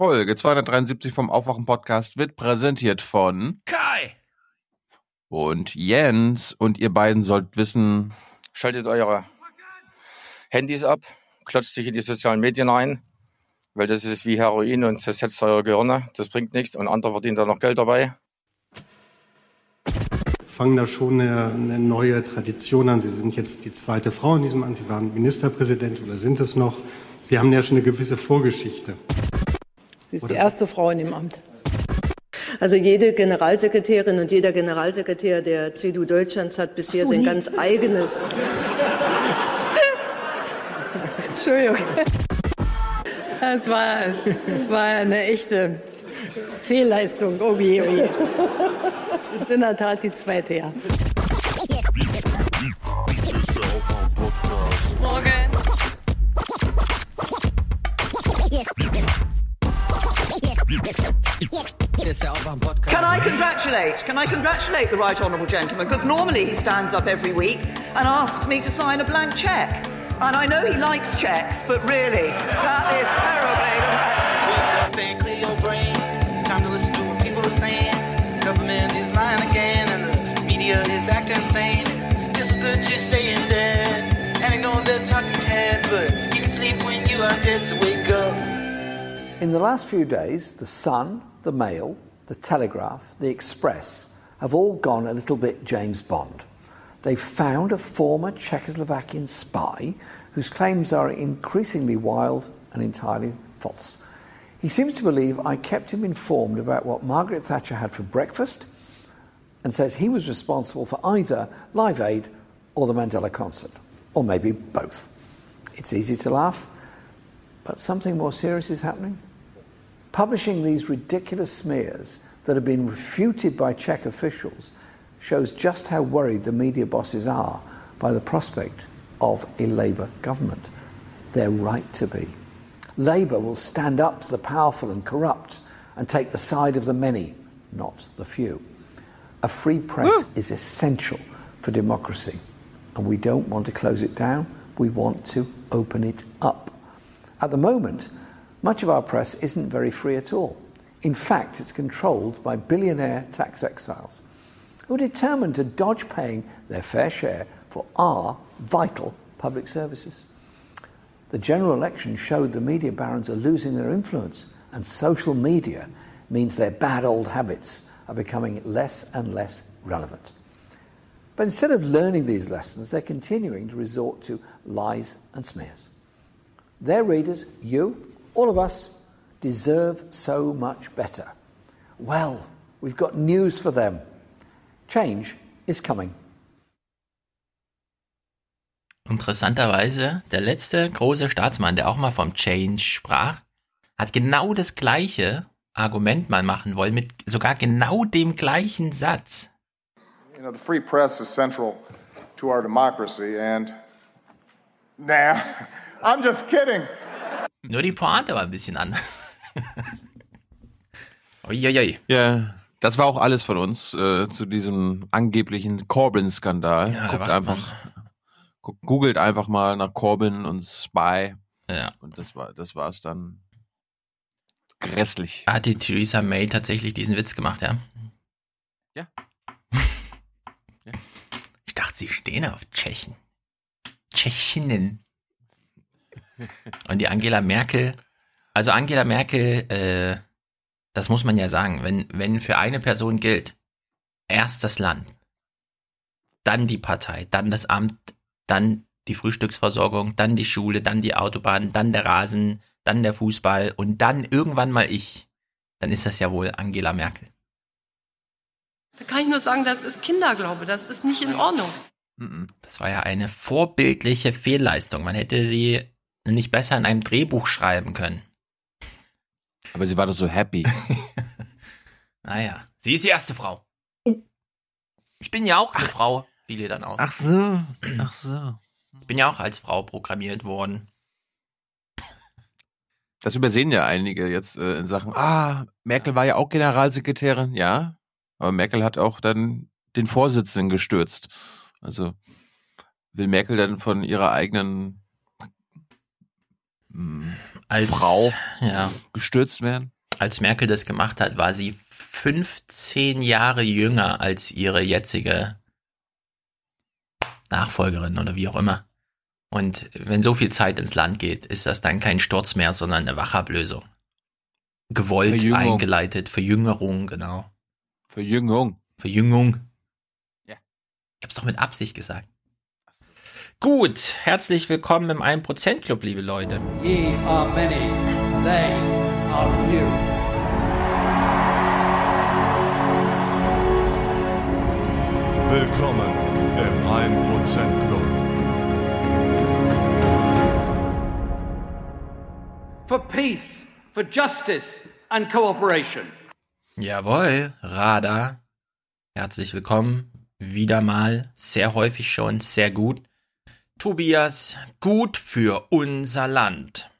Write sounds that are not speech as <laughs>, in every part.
Folge 273 vom Aufwachen-Podcast wird präsentiert von Kai und Jens. Und ihr beiden sollt wissen, Schaltet eure Handys ab, klotzt sich in die sozialen Medien ein, weil das ist wie Heroin und zersetzt eure Gehirne. Das bringt nichts und andere verdienen da noch Geld dabei. fangen da schon eine, eine neue Tradition an. Sie sind jetzt die zweite Frau in diesem Amt. Sie waren Ministerpräsident oder sind es noch. Sie haben ja schon eine gewisse Vorgeschichte. Sie ist die erste Frau in dem Amt. Also jede Generalsekretärin und jeder Generalsekretär der CDU Deutschlands hat bisher sein ganz eigenes. <laughs> Entschuldigung. Das war, war eine echte Fehlleistung. Oh je, oh je. <laughs> Das ist in der Tat die zweite, ja. Can I congratulate? Can I congratulate the right honourable gentleman? Because normally he stands up every week and asks me to sign a blank cheque. And I know he likes checks, but really, that is terribly. Think, clear your brain. Time to listen to what people are saying. Government is lying again, and the media is acting insane. It's good to stay in bed and ignore the talking heads, but you can sleep when you are dead, so wake up. In the last few days, the Sun, the Mail, the Telegraph, the Express have all gone a little bit James Bond. They found a former Czechoslovakian spy whose claims are increasingly wild and entirely false. He seems to believe I kept him informed about what Margaret Thatcher had for breakfast and says he was responsible for either Live Aid or the Mandela concert, or maybe both. It's easy to laugh, but something more serious is happening. Publishing these ridiculous smears that have been refuted by Czech officials shows just how worried the media bosses are by the prospect of a Labour government. They're right to be. Labour will stand up to the powerful and corrupt and take the side of the many, not the few. A free press is essential for democracy, and we don't want to close it down, we want to open it up. At the moment, much of our press isn't very free at all. In fact, it's controlled by billionaire tax exiles who are determined to dodge paying their fair share for our vital public services. The general election showed the media barons are losing their influence, and social media means their bad old habits are becoming less and less relevant. But instead of learning these lessons, they're continuing to resort to lies and smears. Their readers, you, all of us, deserve so much better. Well, we've got news for them. Change is coming. Interessanterweise, der letzte große Staatsmann, der auch mal vom Change sprach, hat genau das gleiche Argument mal machen wollen, mit sogar genau dem gleichen Satz. You know, the free press is central to our democracy, and nah, <laughs> I'm just kidding. Nur die Pointe war ein bisschen anders. <laughs> Uiuiui. ja, das war auch alles von uns äh, zu diesem angeblichen Corbyn-Skandal. Ja, Guckt einfach, gu- googelt einfach mal nach Corbyn und Spy Ja. und das war, das war's dann. Grässlich. Hat die Theresa May tatsächlich diesen Witz gemacht, ja? Ja. <laughs> Ich dachte, sie stehen auf Tschechen. Tschechinnen. Und die Angela Merkel, also Angela Merkel, äh, das muss man ja sagen, wenn, wenn für eine Person gilt, erst das Land, dann die Partei, dann das Amt, dann die Frühstücksversorgung, dann die Schule, dann die Autobahn, dann der Rasen, dann der Fußball und dann irgendwann mal ich, dann ist das ja wohl Angela Merkel. Da kann ich nur sagen, das ist Kinderglaube, das ist nicht in Ordnung. Das war ja eine vorbildliche Fehlleistung. Man hätte sie nicht besser in einem Drehbuch schreiben können. Aber sie war doch so happy. <laughs> Naja, sie ist die erste Frau. Ich bin ja auch eine Frau, fiel ihr dann auf. Ach so, ach so. Ich bin ja auch als Frau programmiert worden. Das übersehen ja einige jetzt äh, in Sachen, ah, Merkel war ja auch Generalsekretärin, ja. Aber Merkel hat auch dann den Vorsitzenden gestürzt. Also will Merkel dann von ihrer eigenen als Frau ja, gestürzt werden. als Merkel das gemacht hat, war sie 15 Jahre jünger als ihre jetzige Nachfolgerin oder wie auch immer. Und wenn so viel Zeit ins Land geht, ist das dann kein Sturz mehr, sondern eine Wachablösung. Gewollt Verjüngung. eingeleitet, Verjüngerung, genau. Verjüngung. Verjüngung. Ja. Ich hab's doch mit Absicht gesagt. Gut, herzlich willkommen im 1% Club, liebe Leute. Ye are many, they are few. Willkommen im 1% Club. For peace, for justice and cooperation. Jawohl, Radar. Herzlich willkommen. Wieder mal, sehr häufig schon, sehr gut. Tobias, gut für unser Land.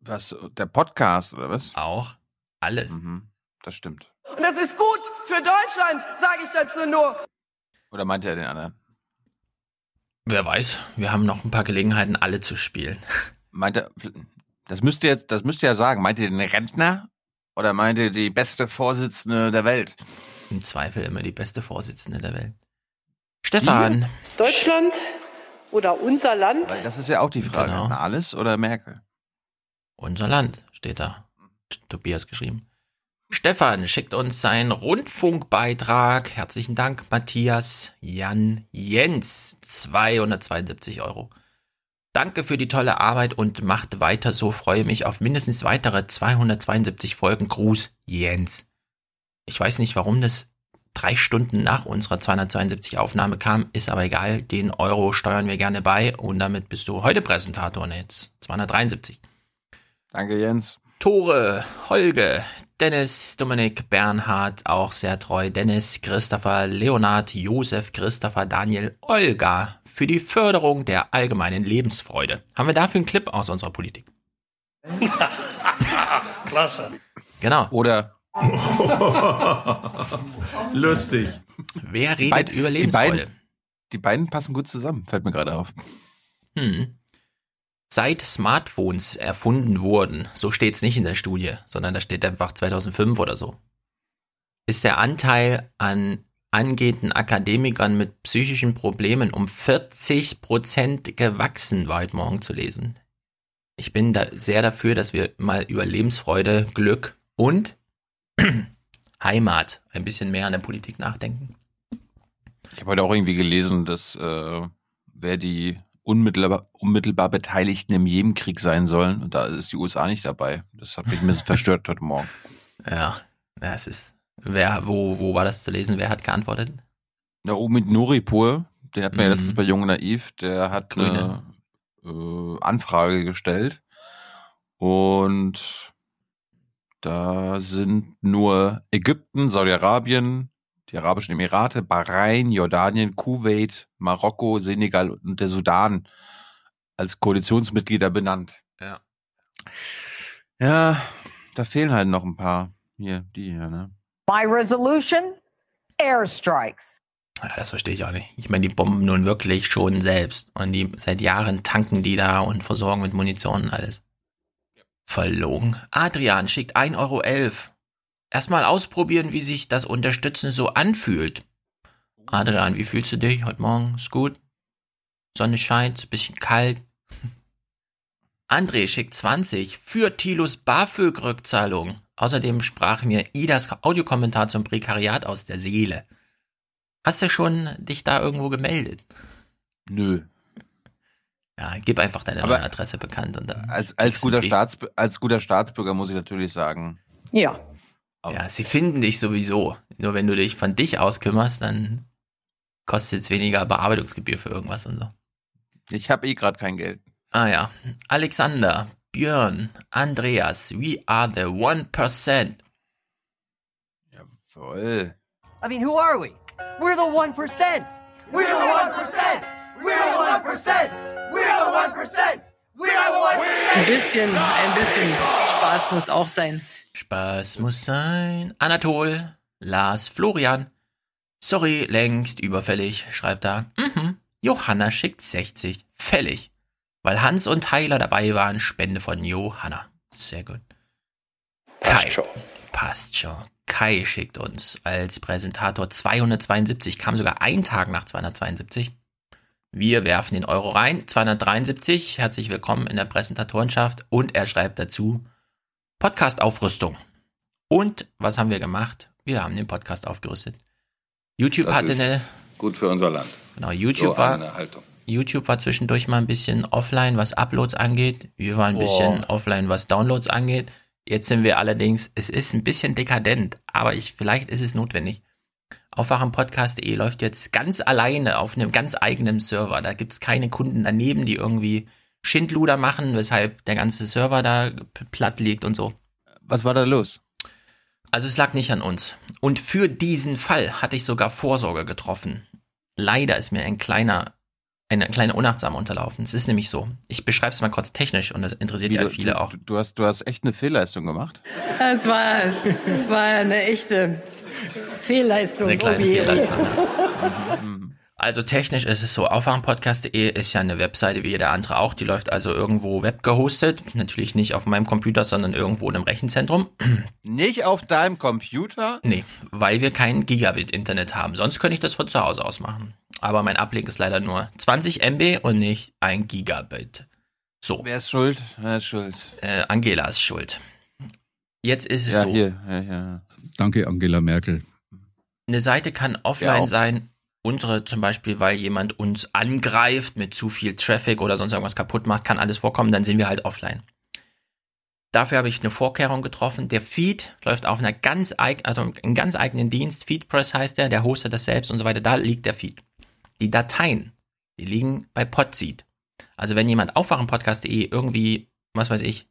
Was, der Podcast oder was? Auch alles. Mhm, das stimmt. Und das ist gut für Deutschland, sage ich dazu nur. Oder meint er den anderen? Wer weiß, wir haben noch ein paar Gelegenheiten, alle zu spielen. Meint er, das müsst ihr das müsst ihr ja sagen. Meint ihr den Rentner? Oder meint ihr die beste Vorsitzende der Welt? Im Zweifel immer die beste Vorsitzende der Welt. Stefan, Deutschland oder unser Land? Weil das ist ja auch die Frage. Genau. Na, alles oder Merkel? unser Land steht da. Tobias geschrieben. Stefan schickt uns seinen Rundfunkbeitrag. Herzlichen Dank, Matthias Jan Jens. 272 Euro. Danke für die tolle Arbeit und macht weiter so. Freue mich auf mindestens weitere 272 Folgen. Gruß, Jens. Ich weiß nicht, warum das drei Stunden nach unserer 272 Aufnahme kam, ist aber egal. Den Euro steuern wir gerne bei und damit bist du heute Präsentator und jetzt 273. Danke, Jens. Tore, Holge, Dennis, Dominik, Bernhard, auch sehr treu, Dennis, Christopher, Leonard, Josef, Christopher, Daniel, Olga für die Förderung der allgemeinen Lebensfreude. Haben wir dafür einen Clip aus unserer Politik? <laughs> Klasse. Genau. Oder <laughs> Lustig. Wer redet Beid- über die Lebensfreude? beiden- die beiden passen gut zusammen, fällt mir gerade auf. Hm. Seit Smartphones erfunden wurden, so steht's nicht in der Studie, sondern da steht einfach 2005 oder so, ist der Anteil an angehenden Akademikern mit psychischen Problemen um 40 Prozent gewachsen, war heute Morgen zu lesen. Ich bin da sehr dafür, dass wir mal über Lebensfreude, Glück und <clears throat> Heimat ein bisschen mehr an der Politik nachdenken. Ich habe heute auch irgendwie gelesen, dass äh, wer die unmittelbar, unmittelbar Beteiligten im Jemenkrieg sein sollen, und da ist die USA nicht dabei. Das hat mich ein bisschen <laughs> verstört heute Morgen. Ja, es ist. Wer, wo, wo war das zu lesen? Wer hat geantwortet? Na, Omid Nuripur, den hat ja Mhm. letztens bei Jung Naiv, der hat Grüne. eine äh, Anfrage gestellt. Und da sind nur Ägypten, Saudi-Arabien, die Arabischen Emirate, Bahrain, Jordanien, Kuwait, Marokko, Senegal und der Sudan als Koalitionsmitglieder benannt. Ja. Ja, da fehlen halt noch ein paar. Hier, die hier, ne? My resolution airstrikes. Ja, das verstehe ich auch nicht. Ich meine, die bomben nun wirklich schon selbst. Und die seit Jahren tanken die da und versorgen mit Munition und alles. Verlogen. Adrian schickt 1,11 Euro. Erstmal ausprobieren, wie sich das Unterstützen so anfühlt. Adrian, wie fühlst du dich heute Morgen? Ist gut? Sonne scheint, bisschen kalt. <laughs> André schickt 20 für Tilos BAföG-Rückzahlung. Außerdem sprach mir Idas Audiokommentar zum Prekariat aus der Seele. Hast du schon dich da irgendwo gemeldet? Nö. Ja, gib einfach deine Aber neue Adresse bekannt und dann. Als, als, guter einen Brief. Staats, als guter Staatsbürger muss ich natürlich sagen, Ja. Ja, sie finden dich sowieso. Nur wenn du dich von dich aus kümmerst, dann kostet es weniger Bearbeitungsgebühr für irgendwas und so. ich habe eh gerade kein Geld. Ah ja. Alexander, Björn, Andreas, we are the 1%. Voll. I mean, who are we? We're the 1%. We're the 1%. We're the 1%. We're the 1%. We're the 1%. Ein bisschen, ein bisschen Spaß muss auch sein. Spaß muss sein. Anatol, Lars, Florian. Sorry, längst überfällig, schreibt er. Mhm. Johanna schickt 60. Fällig. Weil Hans und Tyler dabei waren, Spende von Johanna. Sehr gut. Kai. Passt schon. Passt schon. Kai schickt uns als Präsentator 272, kam sogar einen Tag nach 272. Wir werfen den Euro rein. 273, herzlich willkommen in der Präsentatorenschaft. Und er schreibt dazu Podcast-Aufrüstung. Und was haben wir gemacht? Wir haben den Podcast aufgerüstet. YouTube Das hatte eine, gut für unser Land. genau, YouTube so war, Haltung. YouTube war zwischendurch mal ein bisschen offline, was Uploads angeht. Wir waren ein bisschen offline, was Downloads angeht. Jetzt sind wir allerdings, es ist ein bisschen dekadent, aber ich, vielleicht ist es notwendig. Aufwachenpodcast.de läuft jetzt ganz alleine auf einem ganz eigenen Server. Da gibt's keine Kunden daneben, die irgendwie Schindluder machen, weshalb der ganze Server da platt liegt und so. Was war da los? Also es lag nicht an uns. Und für diesen Fall hatte ich sogar Vorsorge getroffen. Leider ist mir ein kleiner, eine kleine Unachtsam unterlaufen. Es ist nämlich so. Ich beschreibe es mal kurz technisch und das interessiert Wie, ja viele du, auch. Du hast, du hast echt eine Fehlleistung gemacht. Es war, war eine echte Fehlleistung. Eine kleine Obi. Fehlleistung. <laughs> Also technisch ist es so, aufwachenpodcast.de ist ja eine Webseite wie jeder andere auch. Die läuft also irgendwo web gehostet. Natürlich nicht auf meinem Computer, sondern irgendwo in einem Rechenzentrum. <clears throat> Nicht auf deinem Computer? Nee, weil wir kein Gigabit-Internet haben. Sonst könnte ich das von zu Hause aus machen. Aber mein Uplink ist leider nur 20 MB und nicht ein Gigabit. So. Wer ist schuld? Wer ist schuld? Äh, Angela ist schuld. Jetzt ist es Ja, so. hier. Ja, ja. Danke, Angela Merkel. Eine Seite kann offline sein. Unsere zum Beispiel, weil jemand uns angreift mit zu viel Traffic oder sonst irgendwas kaputt macht, kann alles vorkommen, dann sind wir halt offline. Dafür habe ich eine Vorkehrung getroffen. Der Feed läuft auf einer ganz eigenen, also einen ganz eigenen Dienst. FeedPress heißt der, der hostet das selbst und so weiter. Da liegt der Feed. Die Dateien, die liegen bei Podseed. Also wenn jemand aufwachenpodcast.de irgendwie, was weiß ich,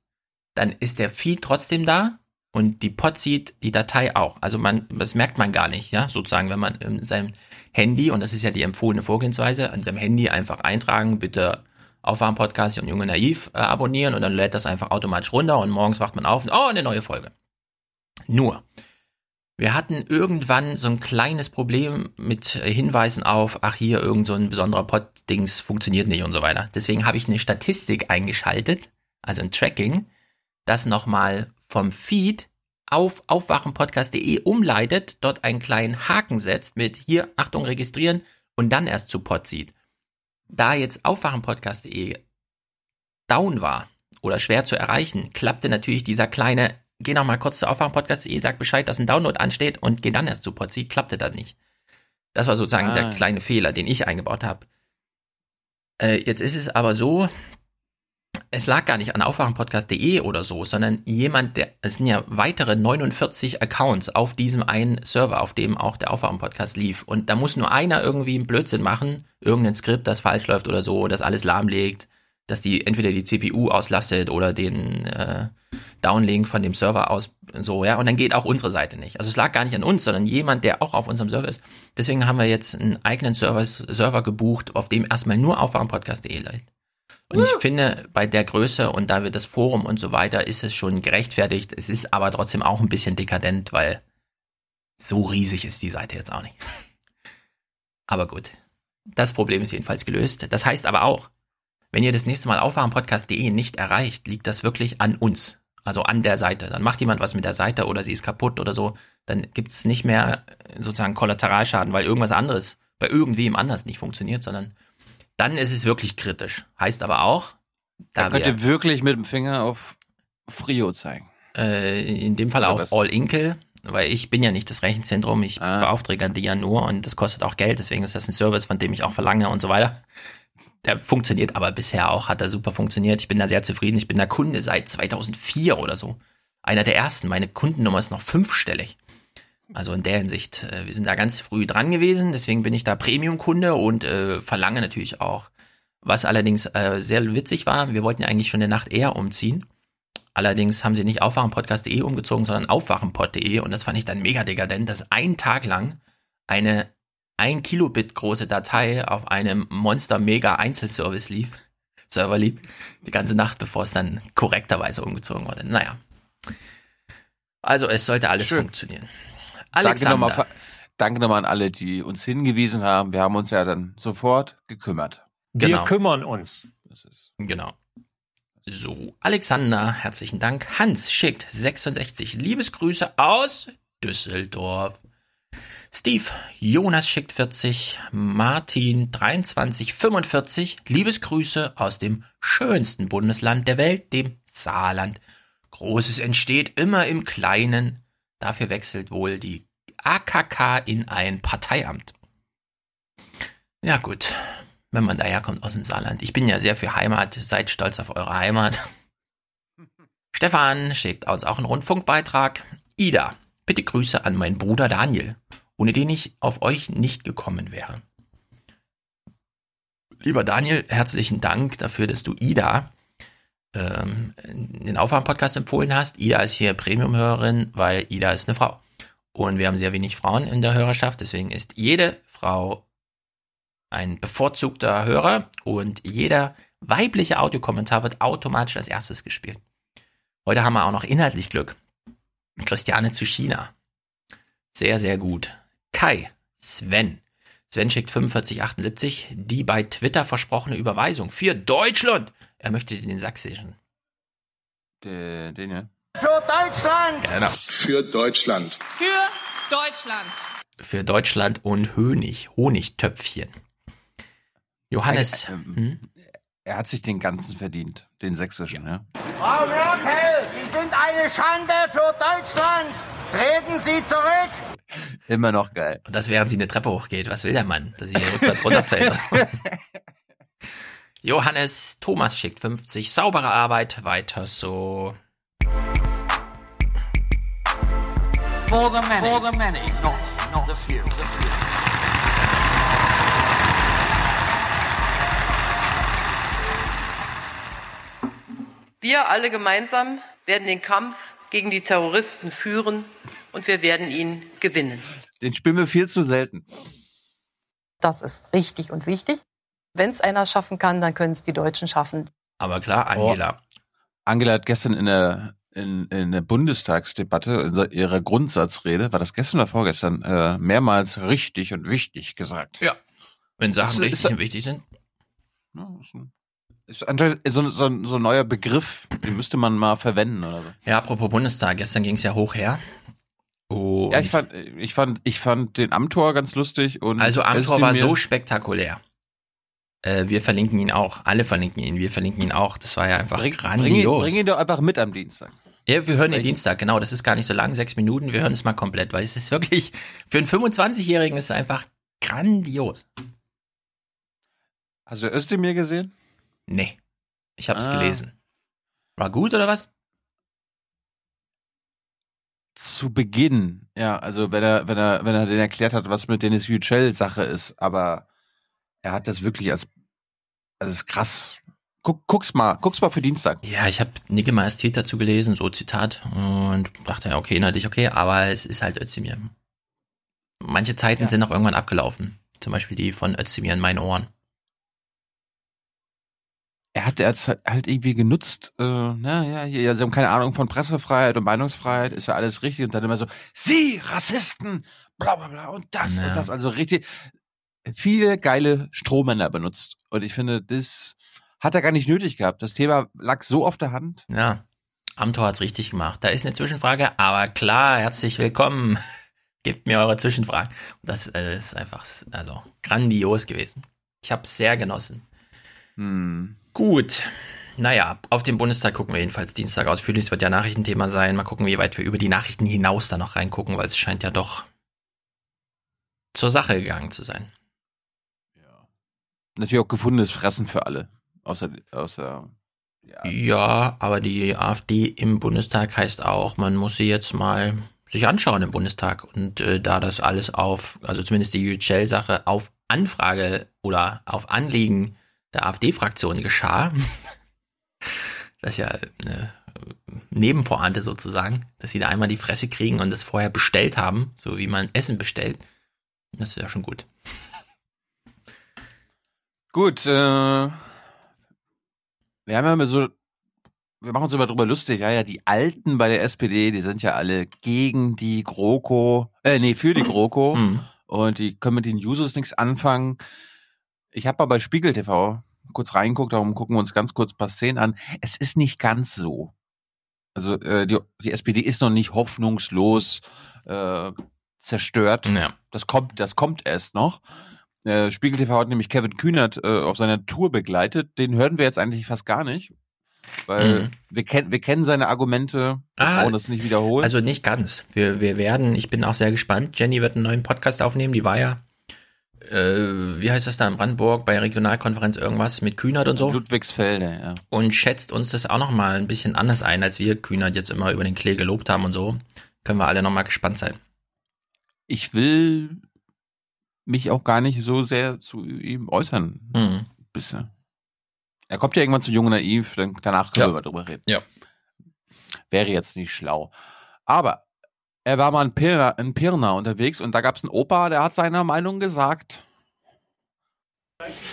dann ist der Feed trotzdem da und die Podseed, die Datei auch. Also man, das merkt man gar nicht, ja, sozusagen, wenn man in seinem Handy, und das ist ja die empfohlene Vorgehensweise, an seinem Handy einfach eintragen, bitte Aufwachen-Podcast und Junge Naiv äh, abonnieren und dann lädt das einfach automatisch runter und morgens wacht man auf und oh, eine neue Folge. Nur, wir hatten irgendwann so ein kleines Problem mit äh, Hinweisen auf, ach hier, irgend so ein besonderer Pod-Dings funktioniert nicht und so weiter. Deswegen habe ich eine Statistik eingeschaltet, also ein Tracking, das nochmal vom Feed auf aufwachenpodcast.de umleitet, dort einen kleinen Haken setzt mit hier, Achtung, registrieren und dann erst zu Podseed. Da jetzt aufwachenpodcast.de down war oder schwer zu erreichen, klappte natürlich dieser kleine, geh noch mal kurz zu aufwachenpodcast.de, sag Bescheid, dass ein Download ansteht und geh dann erst zu Podseed, klappte dann nicht. Das war sozusagen Ah. der kleine Fehler, den ich eingebaut habe. Äh, jetzt ist es aber so, es lag gar nicht an aufwachenpodcast.de oder so, sondern jemand, der, es sind ja weitere 49 Accounts auf diesem einen Server, auf dem auch der Aufwachenpodcast lief. Und da muss nur einer irgendwie einen Blödsinn machen, irgendein Skript, das falsch läuft oder so, das alles lahmlegt, dass die entweder die CPU auslastet oder den äh, Downlink von dem Server aus, so, ja, und dann geht auch unsere Seite nicht. Also es lag gar nicht an uns, sondern jemand, der auch auf unserem Server ist. Deswegen haben wir jetzt einen eigenen Service, Server gebucht, auf dem erstmal nur aufwachenpodcast.de liegt. Und ich finde, bei der Größe und da wir das Forum und so weiter, ist es schon gerechtfertigt. Es ist aber trotzdem auch ein bisschen dekadent, weil so riesig ist die Seite jetzt auch nicht. <laughs> Aber gut. Das Problem ist jedenfalls gelöst. Das heißt aber auch, wenn ihr das nächste Mal aufwachenpodcast.de nicht erreicht, liegt das wirklich an uns. Also an der Seite. Dann macht jemand was mit der Seite oder sie ist kaputt oder so. Dann gibt es nicht mehr sozusagen Kollateralschaden, weil irgendwas anderes bei irgendwem anders nicht funktioniert, sondern dann ist es wirklich kritisch. Heißt aber auch, Da da könnt wir ihr wirklich mit dem Finger auf Frio zeigen. äh, in dem Fall Oder auf was? All Inkle, weil ich bin ja nicht das Rechenzentrum, ich beauftrage die ja nur und das kostet auch Geld, deswegen ist das ein Service, von dem ich auch verlange und so weiter. Der funktioniert aber bisher auch, hat er super funktioniert. Ich bin da sehr zufrieden. Ich bin da Kunde seit 2004 oder so. Einer der ersten. Meine Kundennummer ist noch fünfstellig. Also in der Hinsicht, äh, wir sind da ganz früh dran gewesen, deswegen bin ich da Premium-Kunde und äh, verlange natürlich auch. Was allerdings äh, sehr witzig war, wir wollten ja eigentlich schon eine Nacht eher umziehen. Allerdings haben sie nicht aufwachenpodcast.de umgezogen, sondern aufwachenpod.de und das fand ich dann mega dekadent, dass ein Tag lang eine ein Kilobit große Datei auf einem Monster Mega Einzelservice lief, <laughs> Server lief, die ganze Nacht, bevor es dann korrekterweise umgezogen wurde. Naja. Also es sollte alles Schön. funktionieren. Danke Alexander. nochmal, fa- danke nochmal an alle, die uns hingewiesen haben. Wir haben uns ja dann sofort gekümmert. Wir Genau. kümmern uns. Das ist Genau. So, Alexander, herzlichen Dank. Hans schickt 66 Liebesgrüße aus Düsseldorf. Steve, Jonas schickt 40, Martin 23, 45 Liebesgrüße aus dem schönsten Bundesland der Welt, dem Saarland. Großes entsteht immer im Kleinen. Dafür wechselt wohl die AKK in ein Parteiamt. Ja gut, wenn man daherkommt aus dem Saarland. Ich bin ja sehr für Heimat. Seid stolz auf eure Heimat. <laughs> Stefan schickt uns auch einen Rundfunkbeitrag. Ida, bitte Grüße an meinen Bruder Daniel, ohne den ich auf euch nicht gekommen wäre. Lieber Daniel, herzlichen Dank dafür, dass du Ida ähm, den Aufwärm-Podcast empfohlen hast. Ida ist hier Premium-Hörerin, weil Ida ist eine Frau. Und wir haben sehr wenig Frauen in der Hörerschaft, deswegen ist jede Frau ein bevorzugter Hörer und jeder weibliche Audiokommentar wird automatisch als erstes gespielt. Heute haben wir auch noch inhaltlich Glück. Christiane zu China. Sehr, sehr gut. Kai, Sven. Sven schickt 4578, die bei Twitter versprochene Überweisung für Deutschland. Er möchte den sächsischen. Den, den ja. Für Deutschland! Genau. Für Deutschland. Für Deutschland. Für Deutschland und Honig. Honigtöpfchen. Johannes. Ähm, Er hat sich den ganzen verdient, den sächsischen, ja. Frau Merkel, Sie sind eine Schande für Deutschland! Treten Sie zurück! Immer noch geil. Und das während sie eine Treppe hochgeht. Was will der Mann? Dass sie hier rückwärts runterfällt. <laughs> Johannes Thomas schickt 50. Saubere Arbeit. Weiter so. For the many, for the many, not, not the few. The few. Wir alle gemeinsam werden den Kampf gegen die Terroristen führen und wir werden ihn gewinnen. Den spielen wir viel zu selten. Das ist richtig und wichtig. Wenn es einer schaffen kann, dann können es die Deutschen schaffen. Aber klar, Angela. Angela hat gestern in der, in, in der Bundestagsdebatte, in ihrer Grundsatzrede, war das gestern oder vorgestern, äh, mehrmals richtig und wichtig gesagt. Ja. Wenn Sachen Ist- richtig ist- und wichtig sind. Ja, ist ein- Ist anscheinend so, so, so ein neuer Begriff, den müsste man mal verwenden oder so. Ja, apropos Bundestag, gestern ging es ja hoch her. Und Ja, ich fand, ich fand, ich fand den Amtor ganz lustig und also Amtor war so spektakulär. Äh, wir verlinken ihn auch. Alle verlinken ihn. Wir verlinken ihn auch. Das war ja einfach Bring, bring, ihn, grandios. bring ihn doch einfach mit am Dienstag. Ja, wir hören den? Dienstag, genau. Das ist gar nicht so lang, sechs Minuten. Wir hören es mal komplett, weil es ist wirklich, für einen 25-Jährigen ist es einfach grandios. Hast du Özdemir gesehen? Nee. Ich hab's Ah. gelesen. War gut oder was? Zu Beginn, ja, also wenn er, wenn er, wenn er den erklärt hat, was mit Dennis Yücel Sache ist, aber er hat das wirklich als, also es ist krass. Guck, guck's mal, guck's mal für Dienstag. Ja, ich habe Nicke Majestät dazu gelesen, so Zitat, und dachte, ja, okay, inhaltlich okay, aber es ist halt Özdemir. Manche Zeiten Ja. sind auch irgendwann abgelaufen. Zum Beispiel die von Özdemir in meinen Ohren. Er hat er hat's halt irgendwie genutzt, äh, na ja, hier, ja, sie haben keine Ahnung von Pressefreiheit und Meinungsfreiheit, ist ja alles richtig und dann immer so, Sie, Rassisten, bla bla bla und das Ja. und das, also richtig viele geile Strohmänner benutzt und ich finde, das hat er gar nicht nötig gehabt. Das Thema lag so auf der Hand. Ja, Amtor hat's richtig gemacht. Da ist eine Zwischenfrage, aber klar, herzlich willkommen. <laughs> Gebt mir eure Zwischenfragen. Das äh, ist einfach, also grandios gewesen. Ich habe sehr genossen. Hm. Gut. Naja, auf den Bundestag gucken wir jedenfalls Dienstag ausführlich. Es wird ja Nachrichtenthema sein. Mal gucken, wie weit wir über die Nachrichten hinaus da noch reingucken, weil es scheint ja doch zur Sache gegangen zu sein. Natürlich auch gefundenes Fressen für alle. Außer, außer ja. Ja, aber die AfD im Bundestag heißt auch, man muss sie jetzt mal sich anschauen im Bundestag. Und äh, da das alles auf, also zumindest die Yücel-Sache auf Anfrage oder auf Anliegen der AfD-Fraktion geschah, <laughs> das ist ja eine Nebenpointe sozusagen, dass sie da einmal die Fresse kriegen und das vorher bestellt haben, so wie man Essen bestellt. Das ist ja schon gut. Gut, äh, wir haben ja immer so, wir machen uns immer drüber lustig, ja, ja, die Alten bei der SPD, die sind ja alle gegen die GroKo, äh, nee, für die GroKo <clears throat> Mhm. und die können mit den Jusos nichts anfangen. Ich habe mal bei Spiegel TV kurz reinguckt, darum gucken wir uns ganz kurz ein paar Szenen an. Es ist nicht ganz so. Also äh, die, die SPD ist noch nicht hoffnungslos äh, zerstört. Ja. Das kommt, das kommt erst noch. Äh, Spiegel TV hat nämlich Kevin Kühnert äh, auf seiner Tour begleitet. Den hören wir jetzt eigentlich fast gar nicht. Weil Mhm. wir, kennen wir kennen seine Argumente, wir Ah, brauchen das nicht wiederholen. Also nicht ganz. Wir, wir werden, ich bin auch sehr gespannt. Jenny wird einen neuen Podcast aufnehmen. Die war ja, äh, wie heißt das da in Brandenburg, bei Regionalkonferenz irgendwas mit Kühnert und so. Ludwigsfelde, ja. Und schätzt uns das auch nochmal ein bisschen anders ein, als wir Kühnert jetzt immer über den Klee gelobt haben und so. Können wir alle nochmal gespannt sein. ich will mich auch gar nicht so sehr zu ihm äußern. Mhm. Bisher. Er kommt ja irgendwann zu Jung und Naiv, dann, danach können Ja. wir mal drüber reden. Ja. Wäre jetzt nicht schlau. Aber er war mal in Pirna, in Pirna unterwegs und da gab es einen Opa, der hat seine Meinung gesagt.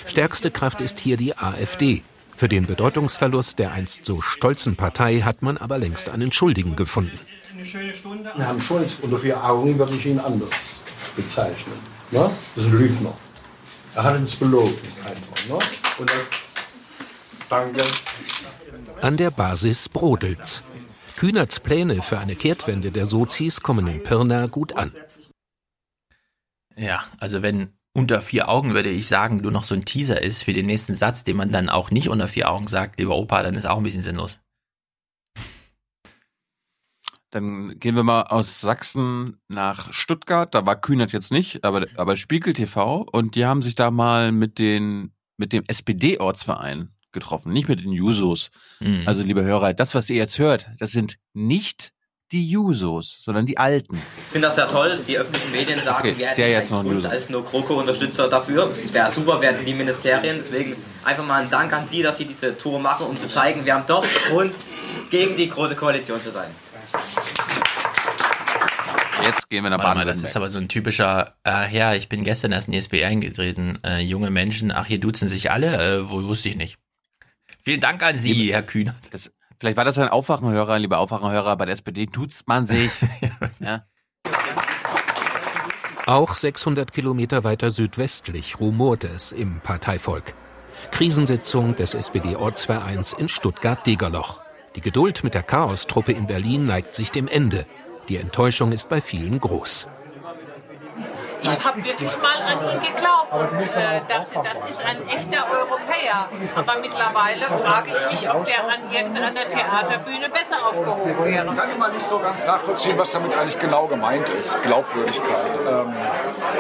Stärkste Kraft ist hier die AfD. Für den Bedeutungsverlust der einst so stolzen Partei hat man aber längst einen Schuldigen gefunden. Herrn Scholz unter vier Augen würde ich ihn anders bezeichnen. Ne? Das ist ein Lügner. Er hat uns belogen einfach. Ne? Und er, danke. An der Basis brodelt's. Kühnerts Pläne für eine Kehrtwende der Sozis kommen in Pirna gut an. Ja, also wenn unter vier Augen, würde ich sagen, nur noch so ein Teaser ist für den nächsten Satz, den man dann auch nicht unter vier Augen sagt, lieber Opa, dann ist auch ein bisschen sinnlos. Dann gehen wir mal aus Sachsen nach Stuttgart. Da war Kühnert jetzt nicht, aber, aber Spiegel TV. Und die haben sich da mal mit, den, mit dem SPD-Ortsverein getroffen, nicht mit den Jusos. Mhm. Also, liebe Hörer, das, was ihr jetzt hört, das sind nicht die Jusos, sondern die Alten. Ich finde das ja toll, die öffentlichen Medien sagen, Okay, wir hätten der jetzt noch Grund als nur GroKo-Unterstützer dafür. Es wäre super, wir hätten die Ministerien. Deswegen einfach mal ein Dank an Sie, dass Sie diese Tour machen, um zu zeigen, wir haben doch Grund, gegen die große Koalition zu sein. Jetzt gehen wir nach Warte mal, baden das ist aber so ein typischer, äh, ja, ich bin gestern erst in die SB eingetreten. Äh, junge Menschen, ach, hier duzen sich alle, äh, wohl wusste ich nicht. Vielen Dank an Sie, Herr Kühnert. Das, vielleicht war das ein Aufwachenhörer, lieber Aufwachenhörer, bei der SPD duzt man sich. <laughs> ja. Auch 600 Kilometer weiter südwestlich rumort es im Parteivolk. Krisensitzung des SPD-Ortsvereins in Stuttgart-Degerloch. Die Geduld mit der Chaostruppe in Berlin neigt sich dem Ende. Die Enttäuschung ist bei vielen groß. Ich habe wirklich mal an ihn geglaubt und äh, dachte, das ist ein echter Europäer. Aber mittlerweile frage ich mich, ob der an irgendeiner Theaterbühne besser aufgehoben wäre. Ich kann immer nicht so ganz nachvollziehen, was damit eigentlich genau gemeint ist, Glaubwürdigkeit. Ähm,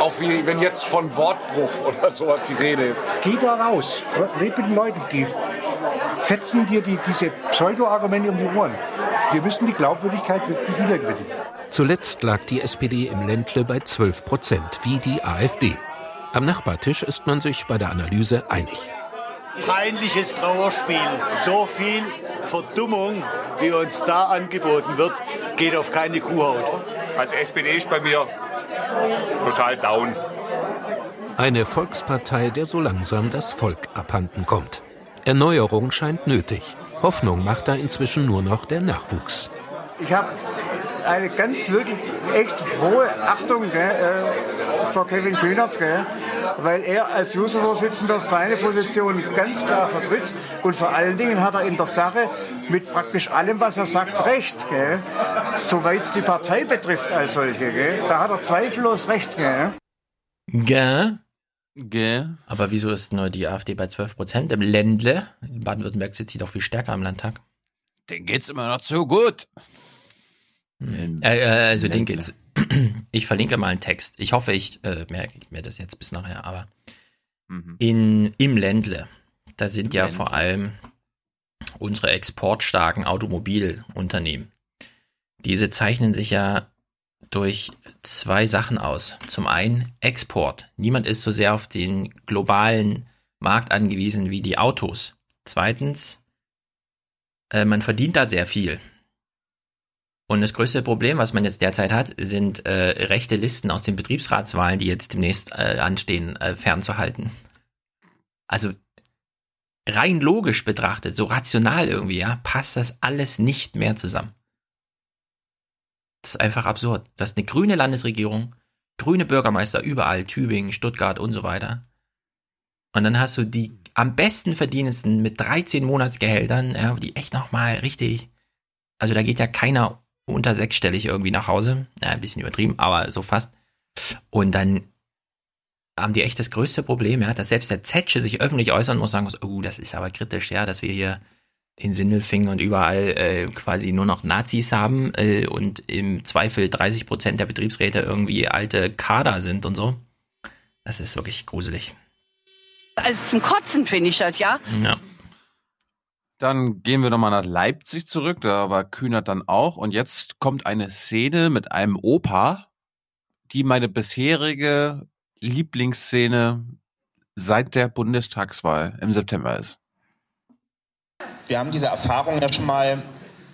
auch wie wenn jetzt von Wortbruch <laughs> oder sowas die Rede ist. Geh da raus, red mit den Leuten, die fetzen dir die, diese Pseudo-Argumente um die Ohren. Wir müssen die Glaubwürdigkeit wirklich wiedergewinnen. Zuletzt lag die SPD im Ländle bei 12 Prozent, wie die AfD. Am Nachbartisch ist man sich bei der Analyse einig. Peinliches Trauerspiel. So viel Verdummung, wie uns da angeboten wird, geht auf keine Kuhhaut. Als SPD ist bei mir total down. Eine Volkspartei, der so langsam das Volk abhanden kommt. Erneuerung scheint nötig. Hoffnung macht da inzwischen nur noch der Nachwuchs. Ich habe eine ganz wirklich echt hohe Achtung gell, äh, vor Kevin Kühnert, gell, weil er als User-Vorsitzender seine Position ganz klar vertritt und vor allen Dingen hat er in der Sache mit praktisch allem, was er sagt, recht. Soweit es die Partei betrifft als solche. Gell, da hat er zweifellos recht. Gell. Gell? Gell. Aber wieso ist nur die AfD bei 12 Prozent im Ländle? In Baden-Württemberg sitzt sie doch viel stärker im Landtag. Den geht's immer noch zu gut. Äh, äh, also den geht's. <clears throat> Ich verlinke mal einen Text. Ich hoffe, ich äh, merke mir das jetzt bis nachher, aber in, im Ländle, da sind ja vor allem unsere exportstarken Automobilunternehmen. Diese zeichnen sich ja durch zwei Sachen aus. Zum einen Export. Niemand ist so sehr auf den globalen Markt angewiesen wie die Autos. Zweitens, äh, man verdient da sehr viel. Und das größte Problem, was man jetzt derzeit hat, sind äh, rechte Listen aus den Betriebsratswahlen, die jetzt demnächst äh, anstehen, äh, fernzuhalten. Also rein logisch betrachtet, so rational irgendwie, ja, passt das alles nicht mehr zusammen. Das ist einfach absurd. Du hast eine grüne Landesregierung, grüne Bürgermeister überall, Tübingen, Stuttgart und so weiter. Und dann hast du die am besten verdienendsten mit 13 Monatsgehältern, ja, die echt nochmal richtig, also da geht ja keiner unter sechsstellig irgendwie nach Hause, ja, ein bisschen übertrieben, aber so fast. Und dann haben die echt das größte Problem, ja, dass selbst der Zetsche sich öffentlich äußern muss, sagen muss, oh, das ist aber kritisch, ja, dass wir hier in Sindelfingen und überall äh, quasi nur noch Nazis haben äh, und im Zweifel 30 Prozent der Betriebsräte irgendwie alte Kader sind und so. Das ist wirklich gruselig. Also zum Kotzen finde ich das, ja? Ja. Dann gehen wir nochmal nach Leipzig zurück, da war Kühnert dann auch. Und jetzt kommt eine Szene mit einem Opa, die meine bisherige Lieblingsszene seit der Bundestagswahl im September ist. Wir haben diese Erfahrung ja schon mal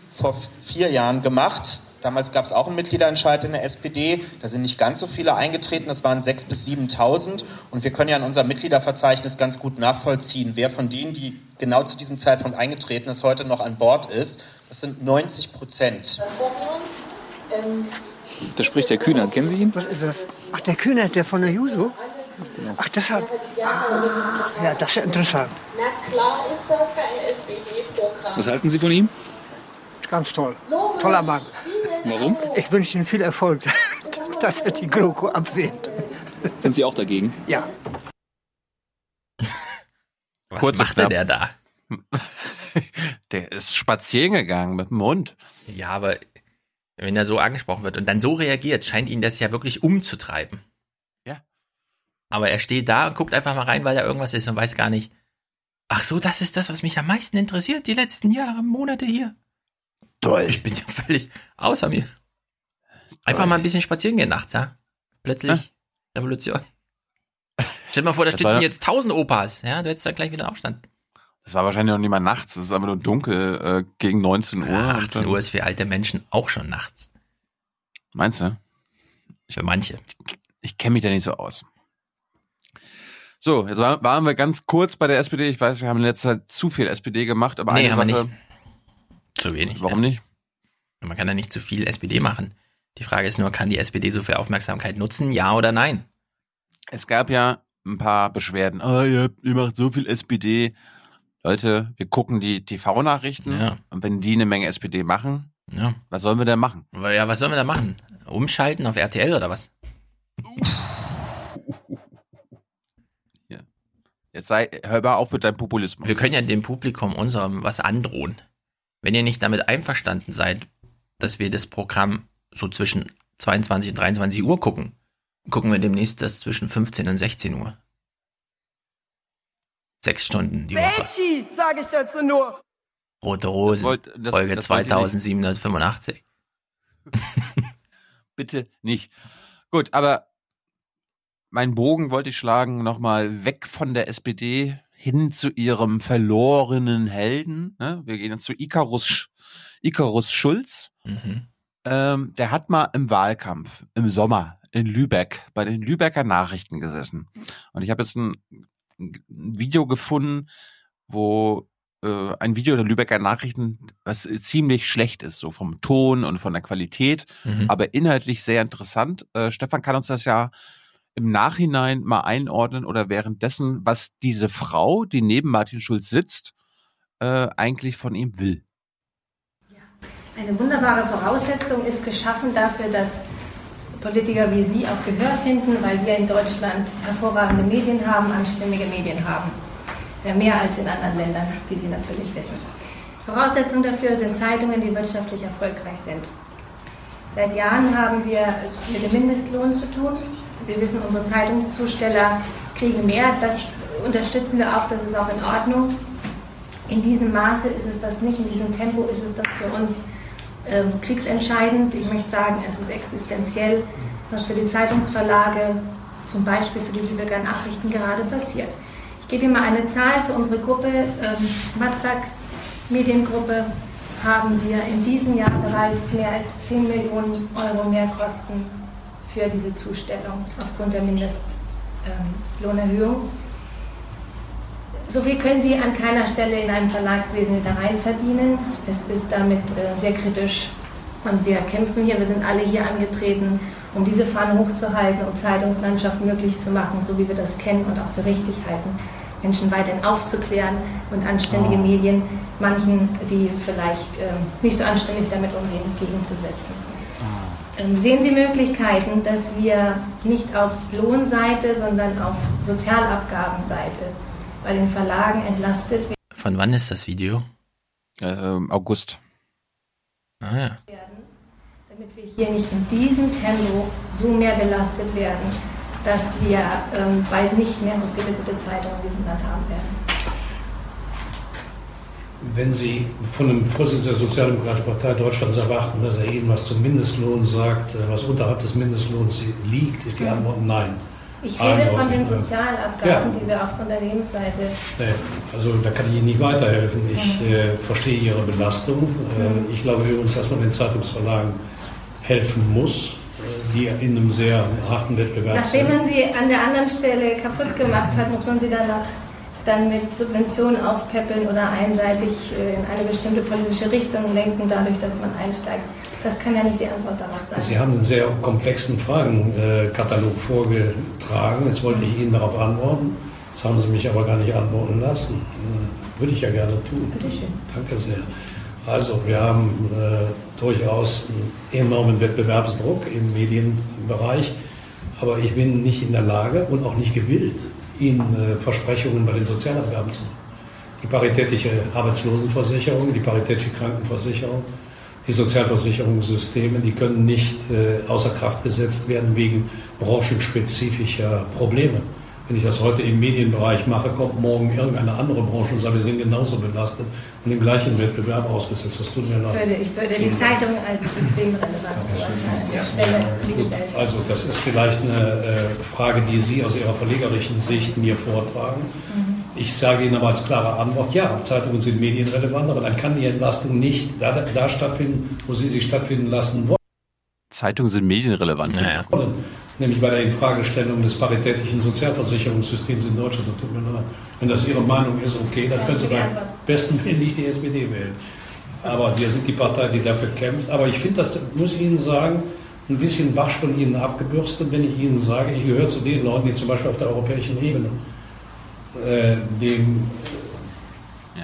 vor vier Jahren gemacht. Damals gab es auch einen Mitgliederentscheid in der SPD. Da sind nicht ganz so viele eingetreten. Das waren 6.000 bis 7.000. Und wir können ja in unserem Mitgliederverzeichnis ganz gut nachvollziehen, wer von denen, die genau zu diesem Zeitpunkt eingetreten ist, heute noch an Bord ist. Das sind 90 Prozent. Da spricht der Kühnert. Kennen Sie ihn? Was ist das? Ach, der Kühnert, der von der Juso? Ach, deshalb. Ah, ja, das ist ja interessant. Na klar ist das kein SPD-Programm. Was halten Sie von ihm? Ganz toll. Toller Mann. Warum? Ich wünsche ihm viel Erfolg, <laughs> dass er die GroKo abwählt. Sind Sie auch dagegen? Ja. <laughs> Was Kurz machte knapp. der da? <laughs> Der ist spazieren gegangen mit dem Hund. Ja, aber wenn er so angesprochen wird und dann so reagiert, scheint ihn das ja wirklich umzutreiben. Ja. Aber er steht da und guckt einfach mal rein, weil da irgendwas ist und weiß gar nicht. Ach so, das ist das, was mich am meisten interessiert, die letzten Jahre, Monate hier. Toll. Ich bin ja völlig außer mir. Einfach mal ein bisschen spazieren gehen nachts, ja? Plötzlich Revolution. Stell dir mal vor, da stünden jetzt tausend Opas, ja? Du hättest da gleich wieder Aufstand. Das war wahrscheinlich noch nicht mal nachts, es ist einfach nur dunkel äh, gegen 19 Uhr. Ja, Und 18 dann- Uhr ist für alte Menschen auch schon nachts. Meinst du? Für manche. Ich kenne mich da nicht so aus. So, jetzt war- waren wir ganz kurz bei der SPD. Ich weiß, wir haben in letzter Zeit zu viel SPD gemacht, aber Nee, eine haben wir Sache, nicht. Zu wenig. Warum nicht? Man kann ja nicht zu viel SPD machen. Die Frage ist nur, kann die SPD so viel Aufmerksamkeit nutzen? Ja oder nein? Es gab ja ein paar Beschwerden. Ah, ihr, ihr macht so viel SPD. Leute, wir gucken die TV-Nachrichten Ja. und wenn die eine Menge SPD machen, Ja. was sollen wir denn machen? Ja, was sollen wir da machen? Umschalten auf RTL oder was? <laughs> Jetzt sei, hör mal auf mit deinem Populismus. Wir können ja dem Publikum unserem was androhen. Wenn ihr nicht damit einverstanden seid, dass wir das Programm so zwischen 22 und 23 Uhr gucken, gucken wir demnächst das zwischen 15 und 16 Uhr. Sechs Stunden die Woche. Veggie, sage ich dazu nur. Rote Rosen, wollt- das- Folge das wollt ihr nicht. 2785. <laughs> Bitte nicht. Gut, aber meinen Bogen wollte ich schlagen, nochmal weg von der SPD hin zu ihrem verlorenen Helden. Ne? Wir gehen jetzt zu Icarus, Icarus Schulz. Mhm. Ähm, der hat mal im Wahlkampf im Sommer in Lübeck bei den Lübecker Nachrichten gesessen. Und ich habe jetzt ein, ein Video gefunden, wo äh, ein Video der Lübecker Nachrichten, was ziemlich schlecht ist, so vom Ton und von der Qualität, Mhm. aber inhaltlich sehr interessant. Äh, Stefan kann uns das ja im Nachhinein mal einordnen oder währenddessen, was diese Frau, die neben Martin Schulz sitzt, äh, eigentlich von ihm will. Eine wunderbare Voraussetzung ist geschaffen dafür, dass Politiker wie Sie auch Gehör finden, weil wir in Deutschland hervorragende Medien haben, anständige Medien haben. Mehr als in anderen Ländern, wie Sie natürlich wissen. Voraussetzung dafür sind Zeitungen, die wirtschaftlich erfolgreich sind. Seit Jahren haben wir mit dem Mindestlohn zu tun. Sie wissen, unsere Zeitungszusteller kriegen mehr. Das unterstützen wir auch, das ist auch in Ordnung. In diesem Maße ist es das nicht, in diesem Tempo ist es das für uns ähm, kriegsentscheidend. Ich möchte sagen, es ist existenziell, was für die Zeitungsverlage, zum Beispiel für die Lübecker Nachrichten gerade passiert. Ich gebe Ihnen mal eine Zahl für unsere Gruppe, ähm, Matzak Mediengruppe, haben wir in diesem Jahr bereits mehr als 10 Millionen Euro Mehrkosten für diese Zustellung aufgrund der Mindestlohnerhöhung. So viel können Sie an keiner Stelle in einem Verlagswesen wieder rein verdienen. Es ist damit äh, sehr kritisch und wir kämpfen hier, wir sind alle hier angetreten, um diese Fahne hochzuhalten und Zeitungslandschaft möglich zu machen, so wie wir das kennen und auch für richtig halten. Menschen weiterhin aufzuklären und anständige Medien manchen, die vielleicht ähm, nicht so anständig damit umgehen, entgegenzusetzen. Ähm, Sehen Sie Möglichkeiten, dass wir nicht auf Lohnseite, sondern auf Sozialabgabenseite bei den Verlagen entlastet werden? Von wann ist das Video? Ähm, August. Ah ja. damit wir hier nicht in diesem Tempo so mehr belastet werden, dass wir ähm, bald nicht mehr so viele gute Zeitungen in diesem Land haben werden. Wenn Sie von einem Vorsitzenden der Sozialdemokratischen Partei Deutschlands erwarten, dass er Ihnen was zum Mindestlohn sagt, äh, was unterhalb des Mindestlohns liegt, ist die Antwort nein. Ich rede von den? Sozialabgaben, Ja. die wir auf Unternehmensseite Nee, also da kann ich Ihnen nicht weiterhelfen. Ich äh, verstehe Ihre Belastung. Äh, ich glaube übrigens, dass man den Zeitungsverlagen helfen muss, äh, die in einem sehr harten Wettbewerb Nachdem sind. man sie an der anderen Stelle kaputt gemacht hat, muss man sie danach dann mit Subventionen aufpäppeln oder einseitig äh, in eine bestimmte politische Richtung lenken, dadurch, dass man einsteigt. Das kann ja nicht die Antwort darauf sein. Sie haben einen sehr komplexen Fragenkatalog vorgetragen. Jetzt wollte ich Ihnen darauf antworten. Das haben Sie mich aber gar nicht antworten lassen. Äh, Würde ich ja gerne tun. Bitte schön. Danke sehr. Also, wir haben äh, durchaus einen enormen Wettbewerbsdruck im Medienbereich, aber ich bin nicht in der Lage und auch nicht gewillt, Ihnen äh, Versprechungen bei den Sozialabgaben zu machen. Die paritätische Arbeitslosenversicherung, die paritätische Krankenversicherung, die Sozialversicherungssysteme, die können nicht äh, außer Kraft gesetzt werden wegen branchenspezifischer Probleme. Wenn ich das heute im Medienbereich mache, kommt morgen irgendeine andere Branche und sagt, wir sind genauso belastet und im gleichen Wettbewerb ausgesetzt. Das tut mir Ich leid. würde, ich würde die Zeitung als systemrelevant beurteilen, Gesellschaft. Also das ist vielleicht eine äh, Frage, die Sie aus Ihrer verlegerischen Sicht mir vortragen. Mhm. Ich sage Ihnen aber als klare Antwort, ja, Zeitungen sind medienrelevant, aber dann kann die Entlastung nicht da, da stattfinden, wo Sie sie stattfinden lassen wollen. Zeitungen sind medienrelevant. wollen. Nämlich bei der Infragestellung des paritätischen Sozialversicherungssystems in Deutschland. Das tut mir leid. Wenn das Ihre Meinung ist, okay, dann können Sie beim besten Willen nicht die SPD wählen. Aber wir sind die Partei, die dafür kämpft. Aber ich finde, das muss ich Ihnen sagen, ein bisschen wasch von Ihnen abgebürstet, wenn ich Ihnen sage, ich gehöre zu den Leuten, die zum Beispiel auf der europäischen Ebene äh, den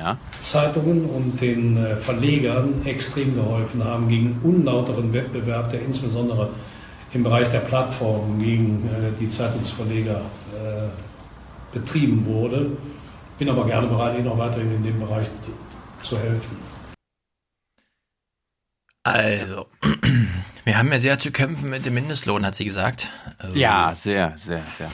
Ja. Zeitungen und den äh, Verlegern extrem geholfen haben gegen unlauteren Wettbewerb, der insbesondere im Bereich der Plattformen gegen äh, die Zeitungsverleger äh, betrieben wurde. Bin aber gerne bereit, Ihnen auch weiterhin in dem Bereich zu, zu helfen. Also, <clears throat> wir haben ja sehr zu kämpfen mit dem Mindestlohn, hat sie gesagt. Also, Ja, sehr, sehr, sehr.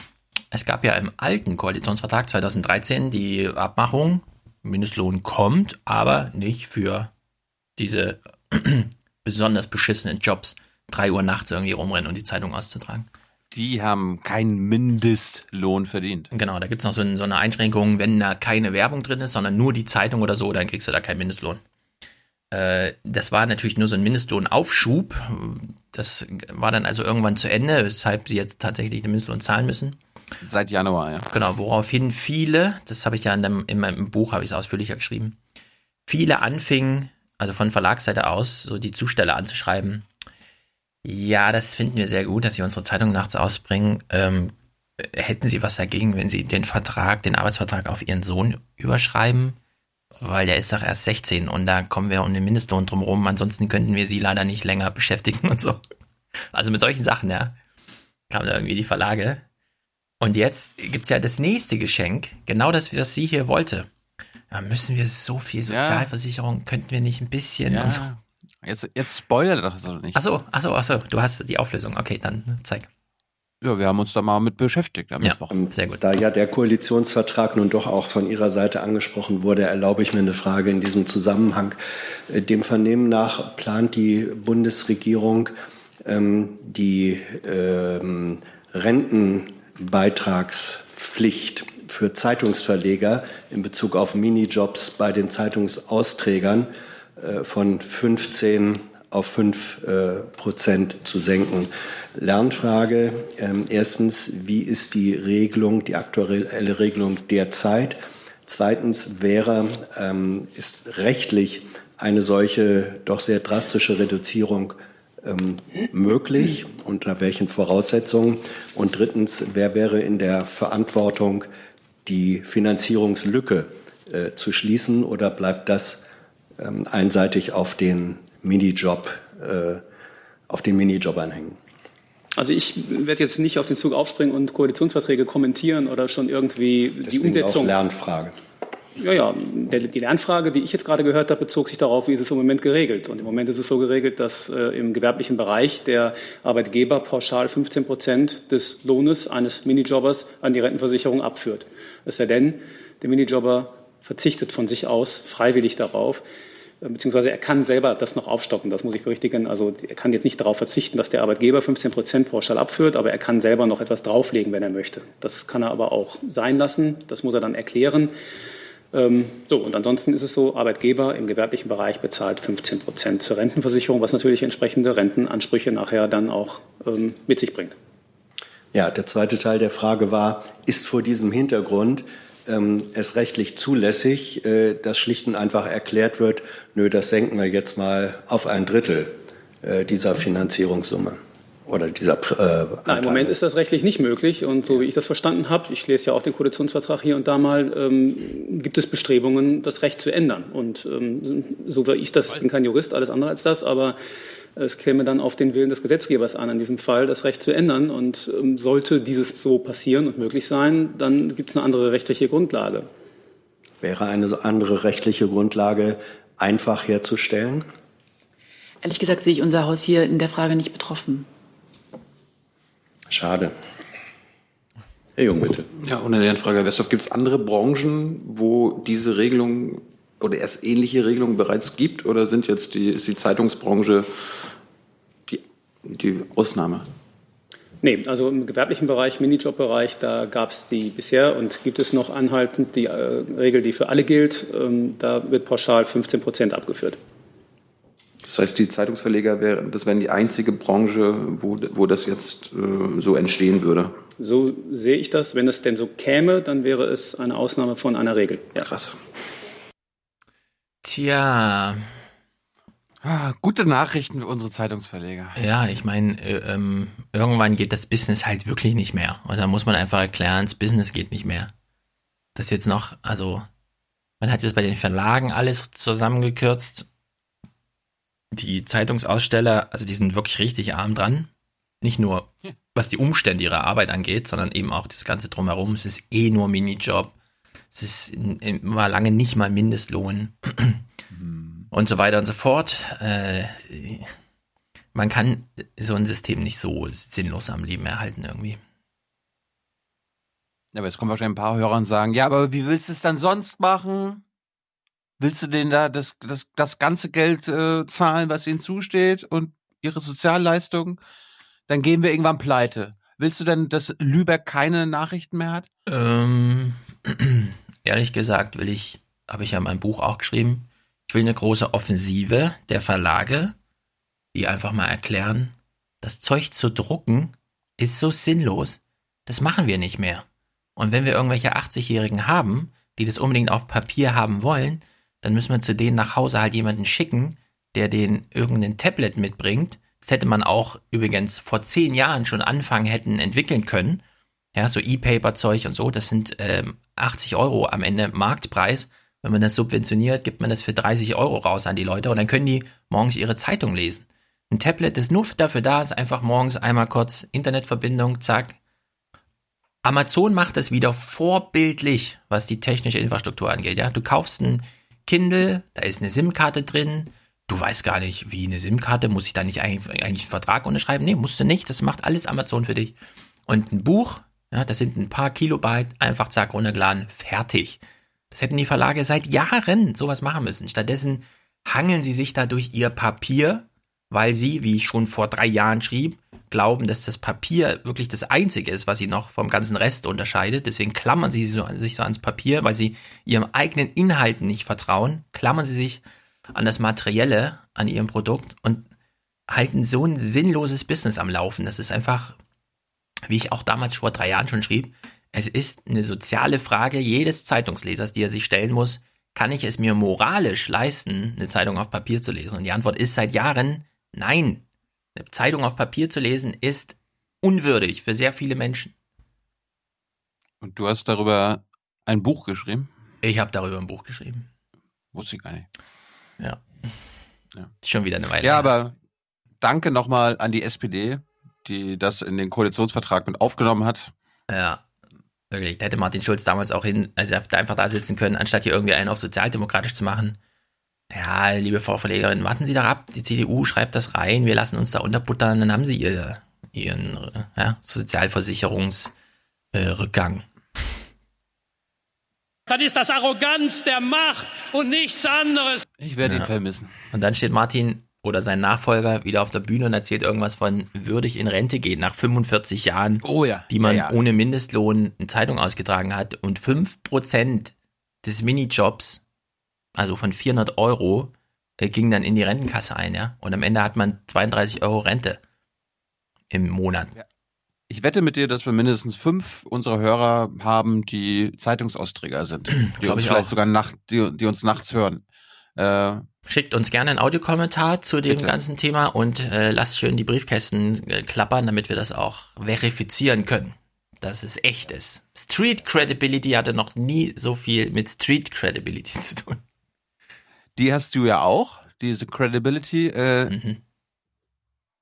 Es gab ja im alten Koalitionsvertrag 2013 die Abmachung, Mindestlohn kommt, aber nicht für diese <clears throat> besonders beschissenen Jobs, drei Uhr nachts irgendwie rumrennen und die Zeitung auszutragen. Die haben keinen Mindestlohn verdient. Genau, da gibt es noch so, ein, so eine Einschränkung, wenn da keine Werbung drin ist, sondern nur die Zeitung oder so, dann kriegst du da keinen Mindestlohn. Äh, das war natürlich nur so ein Mindestlohnaufschub. Das war dann also irgendwann zu Ende, weshalb sie jetzt tatsächlich den Mindestlohn zahlen müssen. Seit Januar, ja. Genau, woraufhin viele, das habe ich ja in, dem, in meinem Buch, habe ich es ausführlicher geschrieben, viele anfingen, also von Verlagsseite aus, so die Zusteller anzuschreiben. Ja, das finden wir sehr gut, dass Sie unsere Zeitung nachts ausbringen. Ähm, hätten Sie was dagegen, wenn Sie den Vertrag, den Arbeitsvertrag auf Ihren Sohn überschreiben? Weil der ist doch erst 16 und da kommen wir um den Mindestlohn drum rum. Ansonsten könnten wir Sie leider nicht länger <laughs> beschäftigen und so. Also mit solchen Sachen, ja. Kamen da irgendwie die Verlage. Und jetzt gibt's ja das nächste Geschenk, genau das, was sie hier wollte. Da müssen wir so viel Sozialversicherung, könnten wir nicht ein bisschen Ja. und so. Jetzt, jetzt spoilert das doch nicht. Achso, achso, achso, du hast die Auflösung. Okay, dann zeig. Ja, wir haben uns da mal mit beschäftigt am Mittwoch. Sehr gut. Da ja der Koalitionsvertrag nun doch auch von Ihrer Seite angesprochen wurde, erlaube ich mir eine Frage in diesem Zusammenhang. Äh, Dem Vernehmen nach plant die Bundesregierung ähm, die ähm, Rentenbeitragspflicht für Zeitungsverleger in Bezug auf Minijobs bei den Zeitungsausträgern äh, von 15 auf 5 äh, Prozent zu senken. Lernfrage. Ähm, erstens, wie ist die Regelung, die aktuelle Regelung derzeit? Zweitens wäre, ähm, ist rechtlich eine solche doch sehr drastische Reduzierung ähm, möglich? Unter welchen Voraussetzungen? Und drittens, wer wäre in der Verantwortung, die Finanzierungslücke äh, zu schließen oder bleibt das ähm, einseitig auf den Minijob, äh, auf den Minijob anhängen? Also ich werde jetzt nicht auf den Zug aufspringen und Koalitionsverträge kommentieren oder schon irgendwie die Deswegen Umsetzung. Auch Lernfrage. Ja, ja, die Lernfrage, die ich jetzt gerade gehört habe, bezog sich darauf, wie ist es im Moment geregelt. Und im Moment ist es so geregelt, dass äh, im gewerblichen Bereich der Arbeitgeber pauschal 15 Prozent des Lohnes eines Minijobbers an die Rentenversicherung abführt. Es sei denn, der Minijobber verzichtet von sich aus freiwillig darauf, äh, beziehungsweise er kann selber das noch aufstocken, das muss ich berichtigen. Also er kann jetzt nicht darauf verzichten, dass der Arbeitgeber 15 Prozent pauschal abführt, aber er kann selber noch etwas drauflegen, wenn er möchte. Das kann er aber auch sein lassen, das muss er dann erklären. Ähm, so, und ansonsten ist es so, Arbeitgeber im gewerblichen Bereich bezahlt 15 Prozent zur Rentenversicherung, was natürlich entsprechende Rentenansprüche nachher dann auch ähm, mit sich bringt. Ja, der zweite Teil der Frage war, ist vor diesem Hintergrund ähm, es rechtlich zulässig, äh, dass schlicht und einfach erklärt wird, nö, das senken wir jetzt mal auf ein Drittel äh, dieser Finanzierungssumme oder dieser äh, Nein, Im Moment ist das rechtlich nicht möglich. Und so wie ich das verstanden habe, ich lese ja auch den Koalitionsvertrag hier und da mal, ähm, gibt es Bestrebungen, das Recht zu ändern. Und ähm, so wie ich das, ich bin kein Jurist, alles andere als das, aber es käme dann auf den Willen des Gesetzgebers an, in diesem Fall das Recht zu ändern. Und ähm, sollte dieses so passieren und möglich sein, dann gibt es eine andere rechtliche Grundlage. Wäre eine andere rechtliche Grundlage einfach herzustellen? Ehrlich gesagt sehe ich unser Haus hier in der Frage nicht betroffen. Schade. Herr Jung, bitte. Ja, und eine Frage, Herr Westhoff, gibt es andere Branchen, wo diese Regelung oder erst ähnliche Regelungen bereits gibt oder sind jetzt die, ist die Zeitungsbranche die, die Ausnahme? Nee, also im gewerblichen Bereich, Minijob-Bereich, da gab es die bisher und gibt es noch anhaltend die äh, Regel, die für alle gilt. Ähm, da wird pauschal 15 Prozent abgeführt. Das heißt, die Zeitungsverleger wären, das wären die einzige Branche, wo, wo das jetzt äh, so entstehen würde. So sehe ich das. Wenn es denn so käme, dann wäre es eine Ausnahme von einer Regel. Ja. Krass. Tja. Ah, gute Nachrichten für unsere Zeitungsverleger. Ja, ich meine, äh, ähm, irgendwann geht das Business halt wirklich nicht mehr. Und da muss man einfach erklären, das Business geht nicht mehr. Das jetzt noch, also, man hat jetzt bei den Verlagen alles zusammengekürzt. Die Zeitungsaussteller, also die sind wirklich richtig arm dran. Nicht nur, was die Umstände ihrer Arbeit angeht, sondern eben auch das Ganze drumherum. Es ist eh nur Minijob. Es ist immer lange nicht mal Mindestlohn und so weiter und so fort. Äh, man kann so ein System nicht so sinnlos am Leben erhalten irgendwie. Aber jetzt kommen wahrscheinlich ein paar Hörer und sagen, ja, aber wie willst du es dann sonst machen? Willst du denen da das, das, das ganze Geld äh, zahlen, was ihnen zusteht und ihre Sozialleistungen? Dann gehen wir irgendwann pleite. Willst du denn, dass Lübeck keine Nachrichten mehr hat? Ähm, <clears throat> ehrlich gesagt will ich, habe ich ja mein Buch auch geschrieben, ich will eine große Offensive der Verlage, die einfach mal erklären, das Zeug zu drucken ist so sinnlos, das machen wir nicht mehr. Und wenn wir irgendwelche 80-Jährigen haben, die das unbedingt auf Papier haben wollen, dann müssen wir zu denen nach Hause halt jemanden schicken, der den irgendein Tablet mitbringt. Das hätte man auch übrigens vor zehn Jahren schon anfangen hätten entwickeln können. Ja, so E-Paper-Zeug und so, das sind ähm, 80 Euro am Ende Marktpreis. Wenn man das subventioniert, gibt man das für 30 Euro raus an die Leute und dann können die morgens ihre Zeitung lesen. Ein Tablet ist nur dafür da, ist einfach morgens einmal kurz Internetverbindung, zack. Amazon macht das wieder vorbildlich, was die technische Infrastruktur angeht. Ja, du kaufst ein Kindle, da ist eine SIM-Karte drin. Du weißt gar nicht, wie eine SIM-Karte, muss ich da nicht eigentlich, einen Vertrag unterschreiben? Nee, musst du nicht. Das macht alles Amazon für dich. Und ein Buch, ja, das sind ein paar Kilobyte, einfach zack, runtergeladen, fertig. Das hätten die Verlage seit Jahren sowas machen müssen. Stattdessen hangeln sie sich da durch ihr Papier, weil sie, wie ich schon vor drei Jahren schrieb, glauben, dass das Papier wirklich das Einzige ist, was sie noch vom ganzen Rest unterscheidet. Deswegen klammern sie sich so ans Papier, weil sie ihrem eigenen Inhalten nicht vertrauen, klammern sie sich an das Materielle, an ihrem Produkt und halten so ein sinnloses Business am Laufen. Das ist einfach, wie ich auch damals vor drei Jahren schon schrieb, es ist eine soziale Frage jedes Zeitungslesers, die er sich stellen muss. Kann ich es mir moralisch leisten, eine Zeitung auf Papier zu lesen? Und die Antwort ist seit Jahren nein. Eine Zeitung auf Papier zu lesen ist unwürdig für sehr viele Menschen. Und du hast darüber ein Buch geschrieben? Ich habe darüber ein Buch geschrieben. Wusste ich gar nicht. Ja. Ja. Schon wieder eine Weile. Ja, aber danke nochmal an die SPD, die das in den Koalitionsvertrag mit aufgenommen hat. Ja, wirklich. Da hätte Martin Schulz damals auch hin, also er einfach da sitzen können, anstatt hier irgendwie einen auf sozialdemokratisch zu machen. Ja, liebe Frau Verlegerin, warten Sie da ab. Die CDU schreibt das rein, wir lassen uns da unterbuttern, dann haben Sie ihr, Ihren ja, Sozialversicherungsrückgang. Äh. Dann ist das Arroganz der Macht und nichts anderes. Ich werde ihn Ja. vermissen. Und dann steht Martin oder sein Nachfolger wieder auf der Bühne und erzählt irgendwas von würdig in Rente gehen nach 45 Jahren, Oh ja. die man Ja, ja. ohne Mindestlohn eine Zeitung ausgetragen hat und 5% des Minijobs, also von 400 Euro, äh, ging dann in die Rentenkasse ein, ja. Und am Ende hat man 32 Euro Rente im Monat. Ich wette mit dir, dass wir mindestens fünf unserer Hörer haben, die Zeitungsausträger sind. <clears throat> Die uns ich vielleicht auch. sogar nacht, die, die uns nachts hören. Äh, Schickt uns gerne einen Audiokommentar zu dem Bitte. ganzen Thema und äh, lasst schön die Briefkästen äh, klappern, damit wir das auch verifizieren können, dass es echt ist. Street Credibility hatte noch nie so viel mit Street Credibility <laughs> zu tun. Die hast du ja auch, diese Credibility. Äh, Mhm.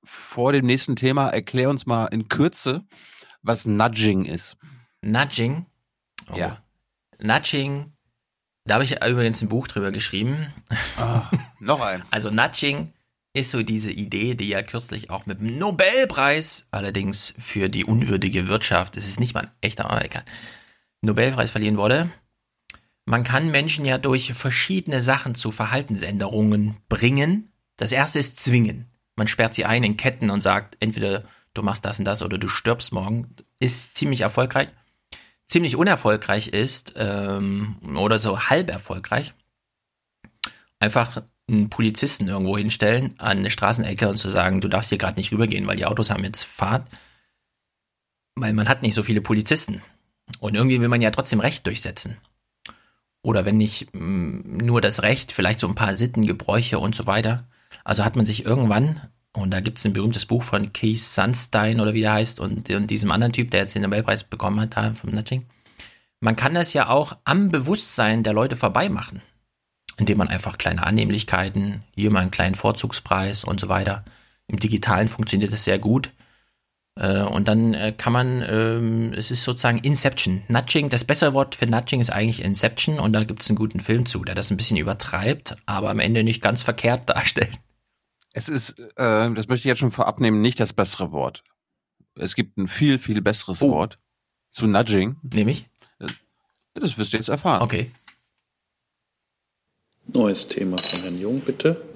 Vor dem nächsten Thema erklär uns mal in Kürze, was Nudging ist. Nudging. Oh. Ja. Nudging. Da habe ich übrigens ein Buch drüber geschrieben. Noch eins. <laughs> Also Nudging ist so diese Idee, die ja kürzlich auch mit dem Nobelpreis, allerdings für die unwürdige Wirtschaft, es ist nicht mal ein echter Amerikaner, Nobelpreis verliehen wurde. Man kann Menschen ja durch verschiedene Sachen zu Verhaltensänderungen bringen. Das erste ist zwingen. Man sperrt sie ein in Ketten und sagt, entweder du machst das und das oder du stirbst morgen. Ist ziemlich erfolgreich. Ziemlich unerfolgreich ist, ähm, oder so halb erfolgreich, einfach einen Polizisten irgendwo hinstellen an eine Straßenecke und zu sagen, du darfst hier gerade nicht rübergehen, weil die Autos haben jetzt Fahrt. Weil man hat nicht so viele Polizisten. Und irgendwie will man ja trotzdem Recht durchsetzen. Oder wenn nicht mm, nur das Recht, vielleicht so ein paar Sitten, Gebräuche und so weiter. Also hat man sich irgendwann, und da gibt es ein berühmtes Buch von Keith Sunstein oder wie der heißt, und, und diesem anderen Typ, der jetzt den Nobelpreis bekommen hat, da vom Nudging. Man kann das ja auch am Bewusstsein der Leute vorbei machen indem man einfach kleine Annehmlichkeiten, hier mal einen kleinen Vorzugspreis und so weiter. Im Digitalen funktioniert das sehr gut. Äh, Und dann äh, kann man, ähm, es ist sozusagen Inception. Nudging, das bessere Wort für Nudging ist eigentlich Inception und da gibt es einen guten Film zu, der das ein bisschen übertreibt, aber am Ende nicht ganz verkehrt <laughs> darstellt. Es ist, äh, das möchte ich jetzt schon vorab nehmen, nicht das bessere Wort. Es gibt ein viel, viel besseres Oh. Wort zu Nudging. Nämlich? Das wirst du jetzt erfahren. Okay. Neues Thema von Herrn Jung, bitte.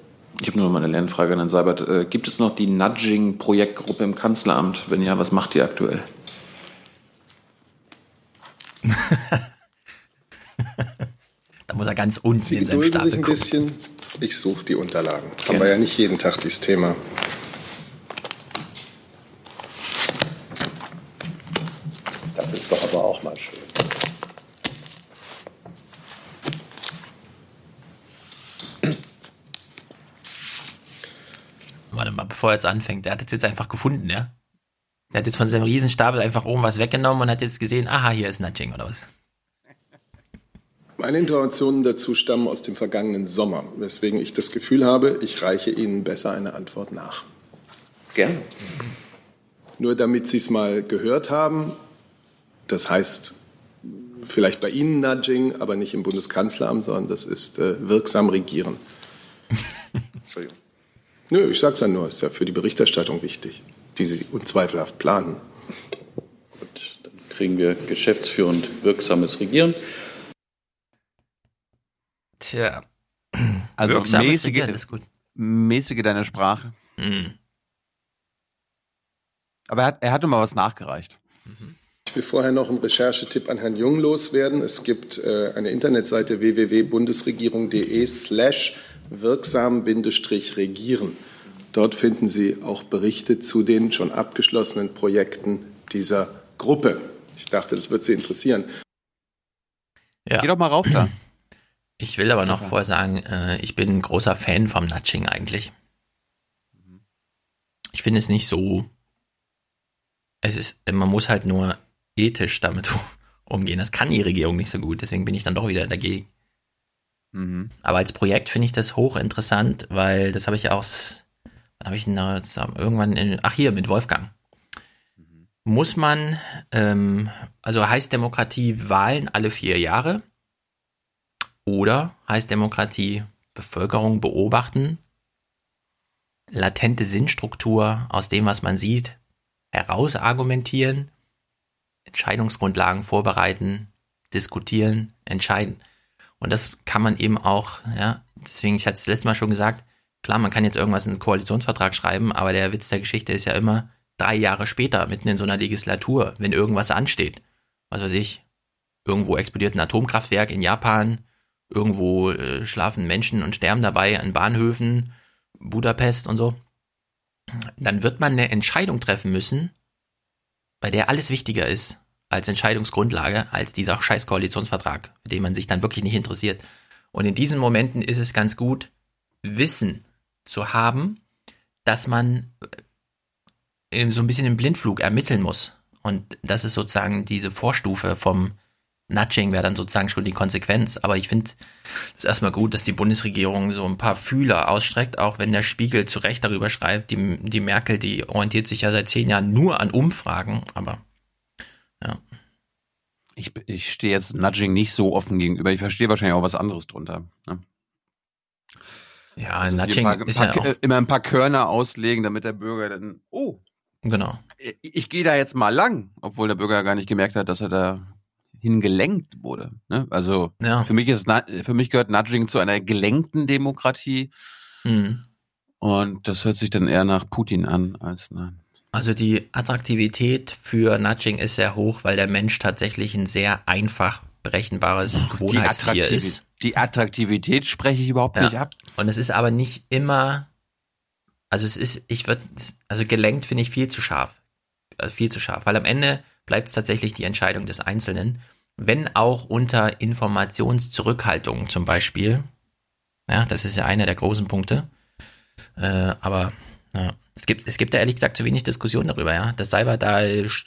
Ich habe nur noch mal eine Lernfrage an Herrn Seibert. Äh, gibt es noch die Nudging-Projektgruppe im Kanzleramt? Wenn ja, was macht ihr aktuell? <laughs> Da muss er ganz unten Sie in seinem gedulden Stapel sich ein gucken. bisschen. Ich suche die Unterlagen. Haben wir ja nicht jeden Tag dieses Thema. Das ist doch aber auch mal schön. Warte mal, bevor er jetzt anfängt, der hat es jetzt einfach gefunden, ja? Der hat jetzt von seinem Riesenstapel einfach oben was weggenommen und hat jetzt gesehen, aha, hier ist Nudging oder was? Meine Informationen dazu stammen aus dem vergangenen Sommer, weswegen ich das Gefühl habe, ich reiche Ihnen besser eine Antwort nach. Gerne. Nur damit Sie es mal gehört haben, das heißt vielleicht bei Ihnen Nudging, aber nicht im Bundeskanzleramt, sondern das ist äh, wirksam regieren. Nö, ich sag's ja nur, ist ja für die Berichterstattung wichtig, die Sie unzweifelhaft planen. Kriegen wir geschäftsführend wirksames Regieren? Tja. Also Wirksames mäßige, Regieren ist gut. mäßige deine Sprache. Mhm. Aber er hat, er hatte mal was nachgereicht. Ich will vorher noch einen Recherchetipp an Herrn Jung loswerden. Es gibt äh, eine Internetseite www.bundesregierung.de slash wirksam-regieren. Dort finden Sie auch Berichte zu den schon abgeschlossenen Projekten dieser Gruppe. Ich dachte, das wird Sie interessieren. Ja. Geh doch mal rauf da. Ich will aber noch vorher sagen, äh, ich bin ein großer Fan vom Nudging eigentlich. Ich finde es nicht so. Es ist, man muss halt nur ethisch damit <laughs> umgehen. Das kann die Regierung nicht so gut, deswegen bin ich dann doch wieder dagegen. Mhm. Aber als Projekt finde ich das hochinteressant, weil das habe ich aus, wann habe ich denn da zusammen, irgendwann in, ach hier, mit Wolfgang. Muss man, ähm, also heißt Demokratie Wahlen alle vier Jahre? Oder heißt Demokratie Bevölkerung beobachten, latente Sinnstruktur aus dem, was man sieht, herausargumentieren, Entscheidungsgrundlagen vorbereiten, diskutieren, entscheiden. Und das kann man eben auch, ja, deswegen, ich hatte es letztes Mal schon gesagt, klar, man kann jetzt irgendwas in den Koalitionsvertrag schreiben, aber der Witz der Geschichte ist ja immer, drei Jahre später, mitten in so einer Legislatur, wenn irgendwas ansteht, was weiß ich, irgendwo explodiert ein Atomkraftwerk in Japan, irgendwo äh, schlafen Menschen und sterben dabei an Bahnhöfen, Budapest und so, dann wird man eine Entscheidung treffen müssen, bei der alles wichtiger ist als Entscheidungsgrundlage, als dieser scheiß Koalitionsvertrag, für den man sich dann wirklich nicht interessiert. Und in diesen Momenten ist es ganz gut, Wissen zu haben, dass man äh, so ein bisschen im Blindflug ermitteln muss. Und das ist sozusagen diese Vorstufe vom Nudging wäre dann sozusagen schon die Konsequenz. Aber ich finde es erstmal gut, dass die Bundesregierung so ein paar Fühler ausstreckt, auch wenn der Spiegel zu Recht darüber schreibt, die, die Merkel, die orientiert sich ja seit zehn Jahren nur an Umfragen, aber. Ich, ich stehe jetzt Nudging nicht so offen gegenüber. Ich verstehe wahrscheinlich auch was anderes drunter. Ne? Ja, Also Nudging paar, ist ein ja paar, auch, immer ein paar Körner auslegen, damit der Bürger dann, oh, genau. ich, ich gehe da jetzt mal lang, obwohl der Bürger gar nicht gemerkt hat, dass er da hingelenkt wurde. Ne? Also Ja. für mich ist für mich gehört Nudging zu einer gelenkten Demokratie Mhm. und das hört sich dann eher nach Putin an als nach Also die Attraktivität für Nudging ist sehr hoch, weil der Mensch tatsächlich ein sehr einfach berechenbares Gewohnheitstier ist. Die Attraktivität spreche ich überhaupt nicht ab. Und es ist aber nicht immer, also es ist, ich würde, also gelenkt finde ich viel zu scharf. Also viel zu scharf, weil am Ende bleibt es tatsächlich die Entscheidung des Einzelnen, wenn auch unter Informationszurückhaltung zum Beispiel. Ja, das ist ja einer der großen Punkte. Äh, aber ja, es gibt, es gibt da ehrlich gesagt zu wenig Diskussion darüber, ja. Dass Cyber da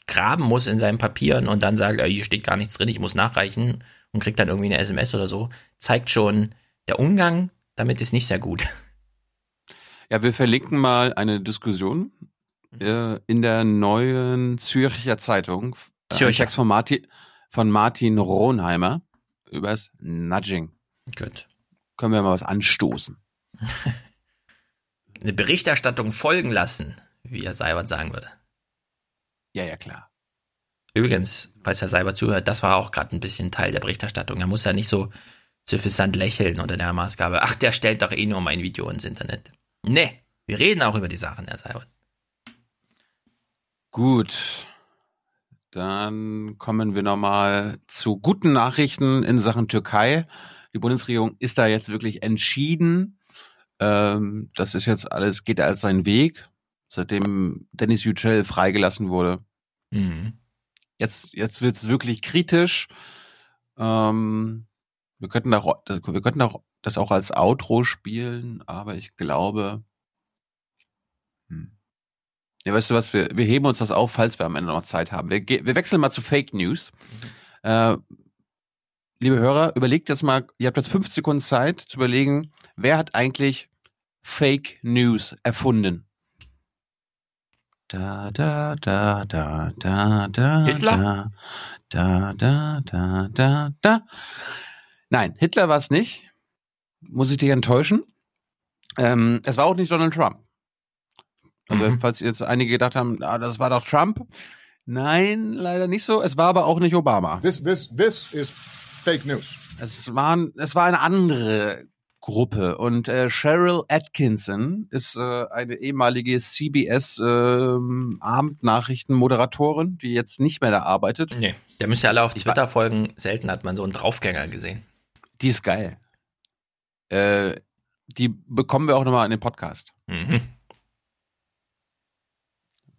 graben muss in seinen Papieren und dann sagt, ja, hier steht gar nichts drin, ich muss nachreichen und kriegt dann irgendwie eine SMS oder so, zeigt schon, der Umgang damit ist nicht sehr gut. <laughs> Ja, wir verlinken mal eine Diskussion äh, in der neuen Zürcher Zeitung. Ein Zürcher. Von Martin, von Martin Ronheimer übers Nudging. Gut. Können wir mal was anstoßen. <laughs> Eine Berichterstattung folgen lassen, wie Herr Seibert sagen würde. Ja, ja, klar. Übrigens, falls Herr Seibert zuhört, das war auch gerade ein bisschen Teil der Berichterstattung. Er muss ja nicht so suffisant lächeln unter der Maßgabe, ach, der stellt doch eh nur mein Video ins Internet. Nee, wir reden auch über die Sachen, Herr Seibert. Gut. Dann kommen wir nochmal zu guten Nachrichten in Sachen Türkei. Die Bundesregierung ist da jetzt wirklich entschieden. Ähm, das ist jetzt alles, geht als seinen Weg, seitdem Dennis Yücel freigelassen wurde. Mhm. Jetzt, jetzt wird's wirklich kritisch. Ähm, wir könnten auch, wir könnten auch das auch als Outro spielen, aber ich glaube, hm. ja, weißt du was, wir, wir heben uns das auf, falls wir am Ende noch Zeit haben. Wir, wir wechseln mal zu Fake News. Äh, liebe Hörer, überlegt jetzt mal, ihr habt jetzt fünf Sekunden Zeit zu überlegen, wer hat eigentlich Fake News erfunden? Da, da, da, da, da, da, Hitler? da, da, da, da, da. Nein, Hitler war es nicht. Muss ich dich enttäuschen. Ähm, es war auch nicht Donald Trump. Also, Mhm. falls jetzt einige gedacht haben, ah, das war doch Trump. Nein, leider nicht so. Es war aber auch nicht Obama. This, this, this is fake news. Es, waren, es war eine andere Gruppe. Und äh, Cheryl Atkinson ist äh, eine ehemalige CBS ähm, Abendnachrichtenmoderatorin, die jetzt nicht mehr da arbeitet. Nee, der müsste alle auf Twitter folgen. Selten hat man so einen Draufgänger gesehen. Die ist geil. Äh, die bekommen wir auch nochmal in den Podcast. Mhm.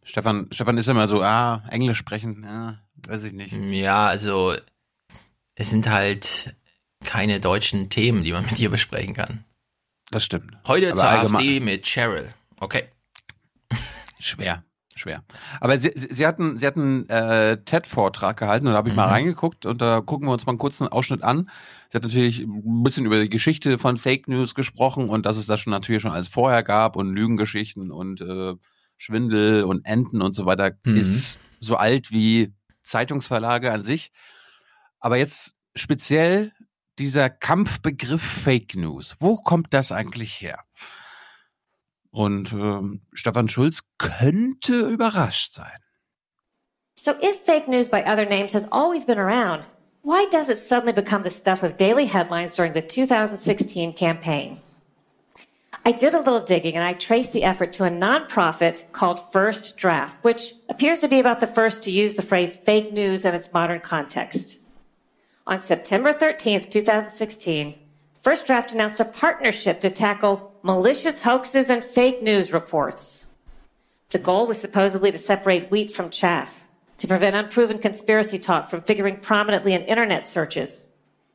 Stefan, Stefan ist immer so, ah, Englisch sprechen, ja, weiß ich nicht. Ja, also es sind halt keine deutschen Themen, die man mit dir besprechen kann. Das stimmt. Heute Aber zur AfD mit Cheryl. Okay. Schwer. schwer. Aber sie, sie hatten, sie hatten äh, TED-Vortrag gehalten und da habe ich mal Mhm. reingeguckt und da gucken wir uns mal einen kurzen Ausschnitt an. Sie hat natürlich ein bisschen über die Geschichte von Fake News gesprochen und dass es das schon natürlich schon alles vorher gab und Lügengeschichten und äh, Schwindel und Enten und so weiter Mhm. ist so alt wie Zeitungsverlage an sich. Aber jetzt speziell dieser Kampfbegriff Fake News. Wo kommt das eigentlich her? Und ähm, Stefan Schulz könnte überrascht sein. So, if fake news by other names has always been around, why does it suddenly become the stuff of daily headlines during the 2016 campaign? I did a little digging and I traced the effort to a nonprofit called First Draft, which appears to be about the first to use the phrase fake news in its modern context. On September 13th, 2016, First Draft announced a partnership to tackle malicious hoaxes and fake news reports. The goal was supposedly to separate wheat from chaff, to prevent unproven conspiracy talk from figuring prominently in internet searches,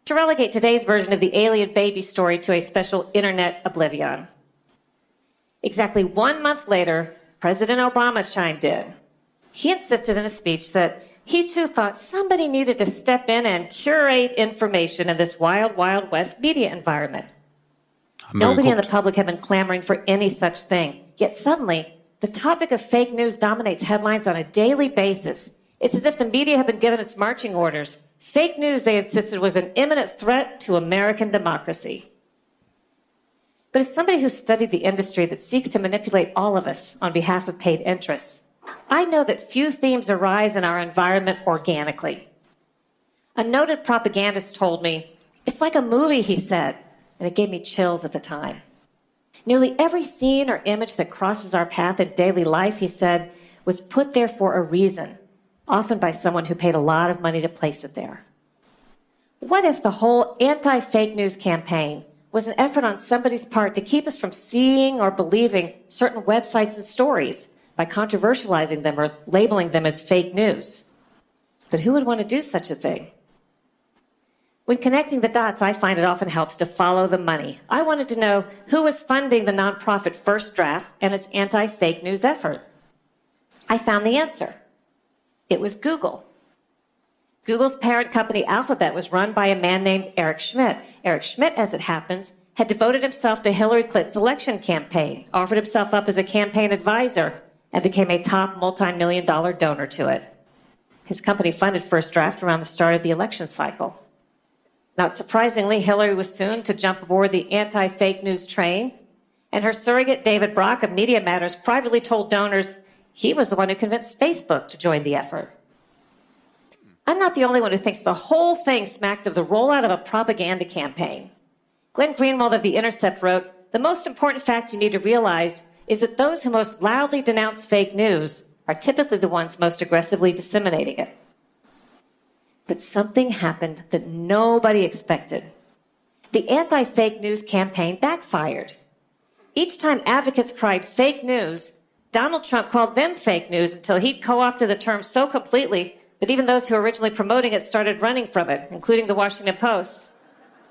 to relegate today's version of the alien baby story to a special internet oblivion. Exactly one month later, President Obama chimed in. He insisted in a speech that he too thought somebody needed to step in and curate information in this wild, wild west media environment. Nobody in the public had been clamoring for any such thing. Yet suddenly, the topic of fake news dominates headlines on a daily basis. It's as if the media had been given its marching orders. Fake news, they insisted, was an imminent threat to American democracy. But as somebody who studied the industry that seeks to manipulate all of us on behalf of paid interests, I know that few themes arise in our environment organically. A noted propagandist told me, It's like a movie, he said, and it gave me chills at the time. Nearly every scene or image that crosses our path in daily life, he said, was put there for a reason, often by someone who paid a lot of money to place it there. What if the whole anti fake news campaign was an effort on somebody's part to keep us from seeing or believing certain websites and stories by controversializing them or labeling them as fake news? But who would want to do such a thing? When connecting the dots, I find it often helps to follow the money. I wanted to know who was funding the nonprofit First Draft and its anti fake news effort. I found the answer. It was Google. Google's parent company Alphabet was run by a man named Eric Schmidt. Eric Schmidt, as it happens, had devoted himself to Hillary Clinton's election campaign, offered himself up as a campaign advisor, and became a top multi million dollar donor to it. His company funded First Draft around the start of the election cycle. Not surprisingly, Hillary was soon to jump aboard the anti fake news train, and her surrogate David Brock of Media Matters privately told donors he was the one who convinced Facebook to join the effort. I'm not the only one who thinks the whole thing smacked of the rollout of a propaganda campaign. Glenn Greenwald of The Intercept wrote The most important fact you need to realize is that those who most loudly denounce fake news are typically the ones most aggressively disseminating it. But something happened that nobody expected. The anti fake news campaign backfired. Each time advocates cried fake news, Donald Trump called them fake news until he'd co opted the term so completely that even those who were originally promoting it started running from it, including the Washington Post,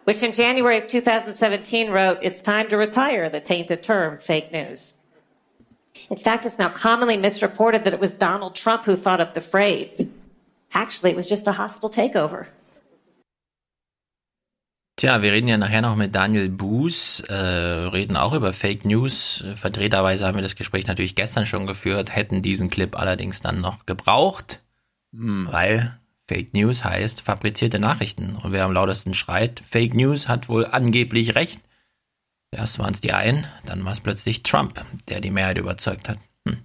which in January of 2017 wrote, It's time to retire the tainted term fake news. In fact, it's now commonly misreported that it was Donald Trump who thought up the phrase. Actually, it was just a hostile takeover. Tja, wir reden ja nachher noch mit Daniel Buß, äh, reden auch über Fake News. Vertreterweise haben wir das Gespräch natürlich gestern schon geführt, hätten diesen Clip allerdings dann noch gebraucht, weil Fake News heißt fabrizierte Nachrichten. Und wer am lautesten schreit, Fake News hat wohl angeblich recht. Erst waren es die einen, dann war es plötzlich Trump, der die Mehrheit überzeugt hat. Hm.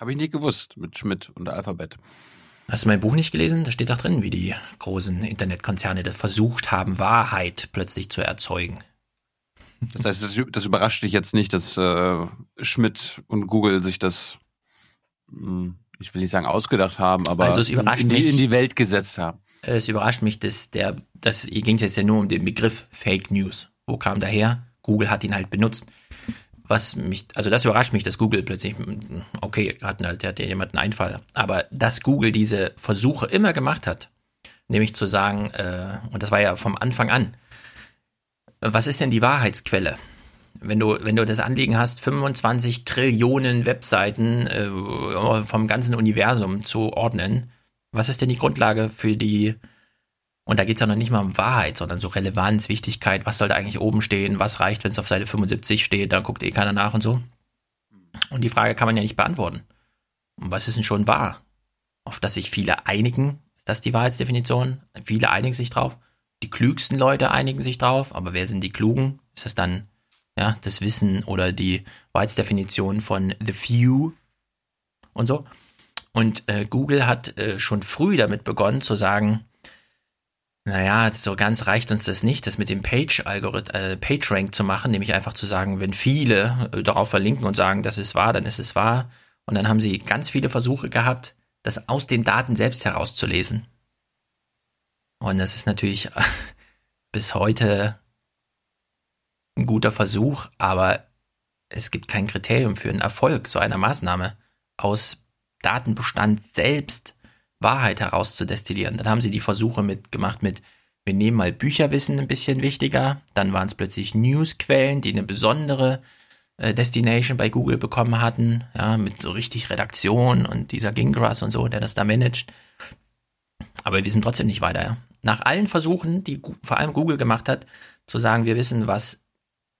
Habe ich nicht gewusst mit Schmidt und Alphabet. Hast du mein Buch nicht gelesen? Da steht doch drin, wie die großen Internetkonzerne das versucht haben, Wahrheit plötzlich zu erzeugen. Das heißt, das, das überrascht dich jetzt nicht, dass äh, Schmidt und Google sich das, mh, ich will nicht sagen ausgedacht haben, aber Also es überrascht in, die, in die Welt gesetzt haben. Es überrascht mich, dass der, das ging jetzt ja nur um den Begriff Fake News. Wo kam der her? Google hat ihn halt benutzt. Was mich, also das überrascht mich, dass Google plötzlich, okay, hatten halt, hat jemand einen Einfall. Aber dass Google diese Versuche immer gemacht hat, nämlich zu sagen, äh, und das war ja vom Anfang an, was ist denn die Wahrheitsquelle? wenn du, wenn du das Anliegen hast, 25 Trillionen Webseiten äh, vom ganzen Universum zu ordnen, was ist denn die Grundlage für die, und da geht es ja noch nicht mal um Wahrheit, sondern so Relevanz, Wichtigkeit, was soll da eigentlich oben stehen, was reicht, wenn es auf Seite 75 steht, da guckt eh keiner nach und so. Und die Frage kann man ja nicht beantworten. Und was ist denn schon wahr? Auf das sich viele einigen, ist das die Wahrheitsdefinition? Viele einigen sich drauf. Die klügsten Leute einigen sich drauf, aber wer sind die Klugen? Ist das dann ja, das Wissen oder die Wahrheitsdefinition von The Few und so? Und äh, Google hat äh, schon früh damit begonnen zu sagen, naja, so ganz reicht uns das nicht, das mit dem Page-Algorithmus, äh, PageRank zu machen, nämlich einfach zu sagen, wenn viele äh, darauf verlinken und sagen, das ist wahr, dann ist es wahr. Und dann haben sie ganz viele Versuche gehabt, das aus den Daten selbst herauszulesen. Und das ist natürlich <laughs> bis heute ein guter Versuch, aber es gibt kein Kriterium für einen Erfolg so einer Maßnahme, aus Datenbestand selbst Wahrheit herauszudestillieren. Dann haben sie die Versuche mitgemacht mit, wir nehmen mal Bücherwissen ein bisschen wichtiger, dann waren es plötzlich Newsquellen, die eine besondere äh, Destination bei Google bekommen hatten, ja, mit so richtig Redaktion und dieser Gingras und so, der das da managt. Aber wir sind trotzdem nicht weiter. Ja. Nach allen Versuchen, die vor allem Google gemacht hat, zu sagen, wir wissen, was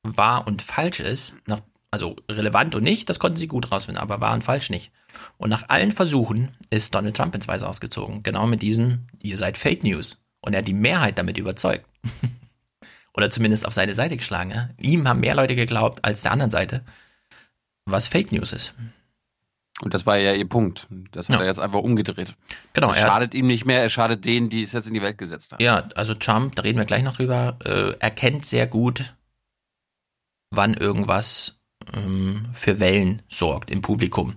wahr und falsch ist, nach, also relevant und nicht, das konnten sie gut rausfinden, aber wahr und falsch nicht. Und nach allen Versuchen ist Donald Trump ins Weiße ausgezogen. Genau mit diesem, ihr seid Fake News. Und er hat die Mehrheit damit überzeugt. <laughs> Oder zumindest auf seine Seite geschlagen. Ja? Ihm haben mehr Leute geglaubt als der anderen Seite, was Fake News ist. Und das war ja ihr Punkt. Das hat Ja. er jetzt einfach umgedreht. Genau, Es er- schadet ihm nicht mehr, es schadet denen, die es jetzt in die Welt gesetzt haben. Ja, also Trump, da reden wir gleich noch drüber, äh, erkennt sehr gut, wann irgendwas ähm, für Wellen sorgt im Publikum.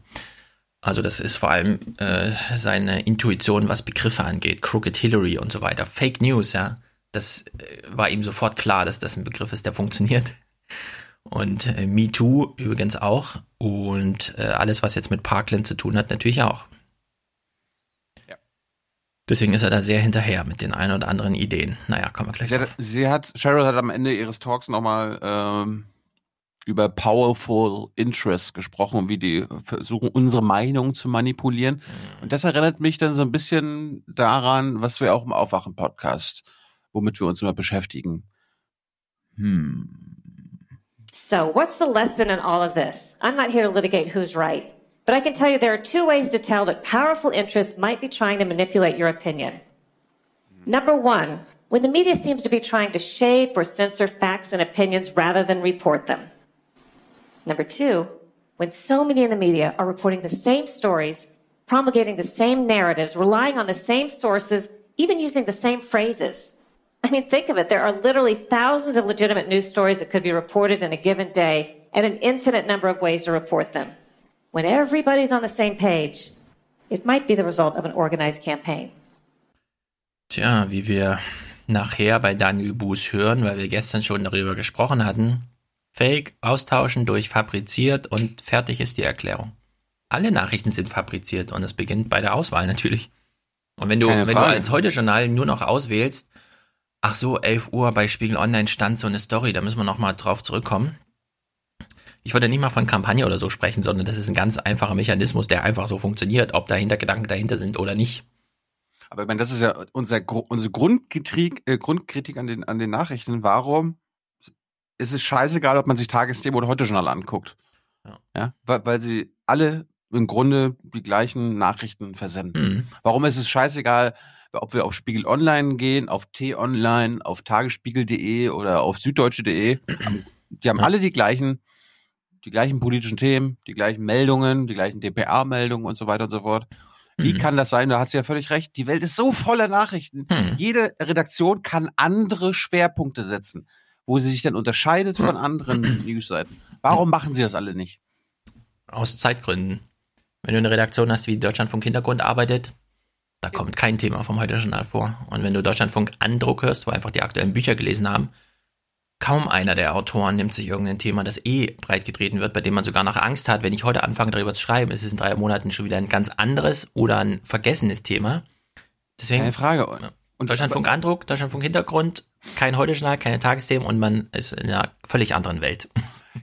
Also das ist vor allem äh, seine Intuition, was Begriffe angeht, Crooked Hillary und so weiter. Fake News, ja, das äh, war ihm sofort klar, dass das ein Begriff ist, der funktioniert. Und äh, Me Too übrigens auch. Und äh, alles, was jetzt mit Parkland zu tun hat, natürlich auch. Deswegen ist er da sehr hinterher mit den ein oder anderen Ideen. Naja, kommen wir gleich Sie hat, sie hat, Cheryl hat am Ende ihres Talks nochmal ähm, über Powerful Interests gesprochen und wie die versuchen, unsere Meinung zu manipulieren. Und das erinnert mich dann so ein bisschen daran, was wir auch im Aufwachen-Podcast, womit wir uns immer beschäftigen. Hm. So, what's the lesson in all of this? I'm not here to litigate who's right, but I can tell you there are two ways to tell that powerful interests might be trying to manipulate your opinion. Number one, when the media seems to be trying to shape or censor facts and opinions rather than report them. Number two, when so many in the media are reporting the same stories, promulgating the same narratives, relying on the same sources, even using the same phrases. I mean, think of it. There are literally thousands of legitimate news stories that could be reported in a given day and an infinite number of ways to report them. When everybody's on the same page, it might be the result of an organized campaign. Tja, wie wir nachher bei Daniel Buß hören, weil wir gestern schon darüber gesprochen hatten. Fake austauschen durch fabriziert und fertig ist die Erklärung. Alle Nachrichten sind fabriziert und es beginnt bei der Auswahl natürlich. Und wenn du, Keine wenn du als Heute-Journal nur noch auswählst, ach so, 11 Uhr bei Spiegel Online stand so eine Story, da müssen wir nochmal drauf zurückkommen. Ich würde nicht mal von Kampagne oder so sprechen, sondern das ist ein ganz einfacher Mechanismus, der einfach so funktioniert, ob dahinter Gedanken dahinter sind oder nicht. Aber ich meine, das ist ja unser, unsere Grundkritik, äh, Grundkritik an den, an den Nachrichten. Warum ist es scheißegal, ob man sich Tagesthemen oder Heute-Journal anguckt? Ja. weil, weil sie alle im Grunde die gleichen Nachrichten versenden. Mhm. Warum ist es scheißegal, ob wir auf Spiegel Online gehen, auf T-Online, auf tagesspiegel.de oder auf süddeutsche.de? Die haben alle die gleichen, die gleichen politischen Themen, die gleichen Meldungen, die gleichen DPA-Meldungen und so weiter und so fort. Wie Mhm. kann das sein? Da hat sie ja völlig recht. Die Welt ist so voller Nachrichten. Mhm. Jede Redaktion kann andere Schwerpunkte setzen, wo sie sich dann unterscheidet von <clears throat> anderen Newsseiten. Warum machen sie das alle nicht? Aus Zeitgründen. Wenn du eine Redaktion hast, wie Deutschlandfunk Hintergrund arbeitet, da kommt kein Thema vom Heute-Journal vor. Und wenn du Deutschlandfunk Andruck hörst, wo einfach die aktuellen Bücher gelesen haben, kaum einer der Autoren nimmt sich irgendein Thema, das eh breit getreten wird, bei dem man sogar noch Angst hat, wenn ich heute anfange, darüber zu schreiben, ist es in drei Monaten schon wieder ein ganz anderes oder ein vergessenes Thema. Deswegen. Keine Frage. Und Deutschlandfunk Andruck, Deutschlandfunk Hintergrund, kein Heute-Journal, keine Tagesthemen und man ist in einer völlig anderen Welt. <laughs>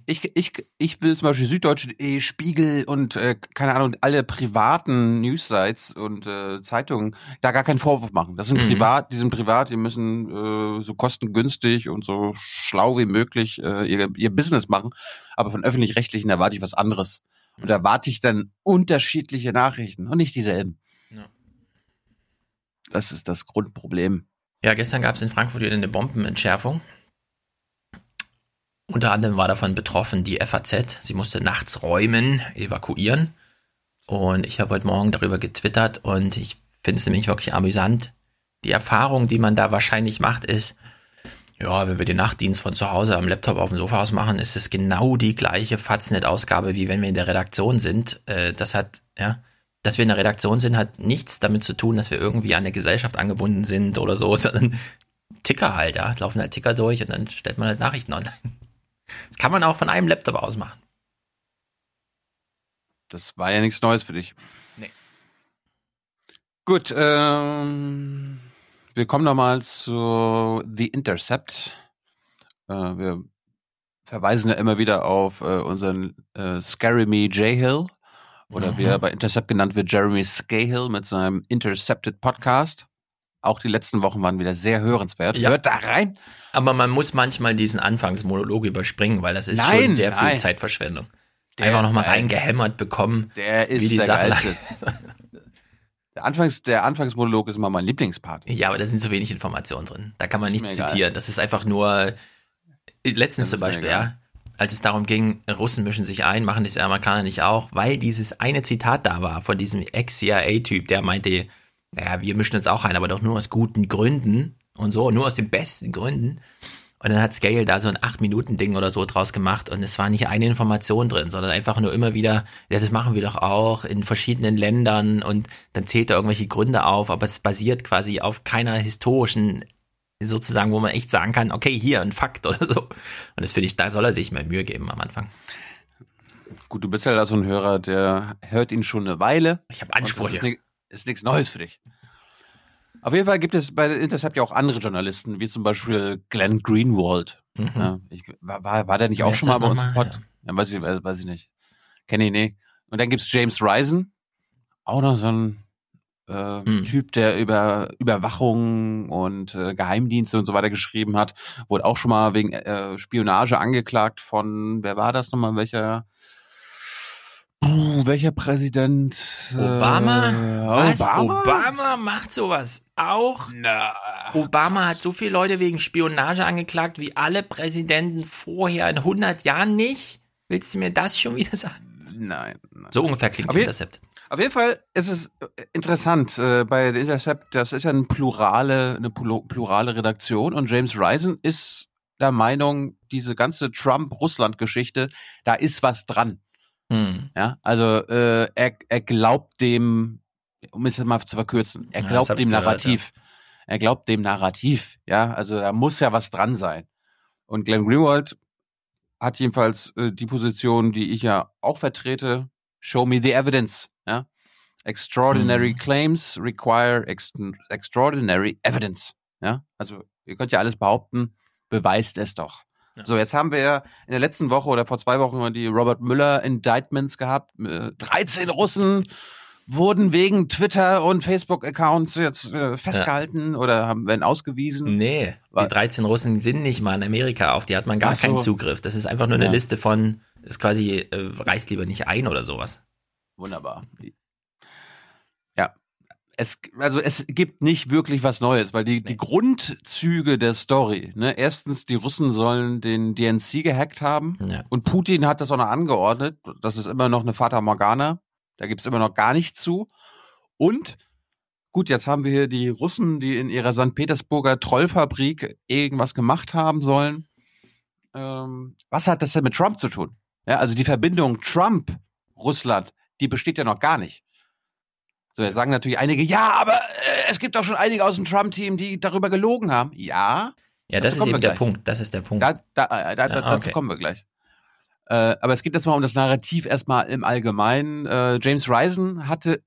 Ich, ich, ich will zum Beispiel Süddeutsche.de, Spiegel und äh, keine Ahnung, alle privaten Newssites und äh, Zeitungen da gar keinen Vorwurf machen. Das sind Mhm. privat, die sind privat, die müssen äh, so kostengünstig und so schlau wie möglich äh, ihr, ihr Business machen. Aber von öffentlich-rechtlichen erwarte ich was anderes. Und da erwarte ich dann unterschiedliche Nachrichten und nicht dieselben. Das ist das Grundproblem. Ja, gestern gab es in Frankfurt wieder eine Bombenentschärfung. Unter anderem war davon betroffen die FAZ. Sie musste nachts räumen, evakuieren. Und ich habe heute Morgen darüber getwittert und ich finde es nämlich wirklich amüsant. Die Erfahrung, die man da wahrscheinlich macht, ist, ja, wenn wir den Nachtdienst von zu Hause am Laptop auf dem Sofa aus machen, ist es genau die gleiche Faznet-Ausgabe, wie wenn wir in der Redaktion sind. Äh, das hat, ja, dass wir in der Redaktion sind, hat nichts damit zu tun, dass wir irgendwie an der Gesellschaft angebunden sind oder so, <laughs> sondern Ticker halt, ja, laufen halt Ticker durch und dann stellt man halt Nachrichten online. Das kann man auch von einem Laptop aus machen. Das war ja nichts Neues für dich. Nee. Gut, ähm, wir kommen nochmal zu The Intercept. Äh, wir verweisen ja immer wieder auf äh, unseren äh, Scary Me J. Oder Mhm. wie er bei Intercept genannt wird, Jeremy Scahill mit seinem Intercepted Podcast. Auch die letzten Wochen waren wieder sehr hörenswert. Ja. Hört da rein. Aber man muss manchmal diesen Anfangsmonolog überspringen, weil das ist Nein, schon sehr viel nein. Zeitverschwendung. Der Einfach ist nochmal reingehämmert bekommen, Der ist wie die der Sache. <laughs> Der, Anfangs, der Anfangsmonolog ist immer mein Lieblingspart. Ja, aber da sind so wenig Informationen drin. Da kann man Ist nichts mir egal. zitieren. Das ist einfach nur, letztens zum mir Beispiel, ja, als es darum ging, Russen mischen sich ein, machen das Amerikaner nicht auch, weil dieses eine Zitat da war von diesem Ex-CIA-Typ, der meinte, naja, wir mischen uns auch ein, aber doch nur aus guten Gründen und so, nur aus den besten Gründen. Und dann hat Scale da so ein 8-Minuten-Ding oder so draus gemacht und es war nicht eine Information drin, sondern einfach nur immer wieder, ja, das machen wir doch auch in verschiedenen Ländern und dann zählt er irgendwelche Gründe auf, aber es basiert quasi auf keiner historischen, sozusagen, wo man echt sagen kann, okay, hier ein Fakt <laughs> oder so. Und das finde ich, da soll er sich mehr Mühe geben am Anfang. Gut, du bist ja da so ein Hörer, der hört ihn schon eine Weile. Ich habe Ansprüche. Ist, ist nichts Neues für dich. Auf jeden Fall gibt es bei Intercept ja auch andere Journalisten, wie zum Beispiel Glenn Greenwald. Mhm. Ja, ich, war, war, war der nicht Wer auch schon mal bei uns im? Pod? Ja. weiß, ich, weiß, weiß ich nicht. Kenne ich nicht. Und dann gibt's James Risen, auch noch so ein äh, Hm. Typ, der über Überwachung und äh, Geheimdienste und so weiter geschrieben hat. Wurde auch schon mal wegen äh, Spionage angeklagt von, wer war das nochmal, welcher Puh, welcher Präsident? Obama? Äh, Was? Obama? Obama macht sowas auch? Na, Obama hat so viele Leute wegen Spionage angeklagt wie alle Präsidenten vorher in 100 Jahren nicht. Willst du mir das schon wieder sagen? Nein. nein. So ungefähr klingt jeden- Intercept. Auf jeden Fall ist es äh, interessant äh, bei The Intercept, das ist ja eine plurale, eine plu- plurale Redaktion und James Risen ist der Meinung, diese ganze Trump-Russland-Geschichte, da ist was dran. Hm. Ja, also äh, er, er glaubt dem, um es mal zu verkürzen, er Ja, glaubt ich dem gehört, Narrativ. Er glaubt dem Narrativ, ja, also da muss ja was dran sein. Und Glenn Greenwald hat jedenfalls äh, die Position, die ich ja auch vertrete, show me the evidence, ja. Extraordinary Mhm. claims require ex extraordinary evidence, ja. Also ihr könnt ja alles behaupten, beweist es doch. So, jetzt haben wir ja in der letzten Woche oder vor zwei Wochen die Robert Müller Indictments gehabt. Äh, 13 Russen wurden wegen Twitter und Facebook-Accounts jetzt äh, festgehalten oder haben, werden ausgewiesen. Nee, die 13 Russen sind nicht mal in Amerika, auf die hat man gar so. keinen Zugriff. Das ist einfach nur eine Ja. Liste von, ist quasi, äh, reißt lieber nicht ein oder sowas. Wunderbar. Es, also es gibt nicht wirklich was Neues, weil die, die Grundzüge der Story, ne, erstens, die Russen sollen den DNC gehackt haben Ja. und Putin hat das auch noch angeordnet. Das ist immer noch eine Fata Morgana. Da gibt's immer noch gar nichts zu. Und gut, jetzt haben wir hier die Russen, die in ihrer St. Petersburger Trollfabrik irgendwas gemacht haben sollen. Ähm, was hat das denn mit Trump zu tun? Ja, also die Verbindung Trump-Russland, die besteht ja noch gar nicht. So, jetzt sagen natürlich einige, ja, aber äh, es gibt doch schon einige aus dem Trump-Team, die darüber gelogen haben. Ja. Ja, dazu das ist eben der. Punkt. Das ist der Punkt. Da, da, äh, da, da, Ja, dazu okay. kommen wir gleich. Äh, aber es geht jetzt mal um das Narrativ erstmal im Allgemeinen. Äh, James Risen hatte,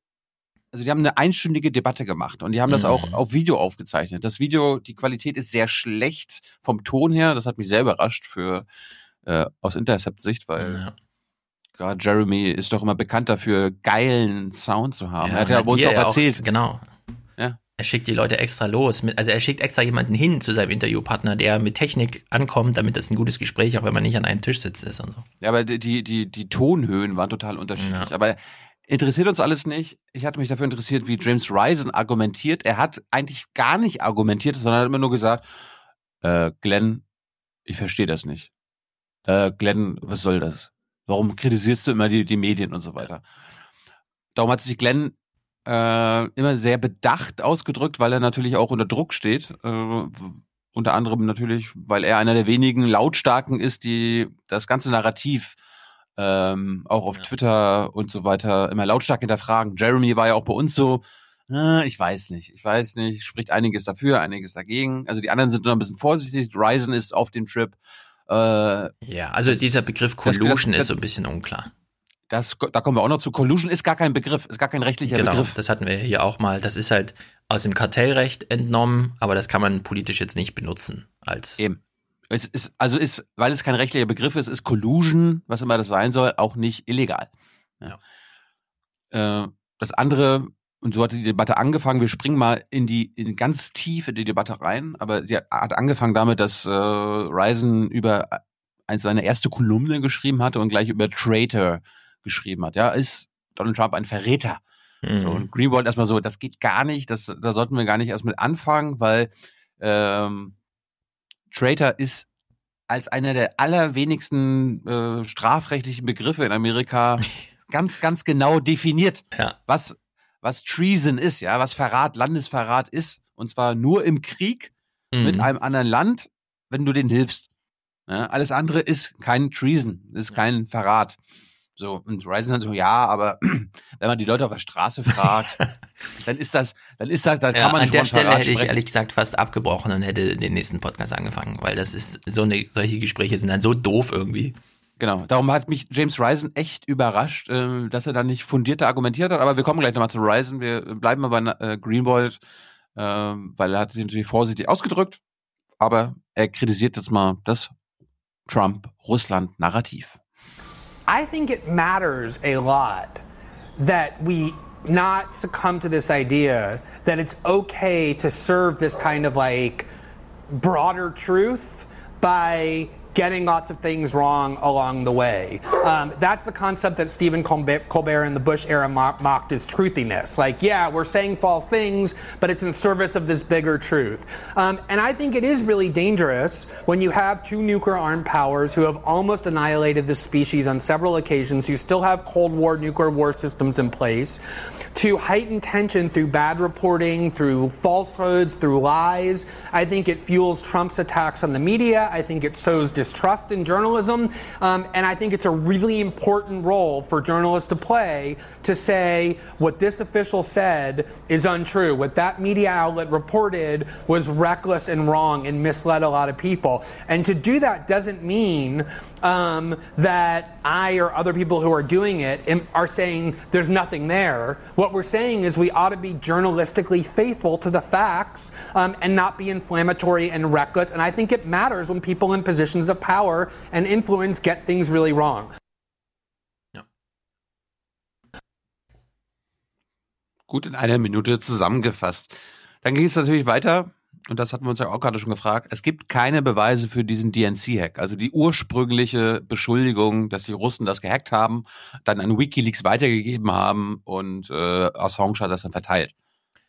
also die haben eine einstündige Debatte gemacht und die haben das Mhm. auch auf Video aufgezeichnet. Das Video, die Qualität ist sehr schlecht vom Ton her. Das hat mich sehr überrascht für äh, aus Intercept-Sicht, weil ja. Gerade Jeremy ist doch immer bekannt dafür, geilen Sound zu haben. er hat ja uns auch erzählt. Auch, genau. Ja. Er schickt die Leute extra los. Mit, also er schickt extra jemanden hin zu seinem Interviewpartner, der mit Technik ankommt, damit das ein gutes Gespräch, auch wenn man nicht an einem Tisch sitzt ist und so. Ja, aber die, die, die Tonhöhen waren total unterschiedlich. Ja. Aber interessiert uns alles nicht. Ich hatte mich dafür interessiert, wie James Risen argumentiert. Er hat eigentlich gar nicht argumentiert, sondern hat immer nur gesagt, äh, Glenn, ich verstehe das nicht. Äh, Glenn, was soll das? Warum kritisierst du immer die, die Medien und so weiter? Darum hat sich Glenn äh, immer sehr bedacht ausgedrückt, weil er natürlich auch unter Druck steht. Äh, unter anderem natürlich, weil er einer der wenigen Lautstarken ist, die das ganze Narrativ ähm, auch auf ja. Twitter und so weiter immer lautstark hinterfragen. Jeremy war ja auch bei uns so, äh, ich weiß nicht, ich weiß nicht, spricht einiges dafür, einiges dagegen. Also die anderen sind nur ein bisschen vorsichtig. Ryzen ist auf dem Trip. Äh, ja, also dieser Begriff Collusion das, das, ist so ein bisschen unklar. Das, da kommen wir auch noch zu. Collusion ist gar kein Begriff, ist gar kein rechtlicher genau, Begriff. Das hatten wir hier auch mal. Das ist halt aus dem Kartellrecht entnommen, aber das kann man politisch jetzt nicht benutzen als. Eben. Es ist, also ist, weil es kein rechtlicher Begriff ist, ist Collusion, was immer das sein soll, auch nicht illegal. Ja. Äh, das andere, und so hat die Debatte angefangen, wir springen mal in die, in ganz tief in die Debatte rein, aber sie hat, angefangen damit, dass äh, Ryzen über seine erste Kolumne geschrieben hatte und gleich über Traitor geschrieben hat. Ja, ist Donald Trump ein Verräter? Mhm. So, und Greenwald erstmal so, das geht gar nicht, das, da sollten wir gar nicht erst mit anfangen, weil ähm, Traitor ist als einer der allerwenigsten äh, strafrechtlichen Begriffe in Amerika <laughs> ganz, ganz genau definiert, ja. was, was Treason ist, ja, was Verrat, Landesverrat ist. Und zwar nur im Krieg mhm. mit einem anderen Land, wenn du denen hilfst. Ja, alles andere ist kein Treason, ist kein Verrat. So, und Ryzen dann so, ja, aber <clears throat> wenn man die Leute auf der Straße fragt, <laughs> dann ist das, dann ist das, dann ja, kann man An der Stelle hätte ich ehrlich gesagt fast abgebrochen und hätte den nächsten Podcast angefangen, weil das ist so eine, solche Gespräche sind dann so doof irgendwie. Genau, darum hat mich James Ryzen echt überrascht, äh, dass er dann nicht fundierter argumentiert hat, aber wir kommen gleich nochmal zu Ryzen, wir bleiben aber bei äh, Greenwald, äh, weil er hat sich natürlich vorsichtig ausgedrückt, aber er kritisiert jetzt mal das Trump-Russland-Narrativ. I think it matters a lot that we not succumb to this idea that it's okay to serve this kind of like broader truth by getting lots of things wrong along the way. Um, that's the concept that Stephen Colbert in the Bush era mocked as truthiness. Like, yeah, we're saying false things, but it's in service of this bigger truth. Um, and I think it is really dangerous when you have two nuclear armed powers who have almost annihilated this species on several occasions, who still have Cold War nuclear war systems in place, to heighten tension through bad reporting, through falsehoods, through lies. I think it fuels Trump's attacks on the media. I think it sows distrust in journalism. Um, and I think it's a really important role for journalists to play to say what this official said is untrue. What that media outlet reported was reckless and wrong and misled a lot of people. And to do that doesn't mean um, that I or other people who are doing it are saying there's nothing there. What we're saying is we ought to be journalistically faithful to the facts um, and not be inflammatory and reckless. And I think it matters when people in positions of of power and influence get things really wrong. Gut in einer Minute zusammengefasst. Dann ging es natürlich weiter, und das hatten wir uns ja auch gerade schon gefragt. Es gibt keine Beweise für diesen DNC-Hack, also die ursprüngliche Beschuldigung, dass die Russen das gehackt haben, dann an WikiLeaks weitergegeben haben und äh, Assange hat das dann verteilt.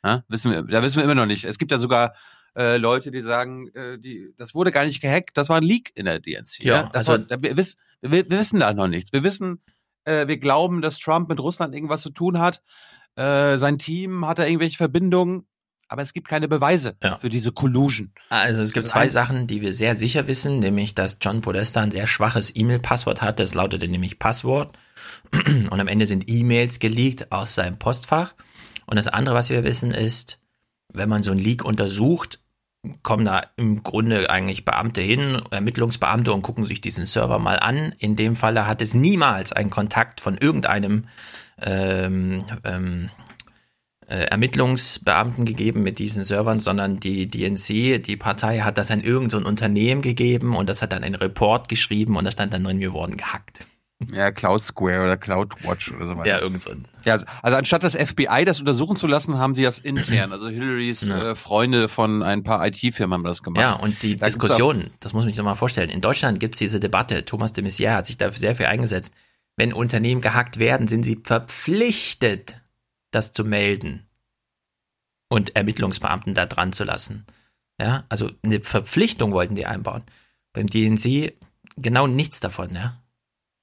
Ja, wissen wir, da wissen wir immer noch nicht. Es gibt ja sogar äh, Leute, die sagen, äh, die, das wurde gar nicht gehackt, das war ein Leak in der DNC. Ja, ja? also war, wir, wiss, wir, wir, wissen da noch nichts. Wir wissen, äh, wir glauben, dass Trump mit Russland irgendwas zu tun hat. Äh, sein Team hat da irgendwelche Verbindungen, aber es gibt keine Beweise ja. für diese Collusion. Also es gibt zwei Sachen, die wir sehr sicher wissen, nämlich dass John Podesta ein sehr schwaches E-Mail-Passwort hat. Das lautete nämlich Passwort. <clears throat> Und am Ende sind E-Mails geleakt aus seinem Postfach. Und das andere, was wir wissen, ist, wenn man so ein Leak untersucht, kommen da im Grunde eigentlich Beamte hin, Ermittlungsbeamte und gucken sich diesen Server mal an. In dem Falle hat es niemals einen Kontakt von irgendeinem ähm, ähm, äh, Ermittlungsbeamten gegeben mit diesen Servern, sondern die DNC, die Partei, hat das an irgendein so Unternehmen gegeben und das hat dann einen Report geschrieben und da stand dann drin, wir wurden gehackt. Ja, Cloud Square oder CloudWatch oder so weiter. Ja, irgend so ein. Ja, also, also anstatt das FBI das untersuchen zu lassen, haben die das intern. Also Hillarys Ja. äh, Freunde von ein paar IT-Firmen haben das gemacht. Ja, und die Da Diskussion, das muss man sich nochmal vorstellen. In Deutschland gibt es diese Debatte, Thomas de Maizière hat sich dafür sehr viel eingesetzt. Wenn Unternehmen gehackt werden, sind sie verpflichtet, das zu melden und Ermittlungsbeamten da dran zu lassen. Ja, also eine Verpflichtung wollten die einbauen. Beim DNC genau nichts davon, ja.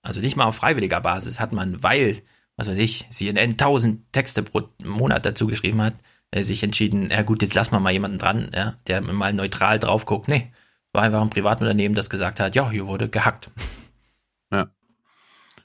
Also nicht mal auf freiwilliger Basis hat man, weil, was weiß ich, CNN 1000 Texte pro Monat dazu geschrieben hat, äh, sich entschieden, ja gut, jetzt lassen wir mal jemanden dran, ja, der mal neutral drauf guckt. Nee, war einfach ein Privatunternehmen, das gesagt hat, ja, hier wurde gehackt. <laughs> Ja.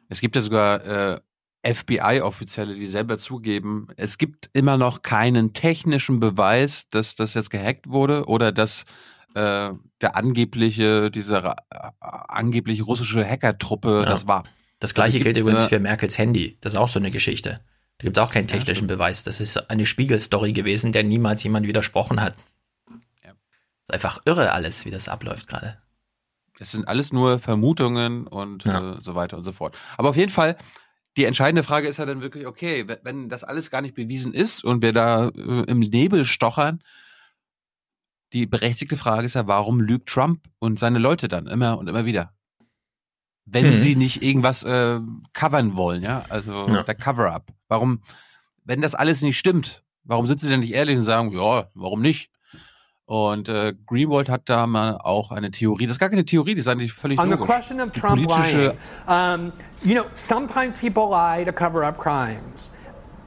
Es gibt ja sogar äh, FBI-Offizielle, die selber zugeben, es gibt immer noch keinen technischen Beweis, dass das jetzt gehackt wurde oder dass äh, der angebliche, diese äh, angeblich russische Hackertruppe Ja. das war. Das gleiche Also gilt gibt's übrigens für Merkels Handy. Das ist auch so eine Geschichte. Da gibt es auch keinen technischen Beweis. Das ist eine Spiegelstory gewesen, der niemals jemand widersprochen hat. Ist einfach irre alles, wie das abläuft gerade. Es sind alles nur Vermutungen und Ja. äh, so weiter und so fort. Aber auf jeden Fall, die entscheidende Frage ist ja dann wirklich, okay, wenn- wenn das alles gar nicht bewiesen ist und wir da äh, im Nebel stochern, die berechtigte Frage ist ja, warum lügt Trump und seine Leute dann immer und immer wieder? Wenn Hm. sie nicht irgendwas äh, covern wollen, ja, also Ja. der Cover-up. Warum, wenn das alles nicht stimmt, warum sind sie denn nicht ehrlich und sagen, ja, warum nicht? Und äh, Greenwald hat da mal auch eine Theorie. Das ist gar keine Theorie, das ist eigentlich völlig On the logisch. question of Die Trump politische lying, um, you know, sometimes people lie to cover up crimes.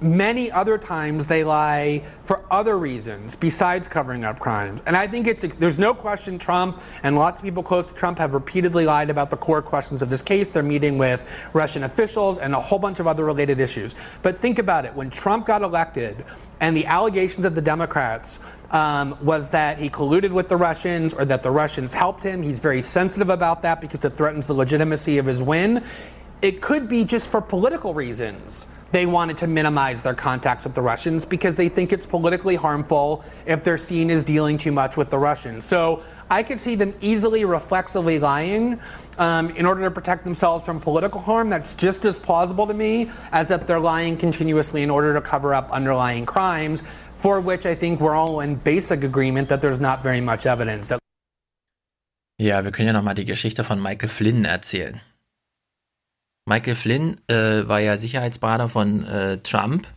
Many other times they lie for other reasons besides covering up crimes. And I think it's there's no question Trump and lots of people close to Trump have repeatedly lied about the core questions of this case. They're meeting with Russian officials and a whole bunch of other related issues. But think about it: when Trump got elected, and the allegations of the Democrats um, was that he colluded with the Russians or that the Russians helped him. He's very sensitive about that because it threatens the legitimacy of his win. It could be just for political reasons. They wanted to minimize their contacts with the Russians because they think it's politically harmful if they're seen as dealing too much with the Russians. So I could see them easily reflexively lying um, in order to protect themselves from political harm. That's just as plausible to me as that they're lying continuously in order to cover up underlying crimes, for which I think we're all in basic agreement that there's not very much evidence. Ja, wir können ja nochmal die Geschichte von Michael Flynn erzählen. Michael Flynn äh, war ja Sicherheitsberater von äh, Trump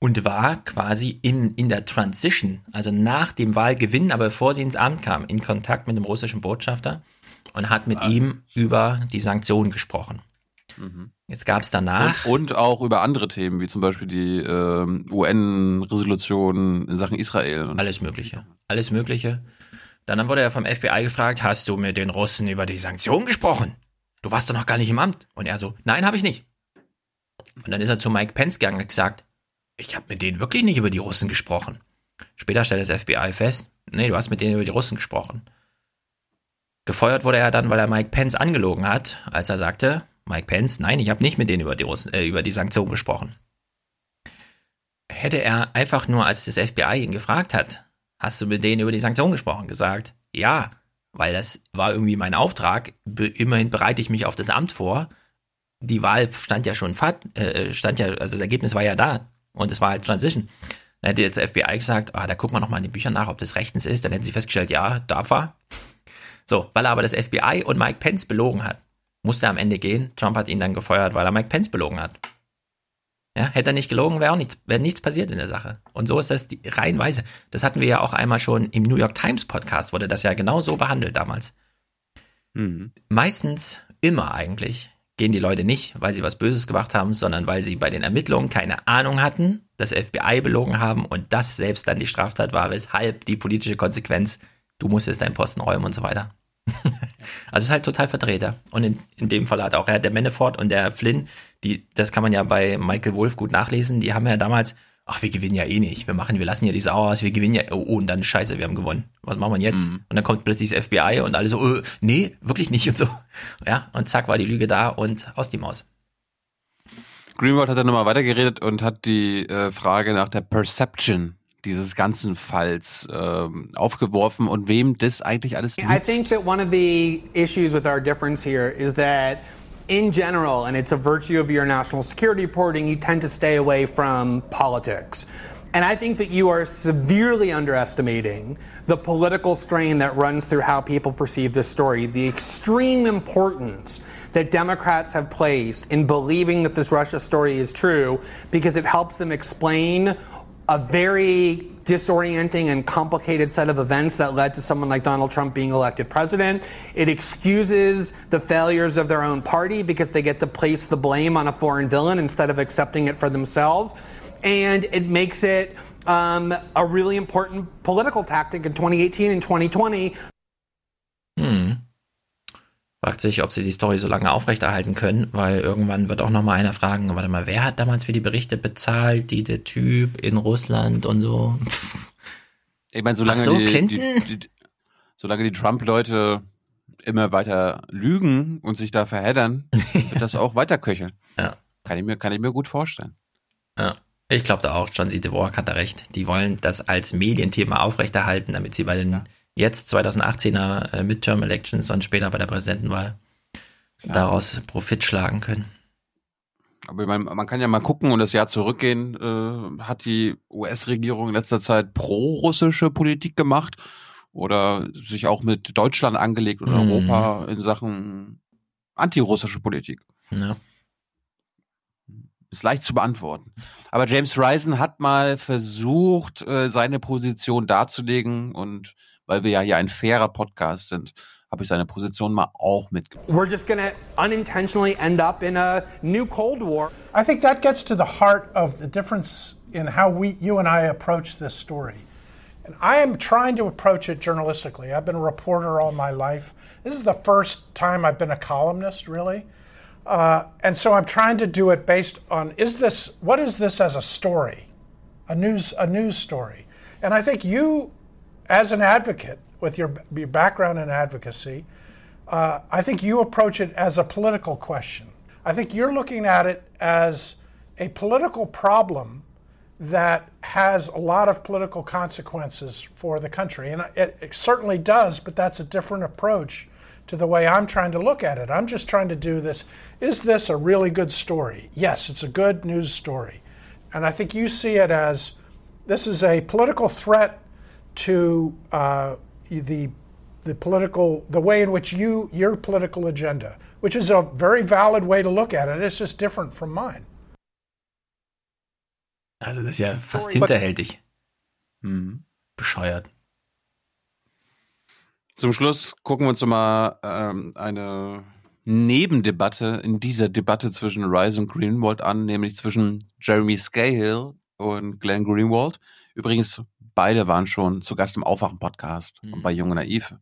und war quasi in, in der Transition, also nach dem Wahlgewinn, aber bevor sie ins Amt kam, in Kontakt mit dem russischen Botschafter und hat mit ihm über die Sanktionen gesprochen. Jetzt gab es danach. Und, und auch über andere Themen, wie zum Beispiel die ähm, UN-Resolution in Sachen Israel. Und Alles Mögliche. Alles Mögliche. Dann wurde er vom FBI gefragt, hast du mit den Russen über die Sanktionen gesprochen? Du warst doch noch gar nicht im Amt. Und er so, nein, habe ich nicht. Und dann ist er zu Mike Pence gegangen und gesagt, ich habe mit denen wirklich nicht über die Russen gesprochen. Später stellt das FBI fest, nee, du hast mit denen über die Russen gesprochen. Gefeuert wurde er dann, weil er Mike Pence angelogen hat, als er sagte, Mike Pence, nein, ich habe nicht mit denen über die, Russen, äh, über die Sanktionen gesprochen. Hätte er einfach nur, als das FBI ihn gefragt hat, hast du mit denen über die Sanktionen gesprochen, gesagt, ja, weil das war irgendwie mein Auftrag, immerhin bereite ich mich auf das Amt vor. Die Wahl stand ja schon, fat, äh, stand ja, also das Ergebnis war ja da und es war halt Transition. Dann hätte jetzt das FBI gesagt, ah, da gucken wir nochmal in den Büchern nach, ob das rechtens ist. Dann hätten sie festgestellt, ja, darf er. So, weil er aber das FBI und Mike Pence belogen hat, musste er am Ende gehen. Trump hat ihn dann gefeuert, weil er Mike Pence belogen hat. Ja, hätte er nicht gelogen, wäre auch nichts, wäre nichts passiert in der Sache. Und so ist das die, reihenweise. Das hatten wir ja auch einmal schon im New York Times Podcast, wurde das ja genau so behandelt damals. Meistens, immer eigentlich, gehen die Leute nicht, weil sie was Böses gemacht haben, sondern weil sie bei den Ermittlungen keine Ahnung hatten, das FBI belogen haben und das selbst dann die Straftat war, weshalb die politische Konsequenz, du musstest deinen Posten räumen und so weiter. <laughs> Also es ist halt total verdrehter. Und in, in dem Fall hat auch er, der Manafort und der Flynn, die, das kann man ja bei Michael Wolf gut nachlesen, die haben ja damals, ach, wir gewinnen ja eh nicht. Wir machen, wir lassen ja die Sau aus, wir gewinnen ja, oh, oh, und dann scheiße, wir haben gewonnen. Was machen wir jetzt? Und dann kommt plötzlich das FBI und alle so, äh, nee, wirklich nicht und so. <laughs> Ja, und zack war die Lüge da und aus die Maus. Greenwald hat dann nochmal weitergeredet und hat die äh, Frage nach der Perception dieses ganzen Falls ähm, aufgeworfen und wem das eigentlich alles nützt. I think that one of the issues with our difference here is that in general, and it's a virtue of your national security reporting, you tend to stay away from politics. And I think that you are severely underestimating the political strain that runs through how people perceive this story, the extreme importance that Democrats have placed in believing that this Russia story is true because it helps them explain a very disorienting and complicated set of events that led to someone like Donald Trump being elected president. It excuses the failures of their own party because they get to place the blame on a foreign villain instead of accepting it for themselves. And it makes it um, a really important political tactic in 2018 and 2020 Hm. Fragt sich, ob sie die Story so lange aufrechterhalten können, weil irgendwann wird auch noch mal einer fragen, warte mal, wer hat damals für die Berichte bezahlt, die der Typ in Russland und so. Ich meine, solange, so, die, Clinton? die, die, solange die Trump-Leute immer weiter lügen und sich da verheddern, <laughs> wird das auch weiter köcheln. Ja. Kann ich mir, kann ich mir gut vorstellen. Ja. Ich glaube da auch, John C. DeWalk hat da recht. Die wollen das als Medienthema aufrechterhalten, damit sie bei den jetzt 2018er äh, Midterm Elections und später bei der Präsidentenwahl daraus Profit schlagen können. Aber meine, man kann ja mal gucken und das Jahr zurückgehen, äh, hat die US-Regierung in letzter Zeit pro-russische Politik gemacht oder sich auch mit Deutschland angelegt oder Mhm. Europa in Sachen antirussische Politik? Ja. Ist leicht zu beantworten. Aber James Risen hat mal versucht, äh, seine Position darzulegen und weil wir ja hier ein fairer Podcast sind, habe ich seine Position mal auch mitgebracht. we're just going to unintentionally end up in a new Cold War. I think that gets to the heart of the difference in how we, you and I approach this story. And I am trying to approach it journalistically. I've been a reporter all my life. This is the first time I've been a columnist, really. Uh, and so I'm trying to do it based on is this what is this as a story, a news a news story, and I think you, as an advocate with your your background in advocacy, uh, I think you approach it as a political question. I think you're looking at it as a political problem that has a lot of political consequences for the country. And it, it certainly does, but that's a different approach to the way I'm trying to look at it. I'm just trying to do this. Is this a really good story? Yes, it's a good news story. And I think you see it as this is a political threat to uh, the the political the way in which you your political agenda, which is a very valid way to look at it. It's just different from mine. Also das ist ja fast hinterhältig. Bescheuert. Zum Schluss gucken wir uns noch mal ähm, eine Nebendebatte in dieser Debatte zwischen Rice und Greenwald an, nämlich zwischen Jeremy Scahill und Glenn Greenwald. Übrigens, beide waren schon zu Gast im Aufwachen-Podcast und bei Jung und Naiv.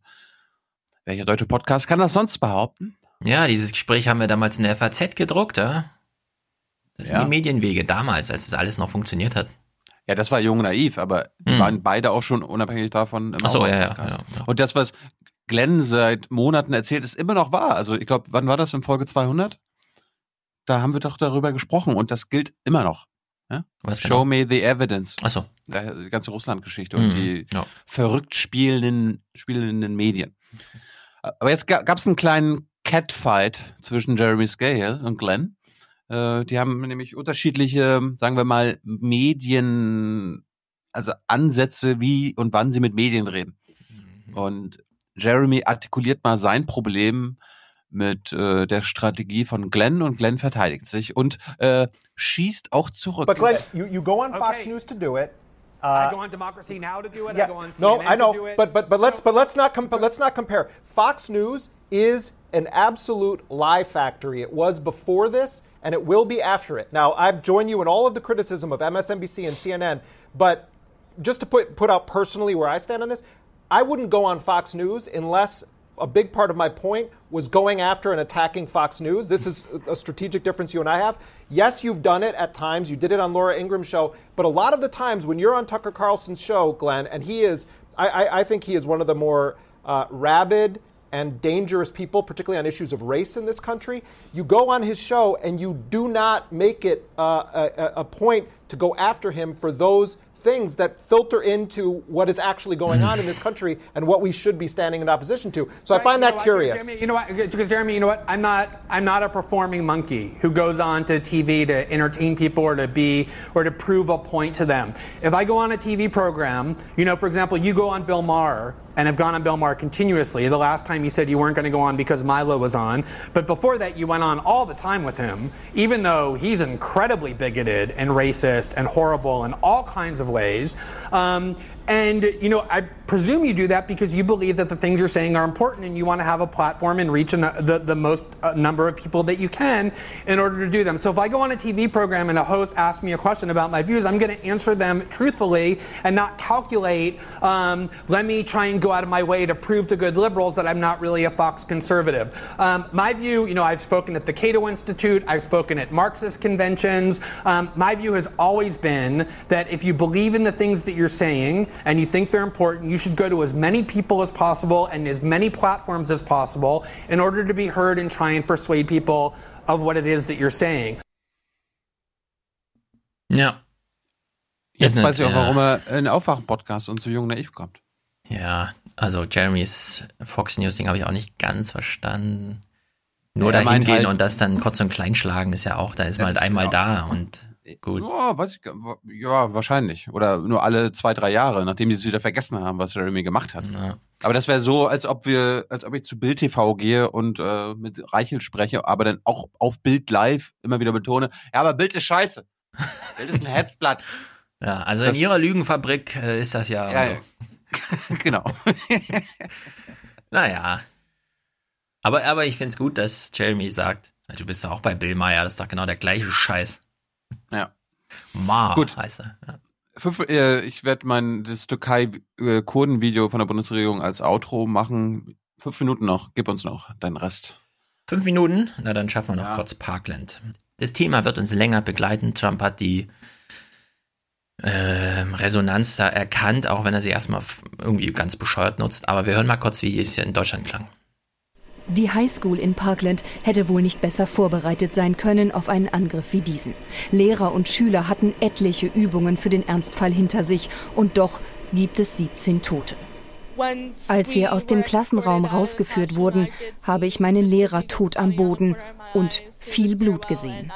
Welcher deutsche Podcast kann das sonst behaupten? Ja, dieses Gespräch haben wir damals in der FAZ gedruckt, ja. Das sind Ja. die Medienwege damals, als das alles noch funktioniert hat. Ja, das war Jung und Naiv, aber die Hm. waren beide auch schon unabhängig davon im Ach so, ja, ja, ja, ja. Und das, was Glenn seit Monaten erzählt, ist immer noch wahr. Also ich glaube, wann war das in Folge 200? Da haben wir doch darüber gesprochen und das gilt immer noch. Was Show genau? me the evidence. Ach so. Ja, Die ganze Russland-Geschichte und Mhm, die ja. verrückt spielenden, spielenden Medien. Aber jetzt gab es einen kleinen Catfight zwischen Jeremy Scahill und Glenn. Äh, die haben nämlich unterschiedliche, sagen wir mal, Medien, also Ansätze, wie und wann sie mit Medien reden. Und Jeremy artikuliert mal sein Problem mit äh, der Strategie von Glenn und Glenn verteidigt sich und äh, schießt auch zurück. But Glenn, you, you go on Fox News to do it. I Uh, go on Democracy Now to do it. yeah, I go on CNN no, I know, to do it. but but but let's but let's not com- but let's not compare. Fox News is an absolute lie factory. It was before this, and it will be after it. Now, I join you in all of the criticism of MSNBC and CNN, but just to put put out personally where I stand on this, I wouldn't go on Fox News unless a big part of my point was going after and attacking Fox News. This is a strategic difference you and I have. Yes, you've done it at times. You did it on Laura Ingram's show, but a lot of the times when you're on Tucker Carlson's show, Glenn, and he is, I, I, I think he is one of the more uh, rabid and dangerous people, particularly on issues of race in this country. You go on his show and you do not make it uh, a, a point to go after him for those things that filter into what is actually going mm. on in this country and what we should be standing in opposition to. So I find that know curious. Jeremy, you know what? Because Jeremy, you know what? I'm not. I'm not a performing monkey who goes on to TV to entertain people or to be or to prove a point to them. If I go on a TV program, you know, for example, you go on Bill Maher and have gone on Bill Maher continuously. The last time you said you weren't going to go on because Milo was on, but before that you went on all the time with him, even though he's incredibly bigoted and racist and horrible in all kinds of ways. Um, and you know, I presume you do that because you believe that the things you're saying are important, and you want to have a platform and reach an, the the most uh, number of people that you can in order to do them. So if I go on a TV program and a host asks me a question about my views, I'm going to answer them truthfully and not calculate. Um, let me try and go out of my way to prove to good liberals that I'm not really a Fox conservative. Um, my view, you know, I've spoken at the Cato Institute, I've spoken at Marxist conventions. Um, my view has always been that if you believe in the things that you're saying and you think they're important, you should go to as many people as possible and as many platforms as possible in order to be heard and try and persuade people of what it is that you're saying. Ja. Jetzt weiß ich auch, nicht, warum äh, er in Aufwachen-Podcast und zu Jung Naiv kommt. Ja, also Jeremys Fox News Ding habe ich auch nicht ganz verstanden. Nur Ja, er dahin meint gehen halt- und das dann kurz und klein schlagen, ist ja auch, da ist man halt einmal ja. da und gut. Ja, weiß ich, ja, wahrscheinlich. Oder nur alle zwei, drei Jahre, nachdem die es wieder vergessen haben, was Jeremy gemacht hat. Aber das wäre so, als ob wir, als ob ich zu Bild TV gehe und äh, mit Reichel spreche, aber dann auch auf Bild live immer wieder betone, ja, aber Bild ist scheiße. Bild ist ein <laughs> Herzblatt. Ja, also Das- in ihrer Lügenfabrik äh, ist das ja, Ja, so. ja. <laughs> genau. <laughs> Naja. Aber, aber ich finde es gut, dass Jeremy sagt, du bist doch auch bei Bill Meyer, das ist doch genau der gleiche Scheiß. Ja. Ma Gut. heißt er. Ja. Fünf, äh, ich werde mein das Türkei-Kurden-Video von der Bundesregierung als Outro machen. Fünf Minuten noch. Gib uns noch deinen Rest. Fünf Minuten? Na, dann schaffen wir noch kurz Parkland. Das Thema wird uns länger begleiten. Trump hat die ähm, Resonanz da erkannt, auch wenn er sie erstmal irgendwie ganz bescheuert nutzt. Aber wir hören mal kurz, wie es hier in Deutschland klang. Die Highschool in Parkland hätte wohl nicht besser vorbereitet sein können auf einen Angriff wie diesen. Lehrer und Schüler hatten etliche Übungen für den Ernstfall hinter sich und doch gibt es 17 Tote. Als wir aus dem Klassenraum rausgeführt wurden, habe ich meinen Lehrer tot am Boden und viel Blut gesehen.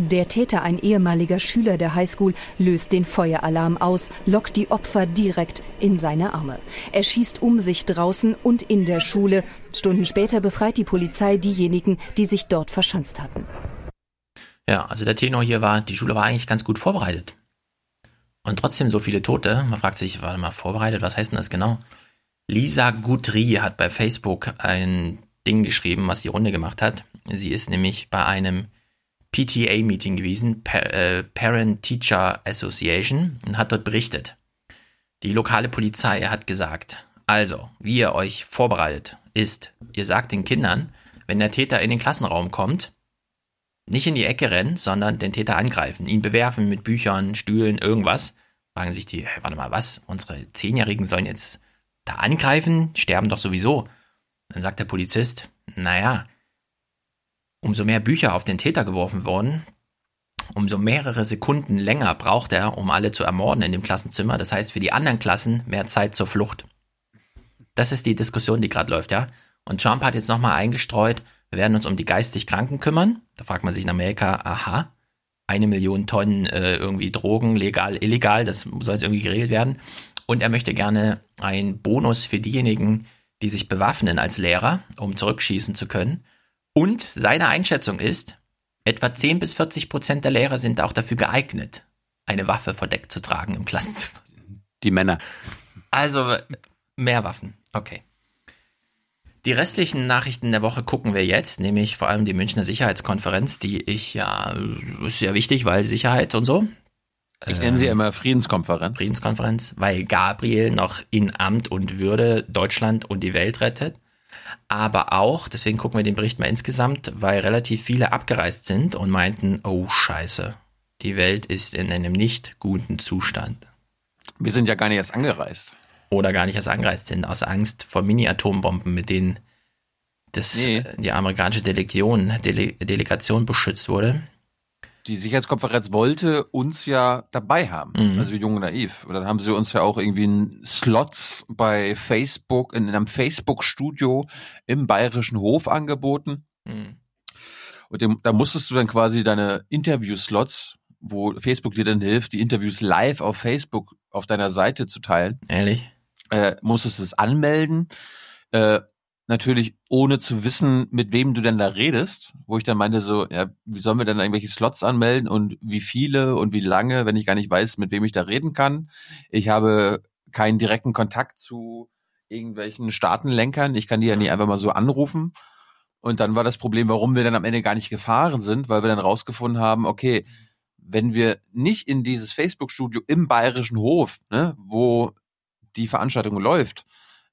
Der Täter, ein ehemaliger Schüler der Highschool, löst den Feueralarm aus, lockt die Opfer direkt in seine Arme. Er schießt um sich draußen und in der Schule. Stunden später befreit die Polizei diejenigen, die sich dort verschanzt hatten. Ja, also der Tenor hier war, die Schule war eigentlich ganz gut vorbereitet. Und trotzdem so viele Tote. Man fragt sich, warte mal, vorbereitet, was heißt denn das genau? Lisa Guthrie hat bei Facebook ein Ding geschrieben, was die Runde gemacht hat. Sie ist nämlich bei einem PTA-Meeting gewesen, äh, Parent Teacher Association, und hat dort berichtet. Die lokale Polizei hat gesagt, also, wie ihr euch vorbereitet, ist, ihr sagt den Kindern, wenn der Täter in den Klassenraum kommt, nicht in die Ecke rennen, sondern den Täter angreifen, ihn bewerfen mit Büchern, Stühlen, irgendwas. Fragen sich die, hey, warte mal, was? Unsere Zehnjährigen sollen jetzt da angreifen? Sterben doch sowieso. Dann sagt der Polizist, naja, umso mehr Bücher auf den Täter geworfen wurden, umso mehrere Sekunden länger braucht er, um alle zu ermorden in dem Klassenzimmer. Das heißt für die anderen Klassen mehr Zeit zur Flucht. Das ist die Diskussion, die gerade läuft, ja. Und Trump hat jetzt nochmal eingestreut, wir werden uns um die geistig Kranken kümmern. Da fragt man sich in Amerika, aha, eine Million Tonnen äh, irgendwie Drogen, legal, illegal, das soll jetzt irgendwie geregelt werden. Und er möchte gerne einen Bonus für diejenigen, die sich bewaffnen als Lehrer, um zurückschießen zu können. Und seine Einschätzung ist, etwa 10 bis 40 Prozent der Lehrer sind auch dafür geeignet, eine Waffe verdeckt zu tragen im Klassenzimmer. Die Männer. Also mehr Waffen. Okay. Die restlichen Nachrichten der Woche gucken wir jetzt, nämlich vor allem die Münchner Sicherheitskonferenz, die ich ja, ist ja wichtig, weil Sicherheit und so. Ich nenne sie immer Friedenskonferenz. Friedenskonferenz, weil Gabriel noch in Amt und Würde Deutschland und die Welt rettet. Aber auch, deswegen gucken wir den Bericht mal insgesamt, weil relativ viele abgereist sind und meinten, oh scheiße, die Welt ist in einem nicht guten Zustand. Wir sind ja gar nicht erst angereist. oder gar nicht erst angereist sind, aus Angst vor Mini-Atombomben, mit denen das, Nee. äh, die amerikanische Delegation, Dele Delegation beschützt wurde. Die Sicherheitskonferenz wollte uns ja dabei haben, Mhm. also Jung und Naiv. Und dann haben sie uns ja auch irgendwie einen Slots bei Facebook, in einem Facebook-Studio im Bayerischen Hof angeboten. Mhm. Und dem, da musstest du dann quasi deine Interview-Slots, wo Facebook dir dann hilft, die Interviews live auf Facebook auf deiner Seite zu teilen. Ehrlich? Äh, musstest es anmelden. Äh, natürlich ohne zu wissen, mit wem du denn da redest, wo ich dann meinte so, ja, wie sollen wir denn da irgendwelche Slots anmelden und wie viele und wie lange, wenn ich gar nicht weiß, mit wem ich da reden kann. Ich habe keinen direkten Kontakt zu irgendwelchen Staatenlenkern. Ich kann die ja nicht einfach mal so anrufen. Und dann war das Problem, warum wir dann am Ende gar nicht gefahren sind, weil wir dann rausgefunden haben, okay, wenn wir nicht in dieses Facebook-Studio im Bayerischen Hof, ne, wo die Veranstaltung läuft,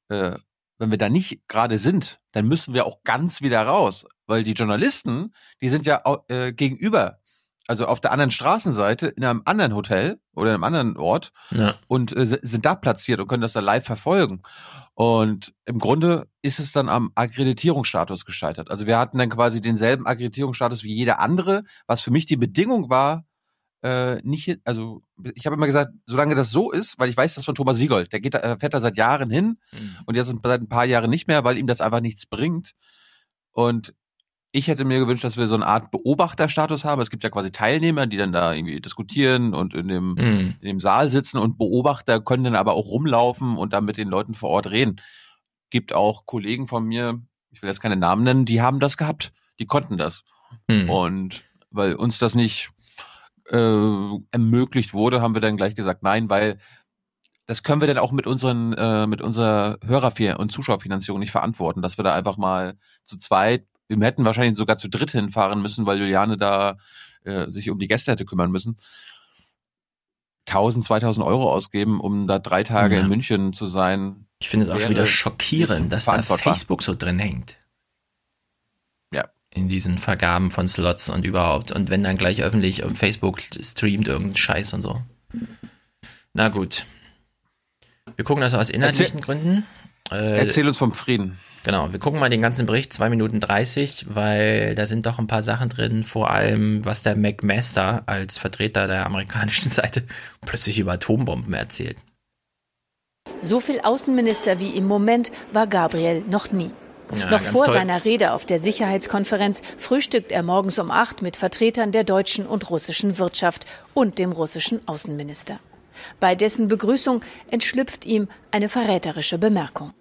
äh, wenn wir da nicht gerade sind, dann müssen wir auch ganz wieder raus, weil die Journalisten, die sind ja äh, gegenüber, also auf der anderen Straßenseite in einem anderen Hotel oder in einem anderen Ort Ja. und äh, si- sind da platziert und können das dann live verfolgen. Und im Grunde ist es dann am Akkreditierungsstatus gescheitert. Also wir hatten dann quasi denselben Akkreditierungsstatus wie jeder andere, was für mich die Bedingung war, äh, nicht, also ich habe immer gesagt, solange das so ist, weil ich weiß das von Thomas Wiegold, der geht da, äh, fährt da seit Jahren hin und jetzt seit ein paar Jahren nicht mehr, weil ihm das einfach nichts bringt. Und ich hätte mir gewünscht, dass wir so eine Art Beobachterstatus haben. Es gibt ja quasi Teilnehmer, die dann da irgendwie diskutieren und in dem, Mhm. in dem Saal sitzen und Beobachter können dann aber auch rumlaufen und dann mit den Leuten vor Ort reden. Gibt auch Kollegen von mir, ich will jetzt keine Namen nennen, die haben das gehabt. Die konnten das. Mhm. Und weil uns das nicht äh, ermöglicht wurde, haben wir dann gleich gesagt, nein, weil das können wir dann auch mit unseren, äh, mit unserer Hörerfinanzierung und Zuschauerfinanzierung nicht verantworten, dass wir da einfach mal zu zweit, wir hätten wahrscheinlich sogar zu dritt hinfahren müssen, weil Juliane da äh, sich um die Gäste hätte kümmern müssen. 1000, 2000 Euro ausgeben, um da drei Tage Ja. in München zu sein. Ich finde es auch schon wieder schockierend, dass da. Facebook so drin hängt. In diesen Vergaben von Slots und überhaupt. Und wenn dann gleich öffentlich auf Facebook streamt irgendein Scheiß und so. Na gut. Wir gucken das aus inhaltlichen Gründen. Äh, Erzähl uns vom Frieden. Genau, wir gucken mal den ganzen Bericht, 2 Minuten 30, weil da sind doch ein paar Sachen drin, vor allem was der McMaster als Vertreter der amerikanischen <laughs> Seite plötzlich über Atombomben erzählt. So viel Außenminister wie im Moment war Gabriel noch nie. Ja, noch vor toll. seiner Rede auf der Sicherheitskonferenz frühstückt er morgens um acht mit Vertretern der deutschen und russischen Wirtschaft und dem russischen Außenminister. Bei dessen Begrüßung entschlüpft ihm eine verräterische Bemerkung.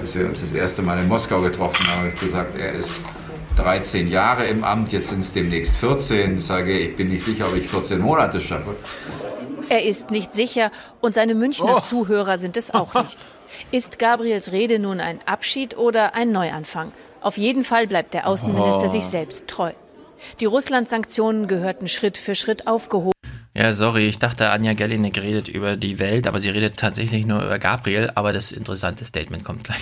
Als wir uns das erste Mal in Moskau getroffen haben, habe ich gesagt, er ist 13 Jahre im Amt, jetzt sind es demnächst 14. Ich sage, ich bin nicht sicher, ob ich 14 Monate schaffe. Er ist nicht sicher und seine Münchner Oh. Zuhörer sind es auch <laughs> nicht. Ist Gabriels Rede nun ein Abschied oder ein Neuanfang? Auf jeden Fall bleibt der Außenminister Oh. sich selbst treu. Die Russland-Sanktionen gehörten Schritt für Schritt aufgehoben. Ja, sorry, ich dachte, Anja Gellinek redet über die Welt, aber sie redet tatsächlich nur über Gabriel, aber das interessante Statement kommt gleich.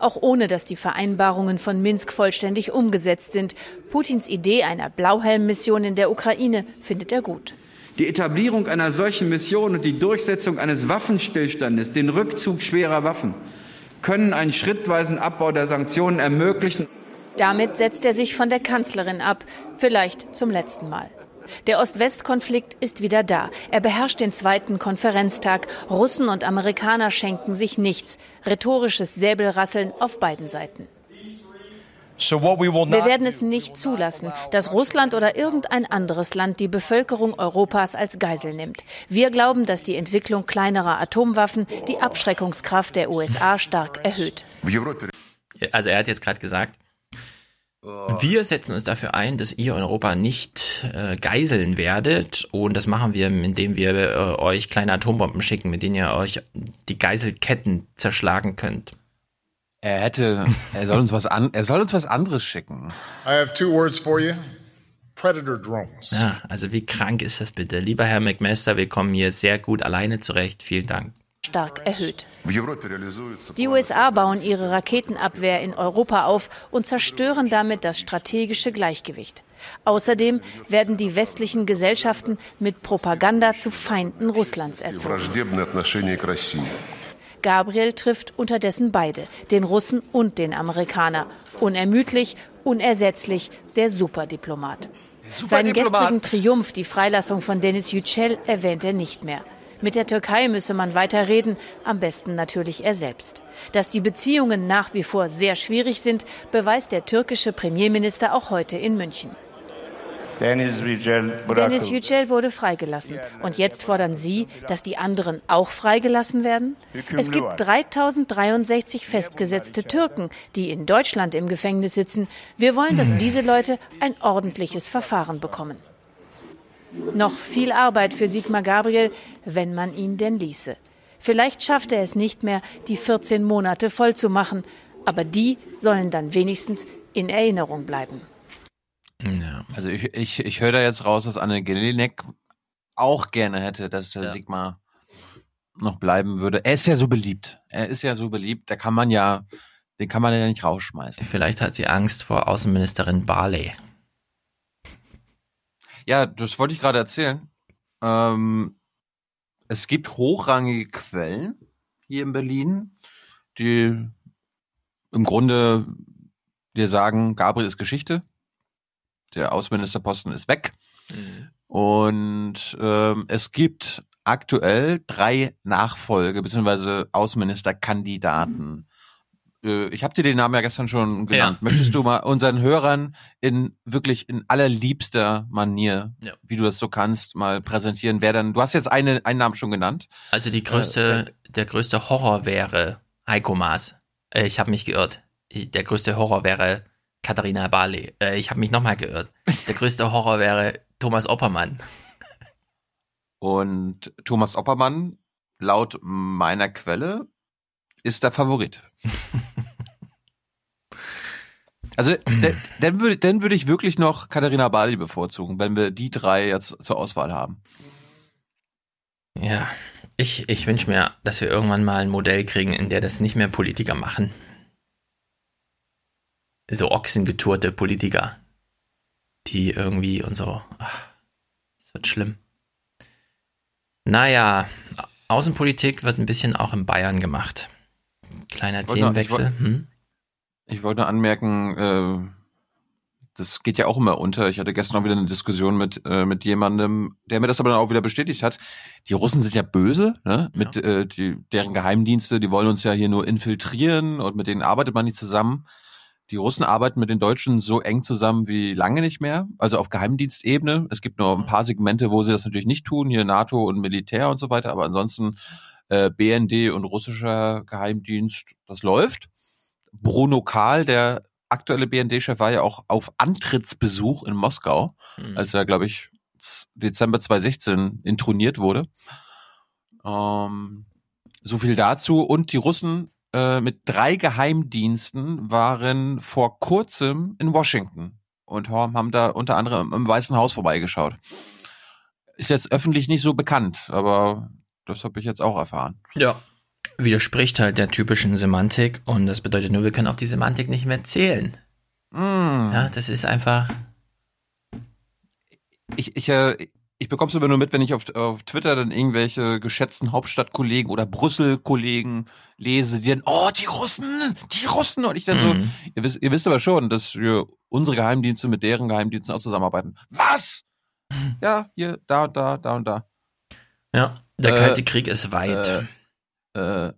auch ohne dass die Vereinbarungen von Minsk vollständig umgesetzt sind. Putins Idee einer Blauhelm-Mission in der Ukraine findet er gut. Die Etablierung einer solchen Mission und die Durchsetzung eines Waffenstillstandes, den Rückzug schwerer Waffen, können einen schrittweisen Abbau der Sanktionen ermöglichen. Damit setzt er sich von der Kanzlerin ab, vielleicht zum letzten Mal. Der Ost-West-Konflikt ist wieder da. Er beherrscht den zweiten Konferenztag. Russen und Amerikaner schenken sich nichts. Rhetorisches Säbelrasseln auf beiden Seiten. Wir werden es nicht zulassen, dass Russland oder irgendein anderes Land die Bevölkerung Europas als Geisel nimmt. Wir glauben, dass die Entwicklung kleinerer Atomwaffen die Abschreckungskraft der USA stark erhöht. Also er hat jetzt gerade gesagt, wir setzen uns dafür ein, dass ihr Europa nicht äh, geiseln werdet. Und das machen wir, indem wir äh, euch kleine Atombomben schicken, mit denen ihr euch die Geiselketten zerschlagen könnt. Er hätte, er soll uns was an, er soll uns was anderes schicken. I have two words for you Predator drones. Ja, also wie krank ist das bitte? Lieber Herr McMaster, wir kommen hier sehr gut alleine zurecht. Vielen Dank. stark erhöht. Die USA bauen ihre Raketenabwehr in Europa auf und zerstören damit das strategische Gleichgewicht. Außerdem werden die westlichen Gesellschaften mit Propaganda zu Feinden Russlands erzogen. Gabriel trifft unterdessen beide, den Russen und den Amerikaner. Unermüdlich, unersetzlich, der Superdiplomat. Seinen gestrigen Triumph, die Freilassung von Denis Yücel, erwähnt er nicht mehr. Mit der Türkei müsse man weiter reden, am besten natürlich er selbst. Dass die Beziehungen nach wie vor sehr schwierig sind, beweist der türkische Premierminister auch heute in München. Deniz Yücel Denis bırakıldı. Yücel wurde freigelassen. Und jetzt fordern Sie, dass die anderen auch freigelassen werden? Es gibt 3063 festgesetzte Türken, die in Deutschland im Gefängnis sitzen. Wir wollen, dass diese Leute ein ordentliches Verfahren bekommen. Noch viel Arbeit für Sigmar Gabriel, wenn man ihn denn ließe. Vielleicht schafft er es nicht mehr, die 14 Monate voll zu machen, aber die sollen dann wenigstens in Erinnerung bleiben. Ja. Also ich, ich, ich höre da jetzt raus, dass Anne Gelinek auch gerne hätte, dass der Ja. Sigmar noch bleiben würde. Er ist ja so beliebt. Er ist ja so beliebt, da kann man ja, den kann man ja nicht rausschmeißen. Vielleicht hat sie Angst vor Außenministerin Barley. Ja, das wollte ich gerade erzählen. Ähm, es gibt hochrangige Quellen hier in Berlin, die im Grunde dir sagen, Gabriel ist Geschichte, der Außenministerposten ist weg. Und ähm, es gibt aktuell drei Nachfolge bzw. Außenministerkandidaten. Äh, ich habe dir den Namen ja gestern schon genannt. Ja. Möchtest du mal unseren Hörern in wirklich in allerliebster Manier, Ja. wie du das so kannst, mal präsentieren, wer dann, du hast jetzt eine, einen Namen schon genannt. Also die größte, der größte Horror wäre Heiko Maas. Äh, ich habe mich geirrt. Der größte Horror wäre Katharina Barley. Äh, ich habe mich nochmal geirrt. Der größte Horror wäre Thomas Oppermann. Und Thomas Oppermann, laut meiner Quelle, ist der Favorit. <laughs> Also, dann würde, dann würde ich wirklich noch Katharina Bali bevorzugen, wenn wir die drei jetzt zur Auswahl haben. Ja, ich, ich wünsche mir, dass wir irgendwann mal ein Modell kriegen, in der das nicht mehr Politiker machen. So ochsengeturte Politiker, die irgendwie und so. Ach, Das wird schlimm. Naja, Außenpolitik wird ein bisschen auch in Bayern gemacht. Kleiner Ich wollte noch- ich Themenwechsel. woll- Hm? Ich wollte anmerken, äh, das geht ja auch immer unter. Ich hatte gestern auch wieder eine Diskussion mit, äh, mit jemandem, der mir das aber dann auch wieder bestätigt hat. Die Russen sind ja böse, ne? Mit äh, die, deren Geheimdienste, die wollen uns ja hier nur infiltrieren und mit denen arbeitet man nicht zusammen. Die Russen arbeiten mit den Deutschen so eng zusammen wie lange nicht mehr, also auf Geheimdienstebene. Es gibt nur ein paar Segmente, wo sie das natürlich nicht tun, hier NATO und Militär und so weiter, aber ansonsten äh, BND und russischer Geheimdienst, das läuft. Bruno Kahl, der aktuelle BND-Chef, war ja auch auf Antrittsbesuch in Moskau, Mhm. als er, glaube ich, Dezember 2016 introniert wurde. Ähm, so viel dazu. Und die Russen äh, mit drei Geheimdiensten waren vor kurzem in Washington und haben da unter anderem im Weißen Haus vorbeigeschaut. Ist jetzt öffentlich nicht so bekannt, aber das habe ich jetzt auch erfahren. Ja. Widerspricht halt der typischen Semantik und das bedeutet nur, wir können auf die Semantik nicht mehr zählen. Mm. Ja, das ist einfach. ich, ich, äh, ich bekomme es aber nur mit, wenn ich auf, auf Twitter dann irgendwelche geschätzten Hauptstadtkollegen oder Brüssel-Kollegen lese, die dann, oh, die Russen, die Russen. Und ich dann so, Mhm. ihr wisst, ihr wisst aber schon, dass wir unsere Geheimdienste mit deren Geheimdiensten auch zusammenarbeiten. Was? Ja, hier, da und da, da und da. Ja, der Äh, Kalte Krieg ist weit. Äh, äh,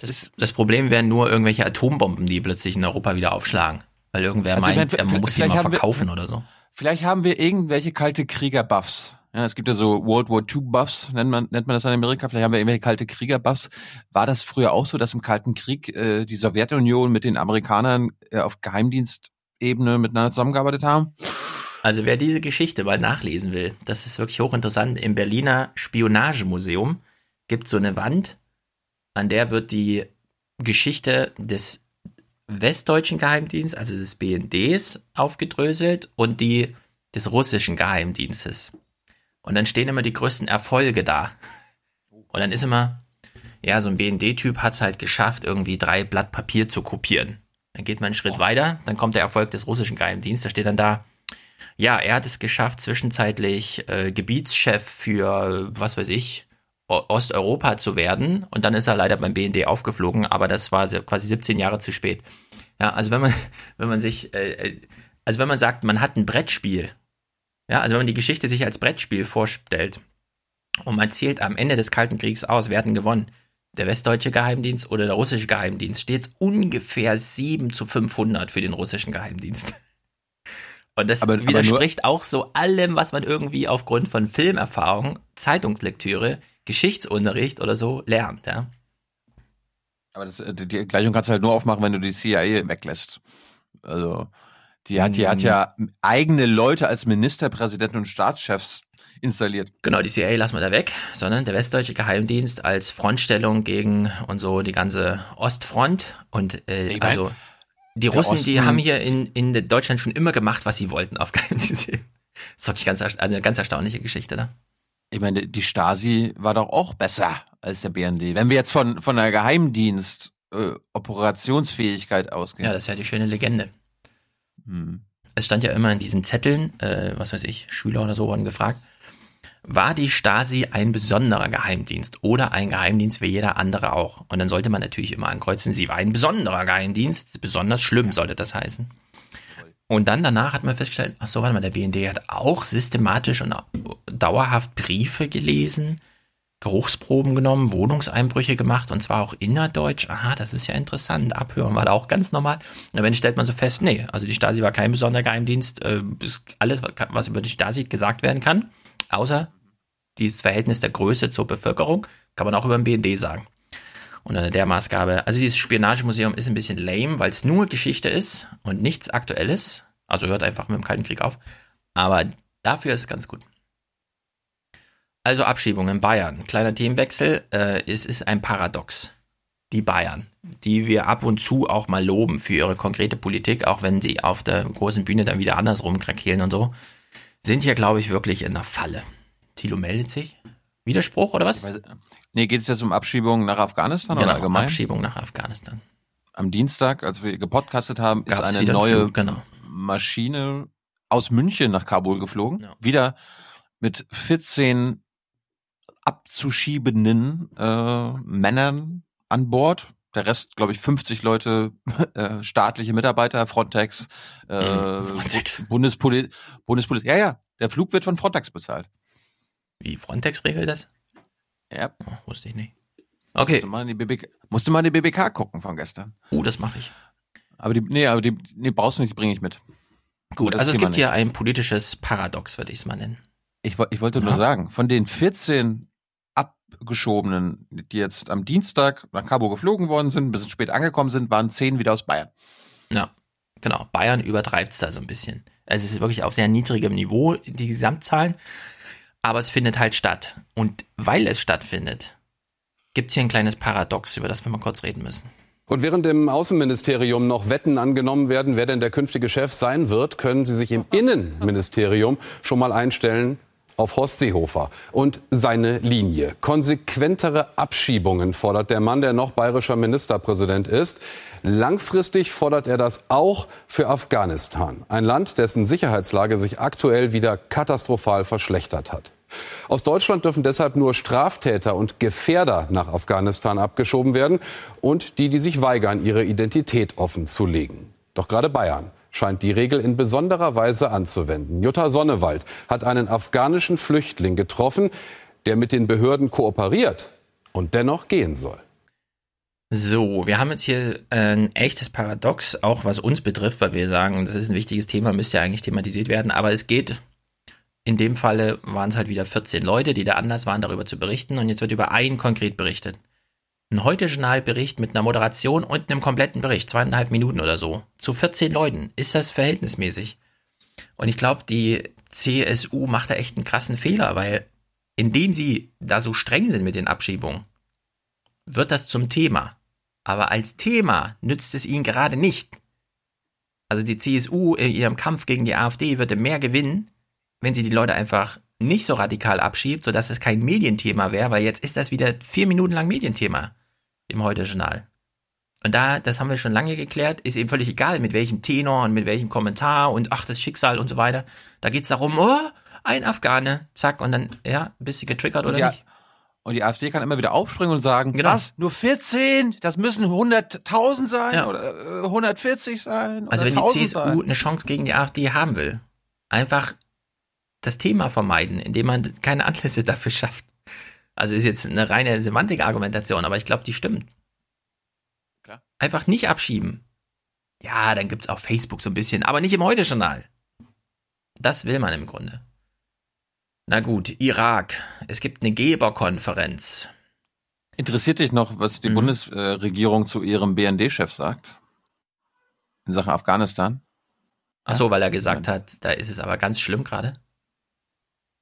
das, das Problem wären nur irgendwelche Atombomben, die plötzlich in Europa wieder aufschlagen. Weil irgendwer Also, meint, man muss sie mal haben wir- verkaufen oder so. Vielleicht haben wir irgendwelche kalte Krieger-Buffs. Ja, es gibt ja so World War II Buffs, nennt man, nennt man das in Amerika. Vielleicht haben wir irgendwelche kalte Krieger-Buffs. War das früher auch so, dass im Kalten Krieg äh, die Sowjetunion mit den Amerikanern äh, auf Geheimdienstebene miteinander zusammengearbeitet haben? Also wer diese Geschichte mal nachlesen will, das ist wirklich hochinteressant. Im Berliner Spionagemuseum gibt so eine Wand, an der wird die Geschichte des westdeutschen Geheimdienstes, also des BNDs, aufgedröselt und die des russischen Geheimdienstes. Und dann stehen immer die größten Erfolge da. Und dann ist immer, ja, so ein BND-Typ hat es halt geschafft, irgendwie drei Blatt Papier zu kopieren. Dann geht man einen Schritt weiter, dann kommt der Erfolg des russischen Geheimdienstes, da steht dann da, ja, er hat es geschafft, zwischenzeitlich äh, Gebietschef für, was weiß ich, Osteuropa zu werden. Und dann ist er leider beim BND aufgeflogen, aber das war quasi 17 Jahre zu spät. Ja, also wenn man, <laughs> wenn man sich, äh, äh, also wenn man sagt, man hat ein Brettspiel, ja, also wenn man die Geschichte sich als Brettspiel vorstellt und man zählt am Ende des Kalten Kriegs aus, wer hat denn gewonnen? Der westdeutsche Geheimdienst oder der russische Geheimdienst? Steht ungefähr 7 zu 500 für den russischen Geheimdienst. <laughs> Und das Aber- aber widerspricht auch so allem, was man irgendwie aufgrund von Filmerfahrung, Zeitungslektüre, Geschichtsunterricht oder so lernt. Ja? Aber das, äh, die die Gleichung kannst du halt nur aufmachen, wenn du die CIA weglässt. Also, die hat, die hat ja eigene Leute als Ministerpräsidenten und Staatschefs installiert. Genau, die CIA lassen wir da weg, sondern der westdeutsche Geheimdienst als Frontstellung gegen und so die ganze Ostfront. Und äh, Ich mein, also die Russen, die Osten- haben hier in, in Deutschland schon immer gemacht, was sie wollten auf <laughs> Geheimdienst. Das ist wirklich ganz, also eine ganz erstaunliche Geschichte da. Ich meine, die Stasi war doch auch besser als der BND. Wenn wir jetzt von, von der Geheimdienst äh, Operationsfähigkeit ausgehen. Ja, das ist ja die schöne Legende. Hm. Es stand ja immer in diesen Zetteln, äh, was weiß ich, Schüler oder so wurden gefragt, war die Stasi ein besonderer Geheimdienst oder ein Geheimdienst wie jeder andere auch? Und dann sollte man natürlich immer ankreuzen, sie war ein besonderer Geheimdienst, besonders schlimm sollte das heißen. Und dann danach hat man festgestellt, ach so, warte mal, der BND hat auch systematisch und dauerhaft Briefe gelesen, Geruchsproben genommen, Wohnungseinbrüche gemacht und zwar auch innerdeutsch. Aha, das ist ja interessant. Abhören war da auch ganz normal. Und dann stellt man so fest, nee, also die Stasi war kein besonderer Geheimdienst. Äh, ist alles, was über die Stasi gesagt werden kann, außer dieses Verhältnis der Größe zur Bevölkerung, kann man auch über den BND sagen. Und unter der Maßgabe, also dieses Spionagemuseum ist ein bisschen lame, weil es nur Geschichte ist und nichts Aktuelles. Also hört einfach mit dem Kalten Krieg auf. Aber dafür ist es ganz gut. Also Abschiebung in Bayern. Kleiner Themenwechsel. Äh, es ist ein Paradox. Die Bayern, die wir ab und zu auch mal loben für ihre konkrete Politik, auch wenn sie auf der großen Bühne dann wieder andersrum krakeelen und so, sind hier, glaube ich, wirklich in der Falle. Thilo meldet sich. Widerspruch oder was? Nee, geht es jetzt um Abschiebung nach Afghanistan Genau, oder allgemein? Abschiebung nach Afghanistan. Am Dienstag, als wir gepodcastet haben, ist Gab's eine wieder einen neue Flug, genau. Maschine aus München nach Kabul geflogen. Wieder mit 14 abzuschiebenden äh, Männern an Bord. Der Rest, glaube ich, 50 Leute, <laughs> äh, staatliche Mitarbeiter, Frontex, äh, Frontex. Bundespolizei, Bundespolizei. Ja, ja, der Flug wird von Frontex bezahlt. Wie Frontex regelt das? Ja. Oh, wusste ich nicht. Okay. Musste mal in die BBK, musste mal die BBK gucken von gestern. Oh, das mache ich. Aber die, nee, aber die, nee, brauchst du nicht, die bringe ich mit. Gut, Das also es gibt hier ein politisches Paradox, würde ich es mal nennen. Ich, ich wollte nur Ja. sagen, von den 14 abgeschobenen, die jetzt am Dienstag nach Cabo geflogen worden sind, ein bisschen spät angekommen sind, waren 10 wieder aus Bayern. Ja, genau. Bayern übertreibt es da so ein bisschen. Also es ist wirklich auf sehr niedrigem Niveau, die Gesamtzahlen. Aber es findet halt statt. Und weil es stattfindet, gibt es hier ein kleines Paradox, über das wir mal kurz reden müssen. Und während im Außenministerium noch Wetten angenommen werden, wer denn der künftige Chef sein wird, können Sie sich im <laughs> Innenministerium schon mal einstellen auf Horst Seehofer und seine Linie. Konsequentere Abschiebungen fordert der Mann, der noch bayerischer Ministerpräsident ist. Langfristig fordert er das auch für Afghanistan, ein Land, dessen Sicherheitslage sich aktuell wieder katastrophal verschlechtert hat. Aus Deutschland dürfen deshalb nur Straftäter und Gefährder nach Afghanistan abgeschoben werden und die, die sich weigern, ihre Identität offen zu legen. Doch gerade Bayern scheint die Regel in besonderer Weise anzuwenden. Jutta Sonnewald hat einen afghanischen Flüchtling getroffen, der mit den Behörden kooperiert und dennoch gehen soll. So, wir haben jetzt hier ein echtes Paradox, auch was uns betrifft, weil wir sagen, das ist ein wichtiges Thema, müsste ja eigentlich thematisiert werden, aber es geht, in dem Falle waren es halt wieder 14 Leute, die da anders waren, darüber zu berichten und jetzt wird über einen konkret berichtet. Ein Heute-Journal-Bericht mit einer Moderation und einem kompletten Bericht, zweieinhalb Minuten oder so, zu 14 Leuten. Ist das verhältnismäßig? Und ich glaube, die CSU macht da echt einen krassen Fehler, weil indem sie da so streng sind mit den Abschiebungen, wird das zum Thema. Aber als Thema nützt es ihnen gerade nicht. Also die CSU in ihrem Kampf gegen die AfD würde mehr gewinnen, wenn sie die Leute einfach nicht so radikal abschiebt, sodass es kein Medienthema wäre, weil jetzt ist das wieder vier Minuten lang Medienthema im Heute-Journal. Und da, das haben wir schon lange geklärt, ist eben völlig egal, mit welchem Tenor und mit welchem Kommentar und ach, das Schicksal und so weiter. Da geht's darum, oh, ein Afghane, zack, und dann, ja, bist du getriggert oder ja, nicht? Und die AfD kann immer wieder aufspringen und sagen, Genau. was, nur 14? Das müssen 100.000 sein Ja. oder äh, 140 sein Also wenn die 1000 CSU sein? eine Chance gegen die AfD haben will, einfach das Thema vermeiden, indem man keine Anlässe dafür schafft. Also ist jetzt eine reine Semantik-Argumentation, aber ich glaube, die stimmt. Klar. Einfach nicht abschieben. Ja, dann gibt's auf Facebook so ein bisschen, aber nicht im Heute-Journal. Das will man im Grunde. Na gut, Irak. Es gibt eine Geberkonferenz. Interessiert dich noch, was Mhm. die Bundesregierung zu ihrem BND-Chef sagt? In Sachen Afghanistan? Ach so, weil er gesagt hat, da ist es aber ganz schlimm gerade.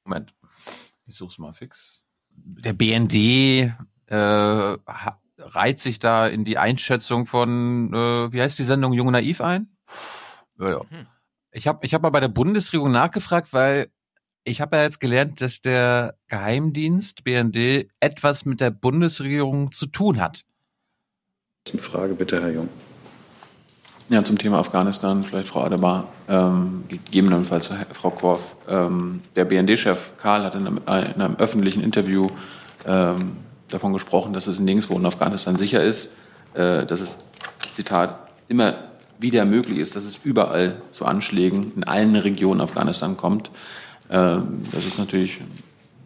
Moment, ich such's mal fix. Der BND äh, reiht sich da in die Einschätzung von, äh, wie heißt die Sendung, Jung und Naiv ein? Ja, ja. Mhm. Ich habe ich hab mal bei der Bundesregierung nachgefragt, weil ich habe ja jetzt gelernt, dass der Geheimdienst BND etwas mit der Bundesregierung zu tun hat. Eine Frage bitte, Herr Jung. Ja, zum Thema Afghanistan, vielleicht Frau Adebar, ähm, gegebenenfalls Frau Korf. Ähm, der BND-Chef Karl hat in einem, äh, in einem öffentlichen Interview ähm, davon gesprochen, dass es nirgendwo in Afghanistan sicher ist, äh, dass es, Zitat, immer wieder möglich ist, dass es überall zu Anschlägen in allen Regionen Afghanistan kommt. Ähm, das ist natürlich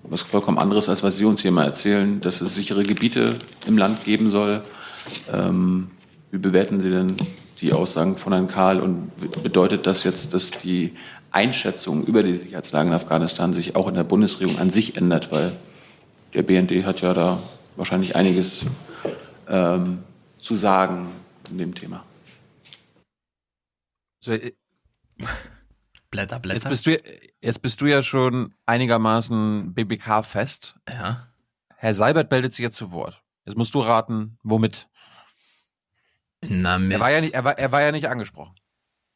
was vollkommen anderes, als was Sie uns hier mal erzählen, dass es sichere Gebiete im Land geben soll. Ähm, wie bewerten Sie denn die Aussagen von Herrn Karl und bedeutet das jetzt, dass die Einschätzung über die Sicherheitslage in Afghanistan sich auch in der Bundesregierung an sich ändert? Weil der BND hat ja da wahrscheinlich einiges ähm, zu sagen in dem Thema. So, äh, <laughs> Blätter, Jetzt Blätter. bist du, jetzt bist du ja schon einigermaßen BBK-fest. Ja. Herr Seibert meldet sich jetzt zu Wort. Jetzt musst du raten, womit. Na, Er war ja nicht, er war, er war ja nicht angesprochen.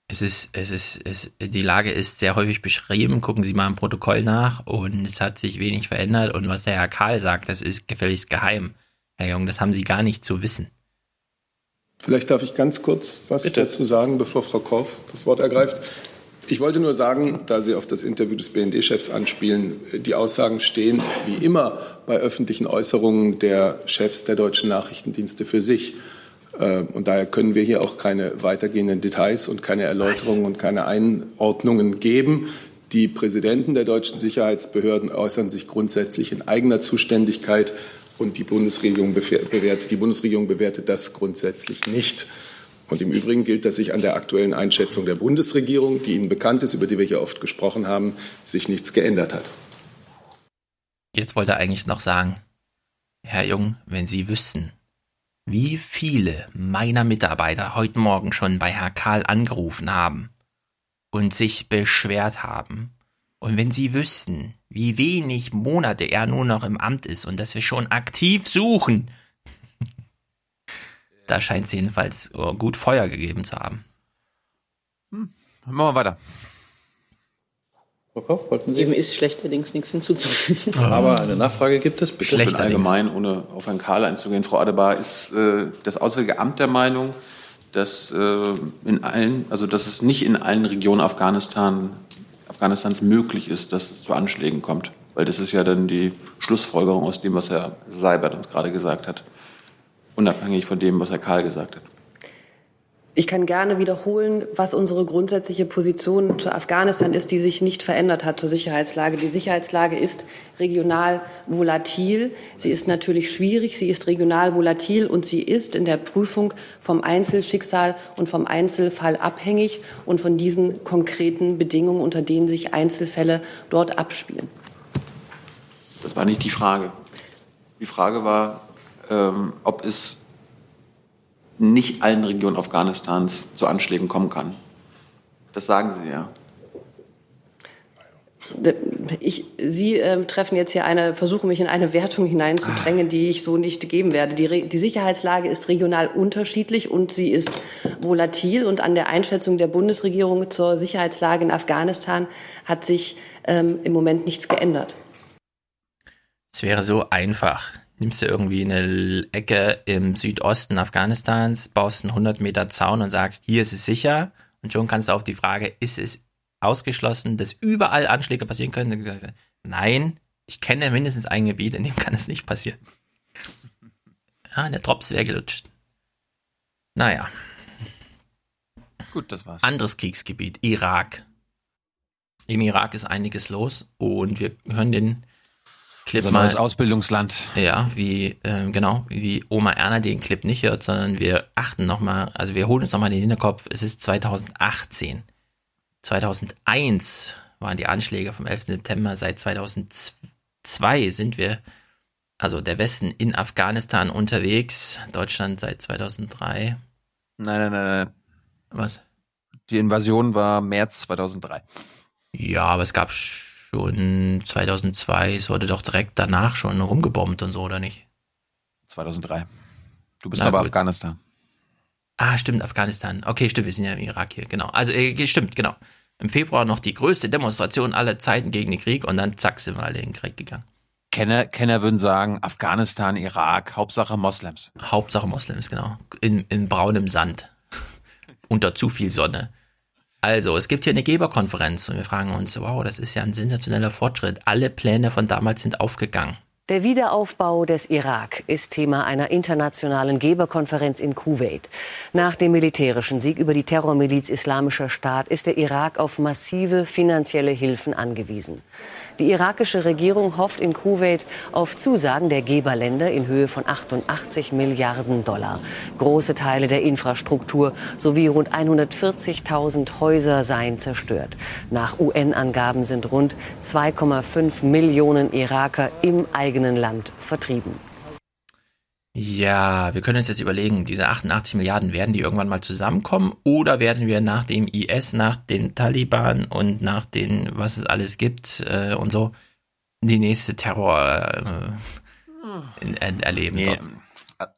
Es ist, es ist, es, die Lage ist sehr häufig beschrieben. Gucken Sie mal im Protokoll nach und es hat sich wenig verändert. Und was der Herr Karl sagt, das ist gefälligst geheim. Herr Jung, das haben Sie gar nicht zu wissen. Vielleicht darf ich ganz kurz was Bitte. dazu sagen, bevor Frau Korf das Wort ergreift. Ich wollte nur sagen, da Sie auf das Interview des BND-Chefs anspielen, die Aussagen stehen wie immer bei öffentlichen Äußerungen der Chefs der deutschen Nachrichtendienste für sich. Äh, Und daher können wir hier auch keine weitergehenden Details und keine Erläuterungen und keine Einordnungen geben. Die Präsidenten der deutschen Sicherheitsbehörden äußern sich grundsätzlich in eigener Zuständigkeit und die Bundesregierung, bewertet, die Bundesregierung bewertet das grundsätzlich nicht. Und im Übrigen gilt, dass sich an der aktuellen Einschätzung der Bundesregierung, die Ihnen bekannt ist, über die wir hier oft gesprochen haben, sich nichts geändert hat. Jetzt wollte er eigentlich noch sagen, Herr Jung, wenn Sie wüssten, wie viele meiner Mitarbeiter heute Morgen schon bei Herr Karl angerufen haben und sich beschwert haben, und wenn Sie wüssten, wie wenig Monate er nur noch im Amt ist und dass wir schon aktiv suchen, <laughs> da scheint es jedenfalls oh, gut Feuer gegeben zu haben. Machen wir weiter. Dem ist schlechterdings nichts hinzuzufügen. Aber eine Nachfrage gibt es, bitte. Allgemein, ohne auf Herrn Karl einzugehen, Frau Adebar, ist äh, das Auswärtige Amt der Meinung, dass äh, in allen, also dass es nicht in allen Regionen Afghanistan, Afghanistans möglich ist, dass es zu Anschlägen kommt. Weil das ist ja dann die Schlussfolgerung aus dem, was Herr Seibert uns gerade gesagt hat. Unabhängig von dem, was Herr Karl gesagt hat. Ich kann gerne wiederholen, was unsere grundsätzliche Position zu Afghanistan ist, die sich nicht verändert hat zur Sicherheitslage. Die Sicherheitslage ist regional volatil. Sie ist natürlich schwierig. Sie ist regional volatil und sie ist in der Prüfung vom Einzelschicksal und vom Einzelfall abhängig und von diesen konkreten Bedingungen, unter denen sich Einzelfälle dort abspielen. Das war nicht die Frage. Die Frage war, ähm, ob es nicht allen Regionen Afghanistans zu Anschlägen kommen kann. Das sagen Sie ja. Ich, Sie äh, treffen jetzt hier eine, versuchen mich in eine Wertung hineinzudrängen, die ich so nicht geben werde. Die, Re- die Sicherheitslage ist regional unterschiedlich und sie ist volatil. Und an der Einschätzung der Bundesregierung zur Sicherheitslage in Afghanistan hat sich ähm, im Moment nichts geändert. Es wäre so einfach. Nimmst du irgendwie eine Ecke im Südosten Afghanistans, baust einen 100 Meter Zaun und sagst, hier ist es sicher. Und schon kannst du auf die Frage, ist es ausgeschlossen, dass überall Anschläge passieren können? Nein, Ich kenne mindestens ein Gebiet, in dem kann es nicht passieren. <laughs> Ja, der Drops wäre gelutscht. Naja. Gut, das war's. Anderes Kriegsgebiet, Irak. Im Irak ist einiges los und wir hören den Clip Unser mal. neues Ausbildungsland. Ja, wie, äh, genau, wie Oma Erna den Clip nicht hört, sondern wir achten nochmal, also wir holen uns nochmal den Hinterkopf, es ist 2018. 2001 waren die Anschläge vom 11. September, seit 2002 sind wir, also der Westen in Afghanistan unterwegs, Deutschland seit 2003. Nein, nein, nein, nein. Was? Die Invasion war März 2003. Ja, aber es gab schon 2002, es wurde doch direkt danach schon rumgebombt und so, oder nicht? 2003. Du bist Na aber gut. Afghanistan. Ah, stimmt, Afghanistan. Okay, stimmt, wir sind ja im Irak hier, genau. Also, äh, stimmt, genau. Im Februar noch die größte Demonstration aller Zeiten gegen den Krieg und dann zack, sind wir alle in den Krieg gegangen. Kenner, Kenner würden sagen, Afghanistan, Irak, Hauptsache Moslems. Hauptsache Moslems, genau. In, in braunem Sand. <laughs> Unter zu viel Sonne. Also, es gibt hier eine Geberkonferenz und wir fragen uns, wow, das ist ja ein sensationeller Fortschritt. Alle Pläne von damals sind aufgegangen. Der Wiederaufbau des Irak ist Thema einer internationalen Geberkonferenz in Kuwait. Nach dem militärischen Sieg über die Terrormiliz Islamischer Staat ist der Irak auf massive finanzielle Hilfen angewiesen. Die irakische Regierung hofft in Kuwait auf Zusagen der Geberländer in Höhe von 88 Milliarden Dollar. Große Teile der Infrastruktur sowie rund 140.000 Häuser seien zerstört. Nach UN-Angaben sind rund 2,5 Millionen Iraker im eigenen Land vertrieben. Ja, wir können uns jetzt überlegen, diese 88 Milliarden, werden die irgendwann mal zusammenkommen oder werden wir nach dem IS, nach den Taliban und nach den, was es alles gibt äh, und so, die nächste Terror äh, in, er, erleben Nee,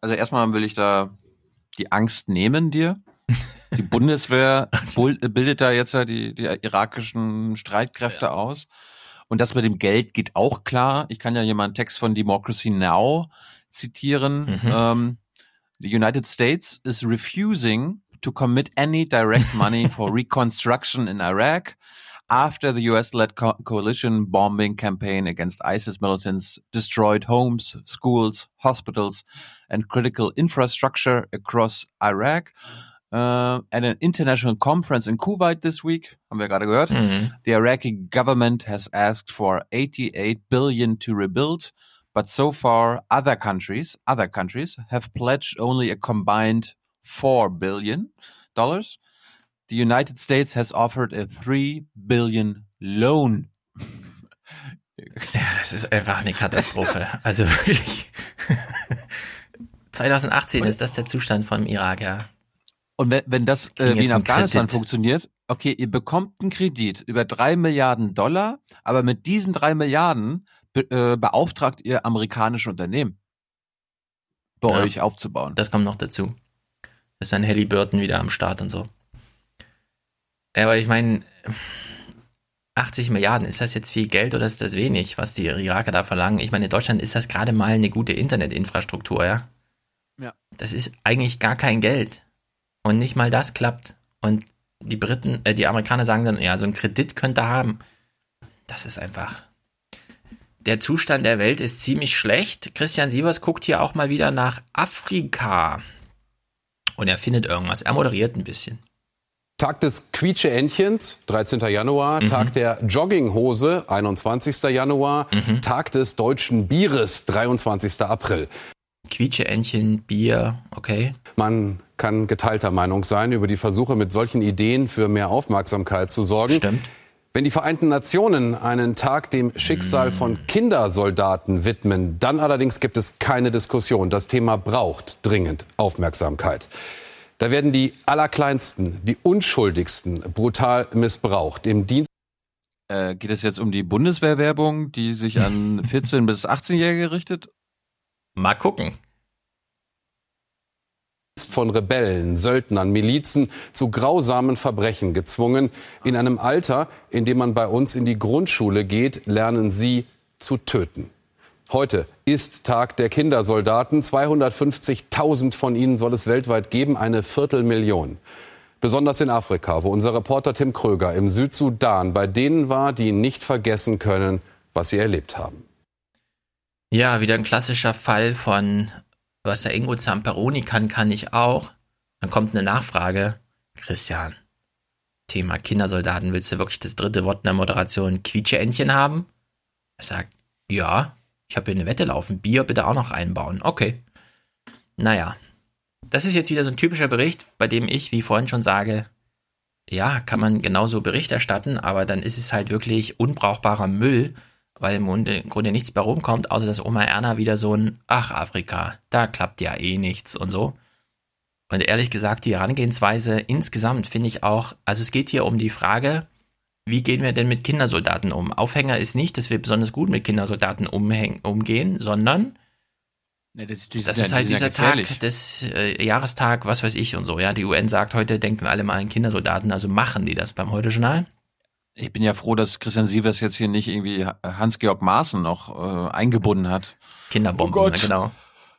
also erstmal will ich da die Angst nehmen dir. Die Bundeswehr <laughs> bildet da jetzt ja die, die irakischen Streitkräfte aus. Und das mit dem Geld geht auch klar. Ich kann ja einen Text von Democracy Now zitieren. Mhm. Ähm, the United States is refusing to commit any direct money <laughs> for reconstruction in Iraq after the US-led co coalition bombing campaign against ISIS militants destroyed homes, schools, hospitals, and critical infrastructure across Iraq. Uh, at an international conference in Kuwait this week, haben wir gerade gehört, Mhm. the Iraqi government has asked for 88 billion to rebuild, but so far other countries, other countries have pledged only a combined 4 billion dollars. The United States has offered a 3 billion loan. Ja, das ist einfach eine Katastrophe. Also wirklich. 2018 ist das der Zustand vom Irak, ja. Und wenn, wenn das äh, wie in Afghanistan Kredit. funktioniert, okay, ihr bekommt einen Kredit über drei Milliarden Dollar, aber mit diesen drei Milliarden be äh, beauftragt ihr amerikanische Unternehmen, bei Ja. euch aufzubauen. Das kommt noch dazu. Ist dann Halliburton wieder am Start und so. Aber ich meine, 80 Milliarden, ist das jetzt viel Geld oder ist das wenig, was die Iraker da verlangen? Ich meine, in Deutschland ist das gerade mal eine gute Internetinfrastruktur, ja? Ja. Das ist eigentlich gar kein Geld. Und nicht mal das klappt. Und die Briten, äh, die Amerikaner sagen dann, ja, so einen Kredit könnt ihr haben. Das ist einfach. Der Zustand der Welt ist ziemlich schlecht. Christian Sievers guckt hier auch mal wieder nach Afrika. Und er findet irgendwas. Er moderiert ein bisschen. Tag des Quietsche-Entchens, 13. Januar. Mhm. Tag der Jogginghose, 21. Januar. Mhm. Tag des deutschen Bieres, 23. April. Quietsche-Entchen, Bier, okay. Man kann geteilter Meinung sein über die Versuche, mit solchen Ideen für mehr Aufmerksamkeit zu sorgen. Stimmt. Wenn die Vereinten Nationen einen Tag dem Schicksal von Kindersoldaten widmen, dann allerdings gibt es keine Diskussion. Das Thema braucht dringend Aufmerksamkeit. Da werden die Allerkleinsten, die Unschuldigsten brutal missbraucht. Im Dienst Äh, geht es jetzt um die Bundeswehrwerbung, die sich an <laughs> 14- bis 18-Jährige richtet? Mal gucken. Von Rebellen, Söldnern, Milizen zu grausamen Verbrechen gezwungen. In einem Alter, in dem man bei uns in die Grundschule geht, lernen sie zu töten. Heute ist Tag der Kindersoldaten. 250.000 von ihnen soll es weltweit geben, eine Viertelmillion. Besonders in Afrika, wo unser Reporter Tim Kröger im Südsudan bei denen war, die nicht vergessen können, was sie erlebt haben. Ja, wieder ein klassischer Fall von, was der Ingo Zamperoni kann, kann ich auch. Dann kommt eine Nachfrage. Christian, Thema Kindersoldaten, willst du wirklich das dritte Wort in der Moderation Quietscheentchen haben? Er sagt, ja, ich habe hier eine Wette laufen, Bier bitte auch noch einbauen. Okay. Naja, das ist jetzt wieder so ein typischer Bericht, bei dem ich, wie vorhin schon sage, ja, kann man genauso Bericht erstatten, aber dann ist es halt wirklich unbrauchbarer Müll, weil im Grunde, im Grunde nichts bei rumkommt, außer dass Oma Erna wieder so ein, ach Afrika, da klappt ja eh nichts und so. Und ehrlich gesagt, die Herangehensweise insgesamt finde ich auch, also es geht hier um die Frage, wie gehen wir denn mit Kindersoldaten um? Aufhänger ist nicht, dass wir besonders gut mit Kindersoldaten umgehen, sondern Nee, das, das sind ist ja- halt ja dieser Tag, gefährlich. des äh, Jahrestag, was weiß ich und so. Ja, die UN sagt heute, denken wir alle mal an Kindersoldaten, also machen die das beim Heute-Journal. Ich bin ja froh, dass Christian Sievers jetzt hier nicht irgendwie Hans-Georg Maaßen noch äh, eingebunden hat. Kinderbomben, Oh Gott. genau.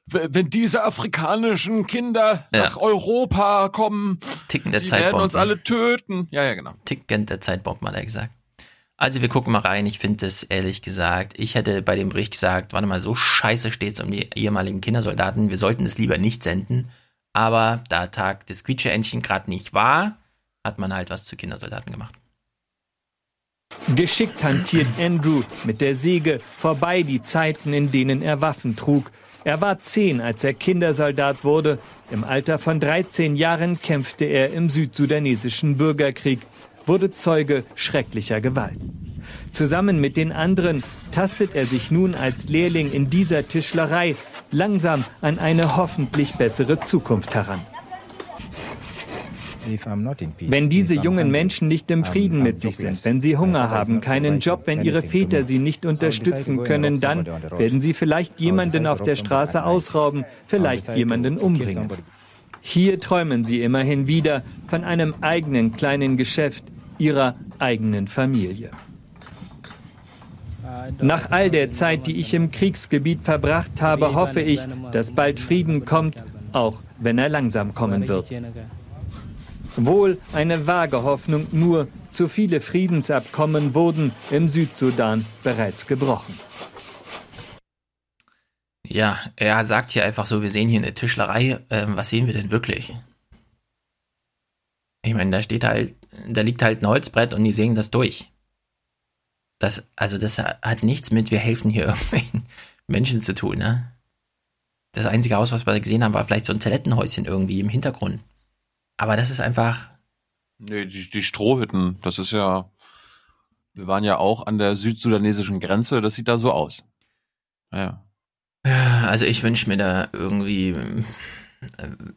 W- Wenn diese afrikanischen Kinder Ja. nach Europa kommen, Ticken der die werden Zeitbomben. uns alle töten. Ja, ja, genau. Ticken der Zeitbomben, hat er gesagt. Also wir gucken mal rein. Ich finde das ehrlich gesagt, ich hätte bei dem Bericht gesagt, warte mal, so scheiße steht's um die ehemaligen Kindersoldaten. Wir sollten das lieber nicht senden. Aber da Tag des Quietscheentchen gerade nicht war, hat man halt was zu Kindersoldaten gemacht. Geschickt hantiert Andrew mit der Säge vorbei die Zeiten, in denen er Waffen trug. Er war zehn, als er Kindersoldat wurde. Im Alter von 13 Jahren kämpfte er im südsudanesischen Bürgerkrieg, wurde Zeuge schrecklicher Gewalt. Zusammen mit den anderen tastet er sich nun als Lehrling in dieser Tischlerei langsam an eine hoffentlich bessere Zukunft heran. Wenn diese jungen Menschen nicht im Frieden mit sich sind, wenn sie Hunger haben, keinen Job, wenn ihre Väter sie nicht unterstützen können, dann werden sie vielleicht jemanden auf der Straße ausrauben, vielleicht jemanden umbringen. Hier träumen sie immerhin wieder von einem eigenen kleinen Geschäft, ihrer eigenen Familie. Nach all der Zeit, die ich im Kriegsgebiet verbracht habe, hoffe ich, dass bald Frieden kommt, auch wenn er langsam kommen wird. Wohl eine vage Hoffnung, nur zu viele Friedensabkommen wurden im Südsudan bereits gebrochen. Ja, er sagt hier einfach so, wir sehen hier eine Tischlerei, ähm, was sehen wir denn wirklich? Ich meine, da steht halt, da liegt halt ein Holzbrett und die sägen das durch. Das, also das hat nichts mit, wir helfen hier <laughs> irgendwelchen Menschen zu tun, ne? Das einzige Haus, was wir gesehen haben, war vielleicht so ein Toilettenhäuschen irgendwie im Hintergrund. Aber das ist einfach, Nee, die, die Strohhütten, das ist ja, wir waren ja auch an der südsudanesischen Grenze, das sieht da so aus. Ja. Also ich wünsche mir da irgendwie,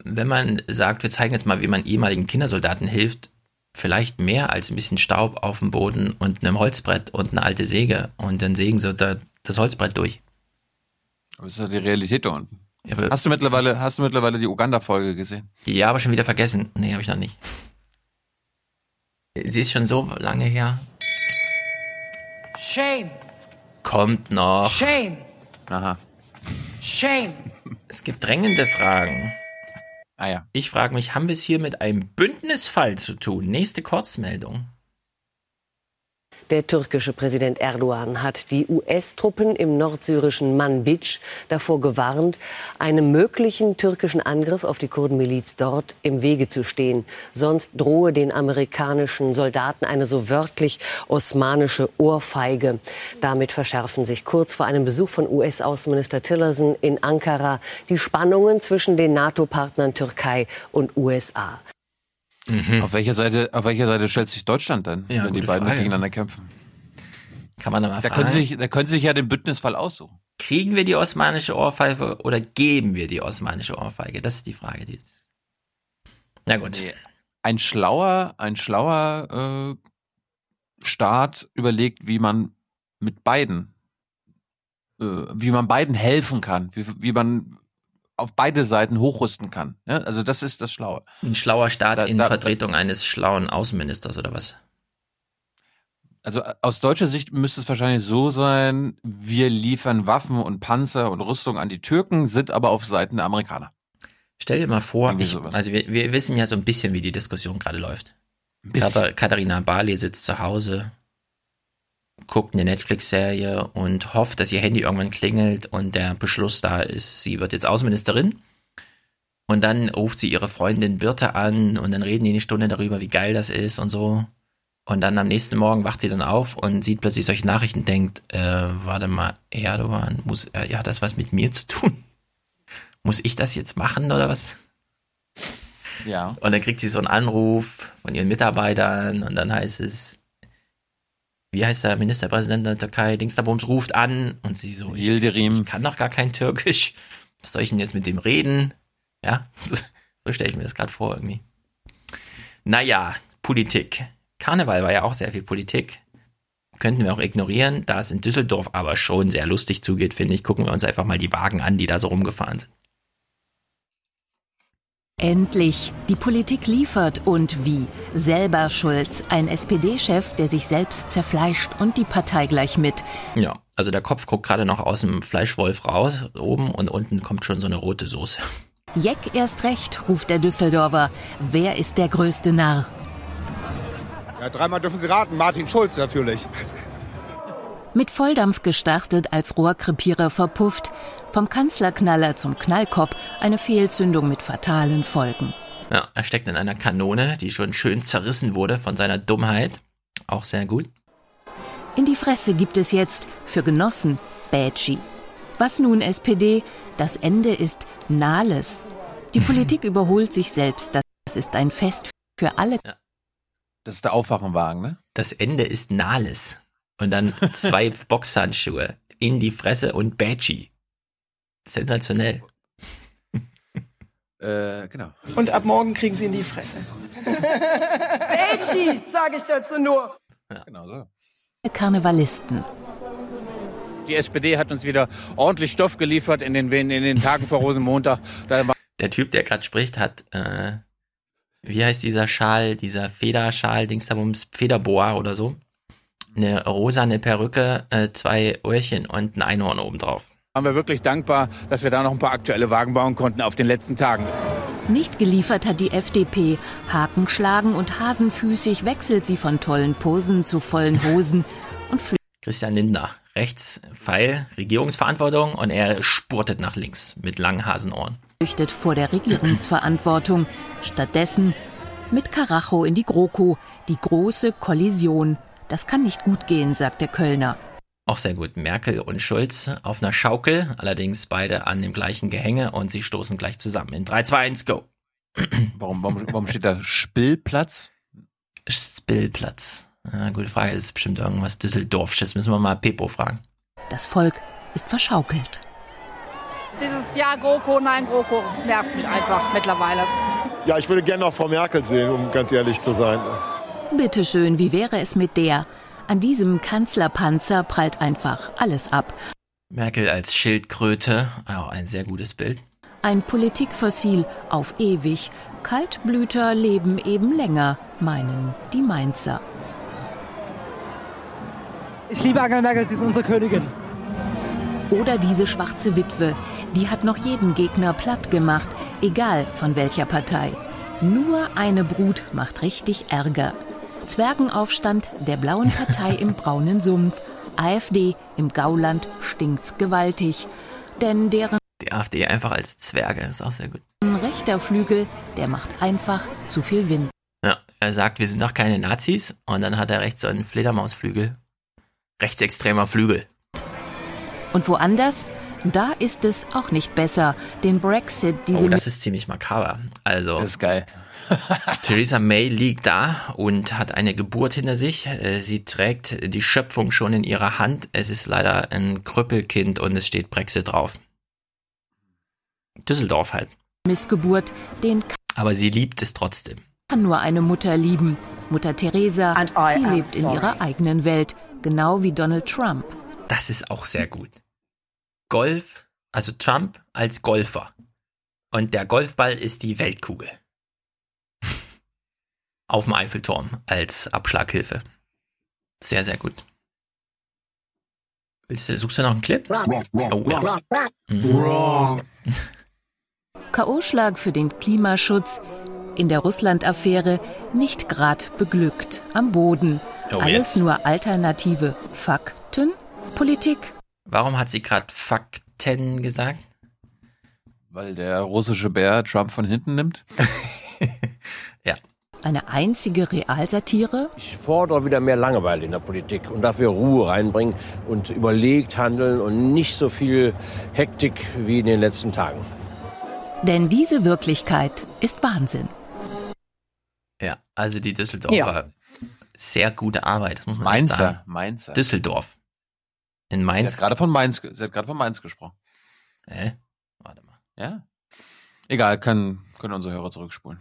wenn man sagt, wir zeigen jetzt mal, wie man ehemaligen Kindersoldaten hilft, vielleicht mehr als ein bisschen Staub auf dem Boden und einem Holzbrett und eine alte Säge und dann sägen sie da das Holzbrett durch. Aber das ist ja die Realität da unten. Ja, Hast du mittlerweile, hast du mittlerweile die Uganda-Folge gesehen? Ja, aber schon wieder vergessen. Nee, habe ich noch nicht. Sie ist schon so lange her. Shame. Kommt noch. Shame. Aha. Shame. Es gibt drängende Fragen. Ah ja. Ich frage mich, haben wir es hier mit einem Bündnisfall zu tun? Nächste Kurzmeldung. Der türkische Präsident Erdogan hat die US-Truppen im nordsyrischen Manbij davor gewarnt, einem möglichen türkischen Angriff auf die Kurdenmiliz dort im Wege zu stehen. Sonst drohe den amerikanischen Soldaten eine so wörtlich osmanische Ohrfeige. Damit verschärfen sich kurz vor einem Besuch von US-Außenminister Tillerson in Ankara die Spannungen zwischen den NATO-Partnern Türkei und USA. Auf welcher Seite, auf welcher Seite stellt sich Deutschland denn, Ja, wenn die beiden Frage. gegeneinander kämpfen? Kann man da mal Da fragen? können, sich, da können sie sich ja den Bündnisfall aussuchen. Kriegen wir die osmanische Ohrfeige oder geben wir die osmanische Ohrfeige? Das ist die Frage, die jetzt. Na gut. Nee. Ein schlauer, ein schlauer äh, Staat überlegt, wie man mit beiden, äh, wie man beiden helfen kann, wie, wie man auf beide Seiten hochrüsten kann. Ja? Also das ist das Schlaue. Ein schlauer Staat Da- in da- Vertretung eines schlauen Außenministers oder was? Also äh, aus deutscher Sicht müsste es wahrscheinlich so sein, wir liefern Waffen und Panzer und Rüstung an die Türken, sind aber auf Seiten der Amerikaner. Stell dir mal vor, ich, also wir, wir wissen ja so ein bisschen, wie die Diskussion gerade läuft. Katharina Barley sitzt zu Hause, guckt eine Netflix-Serie und hofft, dass ihr Handy irgendwann klingelt und der Beschluss da ist, sie wird jetzt Außenministerin. Und dann ruft sie ihre Freundin Birte an und dann reden die eine Stunde darüber, wie geil das ist und so. Und dann am nächsten Morgen wacht sie dann auf und sieht plötzlich solche Nachrichten, denkt, äh, warte mal, Erdogan, muss, äh, ja, hat das was mit mir zu tun? <laughs> Muss ich das jetzt machen oder was? Ja. Und dann kriegt sie so einen Anruf von ihren Mitarbeitern und dann heißt es, wie heißt der Ministerpräsident der Türkei, Dingsdabums ruft an und sie so, ich, ich kann doch gar kein Türkisch. Was soll ich denn jetzt mit dem reden? Ja, so, <laughs> so stelle ich mir das gerade vor irgendwie. Naja, Politik. Karneval war ja auch sehr viel Politik. Könnten wir auch ignorieren. Da es in Düsseldorf aber schon sehr lustig zugeht, finde ich, gucken wir uns einfach mal die Wagen an, die da so rumgefahren sind. Endlich. Die Politik liefert und wie. Selber Schulz, ein SPD-Chef, der sich selbst zerfleischt und die Partei gleich mit. Ja, also der Kopf guckt gerade noch aus dem Fleischwolf raus, oben und unten kommt schon so eine rote Soße. Jeck erst recht, ruft der Düsseldorfer. Wer ist der größte Narr? Ja, dreimal dürfen Sie raten, Martin Schulz natürlich. Mit Volldampf gestartet, als Rohrkrepierer verpufft. Vom Kanzlerknaller zum Knallkopf eine Fehlzündung mit fatalen Folgen. Ja, er steckt in einer Kanone, die schon schön zerrissen wurde von seiner Dummheit. Auch sehr gut. In die Fresse gibt es jetzt für Genossen Bätschi. Was nun SPD? Das Ende ist Nahles. Die <laughs> Politik überholt sich selbst. Das ist ein Fest für alle. Ja. Das ist der Aufwachenwagen, ne? Das Ende ist Nahles. Und dann zwei <laughs> Boxhandschuhe in die Fresse und Badgie. Sensationell. <laughs> Äh, genau. Und ab morgen kriegen sie in die Fresse. <laughs> Bechi, sage ich dazu nur. Ja. Genau so. Karnevalisten. Die SPD hat uns wieder ordentlich Stoff geliefert in den, in den Tagen vor Rosenmontag. Der Typ, der gerade spricht, hat, äh, wie heißt dieser Schal, dieser Federschal, Dingsdabums, Federboa oder so? Eine rosane Perücke, äh, zwei Öhrchen und ein Einhorn obendrauf. Waren wir wirklich dankbar, dass wir da noch ein paar aktuelle Wagen bauen konnten auf den letzten Tagen. Nicht geliefert hat die FDP. Haken schlagen und hasenfüßig wechselt sie von tollen Posen zu vollen Hosen <laughs> und flüchtet. Christian Lindner, rechts Pfeil, Regierungsverantwortung und er spurtet nach links mit langen Hasenohren. Flüchtet vor der Regierungsverantwortung. Stattdessen mit Karacho in die GroKo, die große Kollision. Das kann nicht gut gehen, sagt der Kölner. Auch sehr gut. Merkel und Schulz auf einer Schaukel, allerdings beide an dem gleichen Gehänge und sie stoßen gleich zusammen. In 3, 2, 1, go. <clears throat> warum, warum, warum steht da Spillplatz? Spillplatz. Ja, gute Frage. Das ist bestimmt irgendwas Düsseldorfsches. Müssen wir mal Pepo fragen. Das Volk ist verschaukelt. Dieses Ja, GroKo, nein, GroKo nervt mich einfach mittlerweile. Ja, ich würde gerne noch Frau Merkel sehen, um ganz ehrlich zu sein. Bitte schön, wie wäre es mit der? An diesem Kanzlerpanzer prallt einfach alles ab. Merkel als Schildkröte, auch ein sehr gutes Bild. Ein Politikfossil auf ewig. Kaltblüter leben eben länger, meinen die Mainzer. Ich liebe Angela Merkel, sie ist unsere Königin. Oder diese schwarze Witwe, die hat noch jeden Gegner platt gemacht, egal von welcher Partei. Nur eine Brut macht richtig Ärger. Zwergenaufstand der blauen Partei im braunen Sumpf. AfD im Gauland stinkt's gewaltig. Denn deren Die AfD einfach als Zwerge ist auch sehr gut. rechter Flügel, der macht einfach zu viel Wind. Ja, er sagt, wir sind doch keine Nazis und dann hat er rechts so einen Fledermausflügel. Rechtsextremer Flügel. Und woanders? Da ist es auch nicht besser. Den Brexit, diese Oh, das ist ziemlich makaber. Also. Das ist geil. <laughs> Theresa May liegt da und hat eine Geburt hinter sich. Äh, Sie trägt die Schöpfung schon in ihrer Hand. Es ist leider ein Krüppelkind und es steht Brexit drauf. Düsseldorf halt. Missgeburt, den Aber sie liebt es trotzdem. kann nur eine Mutter lieben. Mutter Teresa, die lebt in ihrer eigenen Welt, genau wie Donald Trump. Das ist auch sehr gut. Golf, also Trump als Golfer. Und der Golfball ist die Weltkugel. Auf dem Eiffelturm als Abschlaghilfe. Sehr, sehr gut. Willst du, suchst du noch einen Clip? Oh, ja. Mhm. K.O.-Schlag für den Klimaschutz. In der Russland-Affäre nicht grad beglückt. Am Boden. Oh, Alles jetzt. nur alternative Fakten? Politik? Warum hat sie gerade Fakten gesagt? Weil der russische Bär Trump von hinten nimmt? <laughs> Eine einzige Realsatire? Ich fordere wieder mehr Langeweile in der Politik und dafür Ruhe reinbringen und überlegt handeln und nicht so viel Hektik wie in den letzten Tagen. Denn diese Wirklichkeit ist Wahnsinn. Ja, also die Düsseldorfer. Ja. Sehr gute Arbeit, das muss man Mainzer, sagen. Mainzer. Düsseldorf. In Sie Mainz. hat gerade von Mainz, sie hat gerade von Mainz gesprochen. Hä? Ja. Egal, kann, können unsere Hörer zurückspulen.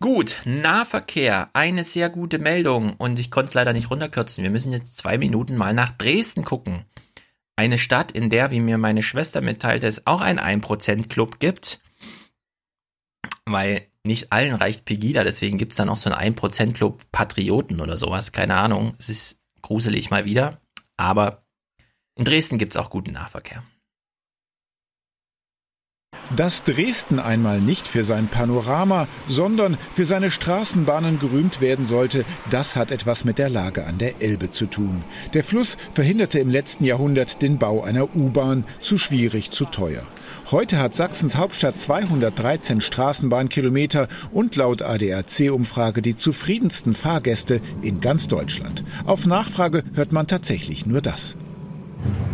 Gut, Nahverkehr, eine sehr gute Meldung und ich konnte es leider nicht runterkürzen. Wir müssen jetzt zwei Minuten mal nach Dresden gucken. Eine Stadt, in der, wie mir meine Schwester mitteilte, es auch einen 1%-Club gibt. Weil nicht allen reicht Pegida, deswegen gibt es dann auch so einen 1%-Club Patrioten oder sowas. Keine Ahnung, es ist gruselig mal wieder. Aber in Dresden gibt es auch guten Nahverkehr. Dass Dresden einmal nicht für sein Panorama, sondern für seine Straßenbahnen gerühmt werden sollte, das hat etwas mit der Lage an der Elbe zu tun. Der Fluss verhinderte im letzten Jahrhundert den Bau einer U-Bahn, zu schwierig, zu teuer. Heute hat Sachsens Hauptstadt 213 Straßenbahnkilometer und laut ADAC-Umfrage die zufriedensten Fahrgäste in ganz Deutschland. Auf Nachfrage hört man tatsächlich nur das.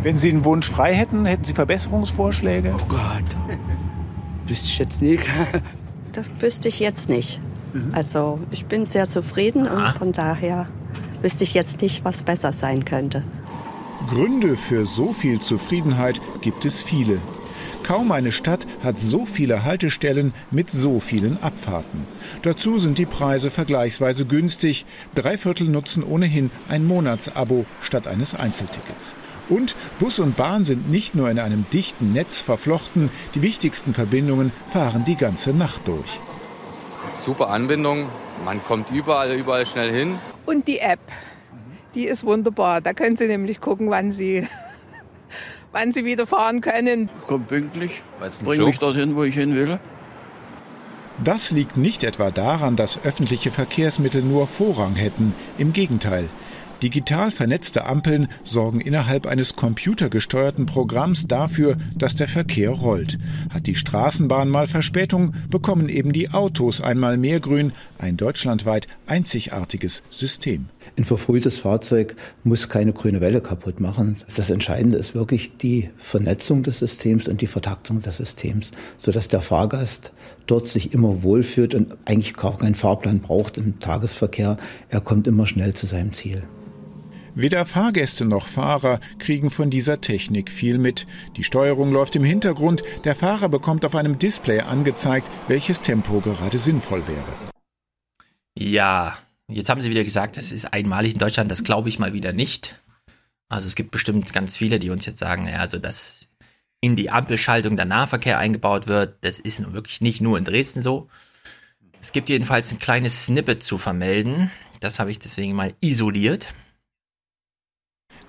Wenn Sie einen Wunsch frei hätten, hätten Sie Verbesserungsvorschläge? Oh Gott. Wüsste ich jetzt nicht. <laughs> Das wüsste ich jetzt nicht. Also ich bin sehr zufrieden und von daher wüsste ich jetzt nicht, was besser sein könnte. Gründe für so viel Zufriedenheit gibt es viele. Kaum eine Stadt hat so viele Haltestellen mit so vielen Abfahrten. Dazu sind die Preise vergleichsweise günstig. Drei Viertel nutzen ohnehin ein Monatsabo statt eines Einzeltickets. Und Bus und Bahn sind nicht nur in einem dichten Netz verflochten, die wichtigsten Verbindungen fahren die ganze Nacht durch. Super Anbindung, man kommt überall, überall schnell hin. Und die App, die ist wunderbar. Da können Sie nämlich gucken, wann Sie, <laughs> wann Sie wieder fahren können. Kommt pünktlich, ein bring Joke? mich dorthin, wo ich hin will. Das liegt nicht etwa daran, dass öffentliche Verkehrsmittel nur Vorrang hätten. Im Gegenteil. Digital vernetzte Ampeln sorgen innerhalb eines computergesteuerten Programms dafür, dass der Verkehr rollt. Hat die Straßenbahn mal Verspätung, bekommen eben die Autos einmal mehr Grün. Ein deutschlandweit einzigartiges System. Ein verfrühtes Fahrzeug muss keine grüne Welle kaputt machen. Das Entscheidende ist wirklich die Vernetzung des Systems und die Vertaktung des Systems, sodass der Fahrgast dort sich immer wohlfühlt und eigentlich gar keinen Fahrplan braucht im Tagesverkehr. Er kommt immer schnell zu seinem Ziel. Weder Fahrgäste noch Fahrer kriegen von dieser Technik viel mit. Die Steuerung läuft im Hintergrund, der Fahrer bekommt auf einem Display angezeigt, welches Tempo gerade sinnvoll wäre. Ja, jetzt haben sie wieder gesagt, es ist einmalig in Deutschland. Das glaube ich mal wieder nicht. Also es gibt bestimmt ganz viele, die uns jetzt sagen, ja, also dass in die Ampelschaltung der Nahverkehr eingebaut wird, das ist nun wirklich nicht nur in Dresden so. Es gibt jedenfalls ein kleines Snippet zu vermelden. Das habe ich deswegen mal isoliert.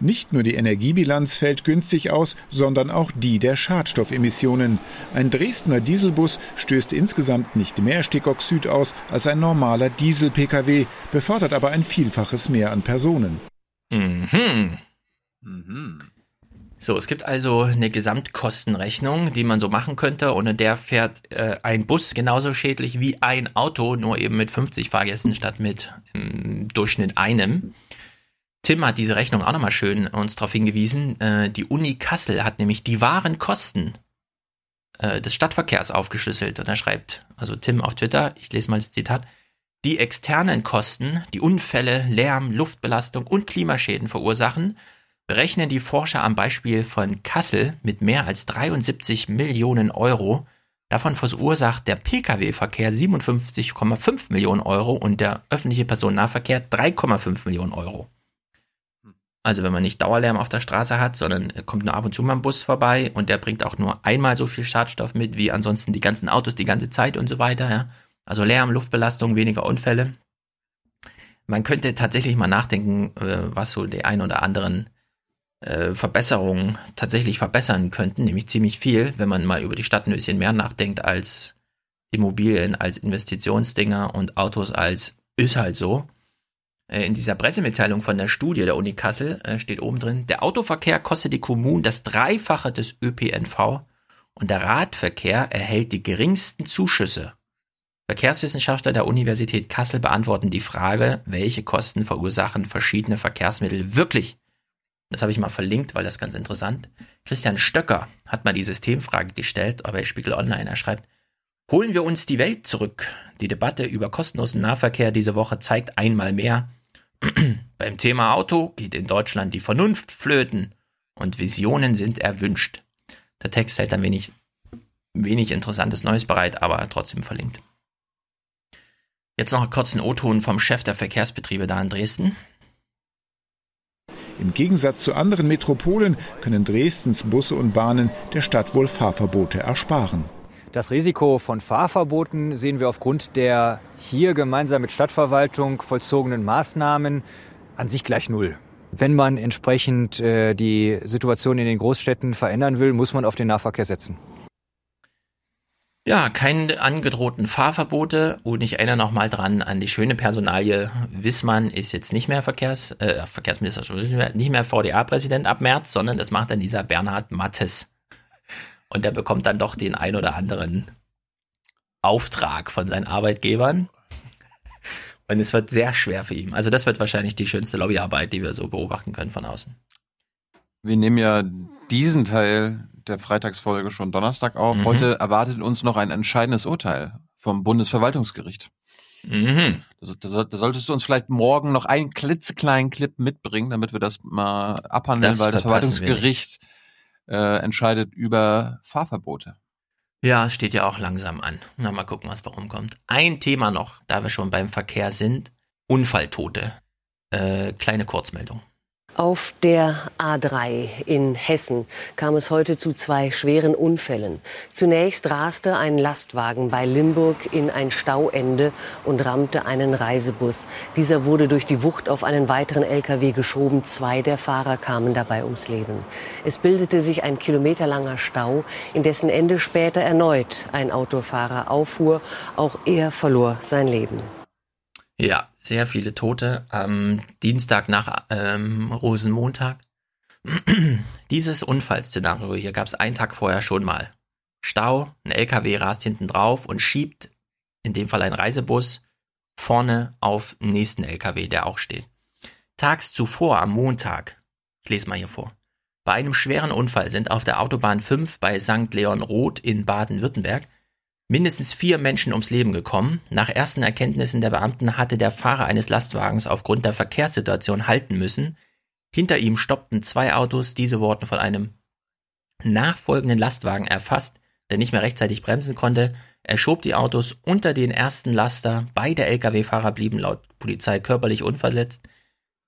Nicht nur die Energiebilanz fällt günstig aus, sondern auch die der Schadstoffemissionen. Ein Dresdner Dieselbus stößt insgesamt nicht mehr Stickoxid aus als ein normaler Diesel-Pkw, befördert aber ein Vielfaches mehr an Personen. Mhm. So, es gibt also eine Gesamtkostenrechnung, die man so machen könnte und in der fährt äh, ein Bus genauso schädlich wie ein Auto, nur eben mit 50 Fahrgästen statt mit im Durchschnitt einem. Tim hat diese Rechnung auch nochmal schön uns darauf hingewiesen. Äh, die Uni Kassel hat nämlich die wahren Kosten äh, des Stadtverkehrs aufgeschlüsselt. Und er schreibt, also Tim auf Twitter, ich lese mal das Zitat, die externen Kosten, die Unfälle, Lärm, Luftbelastung und Klimaschäden verursachen, berechnen die Forscher am Beispiel von Kassel mit mehr als 73 Millionen Euro. Davon verursacht der Pkw-Verkehr 57,5 Millionen Euro und der öffentliche Personennahverkehr 3,5 Millionen Euro. Also wenn man nicht Dauerlärm auf der Straße hat, sondern kommt nur ab und zu mal ein Bus vorbei und der bringt auch nur einmal so viel Schadstoff mit wie ansonsten die ganzen Autos die ganze Zeit und so weiter. Ja? Also Lärm, Luftbelastung, weniger Unfälle. Man könnte tatsächlich mal nachdenken, äh, was so die ein oder anderen äh, Verbesserungen tatsächlich verbessern könnten, nämlich ziemlich viel, wenn man mal über die Stadt ein bisschen mehr nachdenkt als Immobilien, als Investitionsdinger und Autos als ist halt so. Äh, in dieser Pressemitteilung von der Studie der Uni Kassel äh, steht oben drin, der Autoverkehr kostet die Kommunen das Dreifache des ÖPNV und der Radverkehr erhält die geringsten Zuschüsse. Verkehrswissenschaftler der Universität Kassel beantworten die Frage, welche Kosten verursachen verschiedene Verkehrsmittel wirklich. Das habe ich mal verlinkt, weil das ganz interessant. Christian Stöcker hat mal die Systemfrage gestellt, aber Spiegel Online. Er schreibt, holen wir uns die Welt zurück. Die Debatte über kostenlosen Nahverkehr diese Woche zeigt einmal mehr, <clears throat> beim Thema Auto geht in Deutschland die Vernunft flöten und Visionen sind erwünscht. Der Text hält ein wenig, wenig interessantes Neues bereit, aber trotzdem verlinkt. Jetzt noch einen kurzen O-Ton vom Chef der Verkehrsbetriebe da in Dresden. Im Gegensatz zu anderen Metropolen können Dresdens Busse und Bahnen der Stadt wohl Fahrverbote ersparen. Das Risiko von Fahrverboten sehen wir aufgrund der hier gemeinsam mit Stadtverwaltung vollzogenen Maßnahmen an sich gleich null. Wenn man entsprechend äh, die Situation in den Großstädten verändern will, muss man auf den Nahverkehr setzen. Ja, keine angedrohten Fahrverbote und ich erinnere nochmal dran an die schöne Personalie. Wissmann ist jetzt nicht mehr Verkehrs, äh, Verkehrsminister, nicht mehr VDA-Präsident ab März, sondern das macht dann dieser Bernhard Mattes. Und der bekommt dann doch den ein oder anderen Auftrag von seinen Arbeitgebern. Und es wird sehr schwer für ihn. Also das wird wahrscheinlich die schönste Lobbyarbeit, die wir so beobachten können von außen. Wir nehmen ja diesen Teil der Freitagsfolge schon Donnerstag auf. Mhm. Heute erwartet uns noch ein entscheidendes Urteil vom Bundesverwaltungsgericht. Mhm. Da, da, solltest du uns vielleicht morgen noch einen klitzekleinen Clip mitbringen, damit wir das mal abhandeln, das weil das Verwaltungsgericht äh, entscheidet über Fahrverbote. Ja, steht ja auch langsam an. Na, mal gucken, was da rumkommt. Ein Thema noch, da wir schon beim Verkehr sind. Unfalltote. Äh, kleine Kurzmeldung. Auf der A3 in Hessen kam es heute zu zwei schweren Unfällen. Zunächst raste ein Lastwagen bei Limburg in ein Stauende und rammte einen Reisebus. Dieser wurde durch die Wucht auf einen weiteren LKW geschoben. Zwei der Fahrer kamen dabei ums Leben. Es bildete sich ein kilometerlanger Stau, in dessen Ende später erneut ein Autofahrer auffuhr. Auch er verlor sein Leben. Ja, sehr viele Tote am Dienstag nach ähm, Rosenmontag. <clears throat> Dieses Unfallszenario hier gab es einen Tag vorher schon mal. Stau, ein LKW rast hinten drauf und schiebt, in dem Fall ein Reisebus, vorne auf den nächsten LKW, der auch steht. Tags zuvor, am Montag, ich lese mal hier vor, bei einem schweren Unfall sind auf der Autobahn 5 bei St. Leon Roth in Baden-Württemberg mindestens vier Menschen ums Leben gekommen. Nach ersten Erkenntnissen der Beamten hatte der Fahrer eines Lastwagens aufgrund der Verkehrssituation halten müssen. Hinter ihm stoppten zwei Autos, diese wurden von einem nachfolgenden Lastwagen erfasst, der nicht mehr rechtzeitig bremsen konnte. Er schob die Autos unter den ersten Laster. Beide Lkw-Fahrer blieben laut Polizei körperlich unverletzt.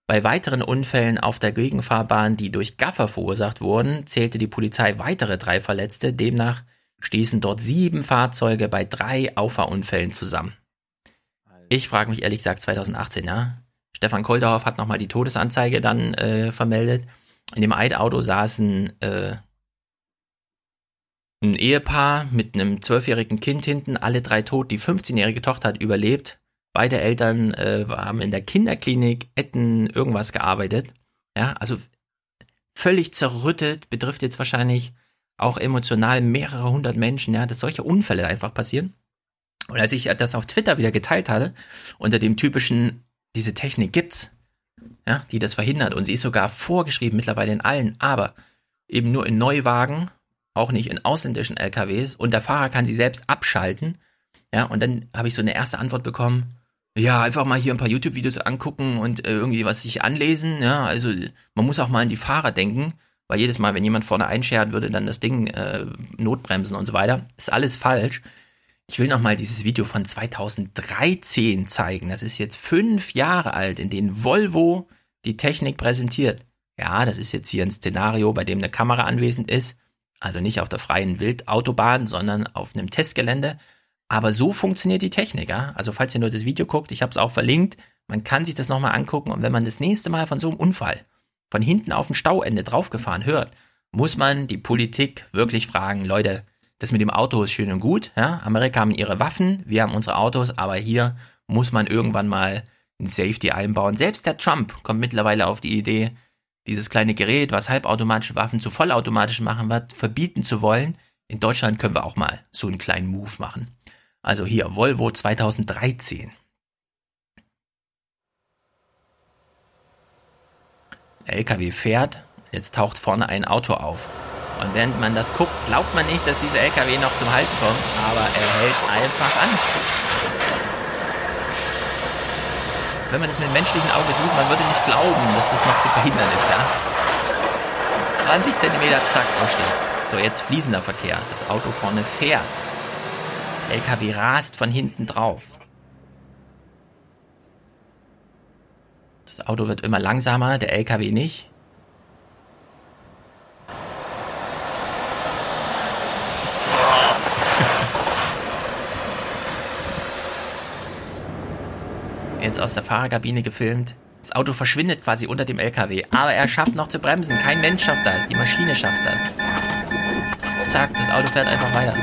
Bei weiteren Unfällen auf der Gegenfahrbahn, die durch Gaffer verursacht wurden, zählte die Polizei weitere drei Verletzte. Demnach stießen dort sieben Fahrzeuge bei drei Auffahrunfällen zusammen. Ich frage mich ehrlich gesagt 2018, ja. Stefan Koldorf hat nochmal die Todesanzeige dann äh, vermeldet. In dem Eidauto saßen äh, ein Ehepaar mit einem zwölfjährigen Kind hinten, alle drei tot. Die 15-jährige Tochter hat überlebt. Beide Eltern äh, haben in der Kinderklinik Etten irgendwas gearbeitet. Ja, also völlig zerrüttet, betrifft jetzt wahrscheinlich auch emotional mehrere hundert Menschen, ja, dass solche Unfälle einfach passieren. Und als ich das auf Twitter wieder geteilt hatte, unter dem typischen, diese Technik gibt's, ja, die das verhindert. Und sie ist sogar vorgeschrieben mittlerweile in allen, aber eben nur in Neuwagen, auch nicht in ausländischen LKWs und der Fahrer kann sie selbst abschalten, ja, und dann habe ich so eine erste Antwort bekommen, ja, einfach mal hier ein paar YouTube-Videos angucken und äh, irgendwie was sich anlesen, ja, also man muss auch mal an die Fahrer denken, weil jedes Mal, wenn jemand vorne einschert, würde dann das Ding äh, notbremsen und so weiter. Ist alles falsch. Ich will nochmal dieses Video von 2013 zeigen. Das ist jetzt fünf Jahre alt, in dem Volvo die Technik präsentiert. Ja, das ist jetzt hier ein Szenario, bei dem eine Kamera anwesend ist. Also nicht auf der freien Wildautobahn, sondern auf einem Testgelände. Aber so funktioniert die Technik. Ja? Also falls ihr nur das Video guckt, ich habe es auch verlinkt, man kann sich das nochmal angucken. Und wenn man das nächste Mal von so einem Unfall von hinten auf dem Stauende draufgefahren hört, muss man die Politik wirklich fragen, Leute, das mit dem Auto ist schön und gut, ja, Amerika haben ihre Waffen, wir haben unsere Autos, aber hier muss man irgendwann mal ein Safety einbauen. Selbst der Trump kommt mittlerweile auf die Idee, dieses kleine Gerät, was halbautomatische Waffen zu vollautomatischen machen wird, verbieten zu wollen. In Deutschland können wir auch mal so einen kleinen Move machen. Also hier Volvo 2013. LKW fährt, jetzt taucht vorne ein Auto auf. Und während man das guckt, glaubt man nicht, dass dieser LKW noch zum Halten kommt, aber er hält einfach an. Wenn man das mit dem menschlichen Auge sieht, man würde nicht glauben, dass das noch zu verhindern ist, ja. 20 Zentimeter, zack, ausstehen. So, jetzt fließender Verkehr. Das Auto vorne fährt. LKW rast von hinten drauf. Das Auto wird immer langsamer, der LKW nicht. <laughs> Jetzt aus der Fahrerkabine gefilmt. Das Auto verschwindet quasi unter dem LKW, aber er schafft noch zu bremsen. Kein Mensch schafft das, die Maschine schafft das. Zack, das Auto fährt einfach weiter.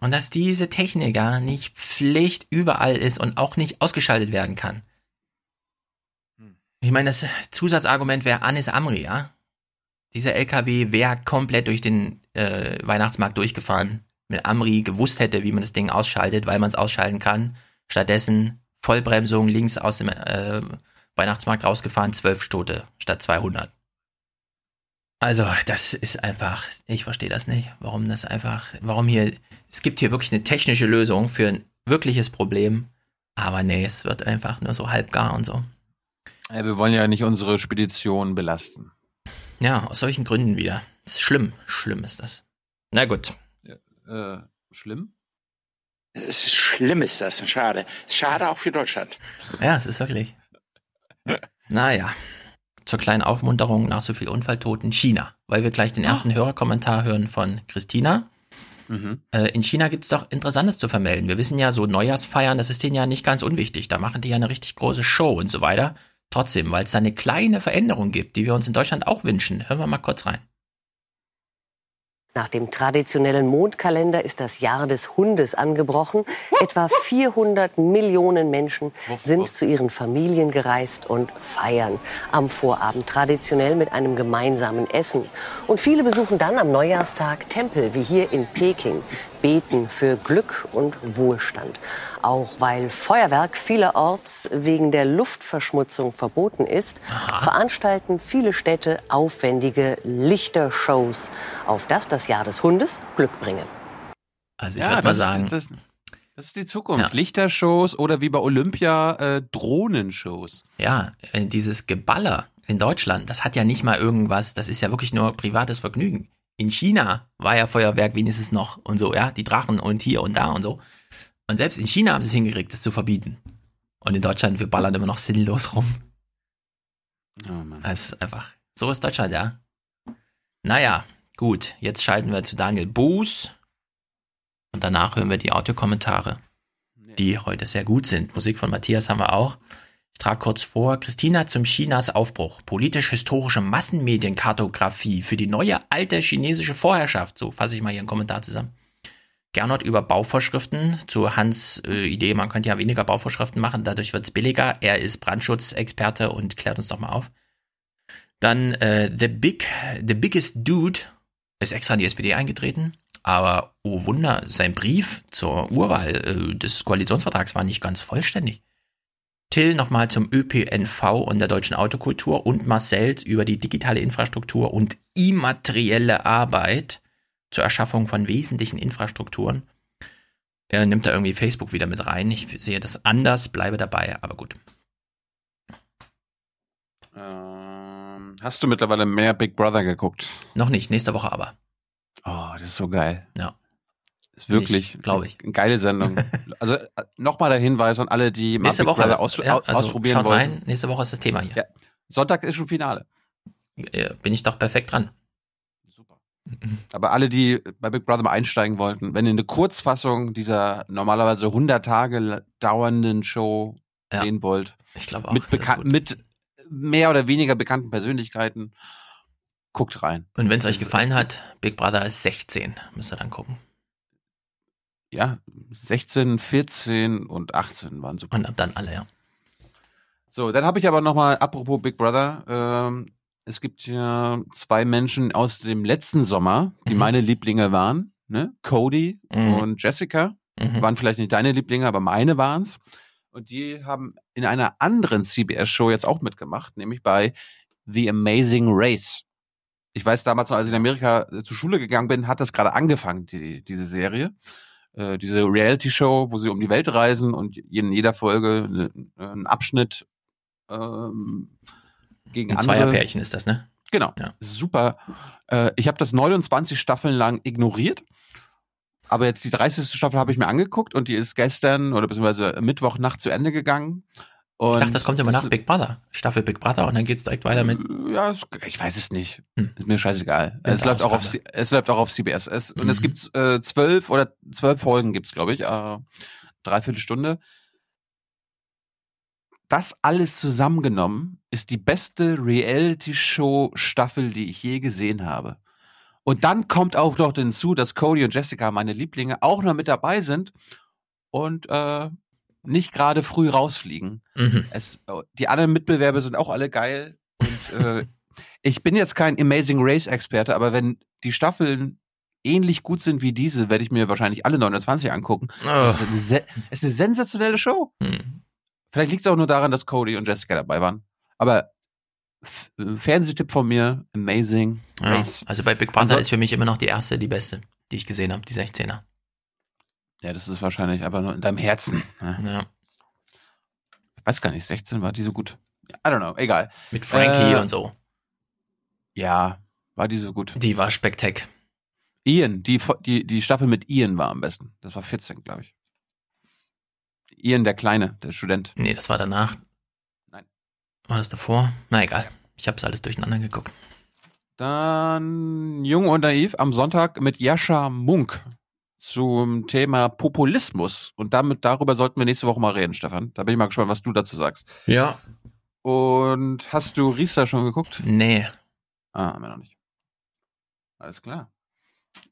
Und dass diese Technik ja nicht Pflicht überall ist und auch nicht ausgeschaltet werden kann. Ich meine, das Zusatzargument wäre Anis Amri, ja? Dieser LKW wäre komplett durch den äh, Weihnachtsmarkt durchgefahren, wenn Amri gewusst hätte, wie man das Ding ausschaltet, weil man es ausschalten kann. Stattdessen Vollbremsung links aus dem äh, Weihnachtsmarkt rausgefahren, 12 Stote statt 200. Also, das ist einfach, ich verstehe das nicht, warum das einfach, warum hier, es gibt hier wirklich eine technische Lösung für ein wirkliches Problem, aber nee, es wird einfach nur so halbgar und so. Ja, wir wollen ja nicht unsere Spedition belasten. Ja, aus solchen Gründen wieder. Das ist schlimm, schlimm ist das. Na gut. Ja, äh, schlimm? Es ist schlimm ist das, schade. Schade auch für Deutschland. Ja, es ist wirklich. <laughs> naja. Zur kleinen Aufmunterung nach so viel Unfalltoten China, weil wir gleich den ersten oh. Hörerkommentar hören von Christina. Mhm. Äh, in China gibt es doch Interessantes zu vermelden. Wir wissen ja, so Neujahrsfeiern, das ist denen ja nicht ganz unwichtig. Da machen die ja eine richtig große Show und so weiter. Trotzdem, weil es da eine kleine Veränderung gibt, die wir uns in Deutschland auch wünschen. Hören wir mal kurz rein. Nach dem traditionellen Mondkalender ist das Jahr des Hundes angebrochen. Etwa 400 Millionen Menschen sind zu ihren Familien gereist und feiern am Vorabend traditionell mit einem gemeinsamen Essen. Und viele besuchen dann am Neujahrstag Tempel wie hier in Peking, beten für Glück und Wohlstand. Auch weil Feuerwerk vielerorts wegen der Luftverschmutzung verboten ist, Aha. veranstalten viele Städte aufwendige Lichtershows, auf das das Jahr des Hundes Glück bringe. Also ich ja, würde mal sagen, ist, das, das, ist die Zukunft. Ja. Lichtershows oder wie bei Olympia äh, Drohnenshows. Ja, äh, dieses Geballer in Deutschland, das hat ja nicht mal irgendwas, das ist ja wirklich nur privates Vergnügen. In China war ja Feuerwerk wenigstens noch und so, ja, die Drachen und hier und da und so. Und selbst in China haben sie es hingekriegt, das zu verbieten. Und in Deutschland, wir ballern immer noch sinnlos rum. Oh Mann. Das ist einfach, so ist Deutschland, ja. Naja, gut, jetzt schalten wir zu Daniel Buß. Und danach hören wir die Audiokommentare, die heute sehr gut sind. Musik von Matthias haben wir auch. Ich trage kurz vor, Christina zum Chinas Aufbruch, politisch-historische Massenmedienkartografie für die neue alte chinesische Vorherrschaft. So fasse ich mal hier einen Kommentar zusammen. Gernot über Bauvorschriften zu Hans äh, Idee, man könnte ja weniger Bauvorschriften machen, dadurch wird es billiger. Er ist Brandschutzexperte und klärt uns doch mal auf. Dann äh, The Big, The Biggest Dude ist extra in die SPD eingetreten, aber oh Wunder, sein Brief zur Urwahl äh, des Koalitionsvertrags war nicht ganz vollständig. Till nochmal zum ÖPNV und der deutschen Autokultur und Marcel über die digitale Infrastruktur und immaterielle Arbeit zur Erschaffung von wesentlichen Infrastrukturen. Er nimmt da irgendwie Facebook wieder mit rein. Ich sehe das anders, bleibe dabei, aber gut. Ähm, hast du mittlerweile mehr Big Brother geguckt? Noch nicht, nächste Woche aber. Oh, das ist so geil. Ja. Ist wirklich, glaube ich. Eine geile Sendung. <laughs> also äh, nochmal der Hinweis an alle, die mal nächste Big Woche, aus, ja, also ausprobieren schaut wollen. Rein. Nächste Woche ist das Thema hier. Ja. Sonntag ist schon Finale. Ja, bin ich doch perfekt dran. Aber alle, die bei Big Brother mal einsteigen wollten, wenn ihr eine Kurzfassung dieser normalerweise 100 Tage dauernden Show ja. sehen wollt, ich glaube auch, mit, mit mehr oder weniger bekannten Persönlichkeiten, guckt rein. Und wenn es euch gefallen hat, Big Brother ist 16, müsst ihr dann gucken. ja, 16, 14 und 18 waren super. Und dann alle, ja. So, dann habe ich aber nochmal, apropos Big Brother, ähm, es gibt ja zwei Menschen aus dem letzten Sommer, die Mhm. meine Lieblinge waren, ne? Cody Mhm. und Jessica. Mhm. Waren vielleicht nicht deine Lieblinge, aber meine waren's. Und die haben in einer anderen CBS-Show jetzt auch mitgemacht, nämlich bei The Amazing Race. Ich weiß damals noch, als ich in Amerika äh, zur Schule gegangen bin, hat das gerade angefangen, die, diese Serie. Äh, diese Reality-Show, wo sie um die Welt reisen und in jeder Folge ne, einen Abschnitt ähm, gegen Ein andere. Zweierpärchen ist das, ne? Genau. Super. Äh, ich habe das 29 Staffeln lang ignoriert. Aber jetzt die 30. Staffel habe ich mir angeguckt und die ist gestern oder beziehungsweise Mittwochnacht zu Ende gegangen. Und Ich dachte, das kommt immer nach Big Brother. Staffel Big Brother und dann geht's direkt weiter mit. Ja, es- ich weiß es nicht. Hm. Ist mir scheißegal. Es läuft, auch auf, es läuft auch auf CBS. Es, Und es Mhm. gibt äh, zwölf oder zwölf Folgen gibt's, glaube ich. Äh, dreiviertel Stunde. Das alles zusammengenommen ist die beste Reality-Show-Staffel, die ich je gesehen habe. Und dann kommt auch noch hinzu, dass Cody und Jessica, meine Lieblinge, auch noch mit dabei sind und äh, nicht gerade früh rausfliegen. Mhm. Es, äh, die anderen Mitbewerber sind auch alle geil. Und äh, <laughs> ich bin jetzt kein Amazing Race-Experte, aber wenn die Staffeln ähnlich gut sind wie diese, werde ich mir wahrscheinlich alle 29 angucken. Oh. Es ist, eine se- es ist eine sensationelle Show. Hm. Vielleicht liegt es auch nur daran, dass Cody und Jessica dabei waren. Aber äh, Fernsehtipp von mir, Amazing Ja, also bei Big Brother Ansonsten- ist für mich immer noch die erste, die beste, die ich gesehen habe, die 16er. Ja, das ist wahrscheinlich einfach nur in deinem Herzen. ne? Ja. Ich weiß gar nicht, 16 war die so gut. I don't know, egal. Mit Frankie Äh, und so. Ja, war die so gut. Die war spektak. Ian, die, die, die Staffel mit Ian war am besten. Das war 14, glaube ich. Ian, der Kleine, der Student. Nee, das war danach. Nein. War das davor? Na egal. Ich hab's alles durcheinander geguckt. Dann Jung und Naiv am Sonntag mit Jascha Munk zum Thema Populismus. Und damit, darüber sollten wir nächste Woche mal reden, Stefan. Da bin ich mal gespannt, was du dazu sagst. Ja. Und hast du Riester schon geguckt? Nee. Ah, haben wir noch nicht. Alles klar.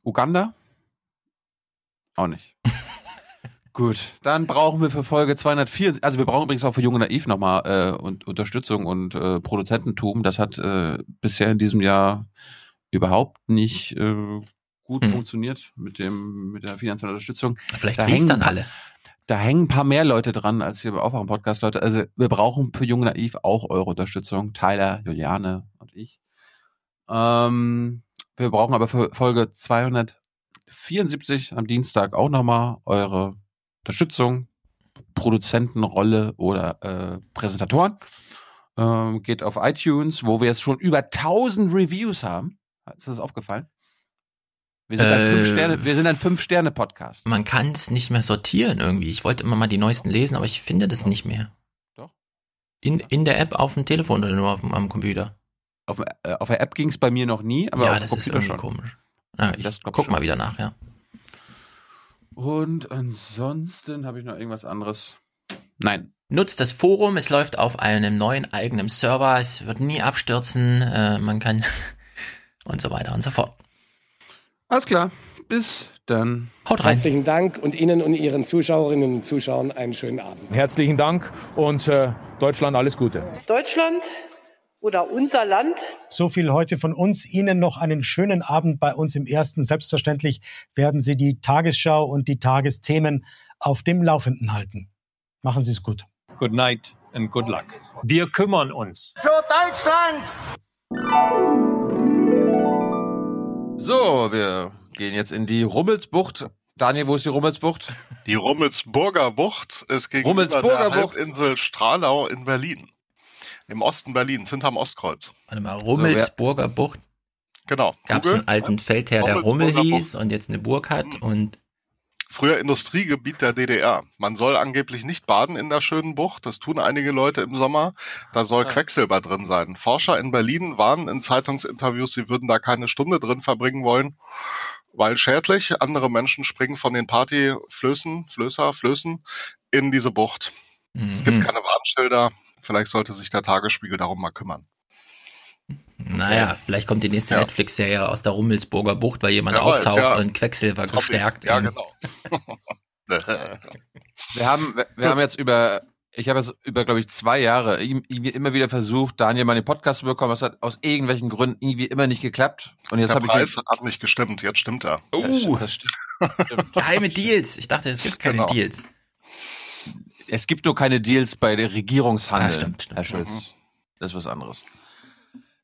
Uganda? Auch nicht. <laughs> Gut, dann brauchen wir für Folge 204, also wir brauchen übrigens auch für Junge Naiv nochmal äh, und Unterstützung und äh, Produzententum. Das hat äh, bisher in diesem Jahr überhaupt nicht äh, gut Hm. funktioniert mit dem mit der finanziellen Unterstützung. Vielleicht Da hängen dann alle. Da hängen ein paar mehr Leute dran als hier bei Aufwachen Podcast Leute. Also wir brauchen für Jung Naiv auch eure Unterstützung. Tyler, Juliane und ich. Ähm, wir brauchen aber für Folge 274 am Dienstag auch nochmal eure Unterstützung, Produzentenrolle oder äh, Präsentatoren. Ähm, geht auf iTunes, wo wir jetzt schon über 1000 Reviews haben. Ist das aufgefallen? Wir sind ein Äh, fünf Sterne, wir sind ein fünf Sterne Podcast. Man kann es nicht mehr sortieren irgendwie. Ich wollte immer mal die neuesten lesen, aber ich finde das nicht mehr. Doch. In, in der App auf dem Telefon oder nur auf dem am Computer? Auf, äh, auf der App ging es bei mir noch nie, aber ja, auf das ist Computer irgendwie schon. komisch. Ja, glaub ich guck schon. mal wieder nach, ja. Und ansonsten habe ich noch irgendwas anderes. Nein. Nutzt das Forum, es läuft auf einem neuen eigenen Server, es wird nie abstürzen, äh, man kann <laughs> und so weiter und so fort. Alles klar. Bis dann. Haut rein. Herzlichen Dank und Ihnen und Ihren Zuschauerinnen und Zuschauern einen schönen Abend. Herzlichen Dank und äh, Deutschland alles Gute. Deutschland oder unser Land. So viel heute von uns. Ihnen noch einen schönen Abend bei uns im Ersten. Selbstverständlich werden Sie die Tagesschau und die Tagesthemen auf dem Laufenden halten. Machen Sie es gut. Good night and good luck. Wir kümmern uns. Für Deutschland! So, wir gehen jetzt in die Rummelsbucht. Daniel, wo ist die Rummelsbucht? Die Rummelsburger Bucht ist gegenüber Rummelsburger der Bucht. Halbinsel Stralau in Berlin. Im Osten Berlins, hinterm Ostkreuz. Warte mal, Rummelsburger Bucht. Genau. Gab es einen alten Feldherr, der Rummel Bucht. hieß und jetzt eine Burg hat und Früher Industriegebiet der DDR. Man soll angeblich nicht baden in der schönen Bucht. Das tun einige Leute im Sommer. Da soll Quecksilber drin sein. Forscher in Berlin warnen in Zeitungsinterviews, sie würden da keine Stunde drin verbringen wollen, weil schädlich. Andere Menschen springen von den Partyflößen, Flößer, Flößen in diese Bucht. Es gibt Mhm. keine Warnschilder. Vielleicht sollte sich der Tagesspiegel darum mal kümmern. naja, vielleicht kommt die nächste Ja. Netflix-Serie aus der Rummelsburger Bucht, weil jemand weiß, auftaucht ja. und Quecksilver Topic. gestärkt. Ja, genau. <laughs> Wir haben, wir, wir haben jetzt über, ich habe jetzt über, glaube ich, zwei Jahre irgendwie immer wieder versucht, Daniel mal in den Podcast zu bekommen. Das hat aus irgendwelchen Gründen irgendwie immer nicht geklappt. Und jetzt Der habe ich Preis hat nicht gestimmt, jetzt stimmt er. Uh, das stimmt. geheime Deals. Ich dachte, es gibt keine Genau. Deals. Es gibt nur keine Deals bei der Regierungshandel, Ah, stimmt, stimmt. Herr Schulz. Das ist was anderes.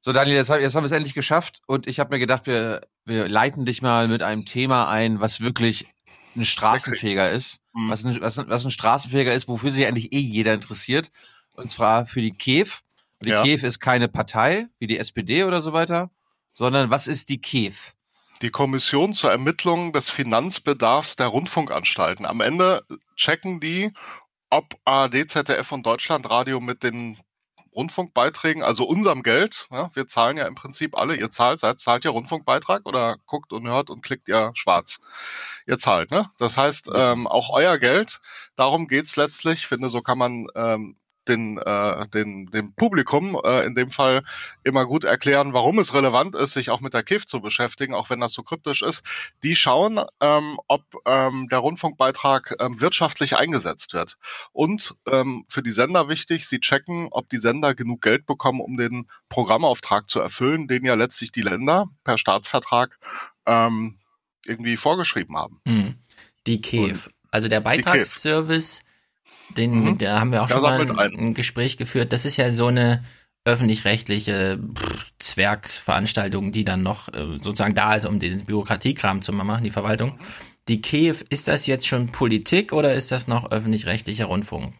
So, Daniel, jetzt, hab- jetzt haben wir es endlich geschafft und ich habe mir gedacht, wir, wir leiten dich mal mit einem Thema ein, was wirklich ein Straßenfeger ist. Mhm. Was, ein, was, was ein Straßenfeger ist, wofür sich eigentlich eh jeder interessiert. Und zwar für die KEF. Die Ja. KEF ist keine Partei, wie die SPD oder so weiter, sondern was ist die KEF? Die Kommission zur Ermittlung des Finanzbedarfs der Rundfunkanstalten. Am Ende checken die, ob ARD, ZDF und Deutschlandradio mit den Rundfunkbeiträgen, also unserem Geld, ja, wir zahlen ja im Prinzip alle, ihr zahlt, seid, zahlt ihr Rundfunkbeitrag oder guckt und hört und klickt ihr schwarz. Ihr zahlt, ne? Das heißt, ähm, auch euer Geld, darum geht's letztlich, Ich finde, so kann man ähm, den, äh, den, dem Publikum äh, in dem Fall immer gut erklären, warum es relevant ist, sich auch mit der KIF zu beschäftigen, auch wenn das so kryptisch ist. Die schauen, ähm, ob ähm, der Rundfunkbeitrag ähm, wirtschaftlich eingesetzt wird. Und ähm, für die Sender wichtig, sie checken, ob die Sender genug Geld bekommen, um den Programmauftrag zu erfüllen, den ja letztlich die Länder per Staatsvertrag ähm, irgendwie vorgeschrieben haben. Hm. Die KEF. Also der Beitragsservice, den, Mhm. da haben wir auch Da schon mal ein, ein Gespräch geführt. Das ist ja so eine öffentlich-rechtliche Zwergsveranstaltung, die dann noch äh, sozusagen da ist, um den Bürokratiekram zu machen, die Verwaltung. Die KEF, ist das jetzt schon Politik oder ist das noch öffentlich-rechtlicher Rundfunk?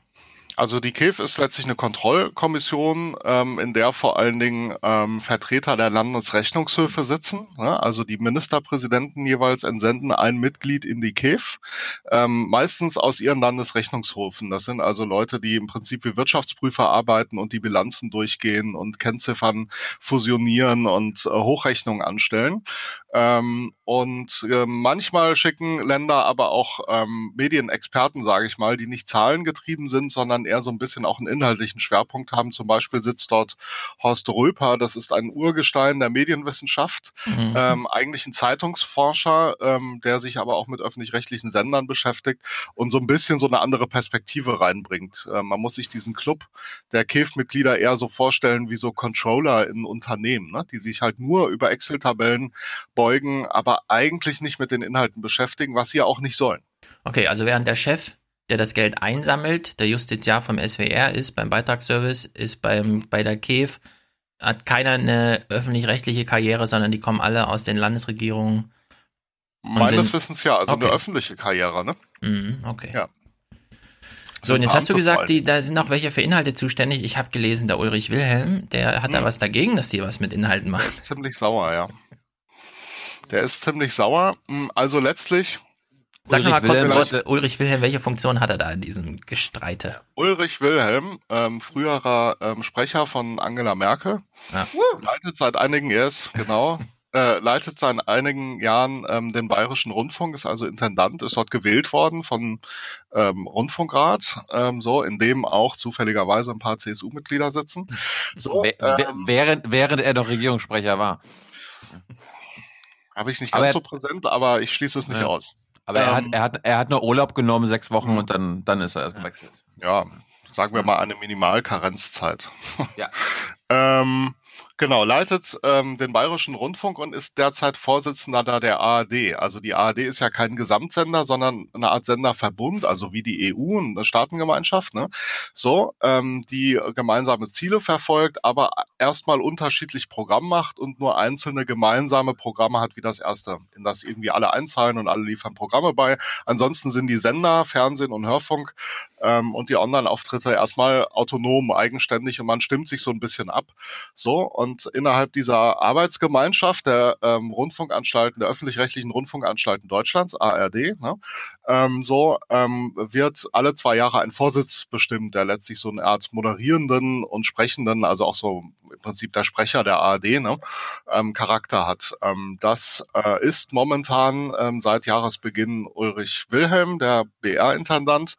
Also die KEF ist letztlich eine Kontrollkommission, ähm, in der vor allen Dingen ähm, Vertreter der Landesrechnungshöfe sitzen. Ne? Also die Ministerpräsidenten jeweils entsenden ein Mitglied in die KEF, ähm, meistens aus ihren Landesrechnungshofen. Das sind also Leute, die im Prinzip wie Wirtschaftsprüfer arbeiten und die Bilanzen durchgehen und Kennziffern fusionieren und äh, Hochrechnungen anstellen. Ähm, und äh, manchmal schicken Länder aber auch ähm, Medienexperten, sage ich mal, die nicht zahlengetrieben sind, sondern eher so ein bisschen auch einen inhaltlichen Schwerpunkt haben. Zum Beispiel sitzt dort Horst Röper, das ist ein Urgestein der Medienwissenschaft, Mhm. ähm, eigentlich ein Zeitungsforscher, ähm, der sich aber auch mit öffentlich-rechtlichen Sendern beschäftigt und so ein bisschen so eine andere Perspektive reinbringt. Äh, man muss sich diesen Club der KEF-Mitglieder eher so vorstellen wie so Controller in Unternehmen, ne? die sich halt nur über Excel-Tabellen beugen, aber eigentlich nicht mit den Inhalten beschäftigen, was sie ja auch nicht sollen. Okay, also während der Chef, der das Geld einsammelt, der Justiziar vom SWR ist, beim Beitragsservice, ist beim, bei der KEF, hat keiner eine öffentlich-rechtliche Karriere, sondern die kommen alle aus den Landesregierungen. Meines Wissens ja, also Okay. eine öffentliche Karriere, ne? Mhm, okay. Ja. So, und jetzt hast du gesagt, die, da sind auch welche für Inhalte zuständig. Ich habe gelesen, der Ulrich Wilhelm, der hat da Hm. was dagegen, dass die was mit Inhalten ist ziemlich sauer, ja. Der ist ziemlich sauer. Hm, Also letztlich, Sag noch mal Ulrich kurz Ulrich Wilhelm, welche Funktion hat er da in diesem Gestreite? Ulrich Wilhelm, ähm, früherer ähm, Sprecher von Angela Merkel, Ja. leitet seit einigen Jahren, genau, äh, leitet seit einigen Jahren ähm, den Bayerischen Rundfunk, ist also Intendant, ist dort gewählt worden von ähm, Rundfunkrat, ähm, so, in dem auch zufälligerweise ein paar CSU-Mitglieder sitzen. So, ähm, während, während er noch Regierungssprecher war. Habe ich nicht aber ganz er- so präsent, aber ich schließe es nicht Ja. aus. Aber er, hat, Ähm, er, hat, er hat nur Urlaub genommen, sechs Wochen, und dann, dann ist er erst gewechselt. ja, sagen wir mal eine Minimalkarenzzeit. Ja. <laughs> ähm, genau, leitet ähm, den Bayerischen Rundfunk und ist derzeit Vorsitzender da der ARD. Also die ARD ist ja kein Gesamtsender, sondern eine Art Senderverbund, also wie die EU, eine Staatengemeinschaft, ne? So, ähm, die gemeinsame Ziele verfolgt, aber erstmal unterschiedlich Programm macht und nur einzelne gemeinsame Programme hat wie das erste, in das irgendwie alle einzahlen und alle liefern Programme bei. Ansonsten sind die Sender, Fernsehen und Hörfunk ähm, und die Online-Auftritte erstmal autonom, eigenständig und man stimmt sich so ein bisschen ab. So, und innerhalb dieser Arbeitsgemeinschaft der ähm, Rundfunkanstalten, der öffentlich-rechtlichen Rundfunkanstalten Deutschlands, ARD, ne, ähm, so ähm, wird alle zwei Jahre ein Vorsitz bestimmt, der letztlich so eine Art moderierenden und sprechenden, also auch so im Prinzip der Sprecher der ARD, ne, ähm, Charakter hat. Ähm, das äh, ist momentan ähm, seit Jahresbeginn Ulrich Wilhelm, der BR-Intendant.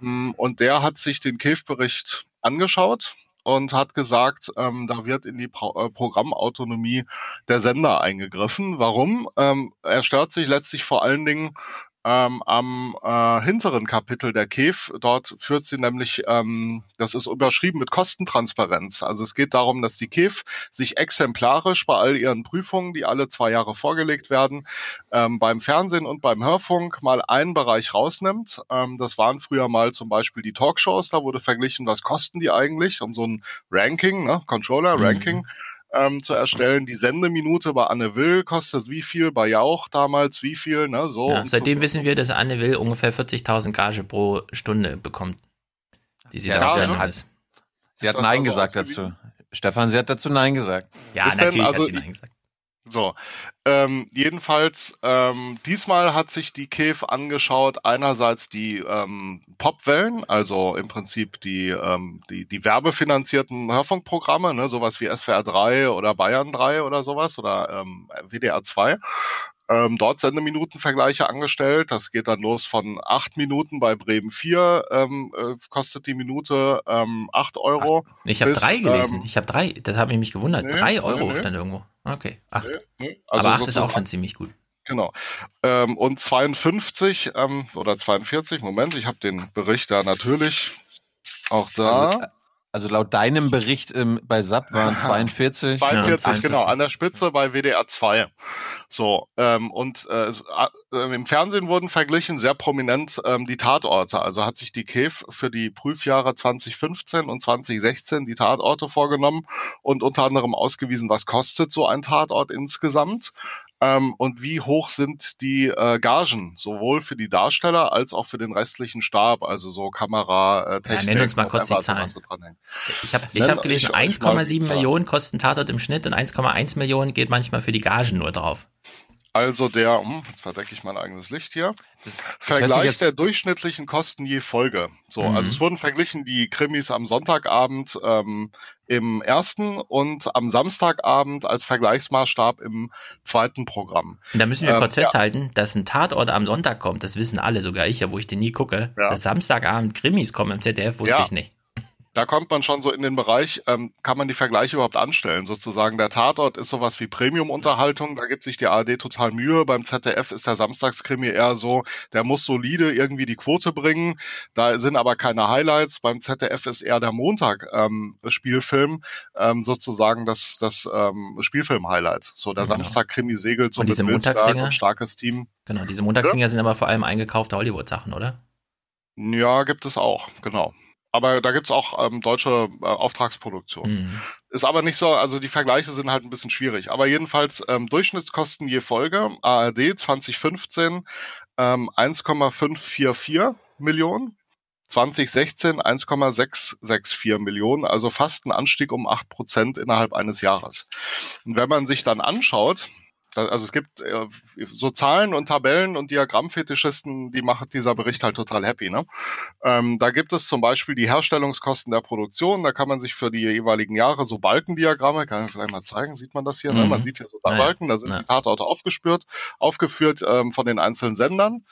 Mm, Und der hat sich den KEF-Bericht angeschaut und hat gesagt, ähm, da wird in die Pro äh, Programmautonomie der Sender eingegriffen. Warum? Ähm, er stört sich letztlich vor allen Dingen ähm, am äh, hinteren Kapitel der KEF. Dort führt sie nämlich, ähm, das ist überschrieben mit Kostentransparenz. Also es geht darum, dass die KEF sich exemplarisch bei all ihren Prüfungen, die alle zwei Jahre vorgelegt werden, ähm, beim Fernsehen und beim Hörfunk mal einen Bereich rausnimmt. Ähm, das waren früher mal zum Beispiel die Talkshows, da wurde verglichen, was kosten die eigentlich, um so ein Ranking, ne, Controller-Ranking. Mhm ähm, zu erstellen. Die Sendeminute bei Anne Will kostet wie viel, bei Jauch damals wie viel, ne? So. Ja, seitdem so. wissen wir, dass Anne Will ungefähr 40.000 Gage pro Stunde bekommt, die sie ja, da auf Sendung ist. Sie hat Nein gesagt dazu. Stefan, sie hat dazu Nein gesagt. Ja, ist natürlich also, hat sie Nein gesagt. So, ähm, jedenfalls, ähm, diesmal hat sich die KEF angeschaut, einerseits die ähm, Popwellen, also im Prinzip die, ähm, die, die werbefinanzierten Hörfunkprogramme, ne, sowas wie SWR 3 oder Bayern 3 oder sowas oder ähm, WDR 2 ähm, dort Sendeminutenvergleiche angestellt. Das geht dann los von acht Minuten bei Bremen 4, ähm, äh, kostet die Minute ähm, 8 Euro. Ach, ich habe drei gelesen. Ähm, ich habe drei, das habe ich mich gewundert. Nee, drei Euro nee, nee. stand irgendwo. Okay, acht. Also Aber acht ist auch schon ziemlich gut. Genau. Ähm, und 52 ähm, oder 42, Moment, ich habe den Bericht da natürlich auch da. Also, laut deinem Bericht ähm, bei SAP waren 42. 42, ja, genau, an der Spitze bei WDR 2. So, ähm, und äh, äh, im Fernsehen wurden verglichen sehr prominent ähm, die Tatorte. Also hat sich die KEF für die Prüfjahre 2015 und 2016 die Tatorte vorgenommen und unter anderem ausgewiesen, was kostet so ein Tatort insgesamt. Ähm, und wie hoch sind die äh, Gagen, sowohl für die Darsteller als auch für den restlichen Stab, also so Kamera, äh, Technik. Ja, nenn uns mal kurz die Zahlen. ich habe ich hab gelesen, 1,7 Millionen kosten Tatort im Schnitt und 1,1 Millionen geht manchmal für die Gagen nur drauf. Also der, hm, jetzt verdecke ich mein eigenes Licht hier. Das, Vergleich der durchschnittlichen Kosten je Folge. So, mhm. also es wurden verglichen die Krimis am Sonntagabend ähm, im ersten und am Samstagabend als Vergleichsmaßstab im zweiten Programm. Und da müssen wir ähm, kurz festhalten, ja. dass ein Tatort am Sonntag kommt, das wissen alle, sogar ich, ja, wo ich den nie gucke. Ja. Dass Samstagabend Krimis kommen im ZDF, wusste ja. ich nicht da kommt man schon so in den Bereich, ähm, kann man die Vergleiche überhaupt anstellen? Sozusagen der Tatort ist sowas wie Premium-Unterhaltung, da gibt sich die ARD total Mühe. Beim ZDF ist der Samstagskrimi eher so, der muss solide irgendwie die Quote bringen. Da sind aber keine Highlights. Beim ZDF ist eher der Montag ähm, ähm, sozusagen das, das ähm, Spielfilm-Highlight. So der genau. Samstag-Krimi segelt so und diese Montagsdinger, und starkes Team. Genau, diese Montagsdinger ja? sind aber vor allem eingekaufte Hollywood-Sachen, oder? Ja, gibt es auch, genau. Aber da gibt's auch ähm, deutsche äh, Auftragsproduktion. Mhm. Ist aber nicht so, also die Vergleiche sind halt ein bisschen schwierig. Aber jedenfalls ähm, Durchschnittskosten je Folge, ARD 2015 ähm, 1,544 Millionen, 2016 1,664 Millionen, also fast ein Anstieg um acht Prozent innerhalb eines Jahres. Und wenn man sich dann anschaut, also es gibt äh, so Zahlen und Tabellen und Diagrammfetischisten, die macht dieser Bericht halt total happy. Ne? Ähm, da gibt es zum Beispiel die Herstellungskosten der Produktion. Da kann man sich für die jeweiligen Jahre so Balkendiagramme, kann ich vielleicht mal zeigen, sieht man das hier? Ne? Mhm. Ne? Man sieht hier so da. Balken, da sind naja. die Tatorte aufgespürt, aufgeführt ähm, von den einzelnen Sendern.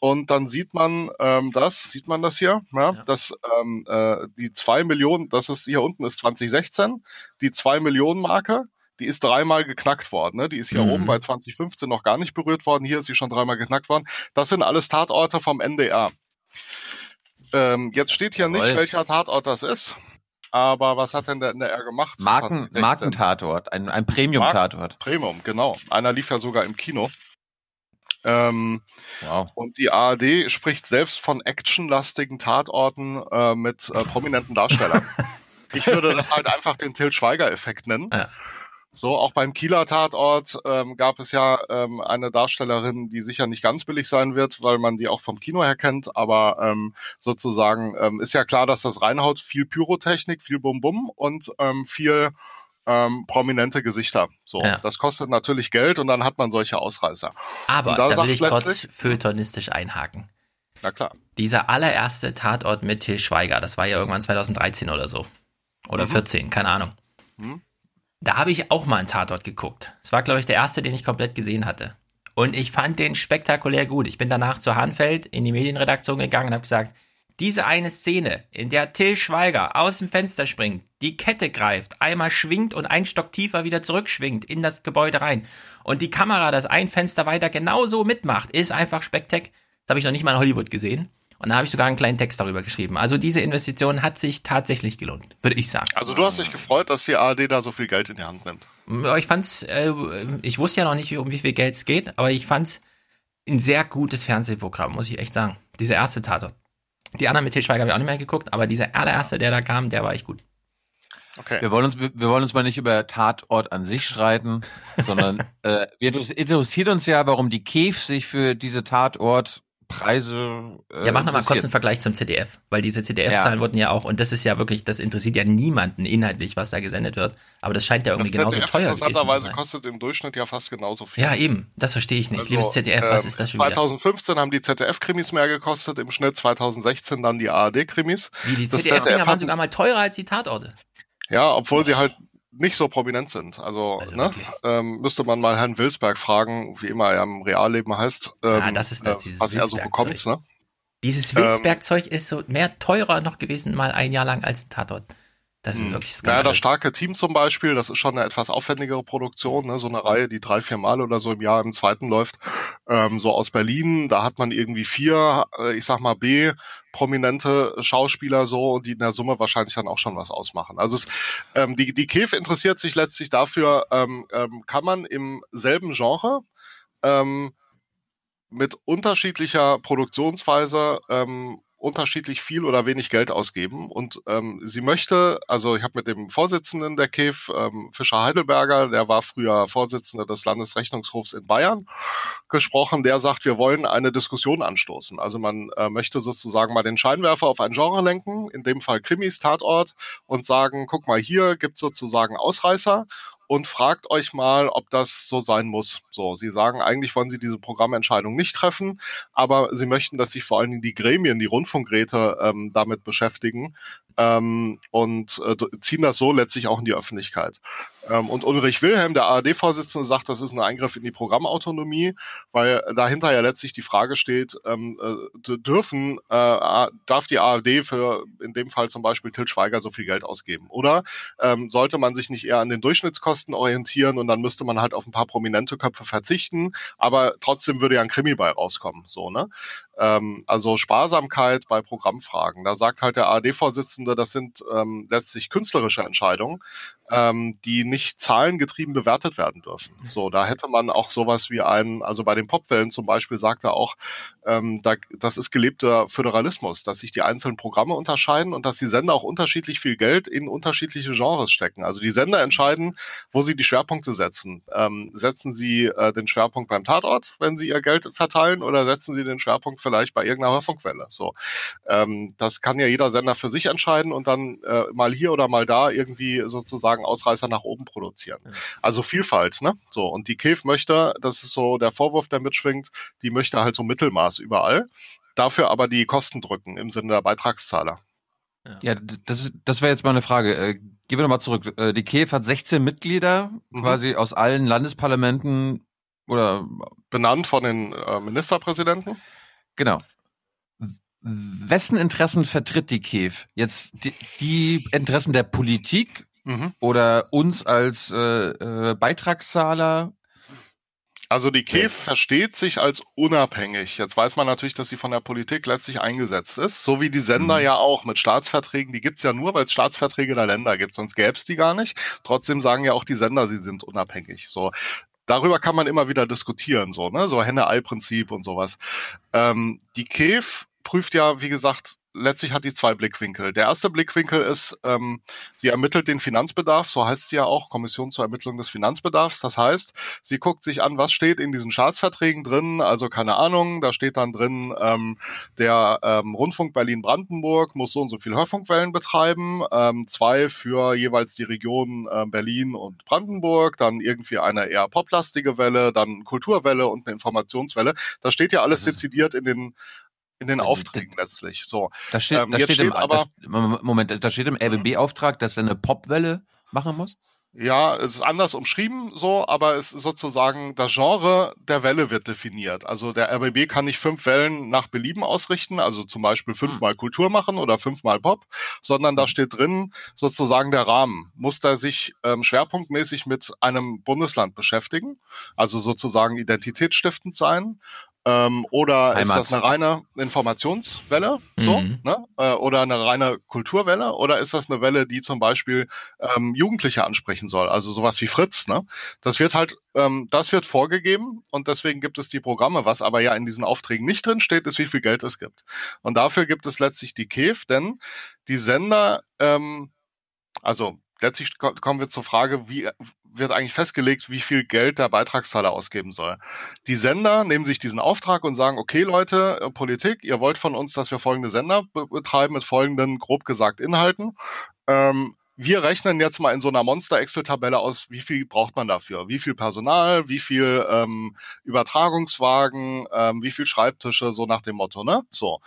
Und dann sieht man ähm, das, sieht man das hier, ja, ja. dass ähm, äh, die zwei Millionen, das ist hier unten ist 2016, die zwei Millionen Marke die ist dreimal geknackt worden. Ne? Die ist hier mhm. oben bei 2015 noch gar nicht berührt worden. Hier ist sie schon dreimal geknackt worden. Das sind alles Tatorte vom NDR. Ähm, jetzt steht hier Jawohl. nicht, welcher Tatort das ist. Aber was hat denn der NDR gemacht? Marken, Markentatort, ein, ein Premium-Tatort. Premium, genau. Einer lief ja sogar im Kino. Ähm, wow. Und die ARD spricht selbst von actionlastigen Tatorten äh, mit äh, prominenten Darstellern. <laughs> ich würde das halt einfach den Till Schweiger-Effekt nennen. Ja. So, auch beim Kieler Tatort ähm, gab es ja ähm, eine Darstellerin, die sicher nicht ganz billig sein wird, weil man die auch vom Kino her kennt, aber ähm, sozusagen ähm, ist ja klar, dass das reinhaut, viel Pyrotechnik, viel Bum-Bum und ähm, viel ähm, prominente Gesichter. So, ja. das kostet natürlich Geld und dann hat man solche Ausreißer. Aber da, da will ich kurz feuilletonistisch einhaken. Na klar. Dieser allererste Tatort mit Till Schweiger, das war ja irgendwann 2013 oder so. Oder mhm. 14, keine Ahnung. Mhm. Da habe ich auch mal einen Tatort geguckt. Es war, glaube ich, der erste, den ich komplett gesehen hatte. Und ich fand den spektakulär gut. Ich bin danach zu Hanfeld in die Medienredaktion gegangen und habe gesagt, diese eine Szene, in der Till Schweiger aus dem Fenster springt, die Kette greift, einmal schwingt und ein Stock tiefer wieder zurückschwingt in das Gebäude rein und die Kamera das ein Fenster weiter genauso mitmacht, ist einfach spektakulär. Das habe ich noch nicht mal in Hollywood gesehen. Und da habe ich sogar einen kleinen Text darüber geschrieben. Also diese Investition hat sich tatsächlich gelohnt, würde ich sagen. Also du hast dich gefreut, dass die ARD da so viel Geld in die Hand nimmt. Ich fand's, äh, ich wusste ja noch nicht, um wie viel Geld es geht, aber ich fand's ein sehr gutes Fernsehprogramm, muss ich echt sagen. Dieser erste Tatort. Die anderen mit Til Schweiger habe ich auch nicht mehr geguckt, aber dieser allererste, der da kam, der war echt gut. Okay. Wir wollen uns, wir, wir wollen uns mal nicht über Tatort an sich streiten, sondern <laughs> äh, wir interessiert uns ja, warum die KEF sich für diese Tatort Preise. Äh, ja, mach noch mal kurz einen Vergleich zum ZDF, weil diese ZDF-Zahlen ja. wurden ja auch, und das ist ja wirklich, das interessiert ja niemanden inhaltlich, was da gesendet wird. Aber das scheint ja irgendwie genauso ZDF teuer gewesen zu sein. kostet im Durchschnitt ja fast genauso viel. Ja, eben. Das verstehe ich nicht. Also, Liebes ZDF, was äh, ist das schon 2015 wieder? haben die ZDF-Krimis mehr gekostet, im Schnitt 2016 dann die ARD-Krimis. Wie, die ZDF-Dinger waren sogar mal teurer als die Tatorte. Ja, obwohl sie halt nicht so prominent sind. Also, also ne, ähm, müsste man mal Herrn Wilsberg fragen, wie immer er im Realleben heißt. Ähm, ah, das ist das, äh, dieses was er so bekommt. Ne? Dieses Wilsberg-Zeug ähm, ist so mehr teurer noch gewesen, mal ein Jahr lang als ein Tatort. Das ist hm. wirklich skandalös. Naja, das starke Team zum Beispiel, das ist schon eine etwas aufwendigere Produktion, ne? so eine Reihe, die drei, vier Mal oder so im Jahr im zweiten läuft. Ähm, so aus Berlin, da hat man irgendwie vier, äh, ich sag mal B, prominente Schauspieler so, die in der Summe wahrscheinlich dann auch schon was ausmachen. Also es, ähm, die, die KEF interessiert sich letztlich dafür, ähm, ähm, kann man im selben Genre ähm, mit unterschiedlicher Produktionsweise ähm, unterschiedlich viel oder wenig Geld ausgeben. Und ähm, sie möchte, also ich habe mit dem Vorsitzenden der KEF, ähm, Fischer Heidelberger, der war früher Vorsitzender des Landesrechnungshofs in Bayern, gesprochen, der sagt, wir wollen eine Diskussion anstoßen. Also man äh, möchte sozusagen mal den Scheinwerfer auf ein Genre lenken, in dem Fall Krimis, Tatort, und sagen, guck mal, hier gibt sozusagen Ausreißer und fragt euch mal, ob das so sein muss. So, Sie sagen, eigentlich wollen Sie diese Programmentscheidung nicht treffen, aber Sie möchten, dass sich vor allen Dingen die Gremien, die Rundfunkräte ähm, damit beschäftigen ähm, und äh, ziehen das so letztlich auch in die Öffentlichkeit. Ähm, und Ulrich Wilhelm, der ARD-Vorsitzende, sagt, das ist ein Eingriff in die Programmautonomie, weil dahinter ja letztlich die Frage steht, ähm, äh, dürfen, äh, darf die ARD für in dem Fall zum Beispiel Til Schweiger so viel Geld ausgeben? Oder ähm, sollte man sich nicht eher an den Durchschnittskosten Kosten orientieren und dann müsste man halt auf ein paar prominente Köpfe verzichten, aber trotzdem würde ja ein Krimi bei rauskommen, so, ne? Ähm, also Sparsamkeit bei Programmfragen. Da sagt halt der ARD-Vorsitzende, das sind ähm, letztlich künstlerische Entscheidungen, ähm, die nicht zahlengetrieben bewertet werden dürfen. So, da hätte man auch sowas wie einen, also bei den Popwellen zum Beispiel sagt er auch, ähm, da, das ist gelebter Föderalismus, dass sich die einzelnen Programme unterscheiden und dass die Sender auch unterschiedlich viel Geld in unterschiedliche Genres stecken. Also die Sender entscheiden, wo sie die Schwerpunkte setzen. Ähm, setzen sie äh, den Schwerpunkt beim Tatort, wenn sie ihr Geld verteilen, oder setzen sie den Schwerpunkt vielleicht bei irgendeiner Hörfunkwelle? So, ähm, das kann ja jeder Sender für sich entscheiden und dann äh, mal hier oder mal da irgendwie sozusagen Ausreißer nach oben produzieren. Ja. Also Vielfalt, ne? So, und die KEF möchte, das ist so der Vorwurf, der mitschwingt, die möchte halt so Mittelmaß überall, dafür aber die Kosten drücken im Sinne der Beitragszahler. Ja, ja das, das wäre jetzt mal eine Frage. Äh, gehen wir nochmal zurück. Äh, die KEF hat 16 Mitglieder, mhm. quasi aus allen Landesparlamenten oder benannt von den äh, Ministerpräsidenten. Genau wessen Interessen vertritt die KEF? Jetzt die, die Interessen der Politik Mhm. Oder uns als äh, äh, Beitragszahler also die KEF versteht sich als unabhängig. Jetzt weiß man natürlich, dass sie von der Politik letztlich eingesetzt ist, so wie die Sender mhm. ja auch mit Staatsverträgen. Die gibt's ja nur, weil es Staatsverträge der Länder gibt, sonst gäb's die gar nicht. Trotzdem sagen ja auch die Sender, sie sind unabhängig. So, darüber kann man immer wieder diskutieren, so ne, so Henne-Ei-Prinzip und sowas. Ähm, die KEF prüft ja, wie gesagt, letztlich hat die zwei Blickwinkel. Der erste Blickwinkel ist, ähm, sie ermittelt den Finanzbedarf, so heißt sie ja auch, Kommission zur Ermittlung des Finanzbedarfs. Das heißt, sie guckt sich an, was steht in diesen Staatsverträgen drin, also keine Ahnung, da steht dann drin, ähm, der ähm, Rundfunk Berlin-Brandenburg muss so und so viel Hörfunkwellen betreiben, ähm, zwei für jeweils die Region äh, Berlin und Brandenburg, dann irgendwie eine eher poplastige Welle, dann Kulturwelle und eine Informationswelle. Das steht ja alles dezidiert in den in den Aufträgen letztlich. So. Da steht, ähm, da steht, steht im, aber, da, Moment, da steht im RBB-Auftrag, dass er eine Popwelle machen muss? Ja, es ist anders umschrieben so, aber es ist sozusagen das Genre der Welle wird definiert. Also der RBB kann nicht fünf Wellen nach Belieben ausrichten, also zum Beispiel fünfmal Kultur machen oder fünfmal Pop, sondern da steht drin sozusagen der Rahmen. Muss der sich ähm, schwerpunktmäßig mit einem Bundesland beschäftigen, also sozusagen identitätsstiftend sein ähm, oder Heimat. ist das eine reine Informationswelle, so, Mhm. ne? Äh, oder eine reine Kulturwelle, oder ist das eine Welle, die zum Beispiel ähm, Jugendliche ansprechen soll, also sowas wie Fritz, ne? Das wird halt, ähm, das wird vorgegeben und deswegen gibt es die Programme. Was aber ja in diesen Aufträgen nicht drin steht, ist, wie viel Geld es gibt. Und dafür gibt es letztlich die KEF, denn die Sender, ähm, also letztlich ko- kommen wir zur Frage, wie wird eigentlich festgelegt, wie viel Geld der Beitragszahler ausgeben soll. Die Sender nehmen sich diesen Auftrag und sagen, okay Leute, äh, Politik, ihr wollt von uns, dass wir folgende Sender be betreiben mit folgenden, grob gesagt, Inhalten. Ähm, wir rechnen jetzt mal in so einer Monster-Excel-Tabelle aus, wie viel braucht man dafür? Wie viel Personal, wie viel ähm, Übertragungswagen, ähm, wie viel Schreibtische, so nach dem Motto, ne? So.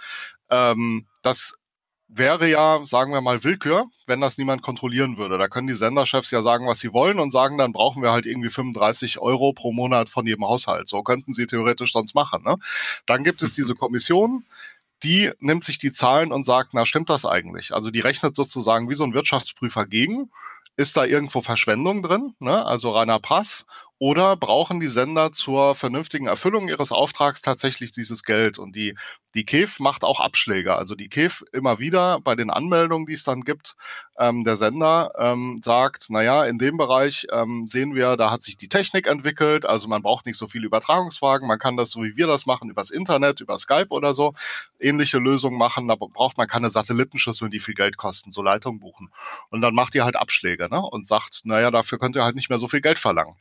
Ähm, das wäre ja, sagen wir mal, Willkür, wenn das niemand kontrollieren würde. Da können die Senderchefs ja sagen, was sie wollen und sagen, dann brauchen wir halt irgendwie 35 Euro pro Monat von jedem Haushalt. So könnten sie theoretisch sonst machen. Ne? Dann gibt es diese Kommission, die nimmt sich die Zahlen und sagt, na stimmt das eigentlich? Also die rechnet sozusagen wie so ein Wirtschaftsprüfer gegen. Ist da irgendwo Verschwendung drin, ne? also reiner Pass? Oder brauchen die Sender zur vernünftigen Erfüllung ihres Auftrags tatsächlich dieses Geld? Und die, die KEF macht auch Abschläge. Also die KEF immer wieder bei den Anmeldungen, die es dann gibt, ähm, der Sender ähm, sagt, naja, in dem Bereich ähm, sehen wir, da hat sich die Technik entwickelt, also man braucht nicht so viele Übertragungswagen, man kann das so wie wir das machen, übers Internet, über Skype oder so, ähnliche Lösungen machen, da braucht man keine Satellitenschüsseln, die viel Geld kosten, so Leitungen buchen. Und dann macht ihr halt Abschläge ne? und sagt, naja, dafür könnt ihr halt nicht mehr so viel Geld verlangen.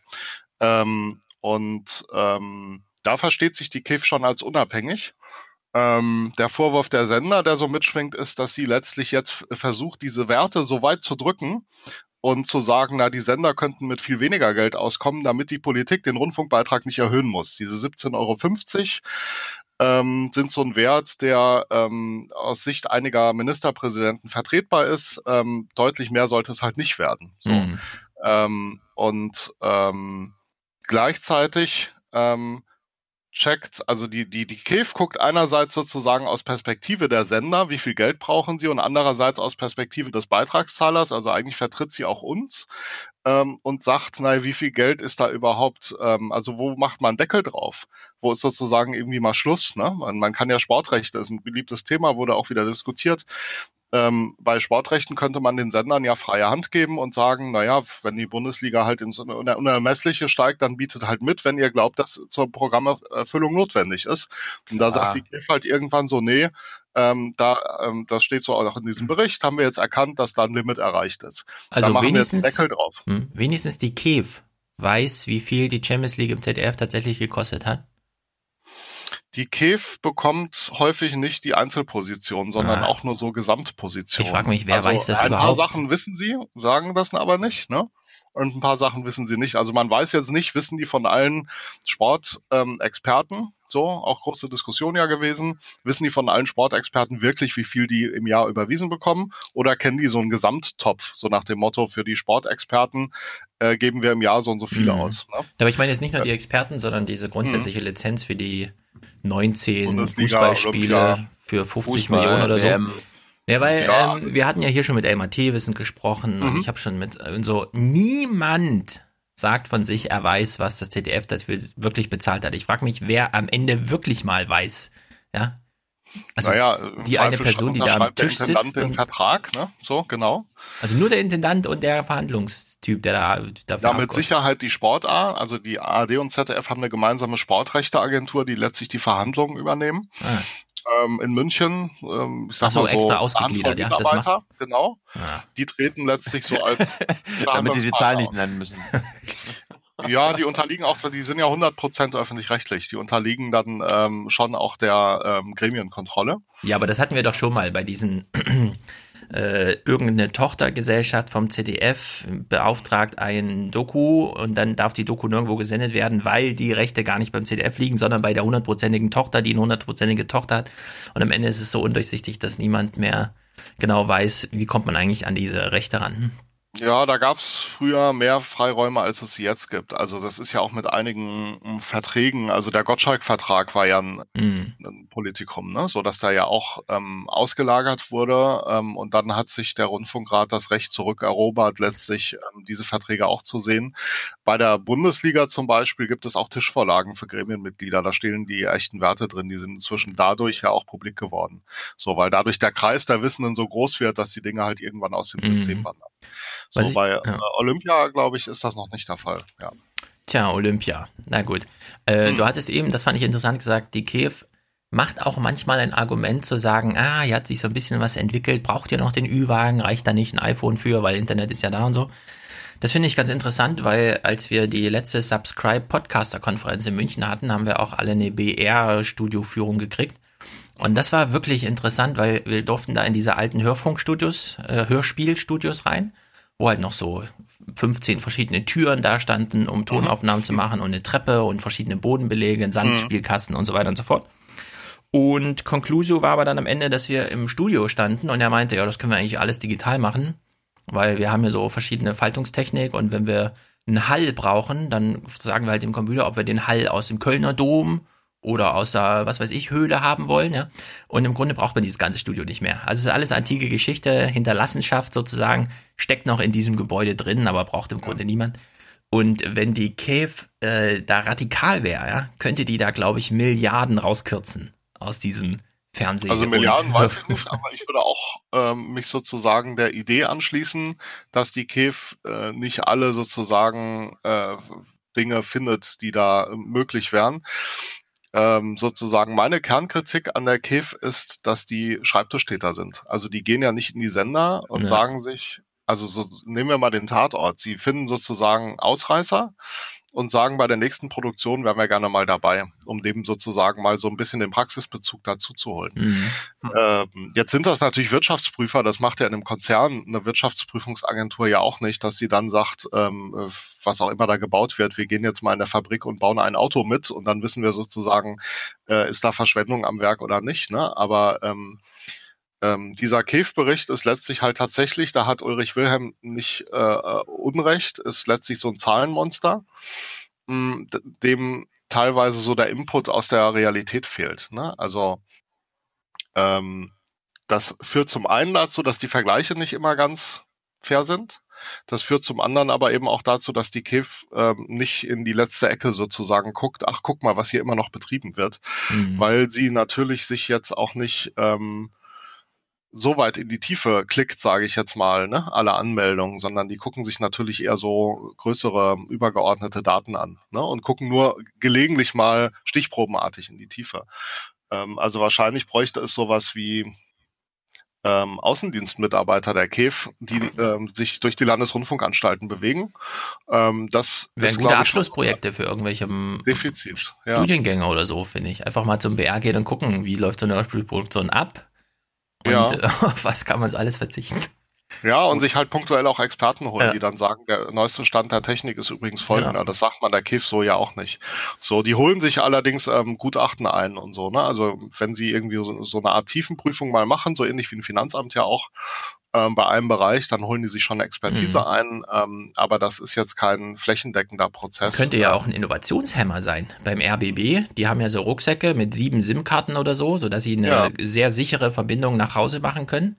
Ähm, und ähm, da versteht sich die KIF schon als unabhängig. Ähm, der Vorwurf der Sender, der so mitschwingt, ist, dass sie letztlich jetzt versucht, diese Werte so weit zu drücken und zu sagen, na, die Sender könnten mit viel weniger Geld auskommen, damit die Politik den Rundfunkbeitrag nicht erhöhen muss. Diese 17,50 Euro ähm, sind so ein Wert, der ähm, aus Sicht einiger Ministerpräsidenten vertretbar ist. Ähm, deutlich mehr sollte es halt nicht werden. So. Mhm. Ähm, und ähm, gleichzeitig ähm, checkt, also die, die, die KEF guckt einerseits sozusagen aus Perspektive der Sender, wie viel Geld brauchen sie, und andererseits aus Perspektive des Beitragszahlers, also eigentlich vertritt sie auch uns ähm, und sagt, naja, wie viel Geld ist da überhaupt, ähm, also wo macht man Deckel drauf? Wo ist sozusagen irgendwie mal Schluss? Ne? Man, man kann ja Sportrechte, ist ein beliebtes Thema, wurde auch wieder diskutiert. Ähm, bei Sportrechten könnte man den Sendern ja freie Hand geben und sagen, naja, wenn die Bundesliga halt ins Uner- Unermessliche steigt, dann bietet halt mit, wenn ihr glaubt, dass zur Programmerfüllung notwendig ist. Und da Ah. sagt die KIF halt irgendwann so, nee, ähm, da, ähm, das steht so auch in diesem Bericht, haben wir jetzt erkannt, dass da ein Limit erreicht ist. Also da machen wir jetzt einen wenigstens, Deckel drauf. Hm, wenigstens die KEF weiß, wie viel die Champions League im ZDF tatsächlich gekostet hat. Die KEF bekommt häufig nicht die Einzelposition, sondern Ah. auch nur so Gesamtpositionen. Ich frag mich, wer weiß das ein überhaupt? paar Sachen wissen sie, sagen das aber nicht, ne? Und ein paar Sachen wissen sie nicht. Also man weiß jetzt nicht, wissen die von allen Sportexperten, ähm, so auch große Diskussion ja gewesen, wissen die von allen Sportexperten wirklich, wie viel die im Jahr überwiesen bekommen? Oder kennen die so einen Gesamttopf, so nach dem Motto, für die Sportexperten äh, geben wir im Jahr so und so viele Mhm. aus? Ne? Aber ich meine jetzt nicht nur die Experten, sondern diese grundsätzliche Mhm. Lizenz für die 19 Bundesliga, Fußballspiele für 50 Fußball, Millionen oder so. WM. Ja, weil Ja. Ähm, wir hatten ja hier schon mit Elmar Thewissen gesprochen und Mhm. ich habe schon mit und so niemand sagt von sich, er weiß, was das ZDF dafür wirklich bezahlt hat. Ich frage mich, wer am Ende wirklich mal weiß. Ja. Also naja, im die eine Person, die da am der Tisch Intendant sitzt den und Vertrag, ne? So, genau. also nur der Intendant und der Verhandlungstyp, der da dafür Ja, mit abgeordnet- Sicherheit die Sport A, also die ARD und ZDF haben eine gemeinsame Sportrechteagentur, die letztlich die Verhandlungen übernehmen. Ah. Ähm, in München, ähm, ich sag Ach so, mal so, extra ausgegliedert, ja, das macht- genau. Ah. Die treten letztlich so als <laughs> Damit die die Zahlen nicht nennen müssen. <laughs> Ja, die unterliegen auch, die sind ja 100% öffentlich-rechtlich. Die unterliegen dann ähm, schon auch der ähm, Gremienkontrolle. Ja, aber das hatten wir doch schon mal bei diesen <clears throat> äh, irgendeine Tochtergesellschaft vom ZDF beauftragt ein Doku und dann darf die Doku nirgendwo gesendet werden, weil die Rechte gar nicht beim ZDF liegen, sondern bei der hundertprozentigen Tochter, die eine hundertprozentige Tochter hat. Und am Ende ist es so undurchsichtig, dass niemand mehr genau weiß, wie kommt man eigentlich an diese Rechte ran. Ja, da gab's früher mehr Freiräume, als es jetzt gibt. Also das ist ja auch mit einigen ähm, Verträgen, also der Gottschalk-Vertrag war ja ein, Mhm. ein Politikum, ne? so dass da ja auch ähm, ausgelagert wurde ähm, und dann hat sich der Rundfunkrat das Recht zurückerobert, letztlich ähm, diese Verträge auch zu sehen. Bei der Bundesliga zum Beispiel gibt es auch Tischvorlagen für Gremienmitglieder, da stehen die echten Werte drin, die sind inzwischen dadurch ja auch publik geworden. So, weil dadurch der Kreis der Wissenden so groß wird, dass die Dinge halt irgendwann aus dem Mhm. System wandern. So, ich- bei ja. äh, Olympia, glaube ich, ist das noch nicht der Fall. Ja. Tja, Olympia. Na gut. Äh, Hm. Du hattest eben, das fand ich interessant gesagt, die Kiew macht auch manchmal ein Argument zu sagen, ah, hier hat sich so ein bisschen was entwickelt, braucht ihr noch den Ü-Wagen, reicht da nicht ein iPhone für, weil Internet ist ja da und so. Das finde ich ganz interessant, weil als wir die letzte Subscribe Podcaster Konferenz in München hatten, haben wir auch alle eine BR Studioführung gekriegt. Und das war wirklich interessant, weil wir durften da in diese alten Hörfunkstudios, äh, Hörspielstudios rein, wo halt noch so 15 verschiedene Türen da standen, um Tonaufnahmen zu machen und eine Treppe und verschiedene Bodenbelege, ein Sandspielkasten und so weiter und so fort. Und Conclusio war aber dann am Ende, dass wir im Studio standen und er meinte, ja, das können wir eigentlich alles digital machen, weil wir haben ja so verschiedene Faltungstechnik und wenn wir einen Hall brauchen, dann sagen wir halt dem Computer, ob wir den Hall aus dem Kölner Dom oder aus der, was weiß ich, Höhle haben wollen, ja. Und im Grunde braucht man dieses ganze Studio nicht mehr. Also es ist alles antike Geschichte, Hinterlassenschaft sozusagen, steckt noch in diesem Gebäude drin, aber braucht im Grunde niemand. Und wenn die Cave äh, da radikal wäre, ja, könnte die da, glaube ich, Milliarden rauskürzen aus diesem Fernsehen. Also Milliarden <laughs> weiß ich nicht, aber ich würde auch ähm, mich sozusagen der Idee anschließen, dass die KEF äh, nicht alle sozusagen äh, Dinge findet, die da äh, möglich wären. Ähm, sozusagen meine Kernkritik an der KEF ist, dass die Schreibtischtäter sind. Also die gehen ja nicht in die Sender und Ja. sagen sich, also so, nehmen wir mal den Tatort. Sie finden sozusagen Ausreißer und sagen, bei der nächsten Produktion wären wir gerne mal dabei, um dem sozusagen mal so ein bisschen den Praxisbezug dazu zu holen. Mhm. Ähm, jetzt sind das natürlich Wirtschaftsprüfer, das macht ja in einem Konzern eine Wirtschaftsprüfungsagentur ja auch nicht, dass sie dann sagt, ähm, äh, was auch immer da gebaut wird, wir gehen jetzt mal in der Fabrik und bauen ein Auto mit und dann wissen wir sozusagen, äh, ist da Verschwendung am Werk oder nicht. Ne? Aber ähm, ähm, dieser KEF-Bericht ist letztlich halt tatsächlich, da hat Ulrich Wilhelm nicht äh, äh, Unrecht, ist letztlich so ein Zahlenmonster, mh, d- dem teilweise so der Input aus der Realität fehlt. Ne? Also ähm, das führt zum einen dazu, dass die Vergleiche nicht immer ganz fair sind. Das führt zum anderen aber eben auch dazu, dass die KEF ähm, nicht in die letzte Ecke sozusagen guckt, ach guck mal, was hier immer noch betrieben wird, Mhm. weil sie natürlich sich jetzt auch nicht ähm, so weit in die Tiefe klickt, sage ich jetzt mal, ne, alle Anmeldungen, sondern die gucken sich natürlich eher so größere übergeordnete Daten an ne, und gucken nur gelegentlich mal stichprobenartig in die Tiefe. Ähm, also wahrscheinlich bräuchte es sowas wie ähm, Außendienstmitarbeiter der KEF, die ähm, sich durch die Landesrundfunkanstalten bewegen. Ähm, das Wären gute Abschlussprojekte für irgendwelche ähm, Defizit. Ja. Studiengänge oder so, finde ich. Einfach mal zum BR gehen und gucken, wie läuft so eine Hörspielproduktion ab und Ja. äh, <laughs> auf was kann man so alles verzichten. Ja, und sich halt punktuell auch Experten holen, Ja. die dann sagen, der neueste Stand der Technik ist übrigens folgender. Ja. Das sagt man der KIF so ja auch nicht. So, die holen sich allerdings ähm, Gutachten ein und so, ne? Also wenn sie irgendwie so, so eine Art Tiefenprüfung mal machen, so ähnlich wie ein Finanzamt ja auch, ähm, bei einem Bereich, dann holen die sich schon Expertise Mhm. ein, ähm, aber das ist jetzt kein flächendeckender Prozess. Könnte ja auch ein Innovationshemmer sein. Beim RBB, die haben ja so Rucksäcke mit sieben SIM-Karten oder so, sodass sie eine Ja. sehr sichere Verbindung nach Hause machen können.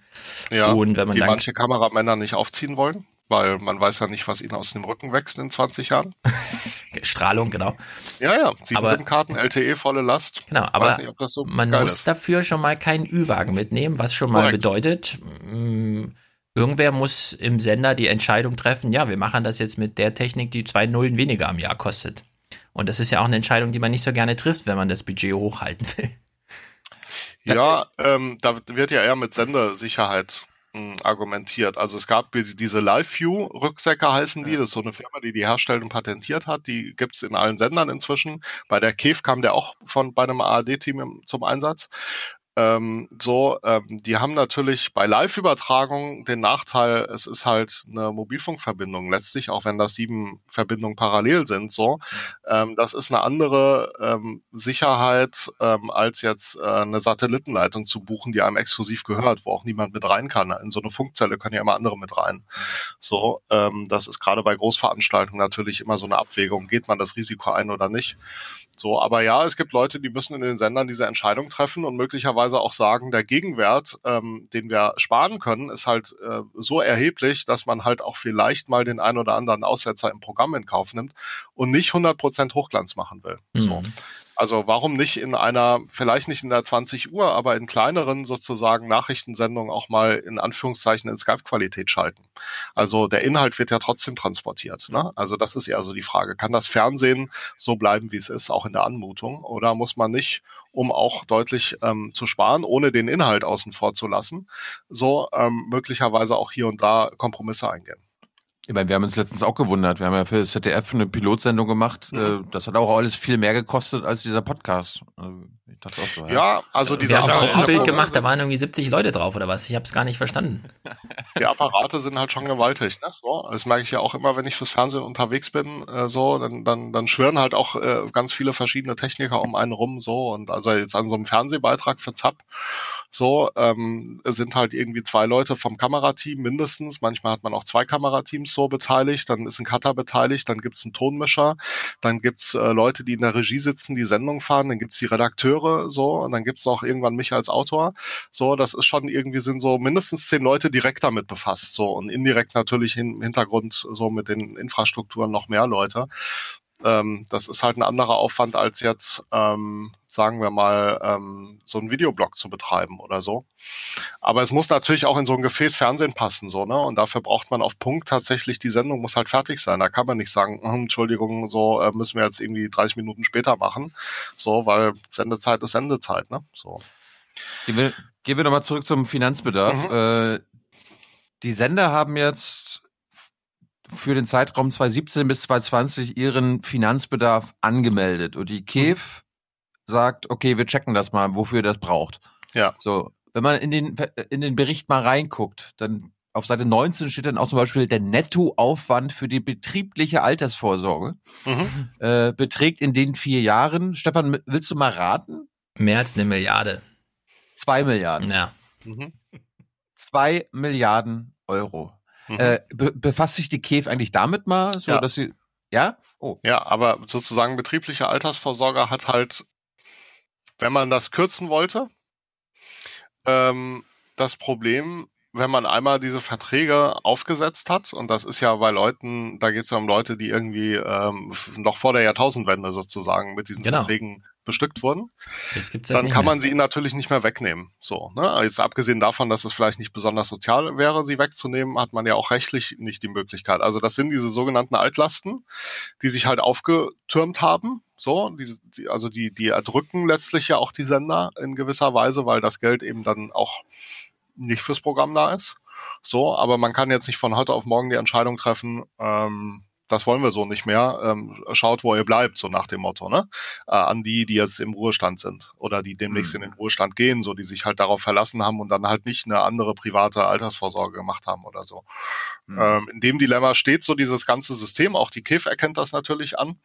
ja, und wenn man die dann manche Kameramänner nicht aufziehen wollen, weil man weiß ja nicht, was ihnen aus dem Rücken wächst in 20 Jahren. <laughs> Strahlung, genau. Ja, ja, sieben Aber- SIM-Karten, LTE, volle Last. Genau, aber nicht, so man muss ist. dafür schon mal keinen Ü-Wagen mitnehmen, was schon mal Korrekt. bedeutet, mh, irgendwer muss im Sender die Entscheidung treffen, ja, wir machen das jetzt mit der Technik, die zwei Nullen weniger am Jahr kostet. Und das ist ja auch eine Entscheidung, die man nicht so gerne trifft, wenn man das Budget hochhalten will. Ja, ähm, da wird ja eher mit Sendersicherheit argumentiert. Also es gab diese- LiveView-Rücksäcke heißen die. Das ist so eine Firma, die die herstellt und patentiert hat. Die gibt's in allen Sendern inzwischen. Bei der KEF kam der auch von bei einem ARD-Team zum Einsatz. Ähm, so, ähm, die haben natürlich bei Live-Übertragung den Nachteil, es ist halt eine Mobilfunkverbindung letztlich, auch wenn das sieben Verbindungen parallel sind. So, ähm, das ist eine andere ähm, Sicherheit ähm, als jetzt äh, eine Satellitenleitung zu buchen, die einem exklusiv gehört, wo auch niemand mit rein kann. In so eine Funkzelle können ja immer andere mit rein. So, ähm, das ist gerade bei Großveranstaltungen natürlich immer so eine Abwägung. Geht man das Risiko ein oder nicht? So, aber ja, es gibt Leute, die müssen in den Sendern diese Entscheidung treffen und möglicherweise auch sagen, der Gegenwert, ähm, den wir sparen können, ist halt äh, so erheblich, dass man halt auch vielleicht mal den ein oder anderen Aussetzer im Programm in Kauf nimmt und nicht 100% Hochglanz machen will. Mhm. So. Also warum nicht in einer, vielleicht nicht in der 20 Uhr, aber in kleineren sozusagen Nachrichtensendungen auch mal in Anführungszeichen in Skype-Qualität schalten? Also der Inhalt wird ja trotzdem transportiert. Ne? Also das ist ja so die Frage. Kann das Fernsehen so bleiben, wie es ist, auch in der Anmutung? Oder muss man nicht, um auch deutlich ähm, zu sparen, ohne den Inhalt außen vor zu lassen, so ähm, möglicherweise auch hier und da Kompromisse eingehen? Ich meine, wir haben uns letztens auch gewundert. Wir haben ja für das ZDF eine Pilotsendung gemacht. Mhm. Das hat auch alles viel mehr gekostet als dieser Podcast. Also, ich dachte auch so, ja. ja, also dieser Wir haben auch ein Bild gemacht, da waren irgendwie 70 Leute drauf oder was? Ich habe es gar nicht verstanden. Die Apparate sind halt schon gewaltig. Ne? So, das merke ich ja auch immer, wenn ich fürs Fernsehen unterwegs bin. Äh, so, dann, dann, dann schwören halt auch äh, ganz viele verschiedene Techniker um einen rum. So und also jetzt an so einem Fernsehbeitrag für ZAP so ähm, sind halt irgendwie zwei Leute vom Kamerateam mindestens. Manchmal hat man auch zwei Kamerateams so beteiligt. Dann ist ein Cutter beteiligt. Dann gibt es einen Tonmischer. Dann gibt es äh, Leute, die in der Regie sitzen, die Sendung fahren. Dann gibt es die Redakteure so und dann gibt es auch irgendwann mich als Autor. So, das ist schon irgendwie sind so mindestens zehn Leute direkt damit befasst. So und indirekt natürlich im Hintergrund so mit den Infrastrukturen noch mehr Leute. Ähm, das ist halt ein anderer Aufwand als jetzt, ähm, sagen wir mal, ähm, so einen Videoblog zu betreiben oder so. Aber es muss natürlich auch in so ein Gefäß Fernsehen passen, so, ne? Und dafür braucht man auf Punkt tatsächlich, die Sendung muss halt fertig sein. Da kann man nicht sagen, hm, Entschuldigung, so äh, müssen wir jetzt irgendwie 30 Minuten später machen. So, weil Sendezeit ist Sendezeit, ne? So. Gehen wir, gehen wir nochmal zurück zum Finanzbedarf. Mhm. Äh, die Sender haben jetzt für den Zeitraum 2017 bis 2020 ihren Finanzbedarf angemeldet und die. KEF mhm. sagt, okay, wir checken das mal, wofür das braucht. Ja. So, wenn man in den, in den Bericht mal reinguckt, dann auf Seite 19 steht dann auch zum Beispiel der Nettoaufwand für die betriebliche Altersvorsorge mhm. äh, beträgt in den vier Jahren. Stefan, willst du mal raten? Mehr als eine Milliarde. Zwei Milliarden. Ja. Mhm. Zwei Milliarden Euro. Mhm. Äh, be befasst sich die KEF eigentlich damit mal, so ja. dass sie ja? Oh. Ja, aber sozusagen betriebliche Altersvorsorge hat halt, wenn man das kürzen wollte, ähm, das Problem, wenn man einmal diese Verträge aufgesetzt hat, und das ist ja bei Leuten, da geht es ja um Leute, die irgendwie ähm, noch vor der Jahrtausendwende sozusagen mit diesen genau. Verträgen bestückt wurden, dann kann man sie natürlich nicht mehr wegnehmen. So, ne? Jetzt abgesehen davon, dass es vielleicht nicht besonders sozial wäre, sie wegzunehmen, hat man ja auch rechtlich nicht die Möglichkeit. Also das sind diese sogenannten Altlasten, die sich halt aufgetürmt haben. So, die, die, also die, die erdrücken letztlich ja auch die Sender in gewisser Weise, weil das Geld eben dann auch nicht fürs Programm da ist. So, aber man kann jetzt nicht von heute auf morgen die Entscheidung treffen, ähm, das wollen wir so nicht mehr. Ähm, schaut, wo ihr bleibt, so nach dem Motto, ne? Äh, an die, die jetzt im Ruhestand sind oder die demnächst mhm. in den Ruhestand gehen, so die sich halt darauf verlassen haben und dann halt nicht eine andere private Altersvorsorge gemacht haben oder so. Mhm. Ähm, in dem Dilemma steht so dieses ganze System, auch die KIF erkennt das natürlich an.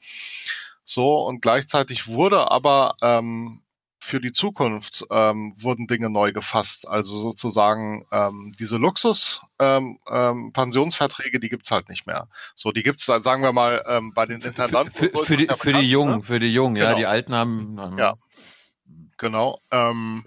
So, und gleichzeitig wurde aber ähm, für die Zukunft ähm, wurden Dinge neu gefasst. Also sozusagen ähm, diese Luxus-Pensionsverträge, ähm, ähm, die gibt's halt nicht mehr. So, die gibt's, sagen wir mal, ähm, bei den Intendanten. Für, für, für die, ja für die Jungen, ne? für die Jungen, genau. ja, die Alten haben. Ja, genau. Ähm,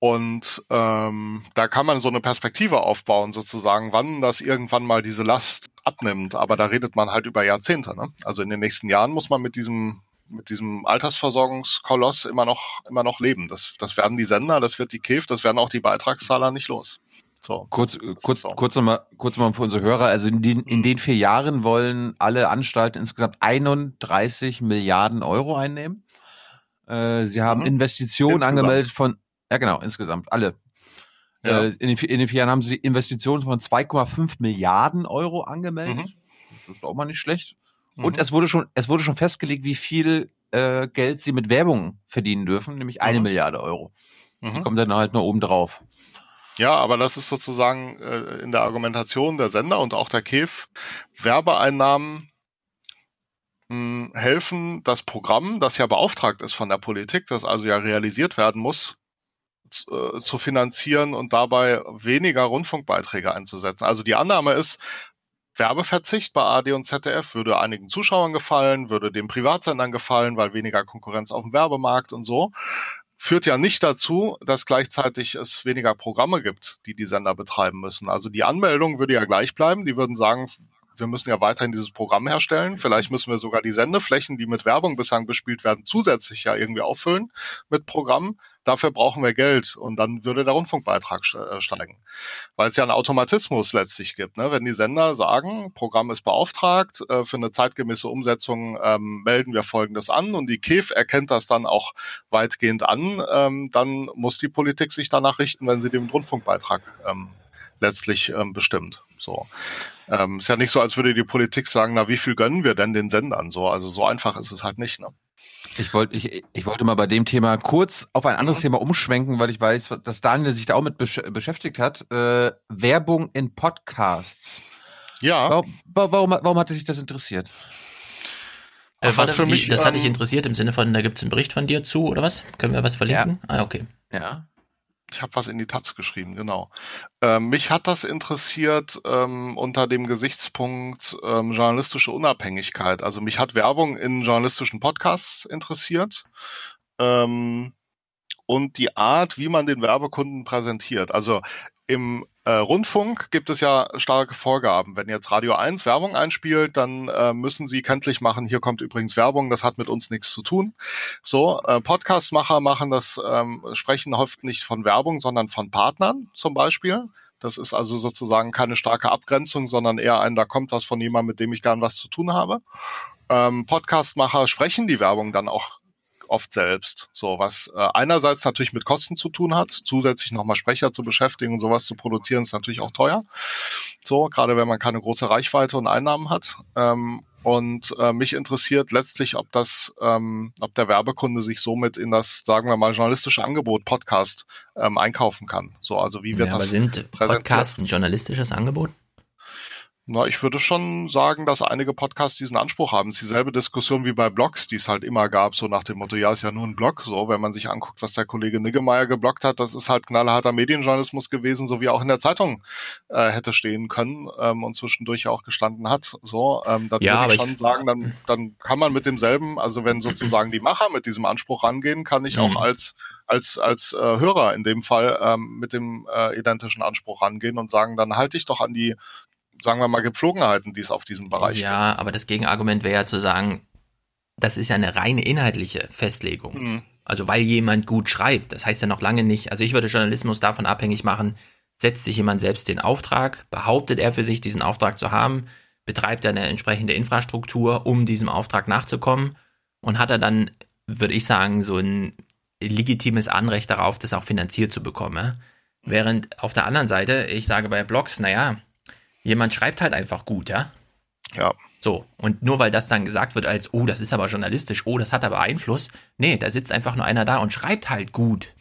und ähm, da kann man so eine Perspektive aufbauen, sozusagen, wann das irgendwann mal diese Last abnimmt. Aber da redet man halt über Jahrzehnte. Ne? Also in den nächsten Jahren muss man mit diesem mit diesem Altersversorgungskoloss immer noch, immer noch leben. Das, das werden die Sender, das wird die KEF, das werden auch die Beitragszahler nicht los. So. Kurz, kurz, so. kurz nochmal, kurz nochmal für unsere Hörer. Also in den, in den vier Jahren wollen alle Anstalten insgesamt 31 Milliarden Euro einnehmen. Äh, sie haben mhm. Investitionen insgesamt. angemeldet von, ja genau, insgesamt, alle. Ja. Äh, in, den, in den vier Jahren haben sie Investitionen von 2,5 Milliarden Euro angemeldet. Mhm. Das ist auch mal nicht schlecht. Und mhm. es wurde schon, es wurde schon festgelegt, wie viel äh, Geld sie mit Werbung verdienen dürfen, nämlich eine mhm. Milliarde Euro. Die kommen dann halt nur oben drauf. Ja, aber das ist sozusagen äh, in der Argumentation der Sender und auch der KEF Werbeeinnahmen mh, helfen, das Programm, das ja beauftragt ist von der Politik, das also ja realisiert werden muss, zu, äh, zu finanzieren und dabei weniger Rundfunkbeiträge einzusetzen. Also die Annahme ist, Werbeverzicht bei AD und ZDF würde einigen Zuschauern gefallen, würde den Privatsendern gefallen, weil weniger Konkurrenz auf dem Werbemarkt und so führt ja nicht dazu, dass gleichzeitig es weniger Programme gibt, die die Sender betreiben müssen. Also die Anmeldung würde ja gleich bleiben. Die würden sagen, wir müssen ja weiterhin dieses Programm herstellen. Vielleicht müssen wir sogar die Sendeflächen, die mit Werbung bislang bespielt werden, zusätzlich ja irgendwie auffüllen mit Programmen. Dafür brauchen wir Geld und dann würde der Rundfunkbeitrag äh, steigen. Weil es ja einen Automatismus letztlich gibt. Ne? Wenn die Sender sagen, Programm ist beauftragt, äh, für eine zeitgemäße Umsetzung ähm, melden wir Folgendes an und die KEF erkennt das dann auch weitgehend an, ähm, dann muss die Politik sich danach richten, wenn sie den Rundfunkbeitrag ähm, letztlich ähm, bestimmt. So. Ähm, ist ja nicht so, als würde die Politik sagen, na, wie viel gönnen wir denn den Sendern? So, also so einfach ist es halt nicht. Ne? Ich wollte, ich, ich wollte mal bei dem Thema kurz auf ein anderes mhm. Thema umschwenken, weil ich weiß, dass Daniel sich da auch mit besch beschäftigt hat. Äh, Werbung in Podcasts. Ja. Warum, warum, warum hatte dich das interessiert? Äh, warte, für mich, das ähm, hat dich interessiert im Sinne von, da gibt es einen Bericht von dir zu oder was? Können wir was verlinken? Ja. Ah, okay. Ja. Ich habe was in die Taz geschrieben, genau. Ähm, mich hat das interessiert ähm, unter dem Gesichtspunkt ähm, journalistische Unabhängigkeit. Also mich hat Werbung in journalistischen Podcasts interessiert ähm, und die Art, wie man den Werbekunden präsentiert. Also im äh, Rundfunk gibt es ja starke Vorgaben. Wenn jetzt Radio 1 Werbung einspielt, dann äh, müssen sie kenntlich machen, hier kommt übrigens Werbung, das hat mit uns nichts zu tun. So, äh, Podcastmacher machen das, ähm, sprechen oft nicht von Werbung, sondern von Partnern zum Beispiel. Das ist also sozusagen keine starke Abgrenzung, sondern eher ein, da kommt was von jemandem, mit dem ich gern was zu tun habe. Ähm, Podcastmacher sprechen die Werbung dann auch oft selbst. So, was äh, einerseits natürlich mit Kosten zu tun hat, zusätzlich nochmal Sprecher zu beschäftigen und sowas zu produzieren, ist natürlich auch teuer. So, gerade wenn man keine große Reichweite und Einnahmen hat. Ähm, und äh, mich interessiert letztlich, ob das, ähm, ob der Werbekunde sich somit in das, sagen wir mal, journalistische Angebot Podcast ähm, einkaufen kann. So, also wie wird ja, das? Aber sind Podcasts ein journalistisches Angebot? Na, ich würde schon sagen, dass einige Podcasts diesen Anspruch haben. Es ist dieselbe Diskussion wie bei Blogs, die es halt immer gab, so nach dem Motto, ja, ist ja nur ein Blog. So, wenn man sich anguckt, was der Kollege Niggemeier geblockt hat, das ist halt knallharter Medienjournalismus gewesen, so wie auch in der Zeitung äh, hätte stehen können ähm, und zwischendurch auch gestanden hat. So, ähm, da ja, würde ich schon ich sagen, dann, dann kann man mit demselben, also wenn sozusagen die Macher mit diesem Anspruch rangehen, kann ich auch Mhm. als als als äh, Hörer in dem Fall ähm, mit dem äh, identischen Anspruch rangehen und sagen, dann halte ich doch an die sagen wir mal, Gepflogenheiten, die es auf diesem Bereich Ja, aber das Gegenargument wäre ja zu sagen, das ist ja eine reine inhaltliche Festlegung. Mhm. Also weil jemand gut schreibt, das heißt ja noch lange nicht, also ich würde Journalismus davon abhängig machen, setzt sich jemand selbst den Auftrag, behauptet er für sich, diesen Auftrag zu haben, betreibt er eine entsprechende Infrastruktur, um diesem Auftrag nachzukommen und hat er dann, würde ich sagen, so ein legitimes Anrecht darauf, das auch finanziert zu bekommen. ja? Während auf der anderen Seite, ich sage bei Blogs, naja, jemand schreibt halt einfach gut, ja? Ja. So, und nur weil das dann gesagt wird als, oh, das ist aber journalistisch, oh, das hat aber Einfluss, nee, da sitzt einfach nur einer da und schreibt halt gut.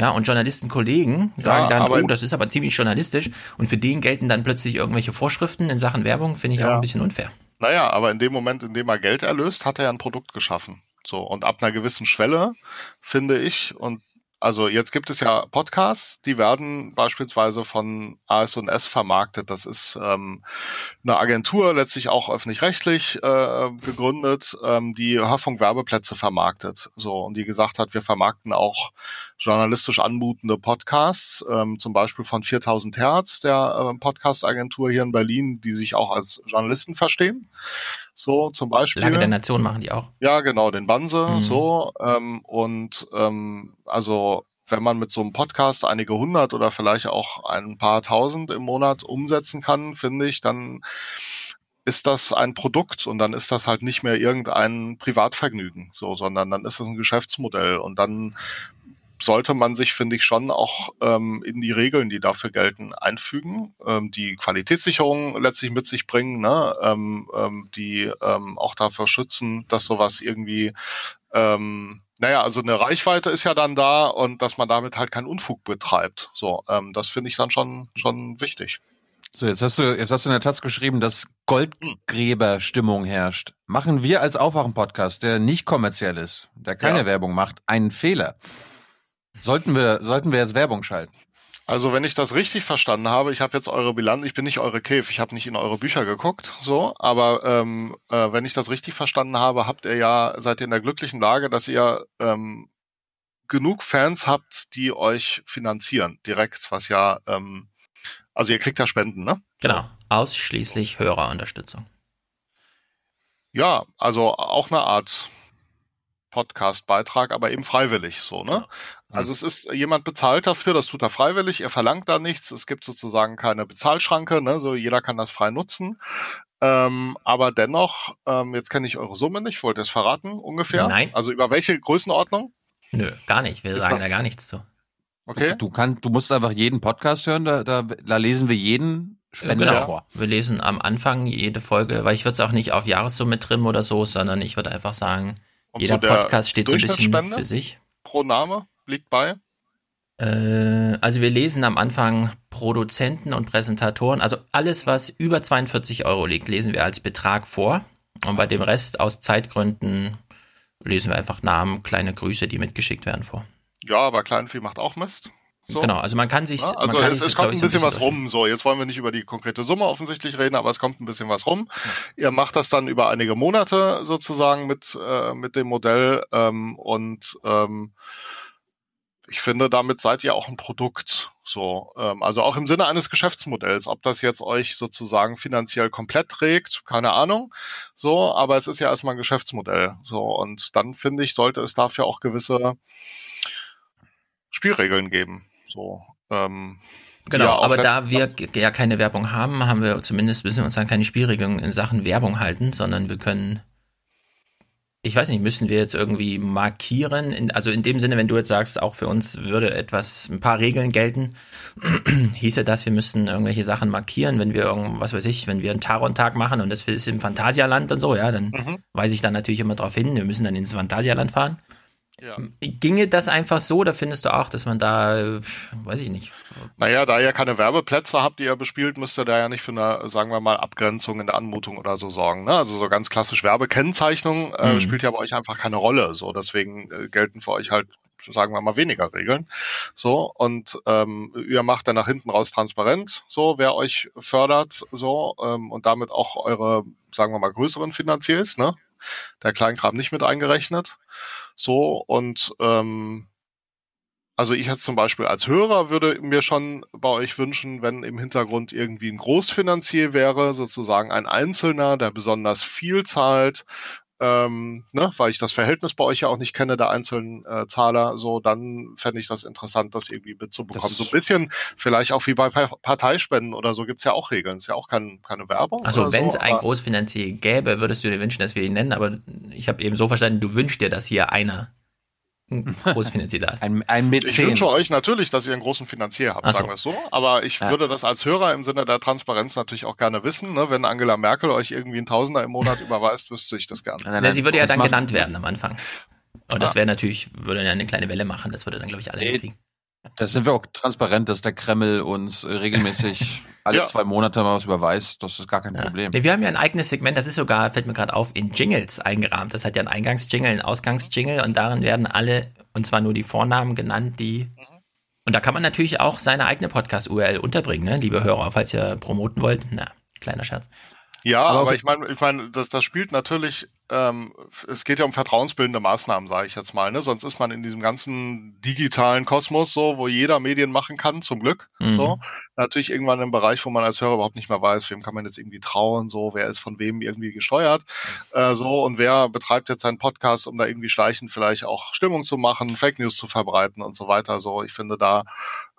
Ja, und Journalistenkollegen sagen Ja, dann, oh, das ist aber ziemlich journalistisch und für den gelten dann plötzlich irgendwelche Vorschriften in Sachen Werbung, finde ich auch Ja. ein bisschen unfair. Naja, aber in dem Moment, in dem er Geld erlöst, hat er ja ein Produkt geschaffen. So, und ab einer gewissen Schwelle, finde ich, und also jetzt gibt es ja Podcasts, die werden beispielsweise von AS&S vermarktet. Das ist ähm, eine Agentur, letztlich auch öffentlich-rechtlich äh, gegründet, ähm, die Hörfunk-Werbeplätze vermarktet. So, und die gesagt hat, wir vermarkten auch journalistisch anmutende Podcasts, ähm, zum Beispiel von 4000 Hertz, der äh, Podcast-Agentur hier in Berlin, die sich auch als Journalisten verstehen. So, zum Beispiel. Lage der Nation machen die auch. Ja, genau, den Banse, Mhm. so. Ähm, und ähm, also wenn man mit so einem Podcast einige hundert oder vielleicht auch ein paar tausend im Monat umsetzen kann, finde ich, dann ist das ein Produkt und dann ist das halt nicht mehr irgendein Privatvergnügen, so, sondern dann ist das ein Geschäftsmodell und dann sollte man sich, finde ich, schon auch ähm, in die Regeln, die dafür gelten, einfügen, ähm, die Qualitätssicherung letztlich mit sich bringen, ne? ähm, ähm, die ähm, auch dafür schützen, dass sowas irgendwie ähm, naja, also eine Reichweite ist ja dann da und dass man damit halt keinen Unfug betreibt. So, ähm, das finde ich dann schon, schon wichtig. So, jetzt hast du, jetzt hast du in der Taz geschrieben, dass Goldgräberstimmung herrscht. Machen wir als Aufwachen-Podcast, der nicht kommerziell ist, der keine Ja. Werbung macht, einen Fehler? Sollten wir, sollten wir jetzt Werbung schalten? Also wenn ich das richtig verstanden habe, ich habe jetzt eure Bilanz, ich bin nicht eure Cave, ich habe nicht in eure Bücher geguckt, so, aber ähm, äh, wenn ich das richtig verstanden habe, habt ihr ja, seid ihr in der glücklichen Lage, dass ihr ähm, genug Fans habt, die euch finanzieren, direkt, was ja, ähm, also ihr kriegt ja Spenden, ne? Genau, ausschließlich Hörerunterstützung. Ja, also auch eine Art Podcast-Beitrag, aber eben freiwillig so, ne? Also es ist jemand bezahlt dafür, das tut er freiwillig, er verlangt da nichts, es gibt sozusagen keine Bezahlschranke, ne? So jeder kann das frei nutzen. Ähm, aber dennoch, ähm, jetzt kenne ich eure Summe nicht, wollt ihr es verraten ungefähr? Nein. Also über welche Größenordnung? Nö, gar nicht. Wir Ist sagen das- da gar nichts zu. Okay. Du kannst, du musst einfach jeden Podcast hören, da, da, da lesen wir jeden Spender genau. vor. Wir lesen am Anfang jede Folge, weil ich würde es auch nicht auf Jahressumme trimmen oder so, sondern ich würde einfach sagen, Und jeder so Podcast steht so ein bisschen für sich. Pro Name liegt bei? Äh, also wir lesen am Anfang Produzenten und Präsentatoren, also alles, was über 42 Euro liegt, lesen wir als Betrag vor. Und bei dem Rest aus Zeitgründen lesen wir einfach Namen, kleine Grüße, die mitgeschickt werden vor. Ja, aber Kleinvieh macht auch Mist. So. Genau, also man kann sich, Ja, man also kann es, sich, es kommt ich, ein bisschen was rum. So, jetzt wollen wir nicht über die konkrete Summe offensichtlich reden, aber es kommt ein bisschen was rum. Ihr macht das dann über einige Monate sozusagen mit, äh, mit dem Modell ähm, und ähm, ich finde, damit seid ihr auch ein Produkt. So, ähm, also auch im Sinne eines Geschäftsmodells. Ob das jetzt euch sozusagen finanziell komplett trägt, keine Ahnung. So, aber es ist ja erstmal ein Geschäftsmodell. So, und dann finde ich, sollte es dafür auch gewisse Spielregeln geben. So, ähm, Genau, ja aber da wir ja keine Werbung haben, haben wir zumindest müssen wir uns an keine Spielregeln in Sachen Werbung halten, sondern wir können, ich weiß nicht, müssen wir jetzt irgendwie markieren, in, also in dem Sinne, wenn du jetzt sagst, auch für uns würde etwas, ein paar Regeln gelten, <clears throat> hieße das, wir müssten irgendwelche Sachen markieren, wenn wir irgend, was weiß ich, wenn wir einen Taron-Tag machen und das ist im Phantasialand und so, ja, dann Mhm. weise ich dann natürlich immer darauf hin, wir müssen dann ins Phantasialand fahren. Ja. Ginge das einfach so, oder findest du auch, dass man da, äh, weiß ich nicht, Naja, da ihr keine Werbeplätze habt, die ihr bespielt, müsst ihr da ja nicht für eine, sagen wir mal, Abgrenzung in der Anmutung oder so sorgen. Ne? Also so ganz klassisch Werbekennzeichnung äh, Mhm. spielt ja bei euch einfach keine Rolle. So, deswegen äh, gelten für euch halt, sagen wir mal, weniger Regeln. So, und ähm, ihr macht dann nach hinten raus transparent, so, wer euch fördert, so, ähm, und damit auch eure, sagen wir mal, größeren Finanziers, ne? Der Kleinkram nicht mit eingerechnet. So, und ähm, also ich jetzt zum Beispiel als Hörer würde mir schon bei euch wünschen, wenn im Hintergrund irgendwie ein Großfinanzier wäre, sozusagen ein Einzelner, der besonders viel zahlt, ähm, ne, weil ich das Verhältnis bei euch ja auch nicht kenne, der einzelnen äh, Zahler, so, dann fände ich das interessant, das irgendwie mitzubekommen. Das- so ein bisschen, vielleicht auch wie bei Pa- Parteispenden oder so, gibt's ja auch Regeln. Ist ja auch kein, keine Werbung. Also wenn es so, einen Großfinanzier gäbe, würdest du dir wünschen, dass wir ihn nennen, aber ich habe eben so verstanden, du wünschst dir, dass hier einer ein Großfinanzier da ist. <laughs> Ein, ein Ich wünsche euch natürlich, dass ihr einen großen Finanzier habt, so. sagen wir es so. Aber ich Ja. würde das als Hörer im Sinne der Transparenz natürlich auch gerne wissen. Ne? Wenn Angela Merkel euch irgendwie ein Tausender im Monat <laughs> überweist, wüsste ich das gerne. Nein, nein, Na, sie würde ja dann machen- genannt werden am Anfang. Und das Ah. wäre natürlich, würde ja eine kleine Welle machen, das würde dann, glaube ich, alle Nee. mitkriegen. Da sind wir auch transparent, dass der Kreml uns äh, regelmäßig <laughs> alle Ja. zwei Monate mal was überweist. Das ist gar kein Problem. Nee, wir haben ja ein eigenes Segment, das ist sogar, fällt mir gerade auf, in Jingles eingerahmt. Das hat ja einen Eingangsjingle, einen Ausgangsjingle und darin werden alle, und zwar nur die Vornamen genannt, die. Und da kann man natürlich auch seine eigene Podcast-URL unterbringen, ne? liebe Hörer, falls ihr promoten wollt. Na, kleiner Scherz. Ja, Aber aber, ich meine, ich meine, das, das spielt natürlich, ähm, es geht ja um vertrauensbildende Maßnahmen, sage ich jetzt mal. Ne? Sonst ist man in diesem ganzen digitalen Kosmos so, wo jeder Medien machen kann, zum Glück. Mhm. So. Natürlich irgendwann im Bereich, wo man als Hörer überhaupt nicht mehr weiß, wem kann man jetzt irgendwie trauen, so, wer ist von wem irgendwie gesteuert, äh, so, und wer betreibt jetzt seinen Podcast, um da irgendwie schleichend vielleicht auch Stimmung zu machen, Fake News zu verbreiten und so weiter. So, ich finde da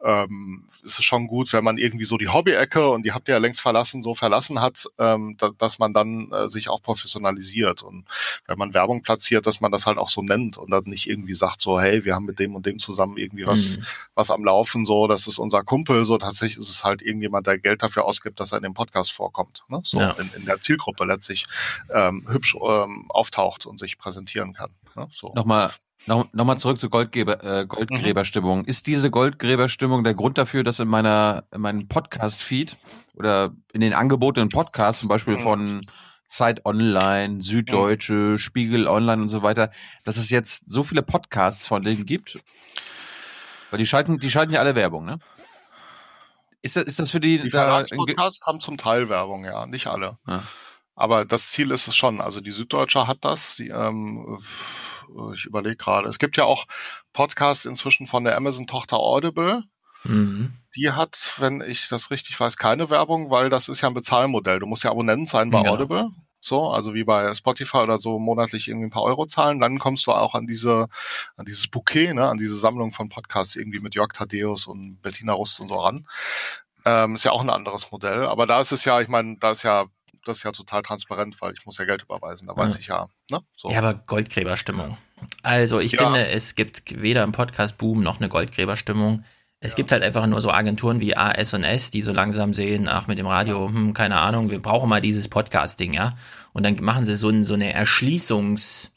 ähm, ist es schon gut, wenn man irgendwie so die Hobby-Ecke und die habt ihr ja längst verlassen, so verlassen hat, ähm, da, dass man dann äh, sich auch professionalisiert und wenn man Werbung platziert, dass man das halt auch so nennt und dann nicht irgendwie sagt so, hey, wir haben mit dem und dem zusammen irgendwie was, Mhm. was am Laufen, so, das ist unser Kumpel, so tatsächlich ist es halt irgendjemand, der Geld dafür ausgibt, dass er in dem Podcast vorkommt, ne? so Ja. in, in der Zielgruppe letztlich ähm, hübsch ähm, auftaucht und sich präsentieren kann. Ne? So. Nochmal, noch, noch mal zurück zur Goldgräber, äh, Goldgräberstimmung. Mhm. Ist diese Goldgräberstimmung der Grund dafür, dass in meiner in meinem Podcast-Feed oder in den angebotenen Podcasts, zum Beispiel mhm. von Zeit Online, Süddeutsche, mhm. Spiegel Online und so weiter, dass es jetzt so viele Podcasts von denen gibt? Weil die schalten, die schalten ja alle Werbung, ne? Ist das, ist das für die? Die da, Podcasts haben zum Teil Werbung, ja, nicht alle. Ja. Aber das Ziel ist es schon. Also die Süddeutsche hat das. Die, ähm, ich überlege gerade. Es gibt ja auch Podcasts inzwischen von der Amazon-Tochter Audible. Mhm. Die hat, wenn ich das richtig weiß, keine Werbung, weil das ist ja ein Bezahlmodell. Du musst ja Abonnent sein bei ja. Audible. So, also wie bei Spotify oder so monatlich irgendwie ein paar Euro zahlen, dann kommst du auch an diese, an dieses Bouquet, ne, an diese Sammlung von Podcasts irgendwie mit Jörg Thaddeus und Bettina Rust und so ran. Ähm, ist ja auch ein anderes Modell, aber da ist es ja, ich meine, da ist ja das ist ja total transparent, weil ich muss ja Geld überweisen. Da weiß ja. ich ja. Ne? So. Ja, aber Goldgräberstimmung. Also ich ja. finde, es gibt weder im Podcast-Boom noch eine Goldgräberstimmung. Es ja. gibt halt einfach nur so Agenturen wie AS und S, die so langsam sehen, ach, mit dem Radio, hm, keine Ahnung, wir brauchen mal dieses Podcast-Ding, ja. Und dann machen sie so, ein, so eine Erschließungs-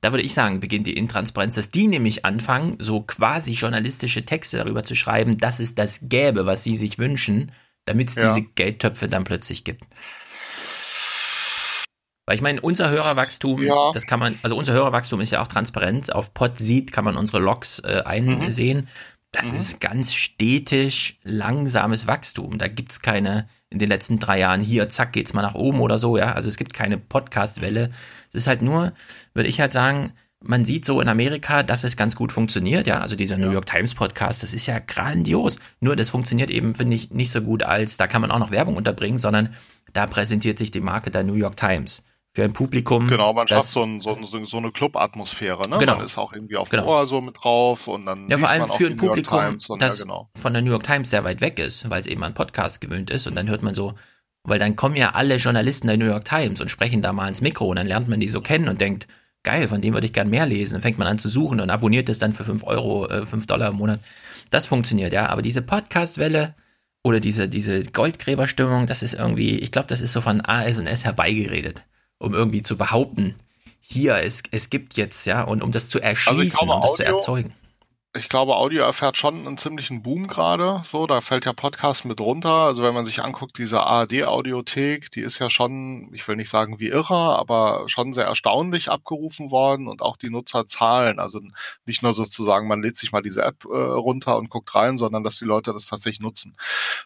da würde ich sagen, beginnt die Intransparenz, dass die nämlich anfangen, so quasi journalistische Texte darüber zu schreiben, dass es das gäbe, was sie sich wünschen, damit es ja. diese Geldtöpfe dann plötzlich gibt. Weil ich meine, unser Hörerwachstum, ja. das kann man, also unser Hörerwachstum ist ja auch transparent. Auf Podseed kann man unsere Logs äh, einsehen. Mhm. Das mhm. ist ganz stetig, langsames Wachstum. Da gibt's keine, in den letzten drei Jahren, hier, zack, geht's mal nach oben oder so, ja. Also es gibt keine Podcast-Welle. Es ist halt nur, würde ich halt sagen, man sieht so in Amerika, dass es ganz gut funktioniert, ja. Also dieser ja. New York Times Podcast, das ist ja grandios. Nur das funktioniert eben, finde ich, nicht so gut als, da kann man auch noch Werbung unterbringen, sondern da präsentiert sich die Marke der New York Times für ein Publikum. Genau, man schafft so, ein, so, so eine Club-Atmosphäre, ne? Genau. Man ist auch irgendwie auf dem genau. Ohr so mit drauf und dann. Ja, vor allem für ein Publikum, Times, das ja, genau. von der New York Times sehr weit weg ist, weil es eben an Podcast gewöhnt ist und dann hört man so, weil dann kommen ja alle Journalisten der New York Times und sprechen da mal ins Mikro und dann lernt man die so kennen und denkt, geil, von dem würde ich gern mehr lesen. Dann fängt man an zu suchen und abonniert es dann für fünf Euro, äh, fünf Dollar im Monat. Das funktioniert, ja. Aber diese Podcast-Welle oder diese, diese Goldgräberstimmung, das ist irgendwie, ich glaube, das ist so von AS und S herbeigeredet um irgendwie zu behaupten, hier, es, es gibt jetzt, ja, und um das zu also erschließen, also um das Audio, zu erzeugen ich glaube, Audio erfährt schon einen ziemlichen Boom gerade. So, da fällt ja Podcast mit runter. Also wenn man sich anguckt, diese ARD-Audiothek, die ist ja schon, ich will nicht sagen wie irre, aber schon sehr erstaunlich abgerufen worden und auch die Nutzerzahlen. Also nicht nur sozusagen, man lädt sich mal diese App äh, runter und guckt rein, sondern dass die Leute das tatsächlich nutzen.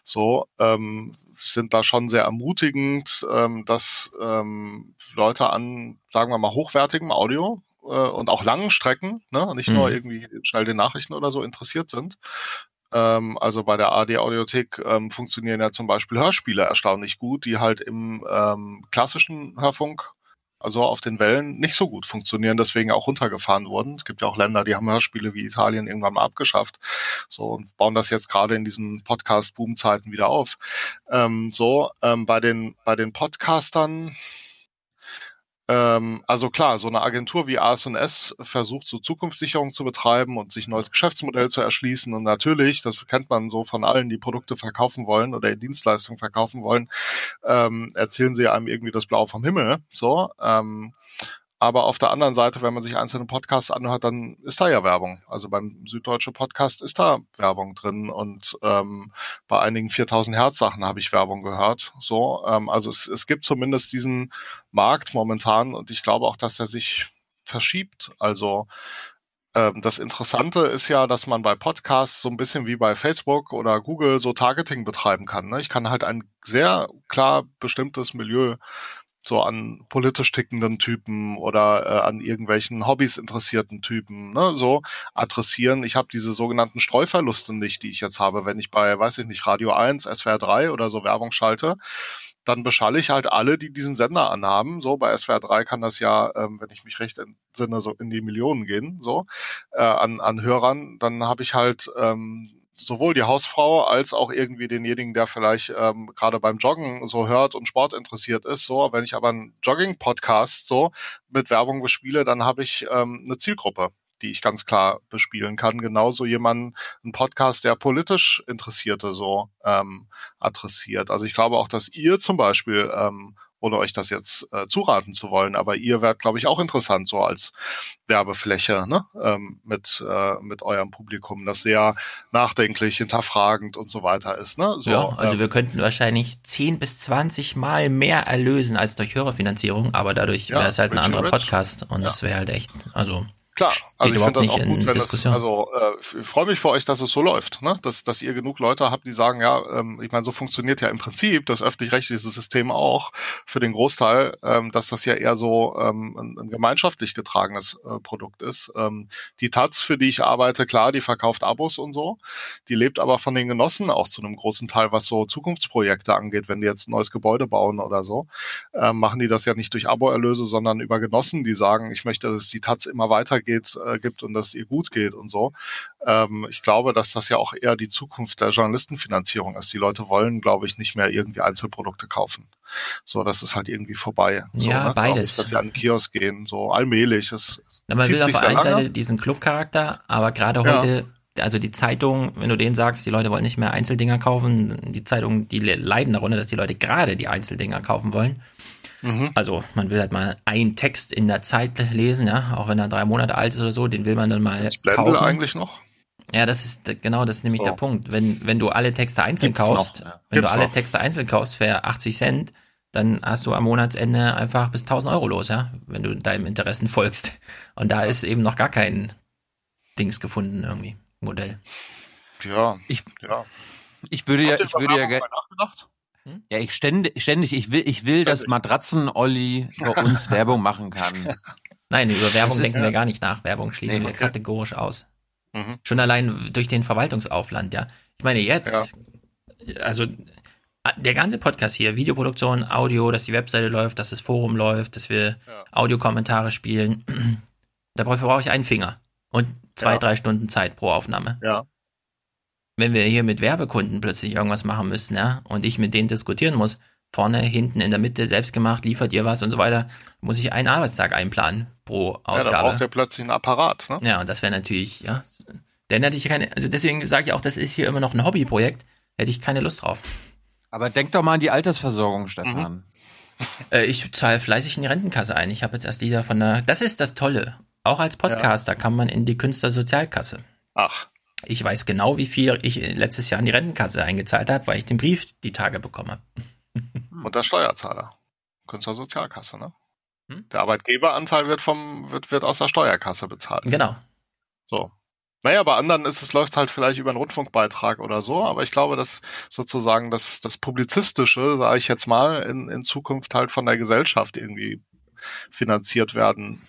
So, ähm, sind da schon sehr ermutigend, ähm, dass ähm, Leute an, sagen wir mal, hochwertigem Audio und auch langen Strecken, ne, nicht mhm. nur irgendwie schnell den Nachrichten oder so interessiert sind. Ähm, also bei der AD Audiothek ähm, funktionieren ja zum Beispiel Hörspiele erstaunlich gut, die halt im ähm, klassischen Hörfunk also auf den Wellen nicht so gut funktionieren, deswegen auch runtergefahren wurden. Es gibt ja auch Länder, die haben Hörspiele wie Italien irgendwann mal abgeschafft, so und bauen das jetzt gerade in diesen Podcast-Boom-Zeiten wieder auf. Ähm, so ähm, bei den bei den Podcastern also klar, so eine Agentur wie AS&S versucht so Zukunftssicherung zu betreiben und sich ein neues Geschäftsmodell zu erschließen. Und natürlich, das kennt man so von allen, die Produkte verkaufen wollen oder Dienstleistungen verkaufen wollen, ähm, erzählen sie einem irgendwie das Blau vom Himmel. So, ähm, aber auf der anderen Seite, wenn man sich einzelne Podcasts anhört, dann ist da ja Werbung. Also beim Süddeutsche Podcast ist da Werbung drin und ähm, bei einigen 4000 Hertz Sachen habe ich Werbung gehört. So, ähm, also es, es gibt zumindest diesen Markt momentan und ich glaube auch, dass er sich verschiebt. Also ähm, das Interessante ist ja, dass man bei Podcasts so ein bisschen wie bei Facebook oder Google so Targeting betreiben kann. Ne? Ich kann halt ein sehr klar bestimmtes Milieu so an politisch tickenden Typen oder äh, an irgendwelchen Hobbys interessierten Typen, ne, so adressieren. Ich habe diese sogenannten Streuverluste nicht, die ich jetzt habe, wenn ich bei, weiß ich nicht, Radio 1, SWR 3 oder so Werbung schalte dann beschalle ich halt alle, die diesen Sender anhaben. So, bei SWR 3 kann das ja, ähm, wenn ich mich recht entsinne, so in die Millionen gehen, so, äh, an, an Hörern. Dann habe ich halt ähm, sowohl die Hausfrau als auch irgendwie denjenigen, der vielleicht ähm, gerade beim Joggen so hört und Sport interessiert ist. So, wenn ich aber einen Jogging-Podcast so mit Werbung bespiele, dann habe ich ähm, eine Zielgruppe die ich ganz klar bespielen kann. Genauso jemanden, ein Podcast, der politisch Interessierte so ähm, adressiert. Also ich glaube auch, dass ihr zum Beispiel ähm, ohne euch das jetzt äh, zuraten zu wollen, aber ihr werdet, glaube ich, auch interessant so als Werbefläche ne? ähm, mit, äh, mit eurem Publikum, das sehr nachdenklich, hinterfragend und so weiter ist. Ne? So, ja, also ähm, wir könnten wahrscheinlich 10 bis 20 Mal mehr erlösen als durch Hörerfinanzierung, aber dadurch Ja, wäre es halt ein anderer rich. Podcast und das wäre halt echt, also Klar, also ich finde das auch gut, wenn Diskussion. das, also äh, ich freue mich für euch, dass es so läuft, ne? dass, dass ihr genug Leute habt, die sagen, ja, ähm, ich meine, so funktioniert ja im Prinzip das öffentlich-rechtliche System auch für den Großteil, ähm, dass das ja eher so ähm, ein, ein gemeinschaftlich getragenes äh, Produkt ist. Ähm, die Taz, für die ich arbeite, klar, die verkauft Abos und so, die lebt aber von den Genossen auch zu einem großen Teil, was so Zukunftsprojekte angeht, wenn die jetzt ein neues Gebäude bauen oder so, ähm, machen die das ja nicht durch Aboerlöse, sondern über Genossen, die sagen, ich möchte, dass die Taz immer weitergeht, äh, gibt und dass ihr gut geht und so. Ähm, ich glaube, dass das ja auch eher die Zukunft der Journalistenfinanzierung ist. Die Leute wollen, glaube ich, nicht mehr irgendwie Einzelprodukte kaufen. So, das ist halt irgendwie vorbei. So, Ja, ne, beides. Ich, dass sie an den Kiosk gehen, so allmählich. Es Na, man will auf der einen. Seite diesen Clubcharakter, aber gerade Ja. heute, also die Zeitung, wenn du denen sagst, die Leute wollen nicht mehr Einzeldinger kaufen, die Zeitungen, die le- leiden darunter, dass die Leute gerade die Einzeldinger kaufen wollen. Mhm. Also man will halt mal einen Text in der Zeit lesen, ja, auch wenn er drei Monate alt ist oder so, den will man dann mal Blendel kaufen. eigentlich noch? Ja, das ist genau das ist nämlich So. der Punkt. Wenn wenn du alle Texte einzeln Gibt's noch, kaufst, ja. wenn Gibt's du alle noch. Texte einzeln kaufst für 80 Cent, dann hast du am Monatsende einfach bis 1000 Euro los, ja, wenn du deinem Interessen folgst. Und da ist eben noch gar kein Dings gefunden irgendwie Modell. Ja, Ich, ja. ich würde ja, ich würde ja, Werbung ge- nachgedacht? ja, ich ständig, ständig, ich will, ich will, dass Matratzen-Olli bei <laughs> uns Werbung machen kann. Nein, über Werbung ist- denken wir gar nicht nach. Werbung schließen Nee, wir okay. kategorisch aus. Mhm. Schon allein durch den Verwaltungsaufwand, ja. Ich meine, jetzt, also der ganze Podcast hier, Videoproduktion, Audio, dass die Webseite läuft, dass das Forum läuft, dass wir Audiokommentare spielen, <clears throat> dafür brauche ich einen Finger und zwei, Ja. drei Stunden Zeit pro Aufnahme. Ja. Wenn wir hier mit Werbekunden plötzlich irgendwas machen müssen, ja, und ich mit denen diskutieren muss, vorne, hinten, in der Mitte, selbst gemacht, liefert ihr was und so weiter, muss ich einen Arbeitstag einplanen pro Ja, da Ausgabe. braucht ihr plötzlich einen Apparat. Ne? Ja, und das wäre natürlich, ja. Dann hätte ich keine, also deswegen sage ich auch, das ist hier immer noch ein Hobbyprojekt, hätte ich keine Lust drauf. Aber denk doch mal an die Altersversorgung, Stefan. Äh, ich zahle fleißig in die Rentenkasse ein. Ich habe jetzt erst Lieder von der, das ist das Tolle. Auch als Podcaster kann man in die Künstlersozialkasse. Ach. Ich weiß genau, wie viel ich letztes Jahr in die Rentenkasse eingezahlt habe, weil ich den Brief die Tage bekomme. <laughs> Und der Steuerzahler. Künstlersozialkasse, ne? Hm? Der Arbeitgeberanteil wird vom, wird, wird aus der Steuerkasse bezahlt. Genau. So. Naja, bei anderen ist es, läuft halt vielleicht über einen Rundfunkbeitrag oder so, aber ich glaube, dass sozusagen das, das Publizistische, sage ich jetzt mal, in, in Zukunft halt von der Gesellschaft irgendwie finanziert werden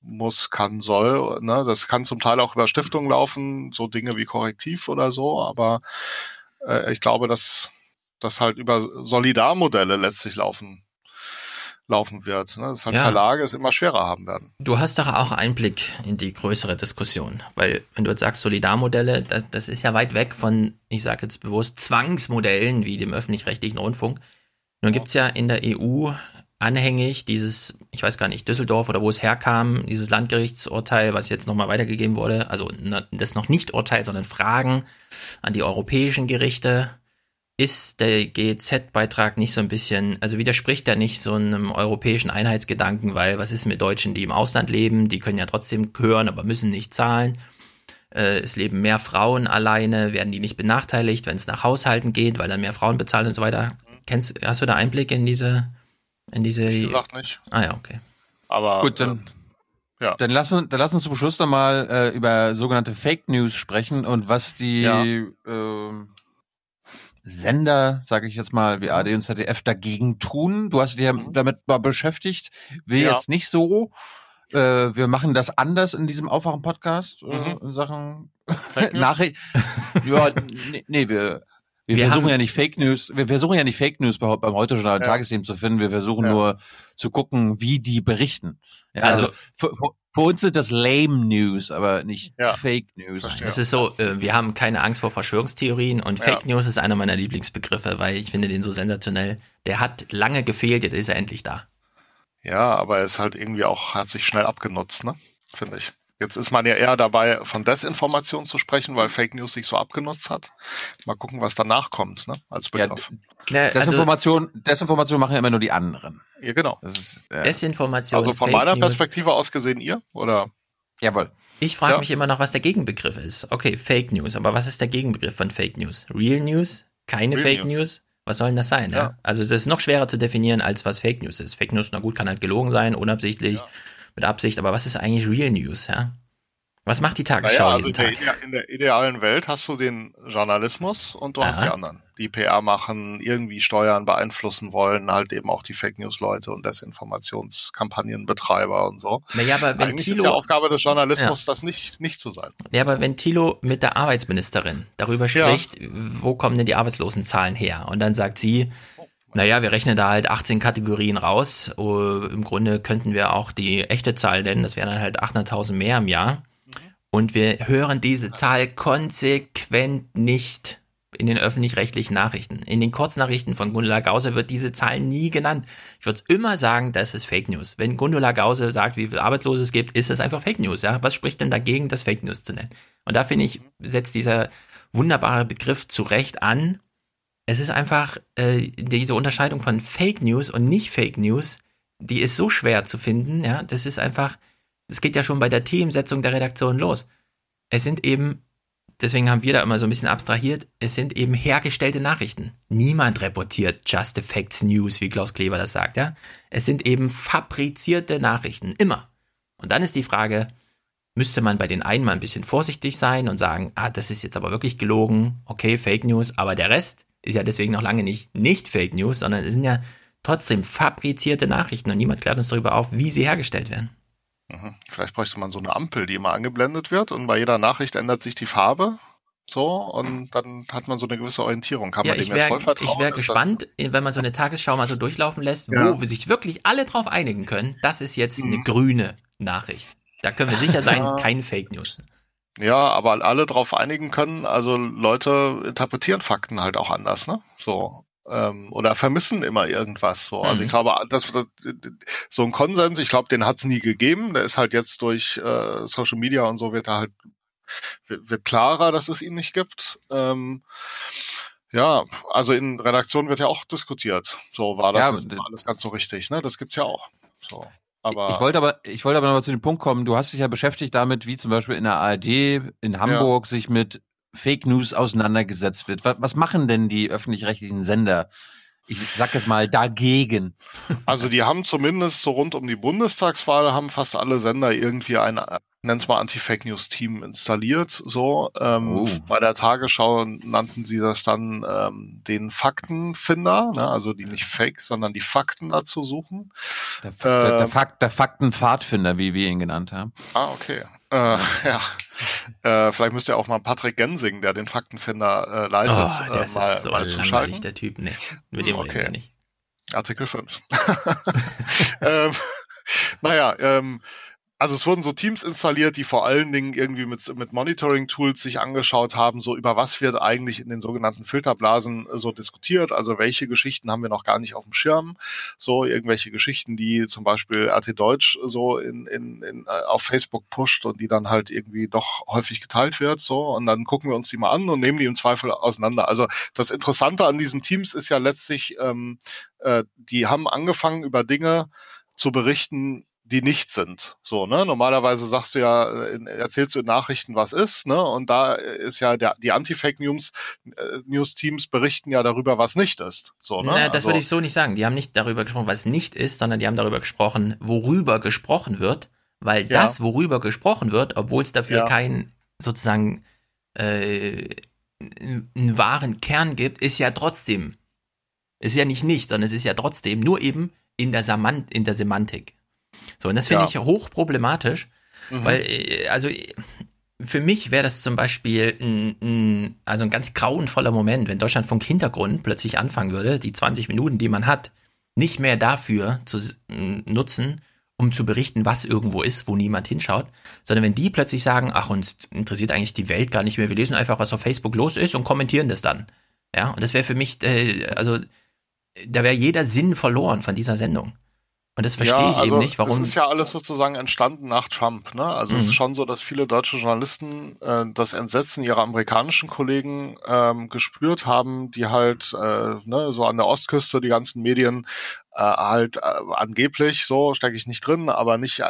muss, kann, soll. Ne? Das kann zum Teil auch über Stiftungen laufen, so Dinge wie Korrektiv oder so, aber äh, ich glaube, dass das halt über Solidarmodelle letztlich laufen laufen wird. Ne? Dass halt Ja. Verlage es immer schwerer haben werden. Du hast doch auch Einblick in die größere Diskussion, weil wenn du jetzt sagst Solidarmodelle, das, das ist ja weit weg von, ich sage jetzt bewusst, Zwangsmodellen wie dem öffentlich-rechtlichen Rundfunk. Nun gibt's ja in der EU anhängig dieses, ich weiß gar nicht, Düsseldorf oder wo es herkam, dieses Landgerichtsurteil, was jetzt nochmal weitergegeben wurde, also das noch nicht Urteil, sondern Fragen an die europäischen Gerichte. Ist der GEZ-Beitrag nicht so ein bisschen, also widerspricht er nicht so einem europäischen Einheitsgedanken, weil was ist mit Deutschen, die im Ausland leben, die können ja trotzdem hören, aber müssen nicht zahlen. Äh, es leben mehr Frauen alleine, werden die nicht benachteiligt, wenn es nach Haushalten geht, weil dann mehr Frauen bezahlen und so weiter. Kennst, hast du da Einblick in diese, in diese? Wie gesagt nicht. Ah ja, okay. Aber Gut, dann, ja. dann, lass, uns- dann lass uns zum Schluss noch mal äh, über sogenannte Fake News sprechen und was die Ja. ähm, Sender, sage ich jetzt mal, wie AD und ZDF dagegen tun. Du hast dich ja damit mal beschäftigt. Will Mhm. Ja. jetzt nicht so. Äh, wir machen das anders in diesem Aufwachen-Podcast äh, Mhm. in Sachen? <laughs> Nachricht. ja, nee, nee wir, wir, Wir versuchen haben- ja nicht Fake News, wir versuchen ja nicht Fake News bei, beim Heute-Journal Ja. Tagesthemen zu finden, wir versuchen Ja. nur zu gucken, wie die berichten. Ja, also, Also- für, für, für uns sind das lame News, aber nicht Ja. Fake News. Es ist so, äh, wir haben keine Angst vor Verschwörungstheorien und Fake News ist einer meiner Lieblingsbegriffe, weil ich finde den so sensationell. Der hat lange gefehlt, jetzt ist er endlich da. Ja, aber er ist halt irgendwie auch, hat sich schnell abgenutzt, ne? Finde ich. Jetzt ist man ja eher dabei, von Desinformation zu sprechen, weil Fake News sich so abgenutzt hat. Mal gucken, was danach kommt, ne? Als Begriff. Ja, also Desinformation, Desinformation machen ja immer nur die anderen. Ja, genau. Ist, äh, Desinformation. Also von Fake meiner News. Perspektive aus gesehen ihr, oder? Jawohl. Ich frage Ja. mich immer noch, was der Gegenbegriff ist. Okay, Fake News, aber was ist der Gegenbegriff von Fake News? Real News? Keine Real Fake News. News? Was soll denn das sein? Ja. Ja. Also es ist noch schwerer zu definieren, als was Fake News ist. Fake News, na gut, kann halt gelogen sein, unabsichtlich, mit Absicht, aber was ist eigentlich Real News? Ja? Was macht die Tagesschau Naja, also jeden in, Tag? der, in der idealen Welt hast du den Journalismus und du hast Aha. die anderen, die PR machen, irgendwie steuern, beeinflussen wollen, halt eben auch die Fake News Leute und Desinformationskampagnenbetreiber und so. Naja, aber wenn Eigentlich ist Thilo- ja Aufgabe des Journalismus, das nicht, nicht zu sein. Ja, aber wenn Thilo mit der Arbeitsministerin darüber Ja. spricht, wo kommen denn die Arbeitslosenzahlen her? Und dann sagt sie, naja, wir rechnen da halt 18 Kategorien raus. Oh, Im Grunde könnten wir auch die echte Zahl nennen, das wären dann halt 800.000 mehr im Jahr. Und wir hören diese Zahl konsequent nicht in den öffentlich-rechtlichen Nachrichten. In den Kurznachrichten von Gundula Gause wird diese Zahl nie genannt. Ich würde immer sagen, das ist Fake News. Wenn Gundula Gause sagt, wie viel Arbeitslose es gibt, ist es einfach Fake News. Ja? Was spricht denn dagegen, das Fake News zu nennen? Und da finde ich, setzt dieser wunderbare Begriff zu Recht an. Es ist einfach äh, diese Unterscheidung von Fake News und nicht Fake News, die ist so schwer zu finden. Ja, das ist einfach, es geht ja schon bei der Themensetzung der Redaktion los. Es sind eben, deswegen haben wir da immer so ein bisschen abstrahiert, es sind eben hergestellte Nachrichten. Niemand reportiert Just Facts News, wie Klaus Kleber das sagt. Ja, es sind eben fabrizierte Nachrichten immer. Und dann ist die Frage, müsste man bei den einen mal ein bisschen vorsichtig sein und sagen, ah, das ist jetzt aber wirklich gelogen, okay, Fake News, aber der Rest ist ja deswegen noch lange nicht nicht Fake News, sondern es sind ja trotzdem fabrizierte Nachrichten und niemand klärt uns darüber auf, wie sie hergestellt werden. Mhm. Vielleicht bräuchte man so eine Ampel, die immer angeblendet wird und bei jeder Nachricht ändert sich die Farbe. So, und dann hat man so eine gewisse Orientierung. Kann Ja, man ich wäre wär gespannt, wenn man so eine Tagesschau mal so durchlaufen lässt, Ja. wo sich wirklich alle drauf einigen können, das ist jetzt eine Mhm. grüne Nachricht. Da können wir sicher sein, Ja. keine Fake News. Ja, aber alle drauf einigen können, also Leute interpretieren Fakten halt auch anders, ne? So. Ähm, oder vermissen immer irgendwas. So. Also Mhm. ich glaube, das, das, so ein Konsens, ich glaube, den hat es nie gegeben. Der ist halt jetzt durch äh, Social Media und so wird er halt wird, wird klarer, dass es ihn nicht gibt. Ähm, ja, also in Redaktion wird ja auch diskutiert. So war das Ja, alles ganz so richtig, ne? Das gibt's ja auch. So. Aber Ich wollte aber, ich wollte aber noch mal zu dem Punkt kommen. Du hast dich ja beschäftigt damit, wie zum Beispiel in der ARD in Hamburg sich mit Fake News auseinandergesetzt wird. Was, was machen denn die öffentlich-rechtlichen Sender? Ich sag jetzt mal dagegen. Also die haben zumindest so rund um die Bundestagswahl haben fast alle Sender irgendwie ein, nenn's mal Anti-Fake-News-Team installiert. So ähm, Oh. bei der Tagesschau nannten sie das dann ähm, den Faktenfinder, ne? also die nicht Fake, sondern die Fakten dazu suchen. Der, der, der, Ähm, Fakt, der Faktenpfadfinder, wie wir ihn genannt haben. Ah, okay. Äh, <laughs> ja. Äh, vielleicht müsst ihr auch mal Patrick Gensing, der den Faktenfinder äh, leitet, Oh, äh, das mal, ist so mal zuschalten. der Typ. Nee, mit dem reden wir nicht. Artikel 5. <laughs> ähm, <laughs> naja, ähm, also es wurden so Teams installiert, die vor allen Dingen irgendwie mit, mit Monitoring-Tools sich angeschaut haben, so über was wird eigentlich in den sogenannten Filterblasen äh, so diskutiert, also welche Geschichten haben wir noch gar nicht auf dem Schirm, so irgendwelche Geschichten, die zum Beispiel RT Deutsch so in, in, in, äh, auf Facebook pusht und die dann halt irgendwie doch häufig geteilt wird, so. Und dann gucken wir uns die mal an und nehmen die im Zweifel auseinander. Also das Interessante an diesen Teams ist ja letztlich, ähm, äh, die haben angefangen über Dinge zu berichten, die nicht sind. So, ne? Normalerweise sagst du ja, äh, erzählst du in Nachrichten, was ist, ne? Und da ist ja der, die Anti-Fake News, äh, News Teams berichten ja darüber, was nicht ist. So, ne? Na, das Also- würde ich so nicht sagen. Die haben nicht darüber gesprochen, was nicht ist, sondern die haben darüber gesprochen, worüber gesprochen wird, weil Ja. das, worüber gesprochen wird, obwohl es dafür Ja. keinen sozusagen äh, einen wahren Kern gibt, ist ja trotzdem, ist ja nicht nicht, sondern es ist ja trotzdem nur eben in der, Samant, in der Semantik. So, und das finde Ja. ich hochproblematisch, Mhm. weil, äh, also für mich wäre das zum Beispiel ein, ein, also ein ganz grauenvoller Moment, wenn Deutschlandfunk Hintergrund plötzlich anfangen würde, die 20 Minuten, die man hat, nicht mehr dafür zu nutzen, um zu berichten, was irgendwo ist, wo niemand hinschaut, sondern wenn die plötzlich sagen, ach, uns interessiert eigentlich die Welt gar nicht mehr, wir lesen einfach, was auf Facebook los ist und kommentieren das dann. Ja, und das wäre für mich, äh, also da wäre jeder Sinn verloren von dieser Sendung. Und das verstehe ja, ich also eben nicht, warum. Es ist ja alles sozusagen entstanden nach Trump. Ne? Also Mhm. es ist schon so, dass viele deutsche Journalisten äh, das Entsetzen ihrer amerikanischen Kollegen ähm, gespürt haben, die halt äh, ne, so an der Ostküste die ganzen Medien äh, halt äh, angeblich, so stecke ich nicht drin, aber nicht äh,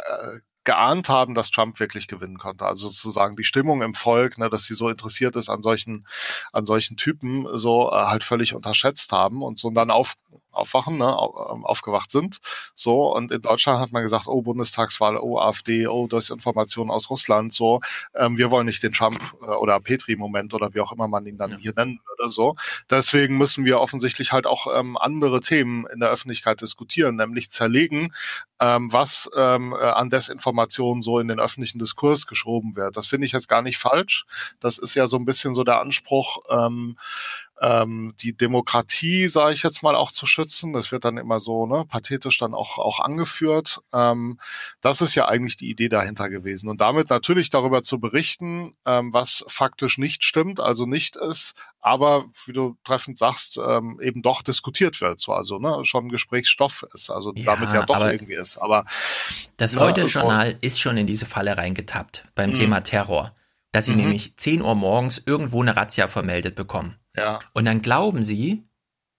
geahnt haben, dass Trump wirklich gewinnen konnte. Also sozusagen die Stimmung im Volk, ne, dass sie so interessiert ist an solchen, an solchen Typen, so äh, halt völlig unterschätzt haben und so dann auf, aufwachen, ne, ähm, aufgewacht sind. So, und in Deutschland hat man gesagt, oh, Bundestagswahl, oh, AfD, oh, Desinformation aus Russland, so, ähm, wir wollen nicht den Trump äh, oder Petri-Moment oder wie auch immer man ihn dann hier nennen würde, so. Deswegen müssen wir offensichtlich halt auch ähm, andere Themen in der Öffentlichkeit diskutieren, nämlich zerlegen, ähm, was ähm, äh, an Desinformation so in den öffentlichen Diskurs geschoben wird. Das finde ich jetzt gar nicht falsch. Das ist ja so ein bisschen so der Anspruch, ähm, ähm, die Demokratie, sage ich jetzt mal, auch zu schützen. Das wird dann immer so ne, pathetisch dann auch, auch angeführt. Ähm, das ist ja eigentlich die Idee dahinter gewesen. Und damit natürlich darüber zu berichten, ähm, was faktisch nicht stimmt, also nicht ist, aber wie du treffend sagst, ähm, eben doch diskutiert wird. So, also ne, schon Gesprächsstoff ist, also Ja, damit ja doch irgendwie ist. Aber Das ne, Heute-Journal ist schon in diese Falle reingetappt beim Mhm. Thema Terror. Dass sie Mhm. nämlich 10 Uhr morgens irgendwo eine Razzia vermeldet bekommen. Ja. Und dann glauben sie,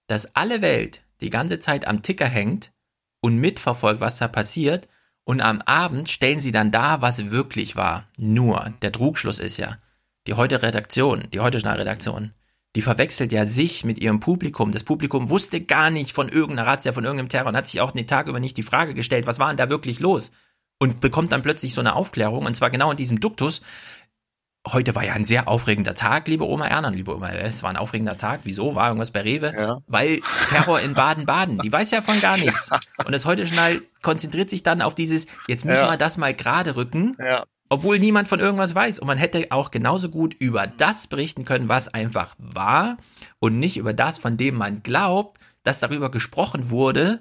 dass alle Welt die ganze Zeit am Ticker hängt und mitverfolgt, was da passiert. Und am Abend stellen sie dann dar, was wirklich war. Nur, der Trugschluss ist ja, die heute Redaktion, die heute Redaktion, die verwechselt ja sich mit ihrem Publikum. Das Publikum wusste gar nicht von irgendeiner Razzia, von irgendeinem Terror und hat sich auch den Tag über nicht die Frage gestellt, was war denn da wirklich los? Und bekommt dann plötzlich so eine Aufklärung, und zwar genau in diesem Duktus. Heute war ja ein sehr aufregender Tag, liebe Oma Erna, liebe Oma, es war ein aufregender Tag. Wieso? War irgendwas bei Rewe? Weil Terror in Baden-Baden, die weiß ja von gar nichts. Und das Heute-Journal konzentriert sich dann auf dieses, jetzt müssen Ja. wir das mal gerade rücken, Ja. obwohl niemand von irgendwas weiß. Und man hätte auch genauso gut über das berichten können, was einfach war und nicht über das, von dem man glaubt, dass darüber gesprochen wurde,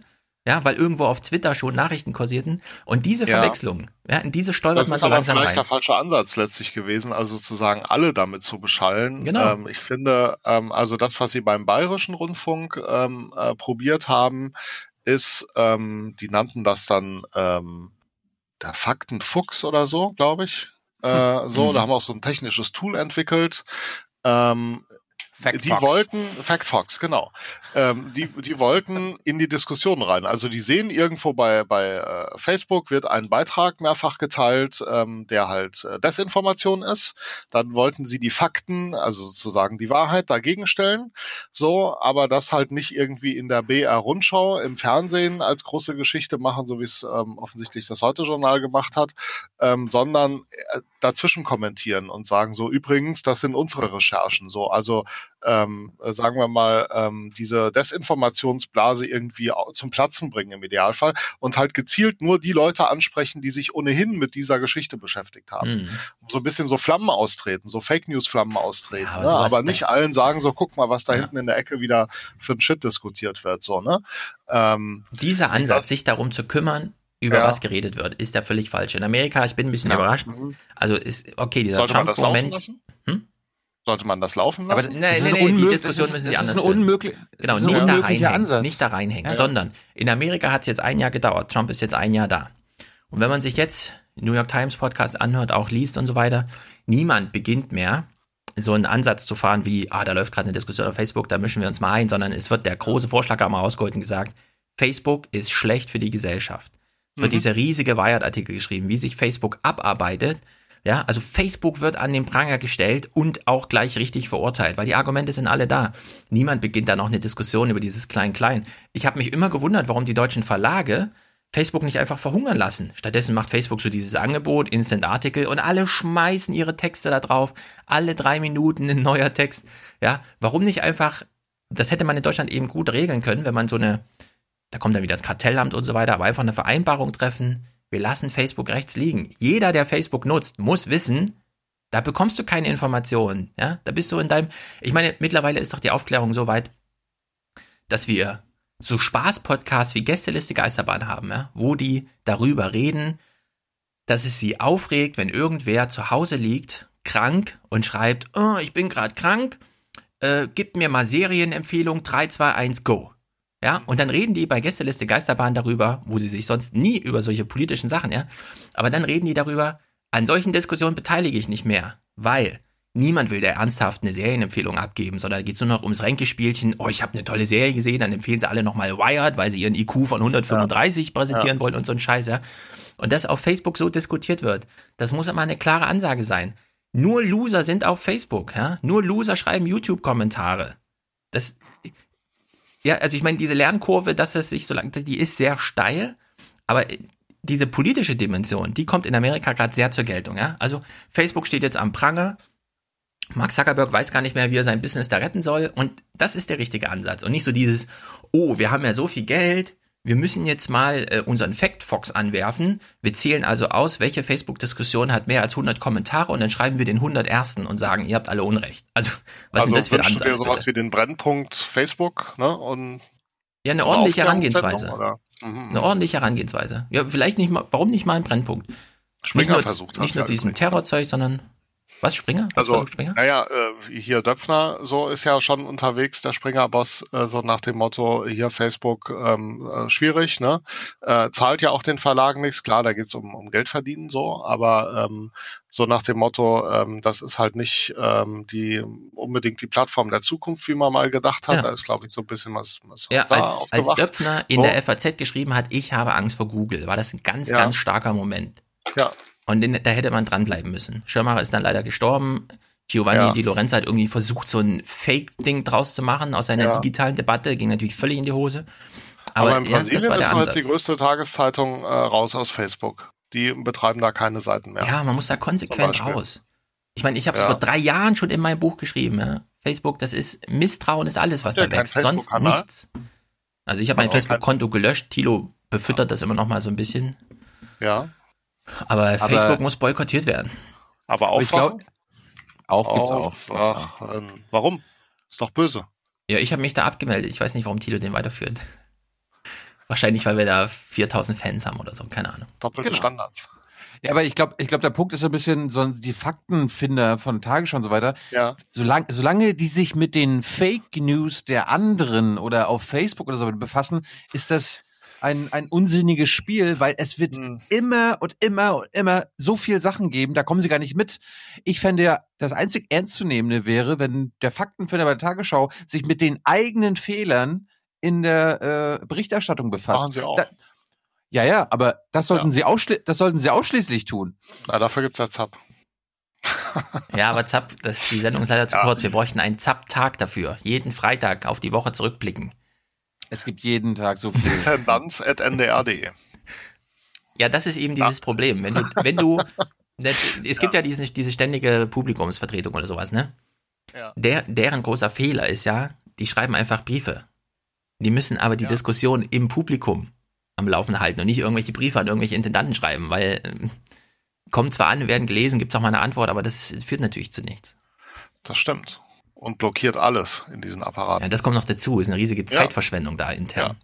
ja, weil irgendwo auf Twitter schon Nachrichten kursierten. Und diese Ja. Verwechslung, ja, in diese stolpert Das man ist so langsam vielleicht rein. der falsche Ansatz letztlich gewesen, also sozusagen alle damit zu beschallen. Genau. Ähm, ich finde, ähm, also das, was sie beim Bayerischen Rundfunk ähm, äh, probiert haben, ist, ähm, die nannten das dann ähm, der Faktenfuchs oder so, glaube ich. Äh, so, <laughs> da haben wir auch so ein technisches Tool entwickelt. Ähm, die Factfox. wollten, Factfox, genau. Ähm, die, die wollten in die Diskussion rein. Also die sehen irgendwo bei, bei äh, Facebook wird ein Beitrag mehrfach geteilt, ähm, der halt äh, Desinformation ist. Dann wollten sie die Fakten, also sozusagen die Wahrheit dagegen stellen. So, aber das halt nicht irgendwie in der BR-Rundschau im Fernsehen als große Geschichte machen, so wie es ähm, offensichtlich das Heute-Journal gemacht hat, ähm, sondern äh, dazwischen kommentieren und sagen so, übrigens, das sind unsere Recherchen. So, also ähm, äh, sagen wir mal, ähm, diese Desinformationsblase irgendwie zum Platzen bringen im Idealfall und halt gezielt nur die Leute ansprechen, die sich ohnehin mit dieser Geschichte beschäftigt haben. Mhm. So ein bisschen so Flammen austreten, so Fake News Flammen austreten. aber ne? aber nicht allen sagen so, guck mal, was da hinten in der Ecke wieder für ein Shit diskutiert wird, so, ne? Ähm, Dieser Ansatz, sich darum zu kümmern, über Ja. was geredet wird, ist der völlig falsch. In Amerika, ich bin ein bisschen Ja. überrascht. Mhm. Also ist, okay, dieser sollte man das laufen lassen? Sollte man das laufen Aber lassen? nee, nee, nee, die Diskussion müssen sie das anders ist ein führen. unmöglich, Genau, ist nicht da reinhängen, nicht da reinhängen, Ja. sondern in Amerika hat es jetzt ein Jahr gedauert. Trump ist jetzt ein Jahr da. Und wenn man sich jetzt New York Times Podcast anhört, auch liest und so weiter, niemand beginnt mehr so einen Ansatz zu fahren wie, ah, da läuft gerade eine Diskussion auf Facebook, da mischen wir uns mal ein, sondern es wird der große Vorschlag einmal rausgeholt und gesagt, Facebook ist schlecht für die Gesellschaft. Es wird Mhm. dieser riesige Wired-Artikel geschrieben, wie sich Facebook abarbeitet. Ja, also Facebook wird an den Pranger gestellt und auch gleich richtig verurteilt, weil die Argumente sind alle da. Niemand beginnt da noch eine Diskussion über dieses Klein-Klein. Ich habe mich immer gewundert, warum die deutschen Verlage Facebook nicht einfach verhungern lassen. Stattdessen macht Facebook so dieses Angebot, Instant-Artikel und alle schmeißen ihre Texte da drauf. Alle drei Minuten ein neuer Text. Ja, warum nicht einfach, das hätte man in Deutschland eben gut regeln können, wenn man so eine, da kommt dann wieder das Kartellamt und so weiter, aber einfach eine Vereinbarung treffen. Wir lassen Facebook rechts liegen. Jeder, der Facebook nutzt, muss wissen, da bekommst du keine Informationen. Ja, da bist du in deinem, ich meine, mittlerweile ist doch die Aufklärung so weit, dass wir so Spaß-Podcasts wie Gästeliste Geisterbahn haben, ja, wo die darüber reden, dass es sie aufregt, wenn irgendwer zu Hause liegt, krank und schreibt, oh, ich bin gerade krank, äh, gib mir mal Serienempfehlung 3, 2, 1, go. Ja, und dann reden die bei Gästeliste Geisterbahn darüber, wo sie sich sonst nie über solche politischen Sachen, ja, aber dann reden die darüber, an solchen Diskussionen beteilige ich nicht mehr, weil niemand will der ernsthaft eine Serienempfehlung abgeben, sondern da geht es nur noch ums Ränkespielchen. Oh, ich habe eine tolle Serie gesehen, dann empfehlen sie alle nochmal Wired, weil sie ihren IQ von 135 ja. präsentieren ja. wollen und so ein Scheiß, ja. Und das auf Facebook so diskutiert wird, das muss immer eine klare Ansage sein. Nur Loser sind auf Facebook, ja. Nur Loser schreiben YouTube-Kommentare. Das, ja, also ich meine, diese Lernkurve, dass es sich so lang, die ist sehr steil, aber diese politische Dimension, die kommt in Amerika gerade sehr zur Geltung. Ja? Also Facebook steht jetzt am Pranger. Mark Zuckerberg weiß gar nicht mehr, wie er sein Business da retten soll. Und das ist der richtige Ansatz. Und nicht so dieses, oh, wir haben ja so viel Geld, wir müssen jetzt mal äh, unseren Factfox anwerfen. Wir zählen also aus, welche Facebook-Diskussion hat mehr als 100 Kommentare und dann schreiben wir den 100 ersten und sagen, ihr habt alle Unrecht. Also, was also ist das für ein Ansatz? Wir sowas wie den Brennpunkt Facebook, ne? Und ja, eine ordentliche Herangehensweise. Mhm. Eine ordentliche Herangehensweise. Ja, vielleicht nicht mal, warum nicht mal ein Brennpunkt? Springer nicht nur, versucht nicht nur diesen Terrorzeug, sondern was, Springer? Was also, Springer? Naja, äh, hier Döpfner, so ist ja schon unterwegs, der Springer-Boss, äh, so nach dem Motto, hier Facebook ähm, äh, schwierig, ne? Äh, zahlt ja auch den Verlagen nichts, klar, da geht's um, um Geld verdienen so, aber ähm, so nach dem Motto, ähm, das ist halt nicht ähm, die unbedingt die Plattform der Zukunft, wie man mal gedacht hat. Ja. Da ist, glaube ich, so ein bisschen was. was ja, als, als Döpfner in so. der FAZ geschrieben hat, ich habe Angst vor Google, war das ein ganz, ja. ganz starker Moment. Ja, und den, da hätte man dranbleiben müssen. Schirmacher ist dann leider gestorben. Giovanni ja. Di Lorenzo hat irgendwie versucht, so ein Fake-Ding draus zu machen aus seiner ja. digitalen Debatte. Ging natürlich völlig in die Hose. Aber, Aber in Brasilien ja, ist jetzt die größte Tageszeitung äh, raus aus Facebook. Die betreiben da keine Seiten mehr. Ja, man muss da konsequent raus. Ich meine, ich habe es ja. vor drei Jahren schon in meinem Buch geschrieben. Ja? Facebook, das ist Misstrauen, ist alles, was da wächst. Sonst nichts. Also ich habe mein Facebook-Konto gelöscht. Tilo befüttert das immer noch mal so ein bisschen. Ja. Aber, aber Facebook muss boykottiert werden. Aber auch. Ich glaub, auch gibt's auch. Ach, ähm, warum? Ist doch böse. Ja, ich habe mich da abgemeldet. Ich weiß nicht, warum Tilo den weiterführt. <laughs> Wahrscheinlich, weil wir da 4000 Fans haben oder so, keine Ahnung. Doppelte genau. Standards. Ja, aber ich glaube, ich glaube, der Punkt ist so ein bisschen so die Faktenfinder von Tagesschau und so weiter. Ja. Solange, solange die sich mit den Fake News der anderen oder auf Facebook oder so befassen, ist das ein, ein unsinniges Spiel, weil es wird mhm. immer und immer und immer so viel Sachen geben, da kommen sie gar nicht mit. Ich fände ja, das einzig Ernstzunehmende wäre, wenn der Faktenfinder bei der Tagesschau sich mit den eigenen Fehlern in der äh, Berichterstattung befasst. Machen sie auch. Da, ja, ja, aber das sollten, ja. sie ausschli das sollten sie ausschließlich tun. Na, dafür gibt's ja Zap. <laughs> ja, aber Zap, das, die Sendung ist leider zu ja. kurz. Wir bräuchten einen Zap-Tag dafür. Jeden Freitag auf die Woche zurückblicken. Es gibt jeden Tag so <laughs> viel. Intendant.ndr.de. Ja, das ist eben dieses ja. Problem. Wenn du, wenn du, <laughs> es gibt ja, ja diese, diese ständige Publikumsvertretung oder sowas, ne? Ja. Der, deren großer Fehler ist ja, die schreiben einfach Briefe. Die müssen aber die ja. Diskussion im Publikum am Laufen halten und nicht irgendwelche Briefe an irgendwelche Intendanten schreiben, weil äh, kommen zwar an, werden gelesen, gibt es auch mal eine Antwort, aber das führt natürlich zu nichts. Das stimmt und blockiert alles in diesen Apparaten. Ja, das kommt noch dazu. Ist eine riesige Zeitverschwendung ja. da intern. Ja.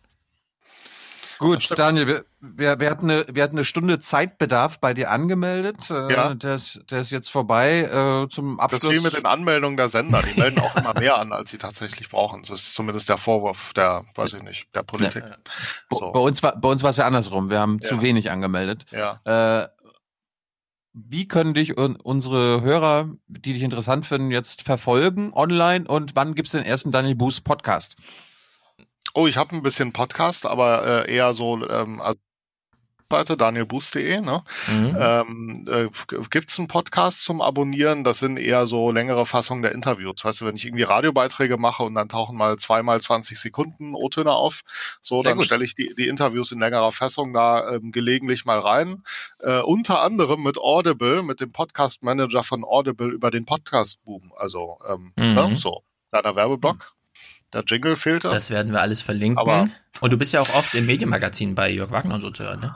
Gut, Daniel, wir, wir, wir, hatten eine, wir hatten eine Stunde Zeitbedarf bei dir angemeldet. Äh, ja. der, ist, der ist jetzt vorbei. Äh, zum Abschluss. Das ist wie mit den Anmeldungen der Sender. Die melden auch immer mehr an, als sie tatsächlich brauchen. Das ist zumindest der Vorwurf der, weiß ich nicht, der Politik. Ja. So. Bei uns war bei uns war es ja andersrum. Wir haben ja. zu wenig angemeldet. Ja. Äh, wie können dich unsere Hörer, die dich interessant finden, jetzt verfolgen online und wann gibt es den ersten Daniel Boost Podcast? Oh, ich habe ein bisschen Podcast, aber äh, eher so ähm, also Seite, danielboost.de. Ne? Mhm. Ähm, äh, Gibt es einen Podcast zum Abonnieren? Das sind eher so längere Fassungen der Interviews. Weißt du, wenn ich irgendwie Radiobeiträge mache und dann tauchen mal zweimal 20 Sekunden O-Töne auf, so, Sehr dann stelle ich die, die Interviews in längerer Fassung da ähm, gelegentlich mal rein. Äh, unter anderem mit Audible, mit dem Podcast-Manager von Audible über den Podcast-Boom. Also, ähm, mhm. ne? so, kleiner Werbeblock. Der Jingle fehlte. Das werden wir alles verlinken. Aber und du bist ja auch oft im Medienmagazin bei Jörg Wagner und so zu hören, ne?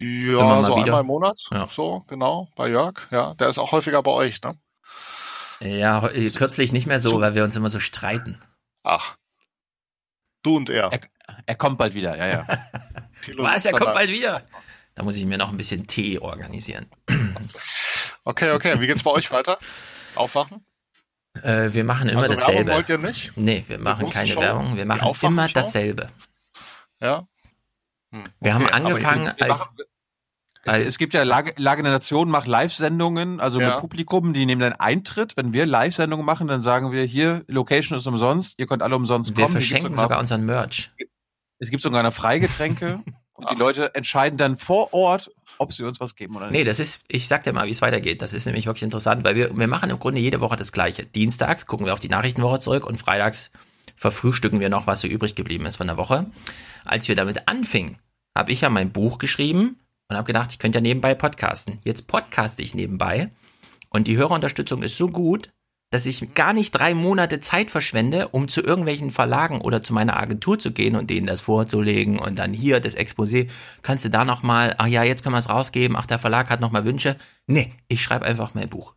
Ja, so wieder. einmal im Monat, ja. so, genau, bei Jörg, ja. Der ist auch häufiger bei euch, ne? Ja, äh, kürzlich nicht mehr so, weil wir uns immer so streiten. Ach. Du und er. Er, er kommt bald wieder, ja, ja. <laughs> Was, er kommt bald wieder? Da muss ich mir noch ein bisschen Tee organisieren. <clears throat> okay, okay. Wie geht's bei euch weiter? Aufwachen? Äh, wir machen immer Also dasselbe. Werbung wollt ihr nicht? Nee, wir machen keine Show? Werbung. Wir machen immer dasselbe. Ja. Wir haben Okay, angefangen wir- wir als. machen- Es, es gibt ja Lage, Lage der Nation macht Live-Sendungen, also Ja. mit Publikum, die nehmen dann Eintritt. Wenn wir Live-Sendungen machen, dann sagen wir hier, Location ist umsonst, ihr könnt alle umsonst Wir kommen. Gibt's verschenken sogar- sogar unseren Merch. Es gibt sogar eine Freigetränke <laughs> und die Leute entscheiden dann vor Ort, ob sie uns was geben oder nicht. Nee, das ist, ich sag dir mal, wie es weitergeht. Das ist nämlich wirklich interessant, weil wir, wir machen im Grunde jede Woche das Gleiche. Dienstags gucken wir auf die Nachrichtenwoche zurück und freitags verfrühstücken wir noch, was so übrig geblieben ist von der Woche. Als wir damit anfingen, habe ich ja mein Buch geschrieben und habe gedacht, ich könnte ja nebenbei podcasten. Jetzt podcaste ich nebenbei und die Hörerunterstützung ist so gut, dass ich gar nicht drei Monate Zeit verschwende, um zu irgendwelchen Verlagen oder zu meiner Agentur zu gehen und denen das vorzulegen und dann hier das Exposé. Kannst du da noch mal, ach ja, jetzt können wir es rausgeben, ach, der Verlag hat noch mal Wünsche. Nee, ich schreibe einfach mein Buch.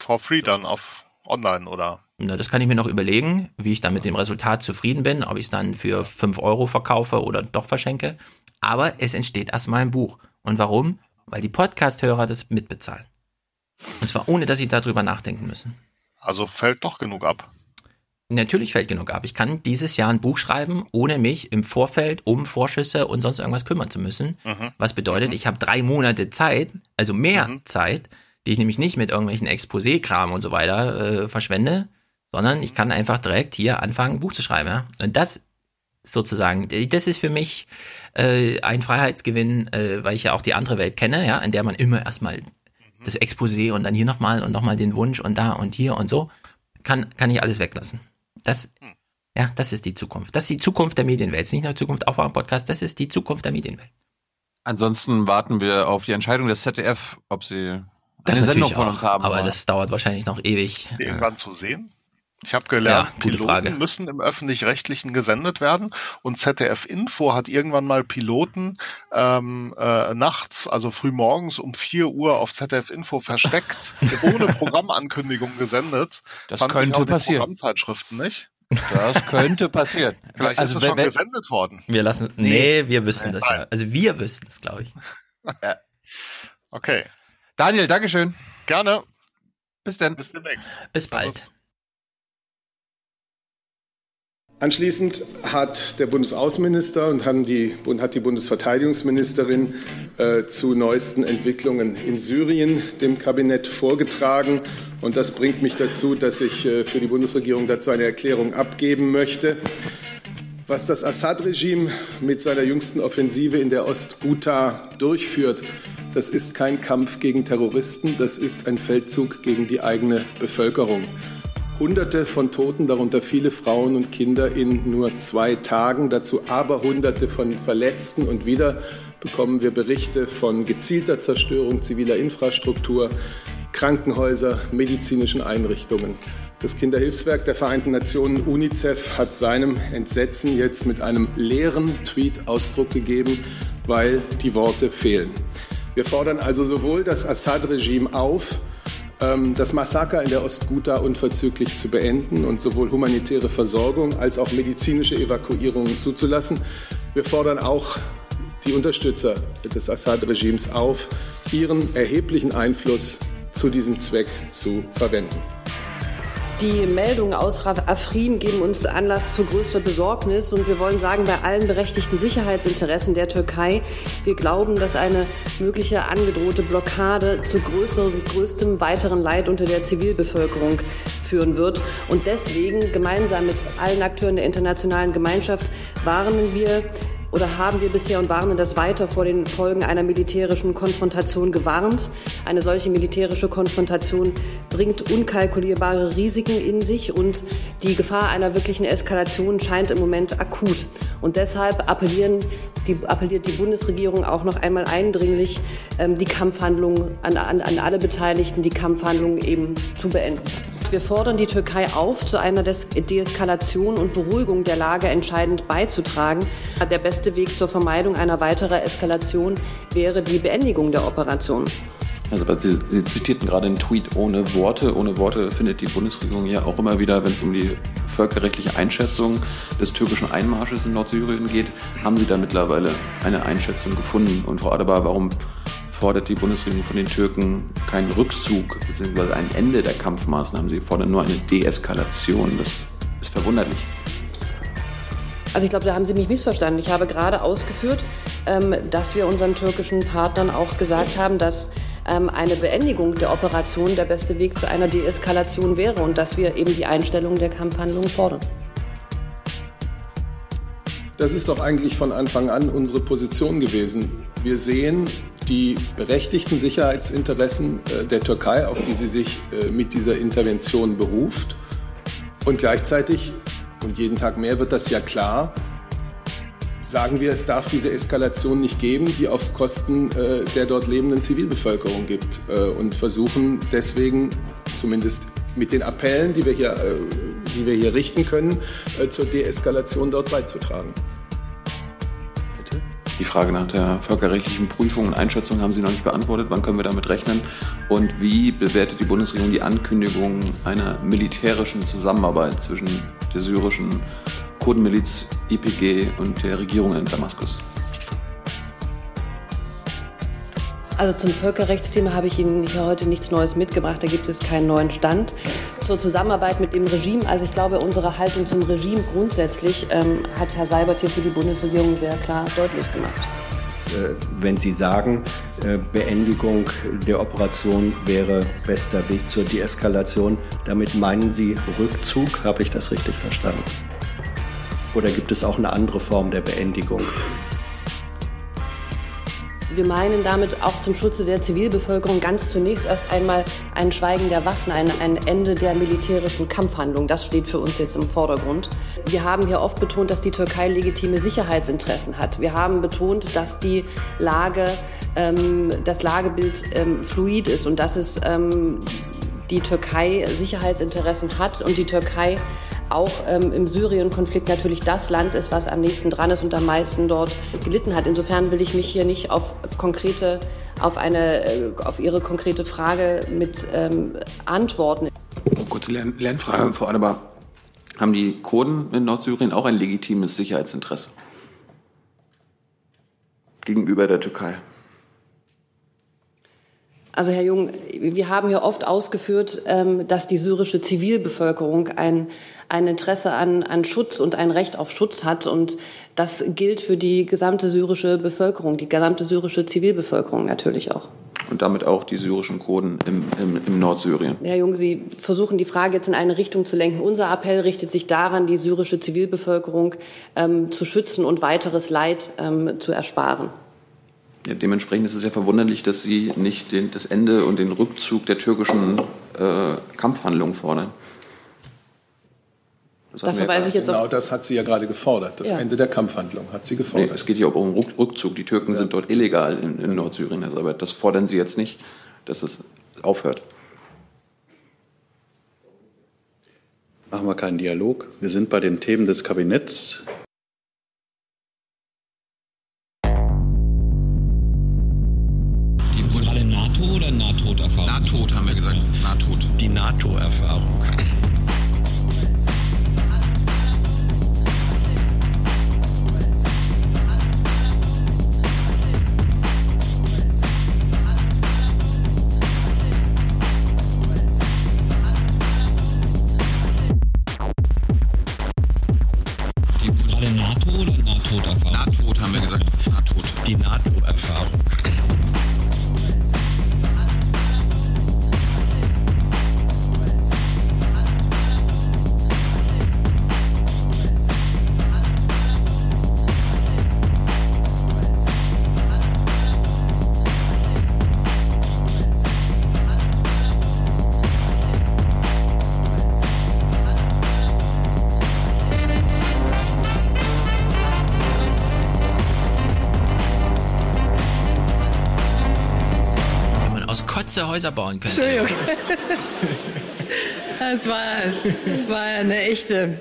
For free dann auf online oder? Na, das kann ich mir noch überlegen, wie ich dann mit dem Resultat zufrieden bin, ob ich es dann für 5 Euro verkaufe oder doch verschenke. Aber es entsteht erstmal ein Buch. Und warum? Weil die Podcast-Hörer das mitbezahlen. Und zwar ohne, dass sie darüber nachdenken müssen. Also fällt doch genug ab. Natürlich fällt genug ab. Ich kann dieses Jahr ein Buch schreiben, ohne mich im Vorfeld um Vorschüsse und sonst irgendwas kümmern zu müssen. Mhm. Was bedeutet, ich habe drei Monate Zeit, also mehr Zeit, die ich nämlich nicht mit irgendwelchen Exposé-Kram und so weiter äh, verschwende, sondern ich kann einfach direkt hier anfangen, ein Buch zu schreiben. Ja? Und das sozusagen, das ist für mich äh, ein Freiheitsgewinn, äh, weil ich ja auch die andere Welt kenne, ja, in der man immer erstmal das Exposé und dann hier nochmal und nochmal den Wunsch und da und hier und so, kann, kann ich alles weglassen. Das, ja, das ist die Zukunft. Das ist die Zukunft der Medienwelt. Es ist nicht nur Zukunft auf einem Podcast, das ist die Zukunft der Medienwelt. Ansonsten warten wir auf die Entscheidung des ZDF, ob sie eine Das Sendung von auch, uns haben. aber das dauert wahrscheinlich noch ewig. Ist die irgendwann zu sehen? Ich habe gelernt, Ja, Piloten Frage. müssen im öffentlich-rechtlichen gesendet werden und ZDF Info hat irgendwann mal Piloten ähm, äh, nachts, also frühmorgens um 4 Uhr auf ZDF Info versteckt, <laughs> ohne Programmankündigung gesendet. Das Fand könnte passieren. Programmzeitschriften nicht? Das könnte passieren. <laughs> Vielleicht Also ist es schon wenn- gesendet worden. Wir lassen, nee, wir wissen das ja. Also wir wissen es, glaube ich. Okay. Daniel, Dankeschön. Gerne. Bis dann. Bis demnächst. Bis bald. Anschließend hat der Bundesaußenminister und die, hat die Bundesverteidigungsministerin äh, zu neuesten Entwicklungen in Syrien dem Kabinett vorgetragen. Und das bringt mich dazu, dass ich äh, für die Bundesregierung dazu eine Erklärung abgeben möchte. Was das Assad-Regime mit seiner jüngsten Offensive in der Ostghouta durchführt, das ist kein Kampf gegen Terroristen, das ist ein Feldzug gegen die eigene Bevölkerung. Hunderte von Toten, darunter viele Frauen und Kinder in nur zwei Tagen, dazu aber Hunderte von Verletzten und wieder bekommen wir Berichte von gezielter Zerstörung ziviler Infrastruktur, Krankenhäuser, medizinischen Einrichtungen. Das Kinderhilfswerk der Vereinten Nationen UNICEF hat seinem Entsetzen jetzt mit einem leeren Tweet Ausdruck gegeben, weil die Worte fehlen. Wir fordern also sowohl das Assad-Regime auf, das Massaker in der Ostghouta unverzüglich zu beenden und sowohl humanitäre Versorgung als auch medizinische Evakuierungen zuzulassen. Wir fordern auch die Unterstützer des Assad-Regimes auf, ihren erheblichen Einfluss zu diesem Zweck zu verwenden. Die Meldungen aus Afrin geben uns Anlass zu größter Besorgnis und wir wollen sagen, bei allen berechtigten Sicherheitsinteressen der Türkei, wir glauben, dass eine mögliche angedrohte Blockade zu größerem, größtem weiteren Leid unter der Zivilbevölkerung führen wird. Und deswegen, gemeinsam mit allen Akteuren der internationalen Gemeinschaft, warnen wir oder haben wir bisher und warnen das weiter vor den Folgen einer militärischen Konfrontation gewarnt. Eine solche militärische Konfrontation bringt unkalkulierbare Risiken in sich und die Gefahr einer wirklichen Eskalation scheint im Moment akut. Und deshalb appellieren die, appelliert die Bundesregierung auch noch einmal eindringlich, ähm, die Kampfhandlungen an, an, an alle Beteiligten, die Kampfhandlungen eben zu beenden. Wir fordern die Türkei auf, zu einer Des Deeskalation und Beruhigung der Lage entscheidend beizutragen. Der beste Weg zur Vermeidung einer weiteren Eskalation wäre die Beendigung der Operation. Also Sie, Sie zitierten gerade einen Tweet ohne Worte. Ohne Worte findet die Bundesregierung ja auch immer wieder, wenn es um die völkerrechtliche Einschätzung des türkischen Einmarsches in Nordsyrien geht. Haben Sie da mittlerweile eine Einschätzung gefunden? Und Frau Adebar, warum fordert die Bundesregierung von den Türken keinen Rückzug bzw. ein Ende der Kampfmaßnahmen. Sie fordern nur eine Deeskalation. Das ist verwunderlich. Also ich glaube, da haben Sie mich missverstanden. Ich habe gerade ausgeführt, ähm, dass wir unseren türkischen Partnern auch gesagt haben, dass ähm, eine Beendigung der Operation der beste Weg zu einer Deeskalation wäre und dass wir eben die Einstellung der Kampfhandlungen fordern. Das ist doch eigentlich von Anfang an unsere Position gewesen. Wir sehen die berechtigten Sicherheitsinteressen äh, der Türkei, auf die sie sich äh, mit dieser Intervention beruft. Und gleichzeitig, und jeden Tag mehr wird das ja klar, sagen wir, es darf diese Eskalation nicht geben, die auf Kosten äh, der dort lebenden Zivilbevölkerung gibt. Und versuchen deswegen, zumindest mit den Appellen, die wir hier, äh, die wir hier richten können, äh, zur Deeskalation dort beizutragen. Die Frage nach der völkerrechtlichen Prüfung und Einschätzung haben Sie noch nicht beantwortet. Wann können wir damit rechnen? Und wie bewertet die Bundesregierung die Ankündigung einer militärischen Zusammenarbeit zwischen der syrischen Kurdenmiliz IPG und der Regierung in Damaskus? Also zum Völkerrechtsthema habe ich Ihnen hier heute nichts Neues mitgebracht. Da gibt es keinen neuen Stand. Zur Zusammenarbeit mit dem Regime, also ich glaube, unsere Haltung zum Regime grundsätzlich ähm, hat Herr Seibert hier für die Bundesregierung sehr klar deutlich gemacht. Äh, wenn Sie sagen, äh, Beendigung der Operation wäre bester Weg zur Deeskalation, damit meinen Sie Rückzug? Habe ich das richtig verstanden? Oder gibt es auch eine andere Form der Beendigung? Wir meinen damit auch zum Schutze der Zivilbevölkerung ganz zunächst erst einmal ein Schweigen der Waffen, ein, ein Ende der militärischen Kampfhandlung. Das steht für uns jetzt im Vordergrund. Wir haben hier oft betont, dass die Türkei legitime Sicherheitsinteressen hat. Wir haben betont, dass die Lage, ähm, das Lagebild ähm, fluid ist und dass es ähm, die Türkei Sicherheitsinteressen hat und die Türkei auch ähm, im Syrien-Konflikt natürlich das Land ist, was am nächsten dran ist und am meisten dort gelitten hat. Insofern will ich mich hier nicht auf konkrete, auf eine, äh, auf Ihre konkrete Frage mit ähm, antworten. Kurze Lern Lernfrage, Frau Adebar. Haben die Kurden in Nordsyrien auch ein legitimes Sicherheitsinteresse gegenüber der Türkei? Also Herr Jung, wir haben hier oft ausgeführt, ähm, dass die syrische Zivilbevölkerung ein, ein Interesse an, an Schutz und ein Recht auf Schutz hat. Und das gilt für die gesamte syrische Bevölkerung, die gesamte syrische Zivilbevölkerung natürlich auch. Und damit auch die syrischen Kurden im, im, im Nordsyrien. Herr Jung, Sie versuchen die Frage jetzt in eine Richtung zu lenken. Unser Appell richtet sich daran, die syrische Zivilbevölkerung ähm, zu schützen und weiteres Leid ähm, zu ersparen. Ja, dementsprechend ist es ja verwunderlich, dass Sie nicht den, das Ende und den Rückzug der türkischen äh, Kampfhandlungen fordern. Das da verweise ich jetzt genau auf das hat sie ja gerade gefordert. Das ja. Ende der Kampfhandlung hat sie gefordert. Nee, es geht hier auch um Rückzug. Die Türken ja. sind dort illegal in, in Nordsyrien, Herr Seibert. Das fordern Sie jetzt nicht, dass es aufhört. Machen wir keinen Dialog. Wir sind bei den Themen des Kabinetts. NATO oder NATO-Erfahrung? NATO haben wir gesagt. NATO. Die NATO-Erfahrung. Häuser bauen könnte. Entschuldigung. <laughs> Das war, war eine echte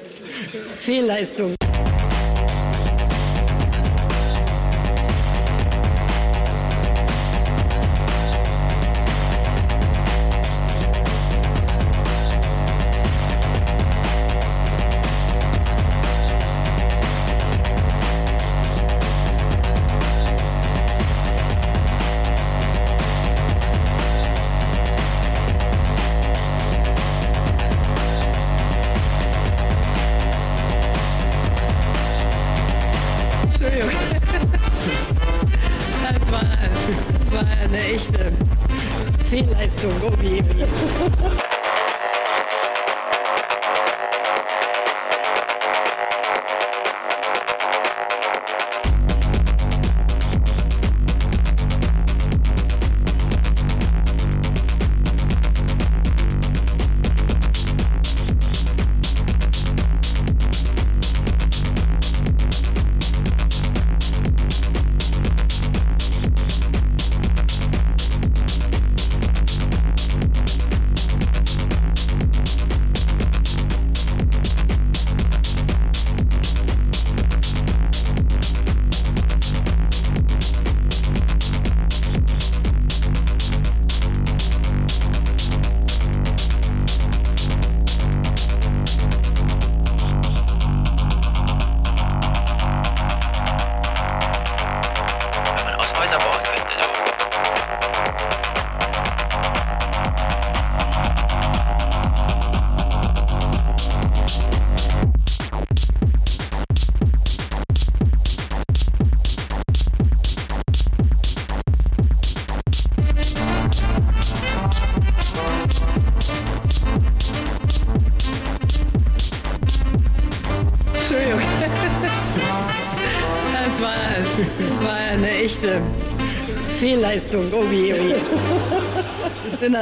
Fehlleistung.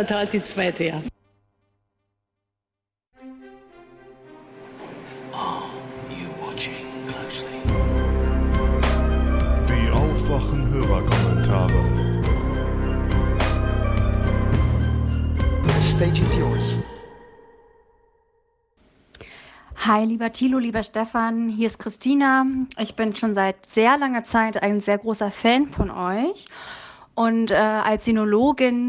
Der Tat die zweite, ja. Die aufwachen Hörerkommentare. The stage is yours. Hi, lieber Thilo, lieber Stefan, hier ist Christina. Ich bin schon seit sehr langer Zeit ein sehr großer Fan von euch. Und äh, als Sinologin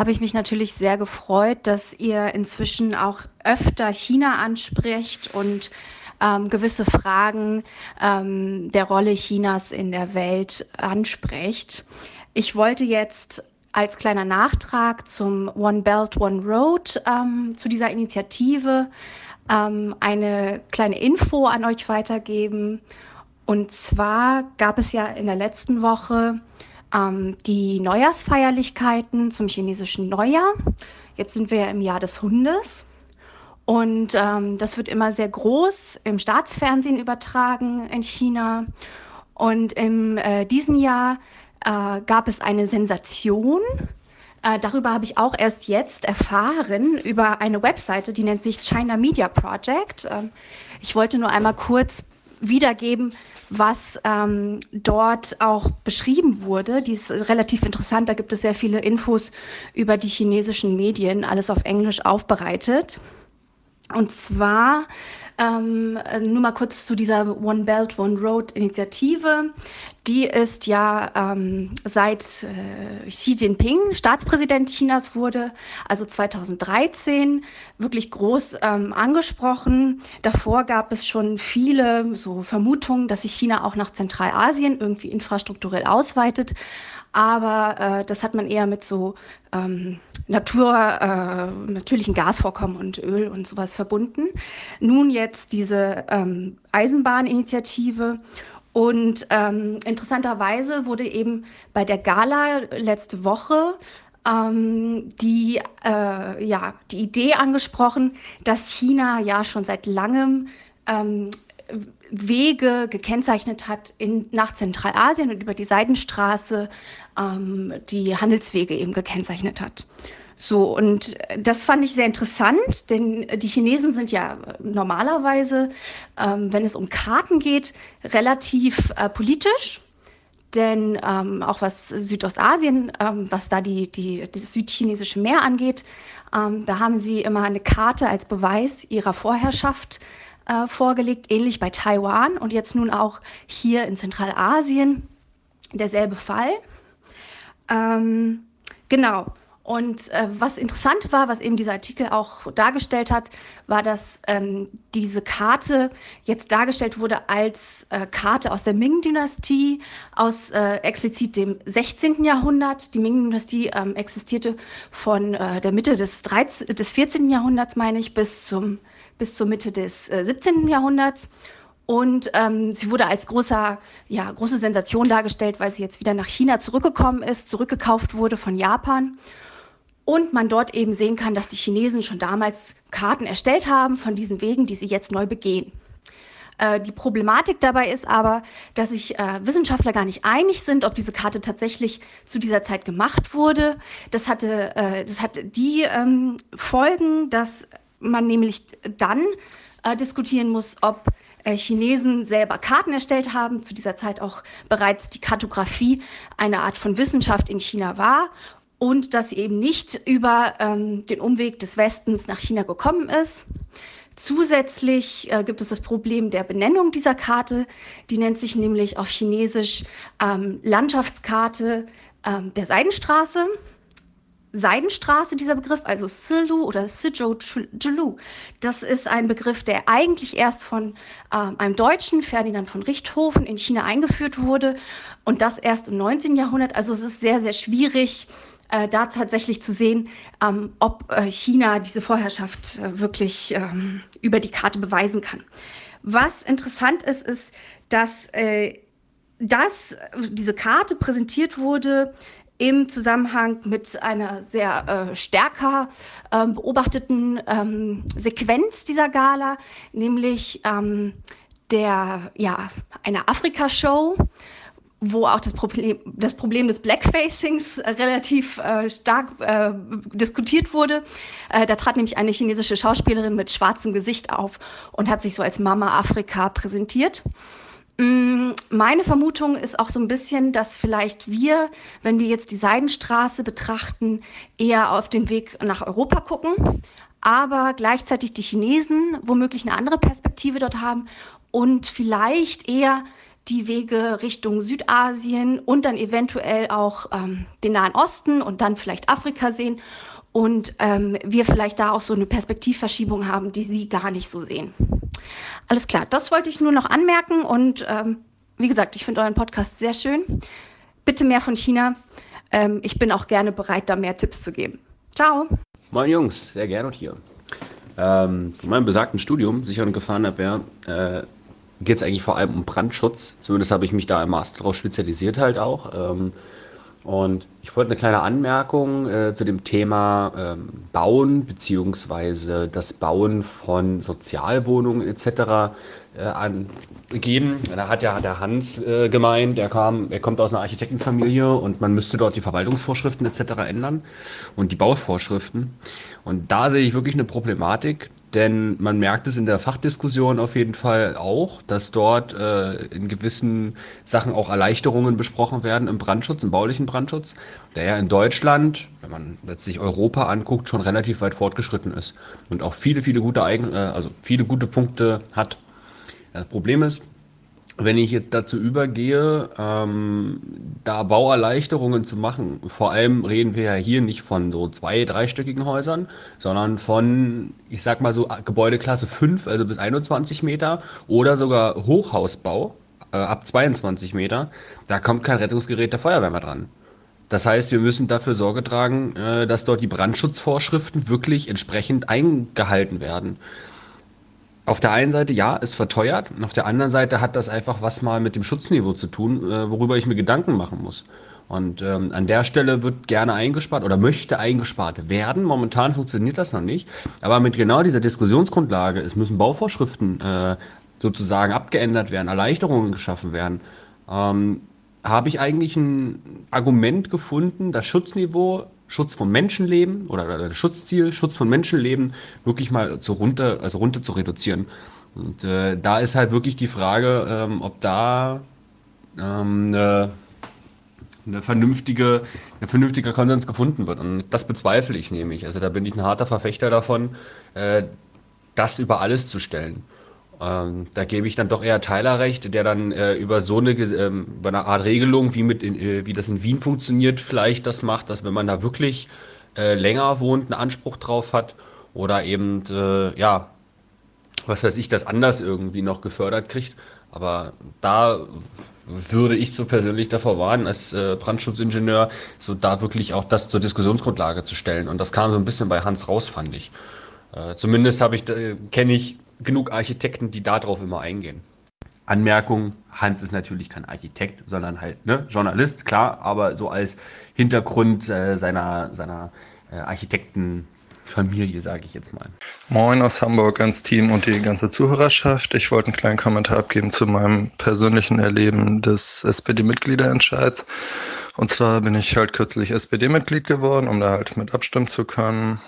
habe ich mich natürlich sehr gefreut, dass ihr inzwischen auch öfter China anspricht und ähm, gewisse Fragen ähm, der Rolle Chinas in der Welt anspricht. Ich wollte jetzt als kleiner Nachtrag zum One Belt, One Road ähm, zu dieser Initiative ähm, eine kleine Info an euch weitergeben. Und zwar gab es ja in der letzten Woche ähm, die Neujahrsfeierlichkeiten zum chinesischen Neujahr. Jetzt sind wir ja im Jahr des Hundes. Und ähm, das wird immer sehr groß im Staatsfernsehen übertragen in China. Und in äh, diesem Jahr äh, gab es eine Sensation. Äh, darüber habe ich auch erst jetzt erfahren über eine Webseite, die nennt sich China Media Project. Ähm, ich wollte nur einmal kurz wiedergeben, was ähm, dort auch beschrieben wurde. Die ist relativ interessant. Da gibt es sehr viele Infos über die chinesischen Medien, alles auf Englisch aufbereitet. Und zwar ähm, nur mal kurz zu dieser One Belt, One Road Initiative. Die ist ja ähm, seit äh, Xi Jinping Staatspräsident Chinas wurde, also 2013, wirklich groß ähm, angesprochen. Davor gab es schon viele so Vermutungen, dass sich China auch nach Zentralasien irgendwie infrastrukturell ausweitet aber äh, das hat man eher mit so ähm, Natur, äh, natürlichen Gasvorkommen und Öl und sowas verbunden. Nun jetzt diese ähm, Eisenbahninitiative und ähm, interessanterweise wurde eben bei der Gala letzte Woche ähm, die, äh, ja, die Idee angesprochen, dass China ja schon seit langem ähm, Wege gekennzeichnet hat in, nach Zentralasien und über die Seidenstraße ähm, die Handelswege eben gekennzeichnet hat. So, und das fand ich sehr interessant, denn die Chinesen sind ja normalerweise, ähm, wenn es um Karten geht, relativ äh, politisch. Denn ähm, auch was Südostasien, ähm, was da die, die, das südchinesische Meer angeht, ähm, da haben sie immer eine Karte als Beweis ihrer Vorherrschaft äh, vorgelegt, ähnlich bei Taiwan und jetzt nun auch hier in Zentralasien derselbe Fall. Ähm, genau. Und äh, was interessant war, was eben dieser Artikel auch dargestellt hat, war, dass ähm, diese Karte jetzt dargestellt wurde als äh, Karte aus der Ming-Dynastie, aus äh, explizit dem 16. Jahrhundert. Die Ming-Dynastie ähm, existierte von äh, der Mitte des, 13, des 14. Jahrhunderts, meine ich, bis zum bis zur Mitte des äh, 17. Jahrhunderts. Und ähm, sie wurde als großer, ja, große Sensation dargestellt, weil sie jetzt wieder nach China zurückgekommen ist, zurückgekauft wurde von Japan. Und man dort eben sehen kann, dass die Chinesen schon damals Karten erstellt haben von diesen Wegen, die sie jetzt neu begehen. Äh, die Problematik dabei ist aber, dass sich äh, Wissenschaftler gar nicht einig sind, ob diese Karte tatsächlich zu dieser Zeit gemacht wurde. Das hatte, äh, das hat die ähm, Folgen, dass man nämlich dann äh, diskutieren muss, ob äh, Chinesen selber Karten erstellt haben, zu dieser Zeit auch bereits die Kartografie eine Art von Wissenschaft in China war und dass sie eben nicht über ähm, den Umweg des Westens nach China gekommen ist. Zusätzlich äh, gibt es das Problem der Benennung dieser Karte. Die nennt sich nämlich auf Chinesisch ähm, Landschaftskarte ähm, der Seidenstraße. Seidenstraße, dieser Begriff, also Silu oder Sizhou Zhulu. Das ist ein Begriff, der eigentlich erst von ähm, einem Deutschen, Ferdinand von Richthofen, in China eingeführt wurde und das erst im 19. Jahrhundert. Also es ist sehr, sehr schwierig, äh, da tatsächlich zu sehen, ähm, ob äh, China diese Vorherrschaft äh, wirklich ähm, über die Karte beweisen kann. Was interessant ist, ist, dass äh, dass diese Karte präsentiert wurde im Zusammenhang mit einer sehr äh, stärker äh, beobachteten ähm, Sequenz dieser Gala, nämlich ähm, der ja einer Afrika-Show, wo auch das Problem, das Problem des Blackfacings äh, relativ äh, stark äh, diskutiert wurde. Äh, da trat nämlich eine chinesische Schauspielerin mit schwarzem Gesicht auf und hat sich so als Mama Afrika präsentiert. Mm, meine Vermutung ist auch so ein bisschen, dass vielleicht wir, wenn wir jetzt die Seidenstraße betrachten, eher auf den Weg nach Europa gucken, aber gleichzeitig die Chinesen womöglich eine andere Perspektive dort haben und vielleicht eher die Wege Richtung Südasien und dann eventuell auch ähm, den Nahen Osten und dann vielleicht Afrika sehen und ähm, wir vielleicht da auch so eine Perspektivverschiebung haben, die Sie gar nicht so sehen. Alles klar, das wollte ich nur noch anmerken und ähm, wie gesagt, ich finde euren Podcast sehr schön. Bitte mehr von China. Ähm, ich bin auch gerne bereit, da mehr Tipps zu geben. Ciao. Moin Jungs, sehr gerne hier. Ähm, in meinem besagten Studium, Sicher- und Gefahrenabwehr, äh, geht es eigentlich vor allem um Brandschutz. Zumindest habe ich mich da im Master darauf spezialisiert halt auch. Ähm, und ich wollte eine kleine Anmerkung äh, zu dem Thema ähm, Bauen beziehungsweise das Bauen von Sozialwohnungen etc. Äh, angeben. Da hat ja der Hans äh, gemeint, er kam, er kommt aus einer Architektenfamilie und man müsste dort die Verwaltungsvorschriften etc. ändern und die Bauvorschriften. Und da sehe ich wirklich eine Problematik, denn man merkt es in der Fachdiskussion auf jeden Fall auch, dass dort äh, in gewissen Sachen auch Erleichterungen besprochen werden im Brandschutz, im baulichen Brandschutz, der ja in Deutschland, wenn man letztlich Europa anguckt, schon relativ weit fortgeschritten ist und auch viele, viele gute Eigen, äh, also viele gute Punkte hat. Das Problem ist, wenn ich jetzt dazu übergehe, ähm, da Bauerleichterungen zu machen, vor allem reden wir ja hier nicht von so zwei, dreistöckigen Häusern, sondern von, ich sag mal so Gebäudeklasse 5, also bis 21 Meter oder sogar Hochhausbau äh, ab 22 Meter, da kommt kein Rettungsgerät der Feuerwehr mehr dran. Das heißt, wir müssen dafür Sorge tragen, äh, dass dort die Brandschutzvorschriften wirklich entsprechend eingehalten werden auf der einen Seite, ja, es verteuert. Auf der anderen Seite hat das einfach was mal mit dem Schutzniveau zu tun, äh, worüber ich mir Gedanken machen muss. Und ähm, an der Stelle wird gerne eingespart oder möchte eingespart werden. Momentan funktioniert das noch nicht. Aber mit genau dieser Diskussionsgrundlage, es müssen Bauvorschriften äh, sozusagen abgeändert werden, Erleichterungen geschaffen werden, ähm, habe ich eigentlich ein Argument gefunden, das Schutzniveau Schutz von Menschenleben oder, oder Schutzziel, Schutz von Menschenleben wirklich mal zu runter, also runter zu reduzieren. Und äh, da ist halt wirklich die Frage, ähm, ob da ähm, eine, eine vernünftige, ein vernünftiger Konsens gefunden wird. Und das bezweifle ich nämlich. Also da bin ich ein harter Verfechter davon, äh, das über alles zu stellen. Ähm, da gebe ich dann doch eher Tyler recht, der dann äh, über so eine, ähm, über eine Art Regelung, wie, mit in, äh, wie das in Wien funktioniert, vielleicht das macht, dass wenn man da wirklich äh, länger wohnt, einen Anspruch drauf hat oder eben, äh, ja, was weiß ich, das anders irgendwie noch gefördert kriegt. Aber da würde ich so persönlich davor warnen, als äh, Brandschutzingenieur, so da wirklich auch das zur Diskussionsgrundlage zu stellen. Und das kam so ein bisschen bei Hans raus, fand ich. Äh, zumindest habe ich, kenne ich genug Architekten, die darauf immer eingehen. Anmerkung, Hans ist natürlich kein Architekt, sondern halt ne, Journalist, klar, aber so als Hintergrund äh, seiner, seiner äh, Architektenfamilie, sage ich jetzt mal. Moin aus Hamburg ans Team und die ganze Zuhörerschaft. Ich wollte einen kleinen Kommentar abgeben zu meinem persönlichen Erleben des SPD-Mitgliederentscheids. Und zwar bin ich halt kürzlich SPD-Mitglied geworden, um da halt mit abstimmen zu können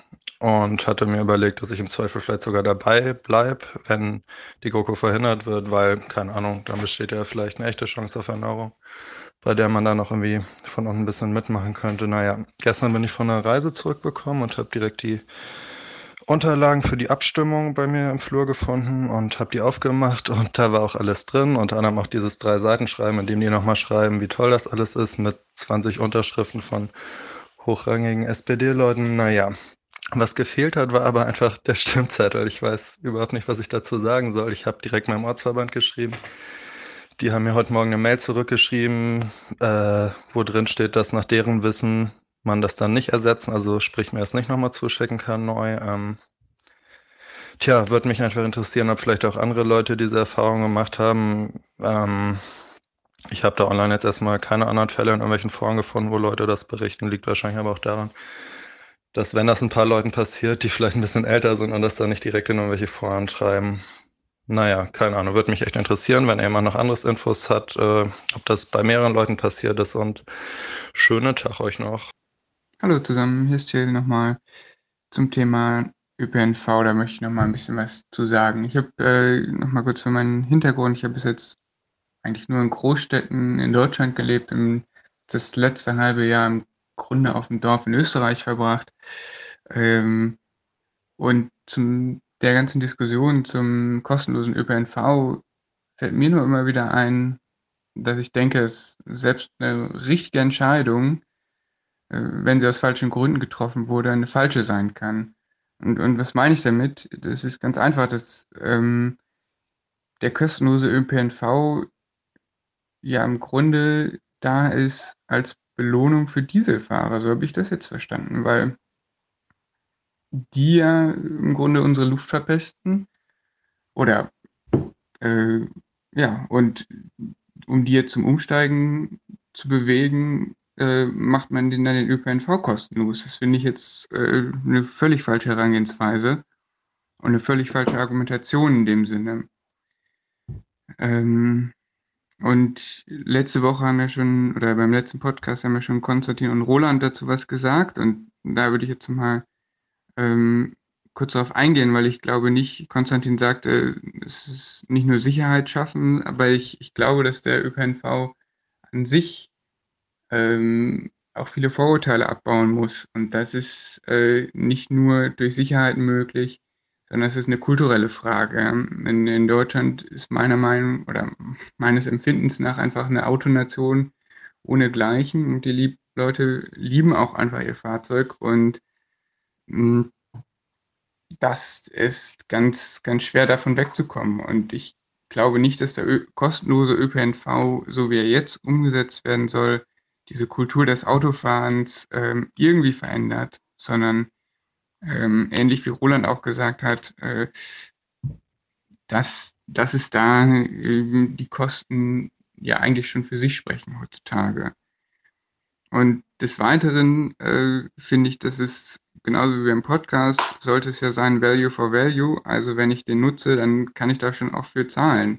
und hatte mir überlegt, dass ich im Zweifel vielleicht sogar dabei bleibe, wenn die GroKo verhindert wird, weil, keine Ahnung, dann besteht ja vielleicht eine echte Chance auf Erneuerung, bei der man dann noch irgendwie von unten ein bisschen mitmachen könnte. Naja, gestern bin ich von einer Reise zurückbekommen und habe direkt die Unterlagen für die Abstimmung bei mir im Flur gefunden und habe die aufgemacht und da war auch alles drin, unter anderem auch dieses drei Seiten schreiben, in dem die nochmal schreiben, wie toll das alles ist mit 20 Unterschriften von hochrangigen SPD-Leuten. Naja, was gefehlt hat, war aber einfach der Stimmzettel. Ich weiß überhaupt nicht, was ich dazu sagen soll. Ich habe direkt meinem Ortsverband geschrieben. Die haben mir heute Morgen eine Mail zurückgeschrieben, äh, wo drin steht, dass nach deren Wissen man das dann nicht ersetzen, also sprich mir das nicht nochmal zuschicken kann neu. Ähm, tja, würde mich einfach interessieren, ob vielleicht auch andere Leute diese Erfahrung gemacht haben. Ähm, ich habe da online jetzt erstmal keine anderen Fälle in irgendwelchen Foren gefunden, wo Leute das berichten. Liegt wahrscheinlich aber auch daran, dass wenn das ein paar Leuten passiert, die vielleicht ein bisschen älter sind und das dann nicht direkt in irgendwelche Foren schreiben, naja, keine Ahnung, würde mich echt interessieren, wenn jemand noch anderes Infos hat, äh, ob das bei mehreren Leuten passiert ist und schönen Tag euch noch. Hallo zusammen, hier ist Jill nochmal zum Thema ÖPNV, da möchte ich nochmal ein bisschen was zu sagen. Ich habe äh, nochmal kurz für meinen Hintergrund, ich habe bis jetzt eigentlich nur in Großstädten in Deutschland gelebt, im, das letzte halbe Jahr im Grunde auf dem Dorf in Österreich verbracht. Ähm, und zum der ganzen Diskussion zum kostenlosen ÖPNV fällt mir nur immer wieder ein, dass ich denke, es selbst eine richtige Entscheidung, äh, wenn sie aus falschen Gründen getroffen wurde, eine falsche sein kann. Und, und was meine ich damit? Das ist ganz einfach, dass ähm, der kostenlose ÖPNV ja im Grunde da ist als Belohnung für Dieselfahrer. So habe ich das jetzt verstanden, weil die ja im Grunde unsere Luft verpesten. Oder äh, ja, und um die jetzt zum Umsteigen zu bewegen, äh, macht man den dann den ÖPNV kostenlos. Das finde ich jetzt äh, eine völlig falsche Herangehensweise und eine völlig falsche Argumentation in dem Sinne. Ähm, und letzte Woche haben wir schon, oder beim letzten Podcast haben wir schon Konstantin und Roland dazu was gesagt. Und da würde ich jetzt mal ähm, kurz darauf eingehen, weil ich glaube nicht, Konstantin sagte, es ist nicht nur Sicherheit schaffen, aber ich, ich glaube, dass der ÖPNV an sich ähm, auch viele Vorurteile abbauen muss. Und das ist äh, nicht nur durch Sicherheit möglich, sondern es ist eine kulturelle Frage. In, in Deutschland ist meiner Meinung oder meines Empfindens nach einfach eine Autonation ohne Gleichen und die lieb Leute lieben auch einfach ihr Fahrzeug und mh, hm, das ist ganz, ganz schwer davon wegzukommen. Und ich glaube nicht, dass der Ö kostenlose ÖPNV, so wie er jetzt umgesetzt werden soll, diese Kultur des Autofahrens ähm, irgendwie verändert, sondern ähm, ähnlich wie Roland auch gesagt hat, äh, dass, dass es da äh, die Kosten ja eigentlich schon für sich sprechen heutzutage. Und des Weiteren äh, finde ich, dass es genauso wie beim Podcast sollte es ja sein Value for Value. Also wenn ich den nutze, dann kann ich da schon auch für zahlen.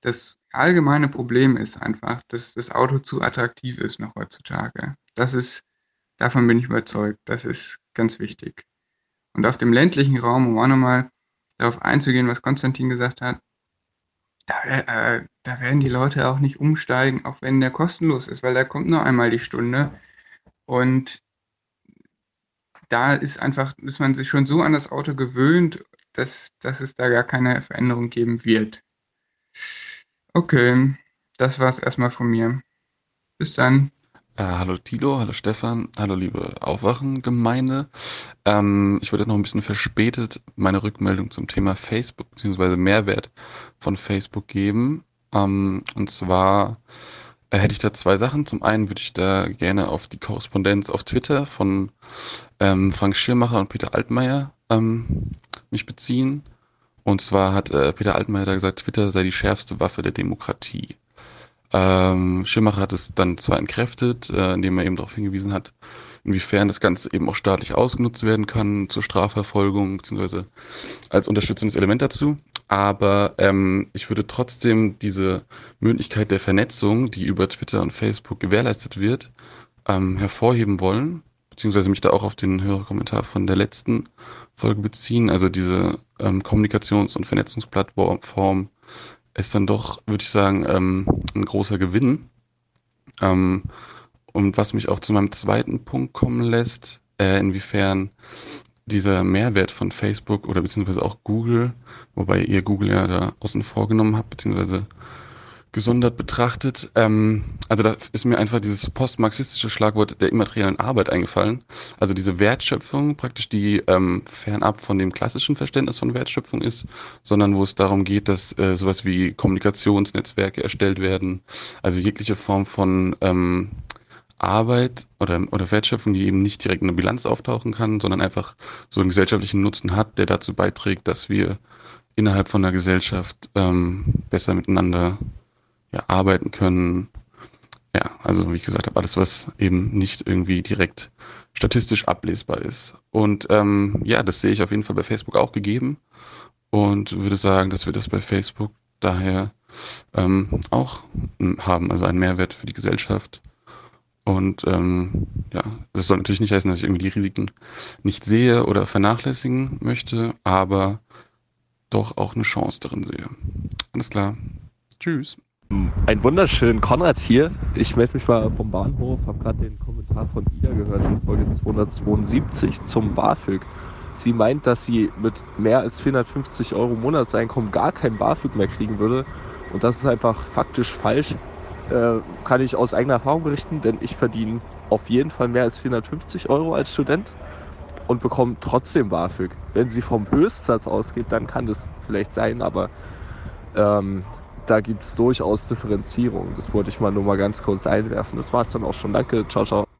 Das allgemeine Problem ist einfach, dass das Auto zu attraktiv ist noch heutzutage. Das ist, davon bin ich überzeugt. Das ist ganz wichtig. Und auf dem ländlichen Raum, um auch nochmal darauf einzugehen, was Konstantin gesagt hat, da, äh, da werden die Leute auch nicht umsteigen, auch wenn der kostenlos ist, weil da kommt nur einmal die Stunde. Und da ist einfach, ist man sich schon so an das Auto gewöhnt, dass, dass es da gar keine Veränderung geben wird. Okay, das war es erstmal von mir. Bis dann. Äh, hallo Tilo, hallo Stefan, hallo liebe Aufwachengemeinde. Ähm, ich würde noch ein bisschen verspätet meine Rückmeldung zum Thema Facebook bzw. Mehrwert von Facebook geben. Ähm, und zwar äh, hätte ich da zwei Sachen. Zum einen würde ich da gerne auf die Korrespondenz auf Twitter von ähm, Frank Schirmacher und Peter Altmaier ähm, mich beziehen. Und zwar hat äh, Peter Altmaier da gesagt, Twitter sei die schärfste Waffe der Demokratie. Ähm, Schirmacher hat es dann zwar entkräftet, äh, indem er eben darauf hingewiesen hat, inwiefern das Ganze eben auch staatlich ausgenutzt werden kann zur Strafverfolgung beziehungsweise als unterstützendes Element dazu. Aber ähm, ich würde trotzdem diese Möglichkeit der Vernetzung, die über Twitter und Facebook gewährleistet wird, ähm, hervorheben wollen, beziehungsweise mich da auch auf den Hörerkommentar von der letzten Folge beziehen. Also diese ähm, Kommunikations- und Vernetzungsplattform ist dann doch, würde ich sagen, ähm, ein großer Gewinn. Ähm, und was mich auch zu meinem zweiten Punkt kommen lässt, äh, inwiefern dieser Mehrwert von Facebook oder beziehungsweise auch Google, wobei ihr Google ja da außen vorgenommen habt, beziehungsweise gesondert betrachtet. Ähm, also da ist mir einfach dieses postmarxistische Schlagwort der immateriellen Arbeit eingefallen. Also diese Wertschöpfung, praktisch die ähm, fernab von dem klassischen Verständnis von Wertschöpfung ist, sondern wo es darum geht, dass äh, sowas wie Kommunikationsnetzwerke erstellt werden, also jegliche Form von ähm, Arbeit oder, oder Wertschöpfung, die eben nicht direkt in der Bilanz auftauchen kann, sondern einfach so einen gesellschaftlichen Nutzen hat, der dazu beiträgt, dass wir innerhalb von der Gesellschaft ähm, besser miteinander ja, arbeiten können. Ja, also wie ich gesagt habe, alles, was eben nicht irgendwie direkt statistisch ablesbar ist. Und ähm, ja, das sehe ich auf jeden Fall bei Facebook auch gegeben. und würde sagen, dass wir das bei Facebook daher ähm, auch haben, also einen Mehrwert für die Gesellschaft. Und ähm, ja, das soll natürlich nicht heißen, dass ich irgendwie die Risiken nicht sehe oder vernachlässigen möchte, aber doch auch eine Chance darin sehe. Alles klar. Tschüss. Ein wunderschönen Konrad hier. Ich melde mich mal vom Bahnhof, habe gerade den Kommentar von Ida gehört in Folge 272 zum BAföG. Sie meint, dass sie mit mehr als 450 Euro Monatseinkommen gar kein BAföG mehr kriegen würde. Und das ist einfach faktisch falsch. Äh, kann ich aus eigener Erfahrung berichten, denn ich verdiene auf jeden Fall mehr als 450 Euro als Student und bekomme trotzdem BAföG. Wenn sie vom Höchstsatz ausgeht, dann kann das vielleicht sein, aber ähm, da gibt es durchaus Differenzierung. Das wollte ich mal nur mal ganz kurz einwerfen. Das war es dann auch schon. Danke, ciao, ciao.